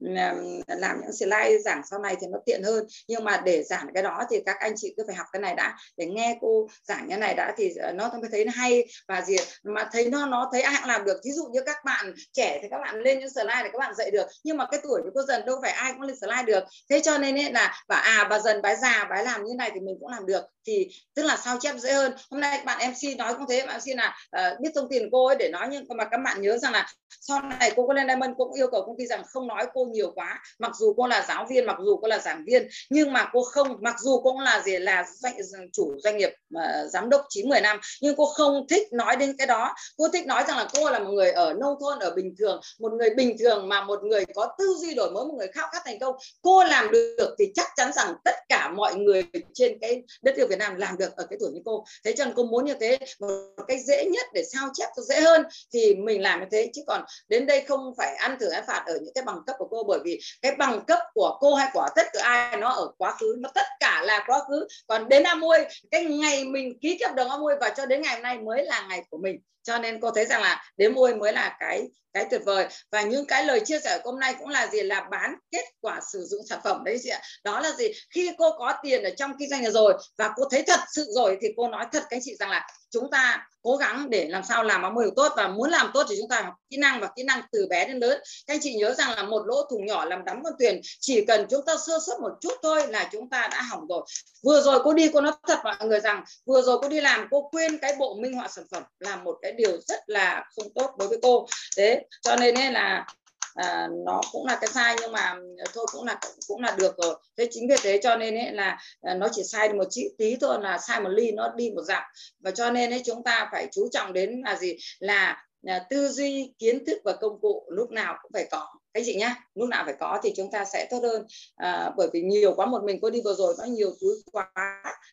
[SPEAKER 2] làm những slide giảng sau này thì nó tiện hơn. Nhưng mà để giảng cái đó thì các anh chị cứ phải học cái này đã. Để nghe cô giảng cái này đã thì ờ, nó mới thấy nó hay. Và gì mà thấy nó nó thấy ai cũng làm được. Ví dụ như các bạn trẻ thì các bạn lên những slide để các bạn dạy được. Nhưng mà cái tuổi của cô dần đâu phải ai cũng lên slide được. Thế cho nên ấy là và à bà dần bái già bái làm như này thì mình cũng làm được. Thì tức là sao chép dễ hơn. Hôm nay bạn mc nói cũng thế. Bạn mc là uh, biết thông tin cô ấy để nói. Nhưng mà các bạn nhớ rằng là sau này cô có lên Diamond cô cũng yêu cầu công ty rằng không nói cô nhiều quá. Mặc dù cô là giáo viên mặc dù cô là giảng viên nhưng mà cô không mặc dù cô cũng là gì là doanh, chủ doanh nghiệp uh, giám đốc 9 10 năm nhưng cô không thích nói đến cái đó. Cô thích nói rằng là cô là một người ở nông thôn ở bình thường một người bình thường mà một người có tư duy đổi mới một người khao khát thành công. Cô làm được thì chắc chắn rằng tất cả mọi người trên cái đất nước Việt Nam làm được ở cái tuổi như cô. Thế cho nên cô muốn như thế một cách dễ nhất để sao chép cho dễ hơn thì mình làm như thế. Chứ còn đến đây không phải ăn thử ăn phạt ở những cái bằng cấp của cô bởi vì cái bằng cấp của cô hay của tất cả ai nó ở quá khứ, nó tất cả là quá khứ. Còn đến Amway cái ngày mình ký hợp đồng Amway và cho đến ngày hôm nay mới là ngày của mình. Cho nên cô thấy rằng là đến môi mới là cái cái tuyệt vời. Và những cái lời chia sẻ hôm nay cũng là gì? Là bán kết quả sử dụng sản phẩm. Đấy chị ạ. Đó là gì? Khi cô có tiền ở trong kinh doanh rồi và cô thấy thật sự rồi thì cô nói thật các anh chị rằng là chúng ta cố gắng để làm sao làm áo mười tốt và muốn làm tốt thì chúng ta học kỹ năng và kỹ năng từ bé đến lớn. Các anh chị nhớ rằng là một lỗ thủng nhỏ làm đắm con thuyền, chỉ cần chúng ta sơ suất một chút thôi là chúng ta đã hỏng rồi. Vừa rồi cô đi cô nói thật mọi người rằng, vừa rồi cô đi làm cô quên cái bộ minh họa sản phẩm là một cái điều rất là không tốt đối với cô. Thế cho nên là à, nó cũng là cái sai nhưng mà ờ, thôi cũng là cũng là được rồi. Thế chính vì thế cho nên ấy là ờ, nó chỉ sai một tí tí thôi là sai một ly nó đi một dặm. Và cho nên ấy chúng ta phải chú trọng đến là gì? Là, là tư duy kiến thức và công cụ lúc nào cũng phải có các chị nhá lúc nào phải có thì chúng ta sẽ tốt hơn. À, bởi vì nhiều quá một mình cô đi vừa rồi nó nhiều túi quá.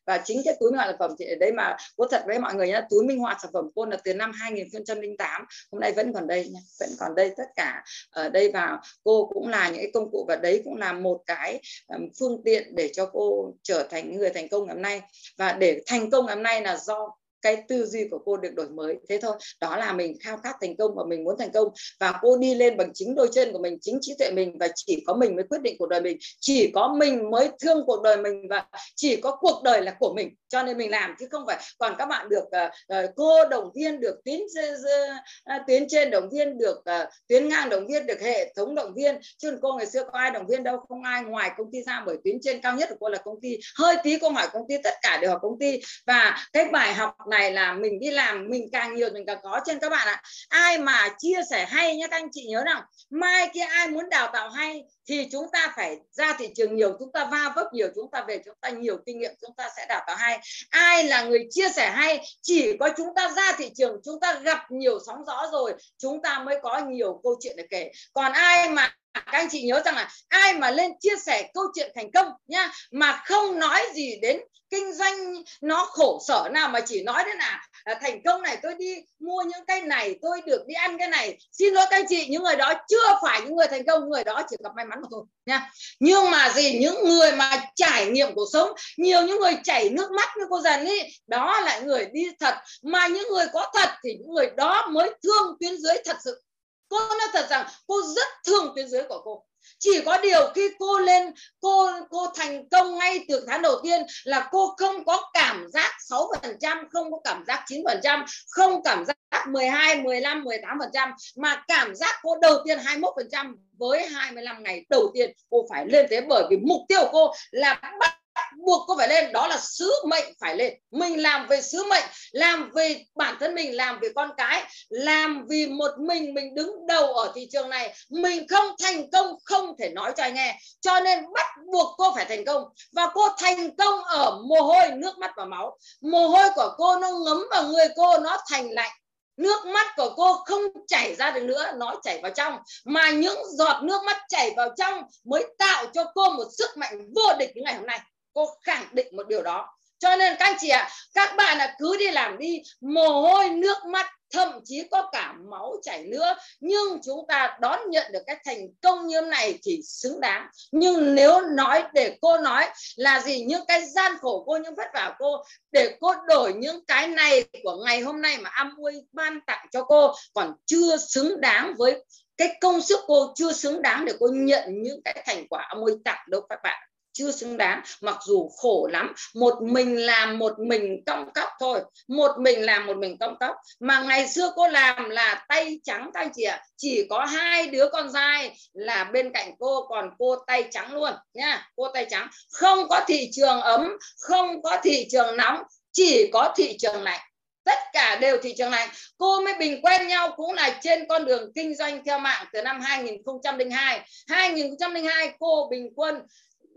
[SPEAKER 2] Và chính cái túi minh họa sản phẩm thì ở đây mà có thật với mọi người nhá túi minh họa sản phẩm cô là từ năm 2008 hôm nay vẫn còn đây nha vẫn còn đây. Tất cả ở đây và cô cũng là những cái công cụ và đấy cũng là một cái um, phương tiện để cho cô trở thành người thành công ngày hôm nay. Và để thành công ngày hôm nay là do cái tư duy của cô được đổi mới. Thế thôi đó là mình khao khát thành công và mình muốn thành công. Và cô đi lên bằng chính đôi chân của mình chính trí tuệ mình và chỉ có mình mới quyết định cuộc đời mình. Chỉ có mình mới thương cuộc đời mình và chỉ có cuộc đời là của mình. Cho nên mình làm chứ không phải. Còn các bạn được uh, cô động viên được tiến uh, à, tiến trên động viên được uh, tuyến ngang động viên được hệ thống động viên. Chứ cô ngày xưa có ai động viên đâu không ai. Ngoài công ty ra bởi tuyến trên cao nhất của cô là công ty. Hơi tí cô hỏi công ty tất cả đều học công ty. Và cái bài học này là mình đi làm, mình càng nhiều mình càng có trên các bạn ạ. Ai mà chia sẻ hay nhé các anh chị nhớ rằng mai kia ai muốn đào tạo hay thì chúng ta phải ra thị trường nhiều, chúng ta va vấp nhiều, chúng ta về chúng ta nhiều kinh nghiệm, chúng ta sẽ đào tạo hay. Ai là người chia sẻ hay, chỉ có chúng ta ra thị trường, chúng ta gặp nhiều sóng gió rồi, chúng ta mới có nhiều câu chuyện để kể. Còn ai mà À, các anh chị nhớ rằng là ai mà lên chia sẻ câu chuyện thành công nhá mà không nói gì đến kinh doanh nó khổ sở nào mà chỉ nói đến là, à, thành công này tôi đi mua những cái này tôi được đi ăn cái này. Xin lỗi các anh chị những người đó chưa phải những người thành công người đó chỉ gặp may mắn mà thôi nha. Nhưng mà gì những người mà trải nghiệm cuộc sống nhiều những người chảy nước mắt như cô dần ý đó là người đi thật. Mà những người có thật thì những người đó mới thương tuyến dưới thật sự cô nói thật rằng cô rất thương tuyến dưới của cô. Chỉ có điều khi cô lên, cô cô thành công ngay từ tháng đầu tiên là cô không có cảm giác 6% không có cảm giác 9% không cảm giác 12 15 18% mà cảm giác cô đầu tiên 21% với 25 ngày đầu tiên cô phải lên thế bởi vì mục tiêu của cô là bắt buộc cô phải lên, đó là sứ mệnh phải lên. Mình làm về sứ mệnh, làm về bản thân mình, làm về con cái, làm vì một mình mình đứng đầu ở thị trường này. Mình không thành công, không thể nói cho anh nghe. Cho nên bắt buộc cô phải thành công. Và cô thành công ở mồ hôi, nước mắt và máu. Mồ hôi của cô nó ngấm vào người cô, nó thành lạnh. Nước mắt của cô không chảy ra được nữa, nó chảy vào trong. Mà những giọt nước mắt chảy vào trong mới tạo cho cô một sức mạnh vô địch như ngày hôm nay cô khẳng định một điều đó. Cho nên các anh chị ạ, các bạn là cứ đi làm đi, mồ hôi, nước mắt, thậm chí có cả máu chảy nữa. Nhưng chúng ta đón nhận được cái thành công như này thì xứng đáng. Nhưng nếu nói, để cô nói là gì, những cái gian khổ cô, những vất vả cô, để cô đổi những cái này của ngày hôm nay mà Amway ban tặng cho cô, còn chưa xứng đáng với cái công sức cô, chưa xứng đáng để cô nhận những cái thành quả Amway tặng đâu các bạn chưa xứng đáng. Mặc dù khổ lắm, một mình làm một mình cong cóc thôi. Một mình làm một mình cong cóc. Mà ngày xưa cô làm là tay trắng các anh chị ạ chỉ có hai đứa con trai là bên cạnh cô, còn cô tay trắng luôn nha cô tay trắng. Không có thị trường ấm, không có thị trường nóng, chỉ có thị trường lạnh. Tất cả đều thị trường lạnh. Cô mới bình quen nhau cũng là trên con đường kinh doanh theo mạng từ năm 2002 2002 cô bình quân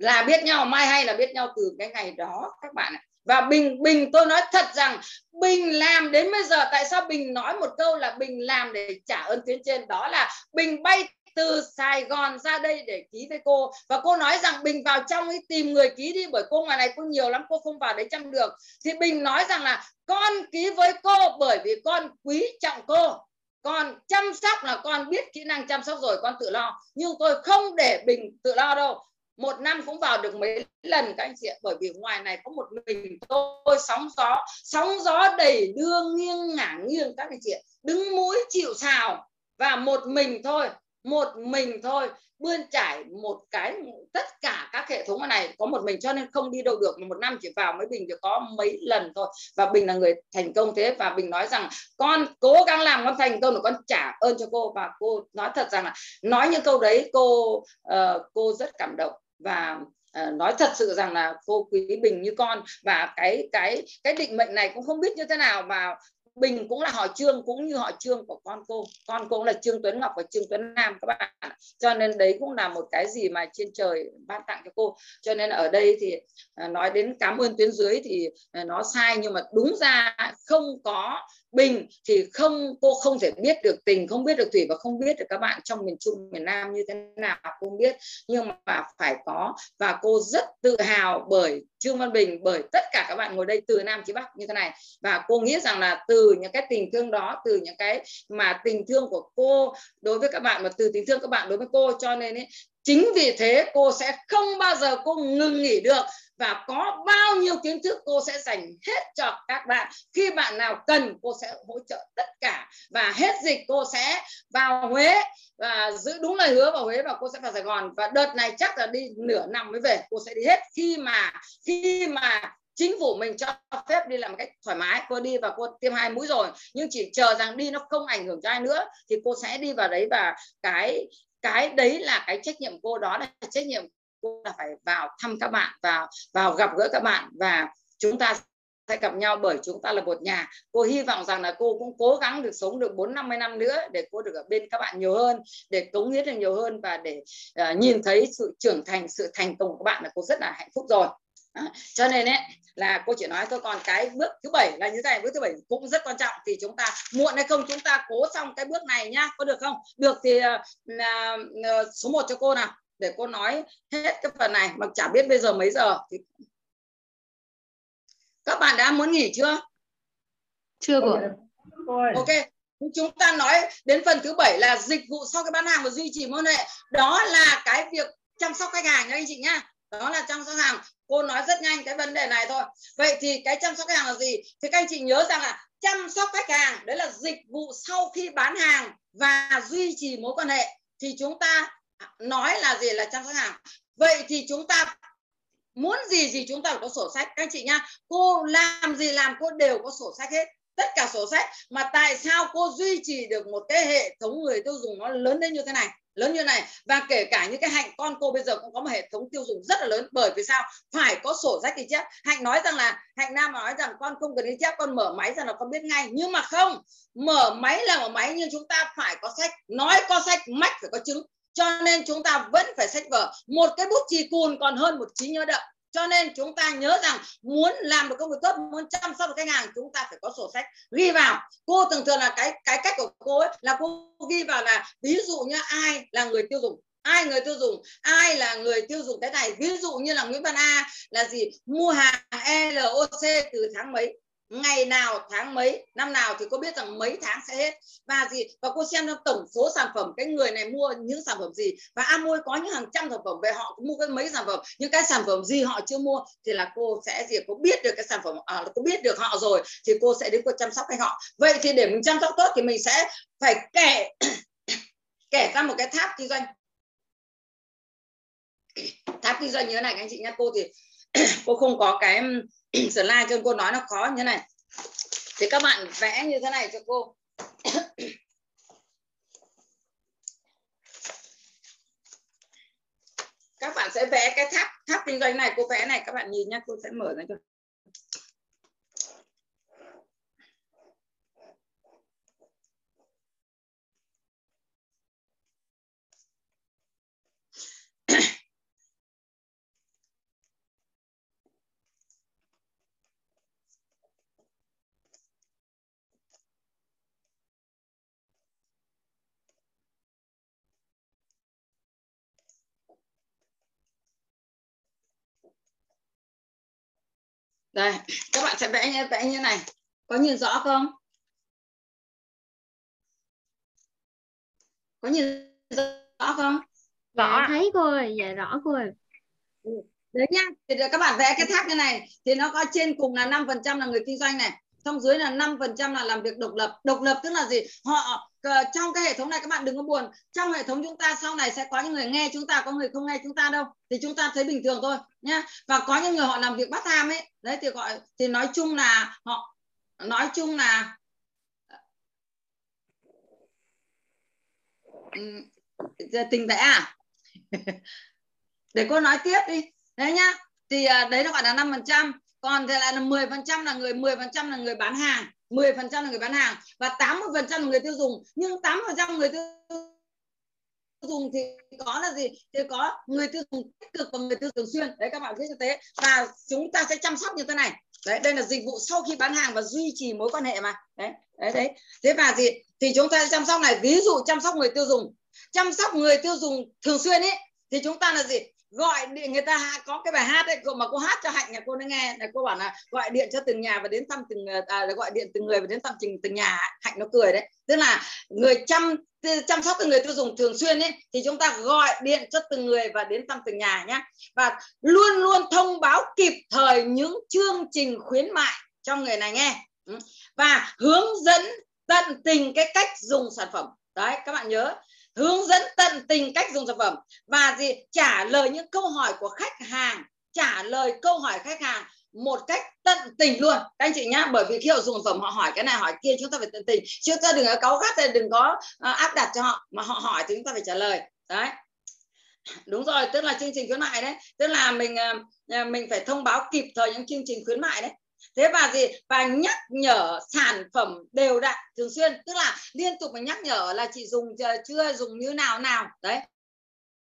[SPEAKER 2] là biết nhau, mai hay là biết nhau từ cái ngày đó, các bạn ạ. Và bình bình, tôi nói thật rằng, bình làm đến bây giờ, tại sao bình nói một câu là bình làm để trả ơn tuyến trên? Đó là bình bay từ Sài Gòn ra đây để ký với cô. Và cô nói rằng Bình vào trong ấy tìm người ký đi, bởi cô ngoài này cô nhiều lắm, cô không vào đấy chăm được. Thì Bình nói rằng là, con ký với cô bởi vì con quý trọng cô. Con chăm sóc là con biết kỹ năng chăm sóc rồi, con tự lo. Nhưng tôi không để Bình tự lo đâu một năm cũng vào được mấy lần các anh chị ạ bởi vì ngoài này có một mình tôi sóng gió sóng gió đầy đưa nghiêng ngả nghiêng các anh chị ạ. Đứng mũi chịu xào và một mình thôi một mình thôi bươn trải một cái tất cả các hệ thống này có một mình cho nên không đi đâu được. Một năm chỉ vào mấy bình được có mấy lần thôi. Và bình là người thành công thế và bình nói rằng con cố gắng làm con thành công để con trả ơn cho cô. Và cô nói thật rằng là nói những câu đấy cô uh, cô rất cảm động và uh, nói thật sự rằng là cô quý bình như con. Và cái cái cái định mệnh này cũng không biết như thế nào mà Bình cũng là họ Trương cũng như họ Trương của con cô. Con cô là Trương Tuấn Ngọc và Trương Tuấn Nam các bạn cho nên đấy cũng là một cái gì mà trên trời ban tặng cho cô. Cho nên ở đây thì ờ, nói đến cảm ơn tuyến dưới thì ờ, nó sai nhưng mà đúng ra không có bình thì không cô không thể biết được tình không biết được thủy và không biết được các bạn trong miền trung miền nam như thế nào không biết. Nhưng mà phải có và cô rất tự hào bởi trương văn bình bởi tất cả các bạn ngồi đây từ nam chí bắc như thế này. Và cô nghĩ rằng là từ những cái tình thương đó từ những cái mà tình thương của cô đối với các bạn mà từ tình thương các bạn đối với cô cho nên ấy, chính vì thế, cô sẽ không bao giờ cô ngừng nghỉ được và có bao nhiêu kiến thức cô sẽ dành hết cho các bạn. Khi bạn nào cần, cô sẽ hỗ trợ tất cả. Và hết dịch, cô sẽ vào Huế và giữ đúng lời hứa vào Huế và cô sẽ vào Sài Gòn. Và đợt này chắc là đi nửa năm mới về, cô sẽ đi hết. Khi mà khi mà chính phủ mình cho phép đi làm một cách thoải mái, cô đi và cô tiêm hai mũi rồi. Nhưng chỉ chờ rằng đi nó không ảnh hưởng cho ai nữa, thì cô sẽ đi vào đấy và cái cái đấy là cái trách nhiệm cô đó là trách nhiệm cô là phải vào thăm các bạn vào vào gặp gỡ các bạn và chúng ta sẽ gặp nhau bởi chúng ta là một nhà. Cô hy vọng rằng là cô cũng cố gắng được sống được bốn năm mươi năm nữa để cô được ở bên các bạn nhiều hơn để cống hiến được nhiều hơn và để uh, nhìn thấy sự trưởng thành sự thành công của các bạn là cô rất là hạnh phúc rồi đó. cho nên ấy là cô chỉ nói thôi còn cái bước thứ bảy là như thế này bước thứ bảy cũng rất quan trọng. Thì chúng ta muộn hay không chúng ta cố xong cái bước này nhá có được không? Được thì uh, uh, số 1 cho cô nào để cô nói hết cái phần này mà chả biết bây giờ mấy giờ. Thì các bạn đã muốn nghỉ chưa?
[SPEAKER 3] Chưa cô
[SPEAKER 2] ok chúng ta nói đến phần thứ bảy là dịch vụ sau cái bán hàng và duy trì mối hệ. Đó là cái việc chăm sóc khách hàng nha anh chị nhá. Đó là chăm sóc hàng cô nói rất nhanh cái vấn đề này thôi. Vậy thì cái chăm sóc khách hàng là gì? Thì các anh chị nhớ rằng là chăm sóc khách hàng, đấy là dịch vụ sau khi bán hàng và duy trì mối quan hệ. Thì chúng ta nói là gì? Là chăm sóc hàng. Vậy thì chúng ta muốn gì gì chúng ta phải có sổ sách. Các anh chị nhá, cô làm gì làm cô đều có sổ sách hết. Tất cả sổ sách. Mà tại sao cô duy trì được một cái hệ thống người tiêu dùng nó lớn đến như thế này? Lớn như này. Và kể cả những cái hạnh con cô bây giờ cũng có một hệ thống tiêu dùng rất là lớn. Bởi vì sao? Phải có sổ sách ghi chép. Hạnh nói rằng là, hạnh nam nói rằng con không cần ghi chép, con mở máy ra là con biết ngay. Nhưng mà không, mở máy là mở máy nhưng chúng ta phải có sách. Nói có sách, mách phải có chứng. Cho nên chúng ta vẫn phải sách vở. Một cái bút chì cùn còn hơn một trí nhớ đậm cho nên chúng ta nhớ rằng muốn làm được công việc tốt, muốn chăm sóc được khách hàng, chúng ta phải có sổ sách ghi vào. Cô thường thường là cái cái cách của cô ấy là cô ghi vào là ví dụ như ai là người tiêu dùng, ai người tiêu dùng, ai là người tiêu dùng cái này. Ví dụ như là Nguyễn Văn A là gì? Mua hàng LOC từ tháng mấy? Ngày nào tháng mấy? Năm nào thì cô biết rằng mấy tháng sẽ hết. Và gì? Và cô xem trong tổng số sản phẩm cái người này mua những sản phẩm gì? Và Amway có những hàng trăm sản phẩm về họ cũng mua cái mấy sản phẩm. Những cái sản phẩm gì họ chưa mua thì là cô sẽ gì? Cô biết được cái sản phẩm à, cô biết được họ rồi thì cô sẽ đến cô chăm sóc khách họ. Vậy thì để mình chăm sóc tốt thì mình sẽ phải kể <coughs> kể ra một cái tháp kinh doanh. Tháp kinh doanh như thế này các anh chị nhé cô thì <coughs> cô không có cái, <clears throat> slide cho cô nói nó khó như thế này. Thì các bạn vẽ như thế này cho cô. <coughs> Các bạn sẽ vẽ cái tháp tháp kinh doanh này. Cô vẽ này, các bạn nhìn nhá, cô sẽ mở ra cho đây các bạn sẽ vẽ như vẽ như này. Có nhìn rõ không? Có nhìn rõ không?
[SPEAKER 1] Rõ. Dạ, thấy cô ơi dạ rõ cô ơi
[SPEAKER 2] đấy nhá. Thì các bạn vẽ cái tháp như này. Thì nó có trên cùng là 5% là người kinh doanh này. Xong dưới là 5% là làm việc độc lập. Độc lập tức là gì? Họ trong cái hệ thống này các bạn đừng có buồn. Trong hệ thống chúng ta sau này sẽ có những người nghe chúng ta, có người không nghe chúng ta đâu. Thì chúng ta thấy bình thường thôi, nhá. Và có những người họ làm việc bắt tham ấy. Đấy, thì gọi, thì nói chung là họ, nói chung là tình vẽ à? <laughs> Để cô nói tiếp đi. Đấy nhá. Thì à, đấy nó gọi là năm phần trăm. Còn thì lại là 10 phần trăm là người 10 phần trăm là người bán hàng. 10% là người bán hàng và 80% là người tiêu dùng. Nhưng 80% người tiêu dùng thì có là gì? Thì có người tiêu dùng tích cực và người tiêu dùng xuyên. Đấy, các bạn biết như thế. Và chúng ta sẽ chăm sóc như thế này. Đấy, đây là dịch vụ sau khi bán hàng và duy trì mối quan hệ mà. Đấy đấy đấy. Thế và gì? Thì chúng ta sẽ chăm sóc này. Ví dụ chăm sóc người tiêu dùng. Chăm sóc người tiêu dùng thường xuyên ấy thì chúng ta là gì? Gọi điện người ta có cái bài hát ấy mà cô hát cho hạnh nhà cô nó nghe. Là cô bảo là gọi điện cho từng nhà và đến thăm từng à, à, gọi điện từng người và đến thăm từng từng nhà. Hạnh nó cười đấy. Tức là người chăm chăm sóc từng người tiêu dùng thường xuyên ấy thì chúng ta gọi điện cho từng người và đến thăm từng nhà nhé và luôn luôn thông báo kịp thời những chương trình khuyến mại cho người này nghe. Ừ. Và hướng dẫn tận tình cái cách dùng sản phẩm. Đấy các bạn nhớ hướng dẫn tận tình cách dùng sản phẩm. Và gì? Trả lời những câu hỏi của khách hàng. Trả lời câu hỏi khách hàng một cách tận tình luôn. Các anh chị nhá, bởi vì khi họ dùng sản phẩm, họ hỏi cái này, hỏi kia, chúng ta phải tận tình. Chúng ta đừng có cáu gắt đừng có à, áp đặt cho họ, mà họ hỏi thì chúng ta phải trả lời. Đấy. Đúng rồi, tức là chương trình khuyến mại đấy. Tức là mình à, à, mình phải thông báo kịp thời những chương trình khuyến mại đấy thế và gì? Và nhắc nhở sản phẩm đều đặn thường xuyên. Tức là liên tục mình nhắc nhở là chị dùng ờ, chưa dùng như nào nào. Đấy.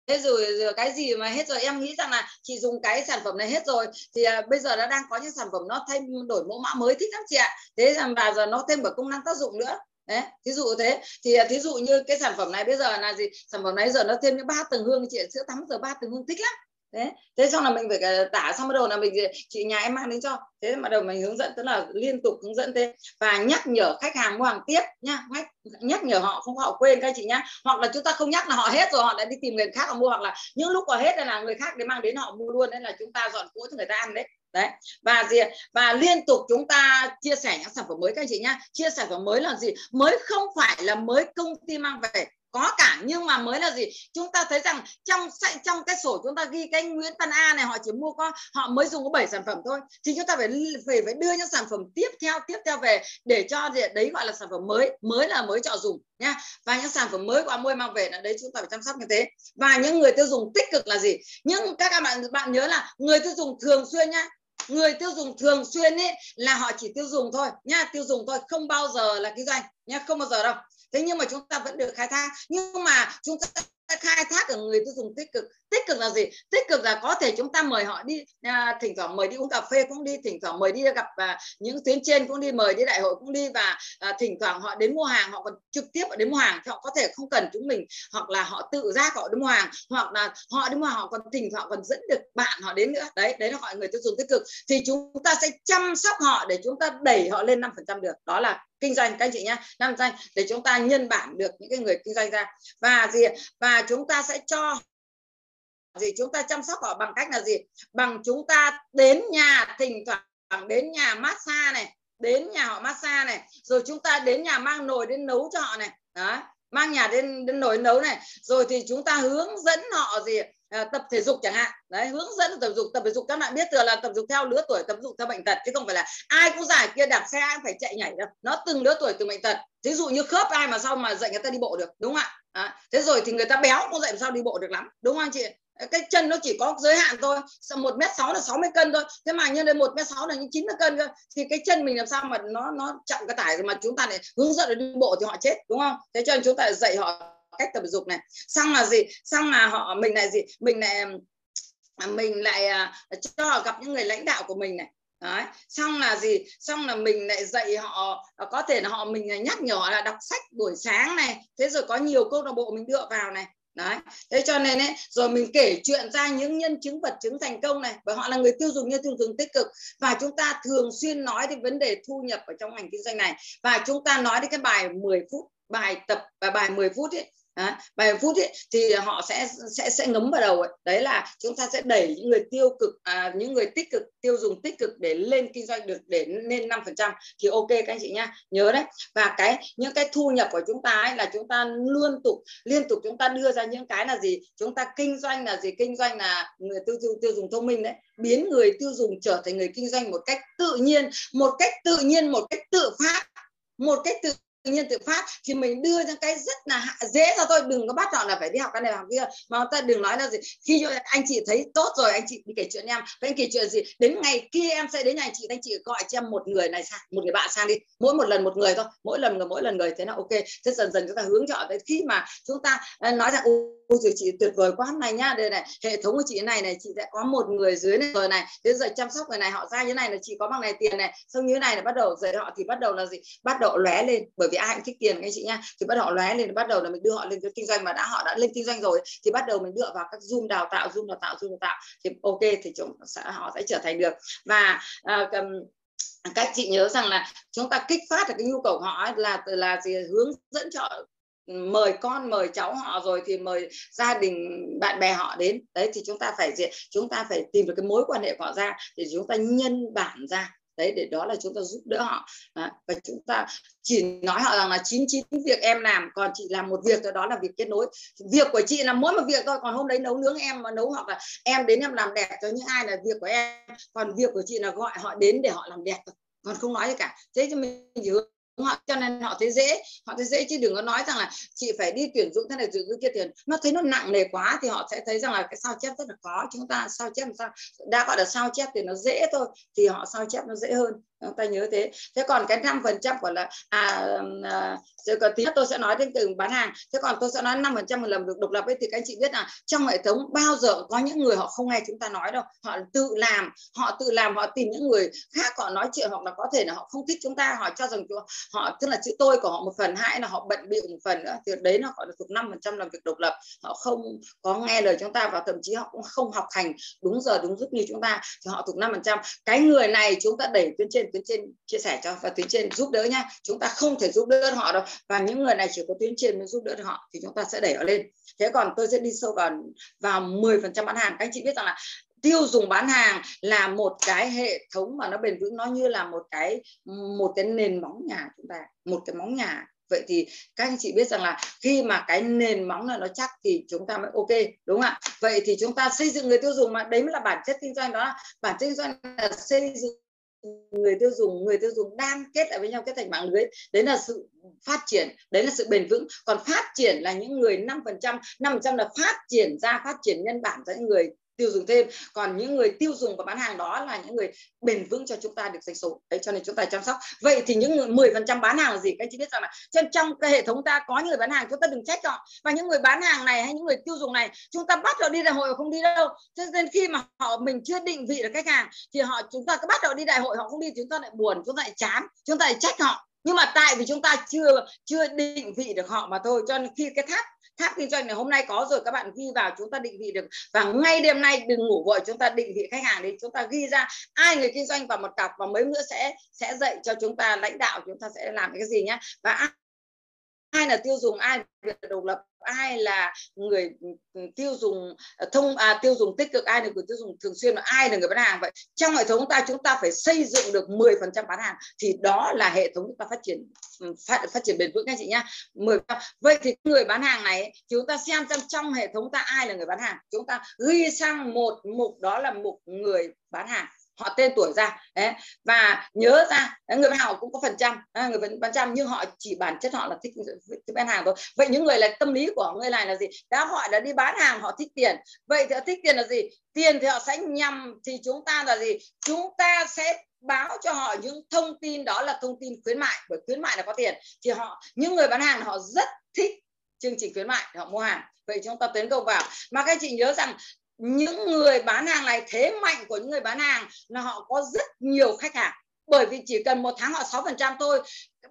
[SPEAKER 2] Thế rồi, rồi cái gì mà hết rồi? Em nghĩ rằng là chị dùng cái sản phẩm này hết rồi thì à, bây giờ nó đang có những sản phẩm nó thay đổi mẫu mã mới thích lắm chị ạ. Thế rằng và giờ nó thêm một công năng tác dụng nữa. Đấy thí dụ thế. Thì ờ, thí dụ như cái sản phẩm này bây giờ là gì? Sản phẩm này giờ nó thêm những ba tầng hương chị sữa tắm giờ ba tầng hương thích lắm thế thế xong là mình phải ờ, tả xong bắt đầu là mình ờ, chị nhà em mang đến cho. Thế bắt đầu mình hướng dẫn tức là liên tục hướng dẫn thế và nhắc nhở khách hàng mua hàng tiếp nhá. Nhắc, nhắc nhở họ không họ quên các chị nhá. Hoặc là chúng ta không nhắc là họ hết rồi họ lại đi tìm người khác họ mua hoặc là những lúc họ hết là người khác để mang đến họ mua luôn. Nên là chúng ta dọn cỗ cho người ta ăn đấy. Đấy. Và gì và liên tục chúng ta chia sẻ những sản phẩm mới các anh chị nhá. Chia sẻ sản phẩm mới là gì? Mới không phải là mới công ty mang về có cả, nhưng mà mới là gì? Chúng ta thấy rằng trong trong cái sổ chúng ta ghi cái Nguyễn Văn A này, họ chỉ mua có, họ mới dùng có 7 sản phẩm thôi. Thì chúng ta phải phải phải đưa những sản phẩm tiếp theo tiếp theo về để cho gì đấy gọi là sản phẩm mới mới là mới cho dùng nha và những sản phẩm mới của Amway mang về là đấy, chúng ta phải chăm sóc như thế. Và những người tiêu dùng tích cực là gì? Nhưng các bạn bạn nhớ là người tiêu dùng thường xuyên nhá. Người tiêu dùng thường xuyên ấy là họ chỉ tiêu dùng thôi nha tiêu dùng thôi, không bao giờ là kinh doanh nha không bao giờ đâu thế nhưng mà chúng ta vẫn được khai thác. Nhưng mà chúng ta khai thác ở người tiêu dùng tích cực tích cực là gì? Tích cực là có thể chúng ta mời họ đi à, thỉnh thoảng mời đi uống cà phê cũng đi thỉnh thoảng mời đi gặp à, những tuyến trên cũng đi mời đi đại hội cũng đi và à, thỉnh thoảng họ đến mua hàng họ còn trực tiếp họ đến mua hàng thì họ có thể không cần chúng mình hoặc là họ tự giác họ đến mua hàng hoặc là họ đến mua hàng họ còn thỉnh thoảng còn dẫn được bạn họ đến nữa. Đấy đấy là gọi người tiêu dùng tích cực. Thì chúng ta sẽ chăm sóc họ để chúng ta đẩy họ lên 5% được. Đó là kinh doanh các anh chị nhé năm doanh để chúng ta nhân bản được những cái người kinh doanh ra. Và gì và chúng ta sẽ cho gì? Chúng ta chăm sóc họ bằng cách là gì? Bằng chúng ta đến nhà thỉnh thoảng đến nhà massage này đến nhà họ massage này rồi chúng ta đến nhà mang nồi đến nấu cho họ này. Đó mang nhà đến, đến nồi nấu này. Rồi thì chúng ta hướng dẫn họ gì? À, tập thể dục chẳng hạn. Đấy hướng dẫn tập dục tập thể dục. Các bạn biết từ là tập dục theo lứa tuổi tập dục theo bệnh tật chứ không phải là ai cũng giải kia đạp xe ai cũng phải chạy nhảy đâu. Nó từng lứa tuổi từng bệnh tật. Ví dụ như khớp ai mà sao mà dạy người ta đi bộ được đúng không ạ? À, thế rồi thì người ta béo cũng dạy làm sao đi bộ được lắm đúng không anh chị? Cái chân nó chỉ có giới hạn thôi. Một mét sáu là 60 cân thôi. Thế mà nhân lên một mét sáu là những 90 cân cơ. Thì cái chân mình làm sao mà nó nó chậm cái tải mà chúng ta lại hướng dẫn đi bộ thì họ chết, đúng không? Thế cho nên chúng ta dạy họ cách tập dục này. Xong là gì? Xong là họ, mình lại gì? Mình lại à, mình lại à, cho họ gặp những người lãnh đạo của mình này. Đấy. xong là gì? Xong là mình lại dạy họ à, có thể là họ mình nhắc nhở là đọc sách buổi sáng này. Thế rồi có nhiều câu lạc bộ mình đưa vào này đấy. Thế cho nên ấy, rồi mình kể chuyện ra những nhân chứng vật chứng thành công này, bởi họ là người tiêu dùng như tiêu dùng tích cực. Và chúng ta thường xuyên nói đến vấn đề thu nhập ở trong ngành kinh doanh này. Và chúng ta nói đến cái bài 10 phút, bài tập và bài 10 phút ấy Đấy, bài phút ấy, thì họ sẽ sẽ sẽ ngấm vào đầu ấy. đấy là chúng ta sẽ đẩy những người tiêu cực à, những người tích cực tiêu dùng tích cực để lên kinh doanh được để lên 5% thì ok các anh chị nhá nhớ đấy. Và cái những cái thu nhập của chúng ta ấy là chúng ta luôn tục liên tục chúng ta đưa ra những cái là gì? Chúng ta kinh doanh là gì? Kinh doanh là người tiêu dùng tiêu dùng thông minh đấy. Biến người tiêu dùng trở thành người kinh doanh một cách tự nhiên một cách tự nhiên một cách tự phát một cách tự nhiên tự phát thì mình đưa ra cái rất là dễ cho tôi đừng có bắt họ là phải đi học cái này học kia, mà ta đừng nói là gì, khi anh chị thấy tốt rồi, anh chị đi kể chuyện em, anh kể chuyện gì, đến ngày kia em sẽ đến nhà anh chị anh chị gọi cho em một người này sang, một người bạn sang đi, mỗi một lần một người thôi, mỗi lần người, mỗi lần người, thế nào ok, thế dần dần chúng ta hướng chọn tới khi mà chúng ta à, nói rằng, ôi rồi chị tuyệt vời quá này nhá đây này, hệ thống của chị này này, chị sẽ có một người dưới này rồi này, thế giờ chăm sóc người này, họ ra như này là chị có bằng này tiền này, xong như này là bắt đầu, dạy họ thì bắt đầu là gì, bắt đầu lóe lên, bởi vì ai cũng thích tiền các anh chị nha thì bắt họ lóe lên bắt đầu là mình đưa họ lên cái kinh doanh mà đã họ đã lên kinh doanh rồi thì bắt đầu mình đưa vào các zoom đào tạo zoom đào tạo zoom đào tạo. Thì ok thì chúng sẽ họ sẽ trở thành được. Và uh, các chị nhớ rằng là chúng ta kích phát được cái nhu cầu họ là là gì? Hướng dẫn cho mời con mời cháu họ rồi thì mời gia đình bạn bè họ đến. Đấy thì chúng ta phải diện chúng ta phải tìm được cái mối quan hệ của họ ra thì chúng ta nhân bản ra đấy để đó là chúng ta giúp đỡ họ. À, và chúng ta chỉ nói họ rằng là 99 việc em làm còn chị làm một việc đó là việc kết nối. Việc của chị là mỗi một việc thôi còn hôm đấy nấu nướng em mà nấu hoặc là em đến em làm đẹp cho những ai là việc của em còn việc của chị là gọi họ đến để họ làm đẹp còn không nói gì cả. Thế cho mình chỉ họ cho nên họ thấy dễ, họ thấy dễ chứ đừng có nói rằng là chị phải đi tuyển dụng thế này, tuyển dụng kia tiền nó thấy nó nặng nề quá thì họ sẽ thấy rằng là cái sao chép rất là khó. Chúng ta sao chép làm sao? Đã gọi là sao chép thì nó dễ thôi, thì họ sao chép nó dễ hơn chúng ta nhớ thế. Thế còn cái năm phần trăm của là à, à rồi còn tí tôi sẽ nói đến từ bán hàng. Thế còn tôi sẽ nói năm phần trăm lần được độc lập ấy thì các anh chị biết là trong hệ thống bao giờ có những người họ không nghe chúng ta nói đâu. Họ tự làm họ tự làm họ tìm những người khác họ nói chuyện hoặc là có thể là họ không thích chúng ta họ cho rằng họ tức là chữ tôi của họ một phần hai là họ bận bịu một phần nữa thì đấy nó gọi là thuộc năm phần trăm làm việc độc lập. Họ không có nghe lời chúng ta và thậm chí họ cũng không học hành đúng giờ đúng lúc như chúng ta thì họ thuộc năm phần trăm. Cái người này chúng ta đẩy tuyến trên tuyến trên chia sẻ cho, và tuyến trên giúp đỡ nhá. Chúng ta không thể giúp đỡ họ đâu. Và những người này chỉ có tuyến trên mới giúp đỡ được họ, thì chúng ta sẽ đẩy họ lên. Thế còn tôi sẽ đi sâu vào vào 10% bán hàng. Các anh chị biết rằng là tiêu dùng bán hàng là một cái hệ thống mà nó bền vững, nó như là một cái một cái nền móng nhà chúng ta, một cái móng nhà. Vậy thì các anh chị biết rằng là khi mà cái nền móng là nó chắc thì chúng ta mới ok, đúng không ạ? Vậy thì chúng ta xây dựng người tiêu dùng mà, đấy mới là bản chất kinh doanh đó. Là bản chất kinh doanh là xây dựng người tiêu dùng, người tiêu dùng đang kết lại với nhau kết thành mạng lưới, đấy là sự phát triển, đấy là sự bền vững. Còn phát triển là những người 5% 5% là phát triển ra, phát triển nhân bản ra những người tiêu dùng thêm. Còn những người tiêu dùng và bán hàng đó là những người bền vững cho chúng ta được doanh số. Đấy, cho nên chúng ta chăm sóc. Vậy thì những người 10 phần trăm bán hàng là gì? Các anh chị biết rằng là trên trong cái hệ thống ta có những người bán hàng, chúng ta đừng trách họ. Và những người bán hàng này hay những người tiêu dùng này, chúng ta bắt họ đi đại hội họ không đi đâu. Cho nên khi mà họ mình chưa định vị được khách hàng, thì họ, chúng ta cứ bắt họ đi đại hội, họ không đi chúng ta lại buồn, chúng ta lại chán, chúng ta lại trách họ. Nhưng mà tại vì chúng ta chưa chưa định vị được họ mà thôi. Cho nên khi cái tháp tháp kinh doanh này, hôm nay có rồi, các bạn ghi vào chúng ta định vị được. Và ngay đêm nay, đừng ngủ vội, chúng ta định vị khách hàng đi. Chúng ta ghi ra ai người kinh doanh vào một cặp và mấy nữa sẽ sẽ dạy cho chúng ta, lãnh đạo chúng ta sẽ làm cái gì nhé và ai là tiêu dùng ai là độc lập ai là người ừ, tiêu dùng ờ, thông à, tiêu dùng tích cực ai là người tiêu dùng thường xuyên và ai là người bán hàng. Vậy trong hệ thống ta chúng ta phải xây dựng được 10% bán hàng thì đó là hệ thống chúng ta phát triển ừ, phát, phát triển bền vững các chị nhá. 10 vậy thì người bán hàng này chúng ta xem xem trong hệ thống ta ai là người bán hàng. Chúng ta ghi sang một mục đó là mục người bán hàng họ tên tuổi ra đấy. Và nhớ ra người bán hàng cũng có phần trăm người bán trăm nhưng họ chỉ bản chất họ là thích, thích bán hàng thôi. Vậy những người là tâm lý của người này là gì? Đã họ đã đi bán hàng họ thích tiền. Vậy thì họ thích tiền là gì? Tiền thì họ sẽ nhằm thì chúng ta là gì? Chúng ta sẽ báo cho họ những thông tin đó là thông tin khuyến mại bởi khuyến mại là có tiền. Thì họ những người bán hàng họ rất thích chương trình khuyến mại họ mua hàng. Vậy chúng ta tấn công vào. Mà các chị nhớ rằng những người bán hàng này, thế mạnh của những người bán hàng là họ có rất nhiều khách hàng. Bởi vì chỉ cần một tháng họ 6% thôi.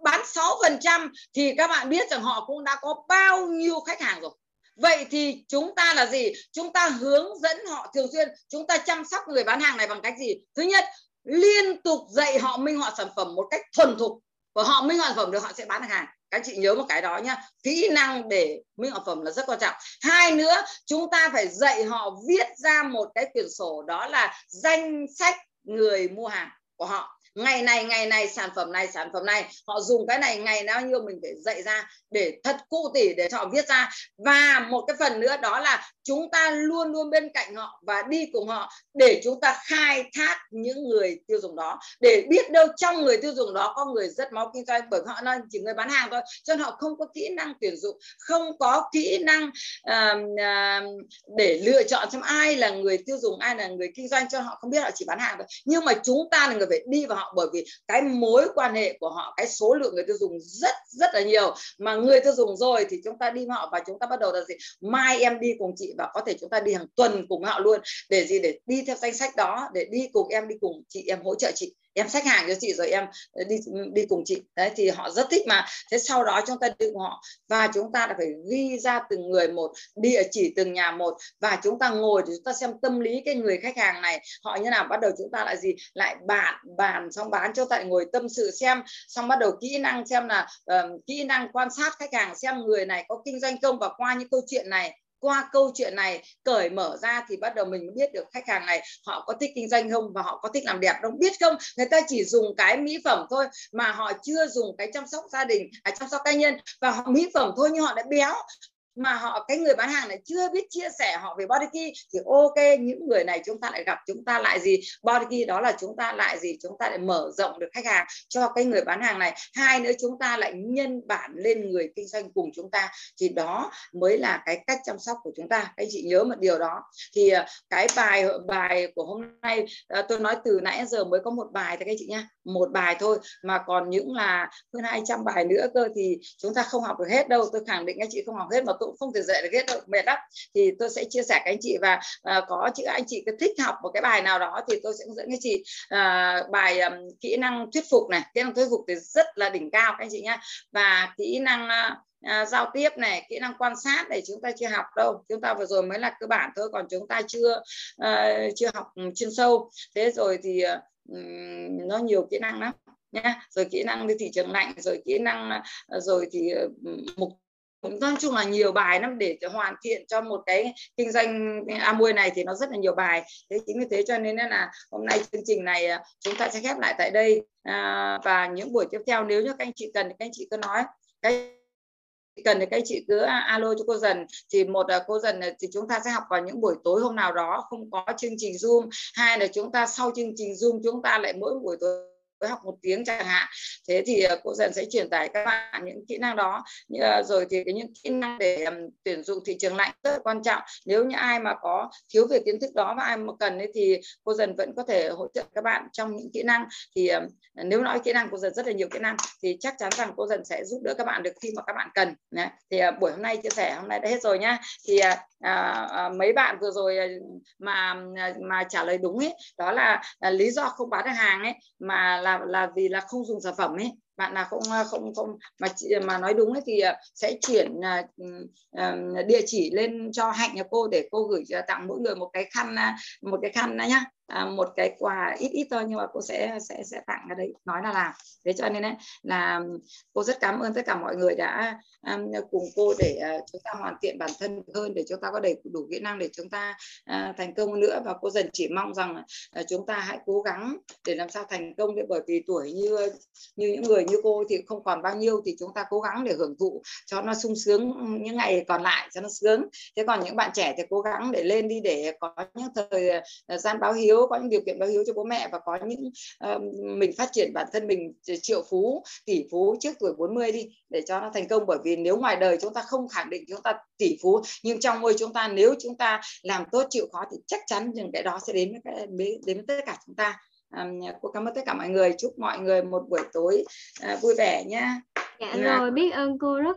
[SPEAKER 2] Bán 6% thì các bạn biết rằng họ cũng đã có bao nhiêu khách hàng rồi. Vậy thì chúng ta là gì? Chúng ta hướng dẫn họ thường xuyên. Chúng ta chăm sóc người bán hàng này bằng cách gì? Thứ nhất, liên tục dạy họ minh họa sản phẩm một cách thuần thục. Và họ minh họa sản phẩm được, họ sẽ bán được hàng các chị nhớ một cái đó nhá, kỹ năng để minh họa phẩm là rất quan trọng. Hai nữa, chúng ta phải dạy họ viết ra một cái quyển sổ, đó là danh sách người mua hàng của họ ngày này ngày này sản phẩm này sản phẩm này. Họ dùng cái này ngày nào nhiêu mình phải dạy ra để thật cụ tỉ để cho họ viết ra. Và một cái phần nữa đó là chúng ta luôn luôn bên cạnh họ và đi cùng họ để chúng ta khai thác những người tiêu dùng đó. Để biết đâu trong người tiêu dùng đó có người rất máu kinh doanh bởi họ là chỉ người bán hàng thôi. Cho nên họ không có kỹ năng tuyển dụng không có kỹ năng uh, uh, để lựa chọn xem ai là người tiêu dùng ai là người kinh doanh. Cho họ không biết họ chỉ bán hàng thôi. Nhưng mà chúng ta là người phải đi vào họ, bởi vì cái mối quan hệ của họ, cái số lượng người tiêu dùng rất rất là nhiều. Mà người tiêu dùng rồi thì chúng ta đi với họ và chúng ta bắt đầu là gì? Mai em đi cùng chị và có thể chúng ta đi hàng tuần cùng họ luôn. Để gì? Để đi theo danh sách đó, để đi cùng em, đi cùng chị em hỗ trợ chị em sách hàng cho chị rồi em ờ, đi đi cùng chị. Đấy thì họ rất thích mà. Thế sau đó chúng ta đi cùng họ và chúng ta đã phải ghi ra từng người một địa chỉ từng nhà một và chúng ta ngồi thì chúng ta xem tâm lý cái người khách hàng này. Họ như nào bắt đầu chúng ta lại gì? Lại bạn bàn xong bán cho tại ngồi tâm sự xem xong bắt đầu kỹ năng xem là uh, kỹ năng quan sát khách hàng xem người này có kinh doanh không và qua những câu chuyện này qua câu chuyện này cởi mở ra thì bắt đầu mình mới biết được khách hàng này họ có thích kinh doanh không và họ có thích làm đẹp không biết không? Người ta chỉ dùng cái mỹ phẩm thôi mà họ chưa dùng cái chăm sóc gia đình à, chăm sóc cá nhân và họ mỹ phẩm thôi nhưng họ đã béo mà họ, cái người bán hàng này chưa biết chia sẻ họ về body key thì ok, những người này chúng ta lại gặp, chúng ta lại gì? Body key đó là chúng ta lại gì? Chúng ta lại mở rộng được khách hàng cho cái người bán hàng này. Hai nữa chúng ta lại nhân bản lên người kinh doanh cùng chúng ta. Thì đó mới là cái cách chăm sóc của chúng ta. Các chị nhớ một điều đó. Thì ờ, cái bài bài của hôm nay ờ, tôi nói từ nãy giờ mới có một bài thôi các chị nhá một bài thôi mà còn những là hơn 200 bài nữa cơ thì chúng ta không học được hết đâu. Tôi khẳng định các chị không học hết mà tôi cũng không thể dạy được hết đâu mệt lắm. Thì tôi sẽ chia sẻ các anh chị và uh, có chữ anh chị cứ thích học một cái bài nào đó thì tôi sẽ hướng dẫn các chị uh, bài um, kỹ năng thuyết phục này. Kỹ năng thuyết phục thì rất là đỉnh cao các anh chị nhá. Và kỹ năng uh, À, giao tiếp này kỹ năng quan sát này chúng ta chưa học đâu. Chúng ta vừa rồi mới là cơ bản thôi còn chúng ta chưa uh, chưa học chuyên sâu. Thế rồi thì uh, nó nhiều kỹ năng lắm nha. rồi kỹ năng đi thị trường lạnh rồi kỹ năng à, à, rồi thì ờ, mục nói chung là nhiều bài lắm. Để hoàn thiện cho một cái kinh doanh à, Amway này thì nó rất là nhiều bài. Thế chính vì thế cho nên là hôm nay chương trình này chúng ta sẽ khép lại tại đây. À, và những buổi tiếp theo nếu như các anh chị cần thì các anh chị cứ nói. Các cần thì các chị cứ alo cho cô dần. Thì một là cô dần thì chúng ta sẽ học vào những buổi tối hôm nào đó, không có chương trình zoom. Hai là chúng ta sau chương trình zoom, chúng ta lại mỗi buổi tối học một tiếng chẳng hạn. Thế thì ờ, cô dần sẽ truyền tải các bạn những kỹ năng đó. Như, rồi thì cái những kỹ năng để um, tuyển dụng thị trường lạnh rất là quan trọng. Nếu như ai mà có thiếu về kiến thức đó và ai mà cần ấy, thì cô dần vẫn có thể hỗ trợ các bạn trong những kỹ năng. Thì um, nếu nói kỹ năng cô dần rất là nhiều kỹ năng thì chắc chắn rằng cô dần sẽ giúp đỡ các bạn được khi mà các bạn cần nhé. thì uh, buổi hôm nay chia sẻ hôm nay đã hết rồi nhá. Thì uh, uh, mấy bạn vừa rồi mà mà trả lời đúng ấy đó là, là lý do không bán được hàng ấy mà là là là vì là không dùng sản phẩm ấy. Bạn nào không ờ, không không, mà mà nói đúng ấy thì ờ, sẽ chuyển ờ, địa chỉ lên cho hạnh nhà cô để cô gửi tặng mỗi người một cái khăn một cái khăn nhá à, một cái quà ít ít thôi nhưng mà cô sẽ sẽ sẽ tặng ở đấy nói là làm. Thế cho nên ấy, là cô rất cảm ơn tất cả mọi người đã um, cùng cô để uh, chúng ta hoàn thiện bản thân hơn để chúng ta có đầy đủ kỹ năng để chúng ta uh, thành công nữa. Và cô dần chỉ mong rằng uh, chúng ta hãy cố gắng để làm sao thành công để bởi vì tuổi như như những người như cô thì không còn bao nhiêu thì chúng ta cố gắng để hưởng thụ cho nó sung sướng những ngày còn lại cho nó sướng. Thế còn những bạn trẻ thì cố gắng để lên đi để có những thời ờ, gian báo hiếu có những điều kiện báo hiếu cho bố mẹ và có những uh, mình phát triển bản thân mình triệu phú tỷ phú trước tuổi 40 đi để cho nó thành công. Bởi vì nếu ngoài đời chúng ta không khẳng định chúng ta tỷ phú nhưng trong ngôi chúng ta nếu chúng ta làm tốt chịu khó thì chắc chắn những cái đó sẽ đến với cái, đến với tất cả chúng ta. Um, cô cảm ơn tất cả mọi người. Chúc mọi người một buổi tối uh, vui vẻ nhé
[SPEAKER 1] dạ. rồi biết ơn cô rất